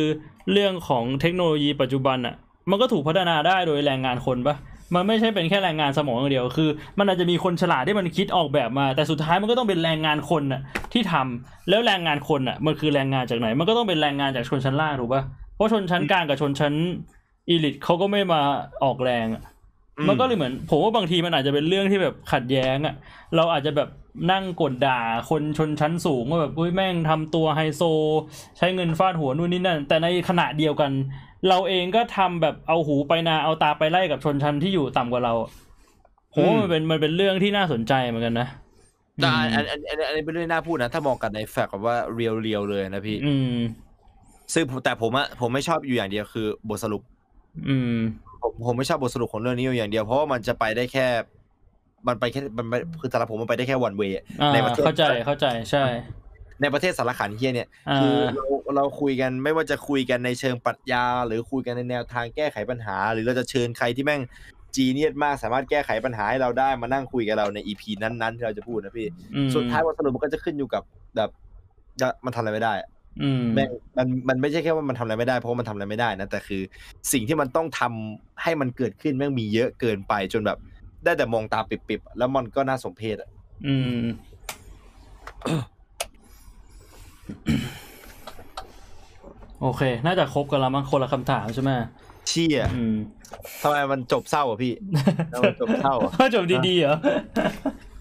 เรื่องของเทคโนโลยีปัจจุบันอะ มันก็ถูกพัฒนาได้โดยแรงงานคนปะมันไม่ใช่เป็นแค่แรงงานสมองอย่างเดียว คือ มันอาจจะมีคนฉลาดที่มันคิดออกแบบมา แต่สุดท้ายมันก็ต้องเป็นแรงงานคนน่ะที่ทำแล้วแรงงานคนอะ มันคือแรงงานจากไหน มันก็ต้องเป็นแรงงานจากชนชั้นล่างถูกปะเพราะชนชั้นกลางกับชนชั้นอีลิทเขาก็ไม่มาออกแรงอะ มันก็เลยเหมือน ผมว่าบางทีมันอาจจะเป็นเรื่องที่แบบขัดแย้งอะเราอาจจะแบบนั่งกดด่าคนชนชั้นสูงว่าแบบอุ้ยแม่งทำตัวไฮโซ ใช้เงินฟาดหัวนู่นนี่นั่น แต่ในขณะเดียวกัน เราเองก็ทำแบบเอาหูไปนาเอาตาไปไล่กับชนชั้นที่อยู่ต่ำกว่าเราอะผมว่ามันเป็นมันเป็นเรื่องที่น่าสนใจเหมือนกันนะแต่อันอันอันอันอันนี้เป็นเรื่องน่าพูดนะถ้ามองกันในแฟกต์แบบว่าเรียวเรียวๆเลยนะพี่ อืม ซึ่งผมแต่ผมอะผมไม่ชอบอยู่อย่างเดียวคือบทสรุป อืม ผมผมไม่ชอบบทสรุปของเรื่องนี้อยู่อย่างเดียวเพราะว่ามันจะไปได้แค่ มันไปแค่มันไปคือสำหรับผมมันไปได้แค่วันเวอ่าในประเทศเข้าใจเข้าใจใช่ ในประเทศสารขันเฮียเนี่ยอ่าคือเราเราคุยกันไม่ว่าจะคุยกันในเชิงปรัชญา หรือคุยกันในแนวทางแก้ไขปัญหา หรือเราจะเชิญใครที่แม่งจีเนียสมากสามารถแก้ไขปัญหาให้เราได้มานั่งคุยกับเราในอีพีนั้นๆที่เราจะพูดนะพี่อืมสุดท้ายบทสรุปมันก็จะขึ้นอยู่กับแบบจะมันทำอะไรไม่ได้อะอื มแม่งมันมันไม่ใช่แค่ว่ามันทำอะไรไม่ได้เพราะว่ามันทำอะไรไม่ได้นะแต่คือสิ่งที่มันต้องทำให้มันเกิดขึ้นแม่งมีเยอะเกินไปจนแบบ ได้แต่มองตาปิบๆอะแล้วมันก็น่าสมเพชอะอืมโอเค น่าจะครบกันแล้วมั้งคนละคำถามใช่ไหม เชี่ยอืมทำไมมันจบเศร้าอะพี่ทำไมจบเศร้าอะจบดีๆเหรอ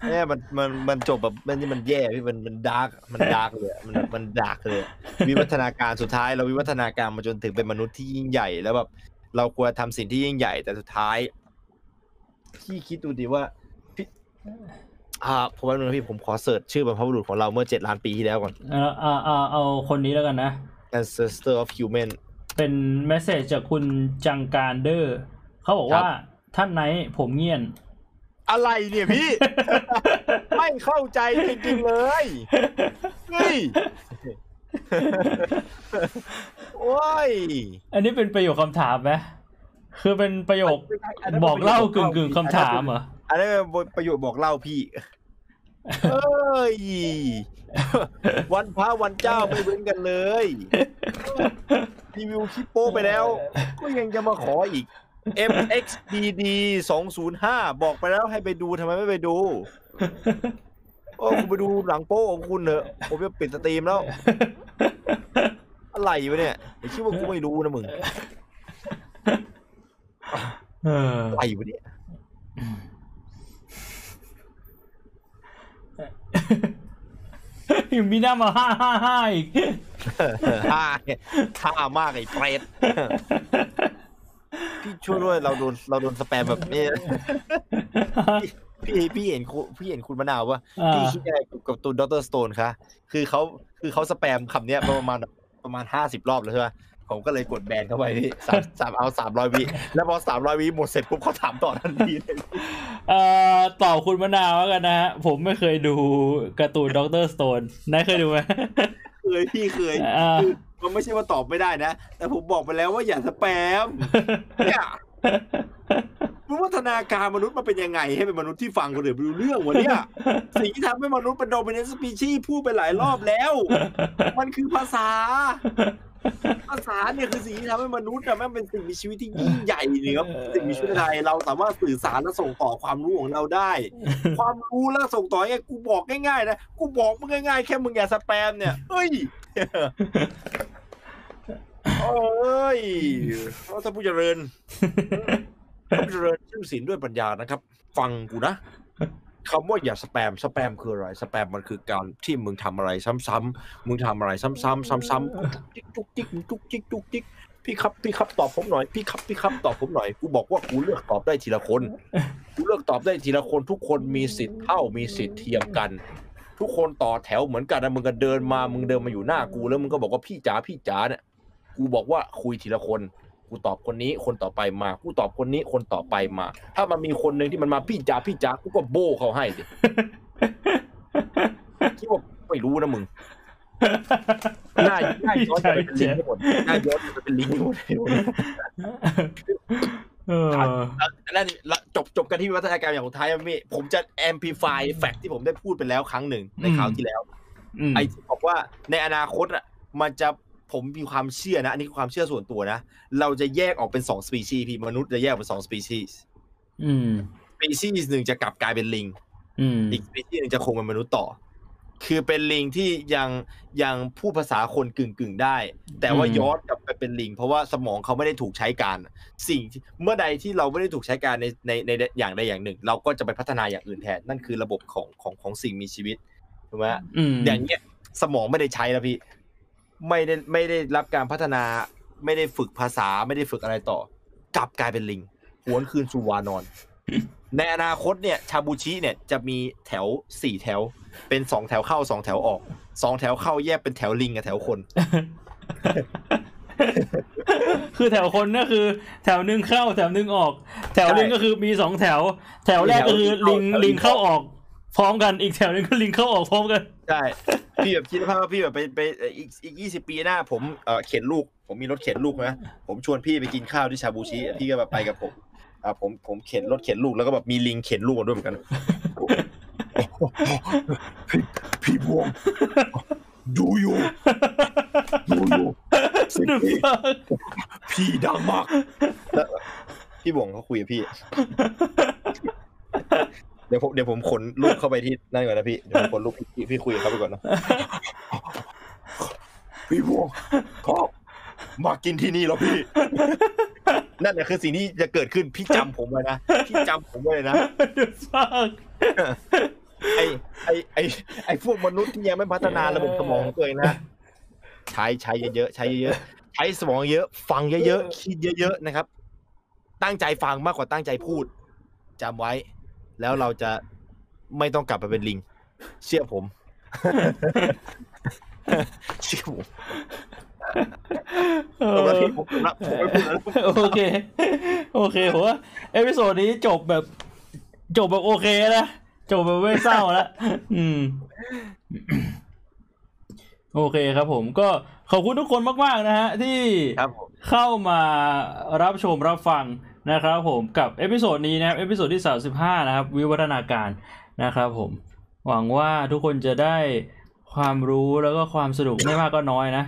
เนี่ยมันมันมันจบแบบมันนี่มันแย่พี่มันมัน dark มัน dark เลยอะมันมัน dark เลยอะวิวัฒนาการสุดท้ายเราวิวัฒนาการมาจนถึงเป็นมนุษย์ที่ยิ่งใหญ่แล้วแบบเราควรทำสิ่งที่ยิ่งใหญ่แต่สุดท้ายพี่คิดดูดิว่าพี่อ่าผมว่าหนึ่งนะพี่ผมขอ search ชื่อบรรพบุรุษของเราเมื่อเจ็ดล้านปีที่แล้วก่อน เอาเอาเอาเอาคนนี้แล้วกันนะ ancestor of human เป็นเมสเซจจากคุณจังการเดอร์เขาบอกว่าท่านไนท์ผมเงียน อะไรเนี่ยพี่ ไม่เข้าใจจริงๆเลยเฮ้ยโอ้ย อันนี้เป็นประโยคคำถามไหมคือเป็นประโยคบอกเล่ากึ่งกึ่งๆคำถามเหรออันนี้เป็นประโยชน์บอกเล่าพี่เอ้ย วันพระวันเจ้าไม่เว้นกันเลยรีวิวคลิปโป้ไปแล้ว ก็ยังจะมาขออีก MXDD 205 บอกไปแล้วให้ไปดูทำไมไม่ไปดู โอ้คุณไปดูหลังโป้ของคุณเถอะ ผมจะปิดสตรีมแล้ว อะไรวะเนี่ยไอคิดว่ากูไม่รู้นะมึงเอออะไรวะเนี่ย ยังมีหน้ามาห้าห้าห้าอีกฮ่าท่ามากไอ้เปรตพี่ช่วยด้วยเราโดนเราโดนสแปมแบบนี้ พี่พี่เห็นคุณพี่เห็นคุณมะนาวว่าอ่าพี่คิดยังไงกับตัวดรสโตนคะคือเขาคือเขาสแปมคำเนี้ยประมาณแบบประมาณห้าสิบรอบแล้วใช่ไหม ผมก็เลยกด ban เข้าไปพี่สามสามเอาสามร้อยวิแล้วพอสามร้อยวิหมดเสร็จปุ๊บเขาถามต่อทันทีเลยเอ่อตอบคุณมะนาวแล้วกันนะฮะผมไม่เคยดูการ์ตูน Dr. Stone นายเคยดูไหมเคยพี่เคยอ่าคือมันไม่ใช่ว่าตอบไม่ได้นะ แต่ผมบอกไปแล้วว่าอย่าสแปมเนี่ย วิวัฒนาการมนุษย์มันเป็นยังไง ให้เป็นมนุษย์ที่ฟังคนอื่นไม่รู้เรื่องวะเนี่ยสิ่งที่ทำให้มนุษย์เป็น dominant species พูดไปหลายรอบแล้ว มันคือภาษา ภาษาเนี่ยคือสิ่งที่ทำให้มนุษย์อะแม่งเป็นสิ่งมีชีวิตที่ยิ่งใหญ่เหนือสิ่งมีชีวิตใดเราสามารถสื่อสารและส่งต่อความรู้ของเราได้ ความรู้แล้วส่งต่อยังไงกูบอกง่ายๆนะกูบอกมึงง่ายๆแค่มึงอย่าสแปมเนี่ยเอ้ยโอ้ยเราท่านผู้เจริญ ท่านผู้เจริญชื่อศีลด้วยปัญญานะครับ ฟังกูนะคำว่าอย่าสแปมสแปมคืออะไร สแปมมันคือการที่มึงทำอะไรซ้ำๆมึงทำอะไรซ้ำๆซ้ำๆจุกจิกจุกจิกจุกจิกจุกจิกพี่ครับพี่ครับตอบผมหน่อยพี่ครับพี่ครับตอบผมหน่อยกูบอกว่ากูเลือกตอบได้ทีละคนกูเลือกตอบได้ทีละคนทุกคนมีสิทธิ์เท่ามีสิทธิ์เทียมกัน ทุกคนต่อแถวเหมือนกันนะมึงก็เดินมามึงเดินมาอยู่หน้ากูแล้วมึงก็บอกว่าพี่จ๋าพี่จ๋าเนี่ยกูบอกว่าคุยทีละคน กูตอบคนนี้คนต่อไปมากูตอบคนนี้คนต่อไปมา ถ้ามันมีคนหนึ่งที่มันมาพี่จ๋าพี่จ๋ากูก็โบ้เขาให้ดิคิดว่าไม่รู้นะมึงหน้าหน้าย้อนจะไปเป็นลิงทั้งหมดหน้าย้อนจะเป็นลิงทั้งหมดเออแล้วแล้วจบจบกันที่วิวัฒนาการอย่างสุดท้ายอะพี่ผมจะ amplify fact ที่ผมได้พูดไปแล้วครั้งหนึ่งในคราวที่แล้วอืมไอ้ที่บอกว่าในอนาคตอะมันจะ ผมมีความเชื่อนะ อันนี้คือความเชื่อส่วนตัวนะ เราจะแยกออกเป็นสองสปีชีส์พี่มนุษย์จะแยกออกเป็นสองสปีชีส์อืมสปีชีส์หนึ่งจะกลับกลายเป็นลิงอืมอีกสปีชีส์หนึ่งจะคงเป็นมนุษย์ต่อ คือเป็นลิงที่ยังยังพูดภาษาคนกึ่งกึ่งๆได้ แต่ว่าอืมย้อนกลับไปเป็นลิง เพราะว่าสมองเขาไม่ได้ถูกใช้การ สิ่งที่เมื่อใดที่เราไม่ได้ถูกใช้การในในในอย่างใดอย่างหนึ่ง เราก็จะไปพัฒนาอย่างอื่นแทนนั่นคือระบบของของของสิ่งมีชีวิตถูกไหมอืมอย่างเงี้ยสมองไม่ได้ใช้แล้วพี่ ไม่ได้ไม่ได้รับการพัฒนา ไม่ได้ฝึกภาษาไม่ได้ฝึกอะไรต่อ กลับกลายเป็นลิงหวนคืนสู่วานอน ในอนาคตเนี่ย ชาบูชิเนี่ยจะมีแถวสี่แถว เป็นสองแถวเข้าสองแถวออกสองแถวเข้าแยกเป็นแถวลิงกับแถวคน คือแถวคนก็คือ แถวหนึ่งเข้า แถวหนึ่งออก แถวหนึ่งใช่ก็คือมีสองแถว แถวแรกก็คือลิงแถวลิลิงงเข้าเข้าออก พร้อมกันอีกแถวหนึงก็ลิงเข้าออกพร้อมกันใช่พี่แบบคิดภาพว่าพี่แบบไปไปอีกอีกยี่สิบปีหน้า ผมเออเข็นลูก ผมมีรถเข็นลูกนะผมชวนพี่ไปกินข้าวที่ชาบูชิพี่ก็แบบไปกับผมอ่าผมผมเข็นรถเข็นลูกแล้วก็แบบมีลิงเข็นลูกมาด้วยเหมือนกันพี่พี่พวงดูอยู่ดูอยู่สิ่งที่พี่ดังมากแล้วพี่บวงเขาคุยกับพี่ เดี๋ยวผมเดี๋ยวผมขนลูกเข้าไปที่นั่นก่อนนะพี่เดี๋ยวผมขนลูกพี่พี่คุยกับเขาไปก่อนนะพี่พวงครับมากินที่นี่แล้วพี่ นั่นแหละคือสิ่งที่จะเกิดขึ้นพี่จำผมไว้นะพี่จำผมไว้เลยนะเดือดมากไอไอไอไอพวกมนุษย์ที่ยังไม่พัฒนาระบบสมองของตัวเองนะใช้ใช้เยอะๆใช้เยอะๆใช้สมองเยอะ ฟังเยอะๆคิดเยอะๆนะครับ ตั้งใจฟังมากกว่าตั้งใจพูดจำไว้ แล้วเราจะไม่ต้องกลับไปเป็นลิง เชื่อผม เชื่อผมเอตรงนั้นอที่ผมละผมไม่พูดแล้วโอเค โอเคผมว่า episode นี้จบแบบ จบแบบโอเคนะจบแบบไม่เศร้าแล้วอืม โอเคครับผมก็ขอบคุณทุกคนมาก ๆ นะฮะ ที่ครับผมเข้ามารับชมรับฟัง นะครับผมกับ episode นี้นะครับ episode ที่ 35 นะครับ วิวัฒนาการนะครับผมหวังว่าทุกคนจะได้ความรู้แล้วก็ความสนุกไม่มากก็น้อยนะ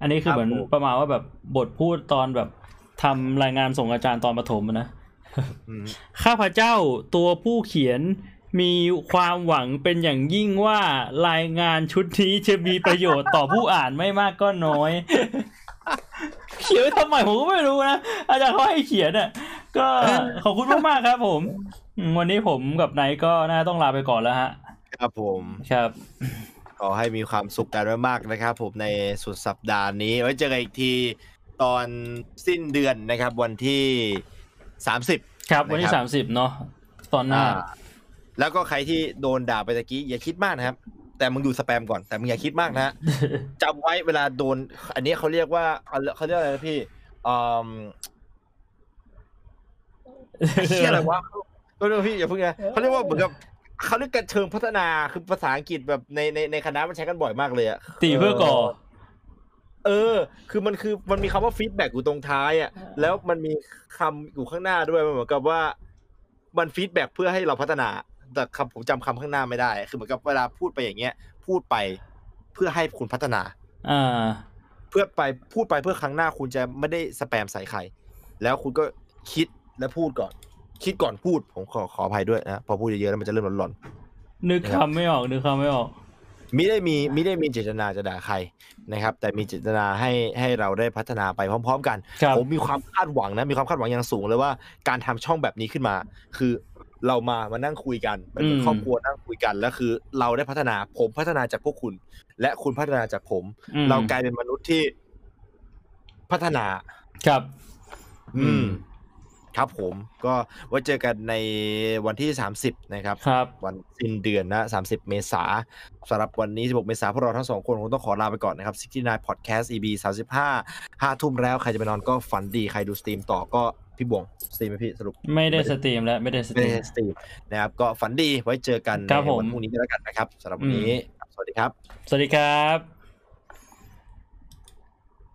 อันนี้คือเหมือนประมาณว่าแบบบทพูดตอนแบบทำรายงานส่งอาจารย์ตอนประถมอะนะอืมข้าพเจ้าตัวผู้เขียนมีความหวังเป็นอย่างยิ่งว่ารายงานชุดนี้จะมีประโยชน์ต่อผู้อ่านไม่มากก็น้อย เขียนไว้ทำไมผมก็ไม่รู้นะอาจารย์เขาให้เขียนอะก็ขอบคุณมากๆครับผมอืมวันนี้ผมกับไนท์ก็น่าต้องลาไปก่อนแล้วฮะ ครับผมครับ ขอให้มีความสุขกันมากๆนะครับ ผมในสุดสัปดาห์นี้ไว้เจอกันอีกทีตอนสิ้นเดือนนะครับ วันที่สามสิบครับ วันที่นะครับสามสิบเนาะตอนหน้า แล้วก็ใครที่โดนด่าไปตะกี้อย่าคิดมากนะครับ แต่มึงดูสแปมก่อนแต่มึงอย่าคิดมากนะฮะจำไว้เวลาโดน อันนี้เขาเรียกว่าเขาเขาเรียกอะไรนะพี่อืมเชื่ออะไรวะก็เรื่องพี่อย่าเพิ่งนะเขาเรียกว่าเหมือนกับเขาเรียกกันเชิงพัฒนาคือภาษาอังกฤษแบบในในในคณะมันใช้กันบ่อยมากเลยอะตีเพื่อก่อเออ คือมันคือมันมีคำว่าฟีดแบ็กอยู่ตรงท้ายอะ แล้วมันมีคำอยู่ข้างหน้าด้วยมันเหมือนกับว่า มัน feedback เพื่อให้เราพัฒนา แต่คำผมจำคำข้างหน้าไม่ได้ คือเหมือนกับเวลาพูดไปอย่างเงี้ย พูดไปเพื่อให้คุณพัฒนาอ่าเพื่อไปพูดไปเพื่อครั้งหน้าคุณจะไม่ได้สแปมใส่ใคร แล้วคุณก็คิดและพูดก่อน คิดก่อนพูดผมขอขออภัยด้วยนะพอพูดเยอะๆแล้วมันจะเริ่มหลอนนึกคำไม่ออกนึกคำไม่ออกๆมิได้มีมิได้มีเจตนาจะด่าใครนะครับ แต่มีเจตนาให้ให้เราได้พัฒนาไปพร้อม ๆ กันครับผมมีความคาดหวังนะมีความคาดหวังอย่างสูงเลยว่าการทำช่องแบบนี้ขึ้นมา คือ เรามามานั่งคุยกันเป็นเหมือนอืมครอบครัวนั่งคุยกันแล้วคือ เราได้พัฒนาผมพัฒนาจากพวกคุณ และคุณพัฒนาจากผมอืมเรากลายเป็นมนุษย์ที่พัฒนาครับ อืม ครับผมก็ไว้เจอกันในวันที่ 30 นะครับครับ วันสิ้นเดือนนะ 30 เมษาสำหรับวันนี้ 16 เมษาพวกเราทั้งสองคนคงต้องขอลาไปก่อนนะครับ69 Podcast EP 35 5ทุ่มแล้วใครจะไปนอนก็ฝันดี ใครดู stream ต่อก็ พี่บวง stream ไหมพี่สรุป ไม่ได้ stream แล้วไม่ได้ stream ไม่ได้ stream นะครับ ก็ฝันดีไว้เจอกันครับในผมวันพรุ่งนี้ก็แล้วกันนะครับสำหรับวันนี้ สวัสดีครับ สวัสดีครับ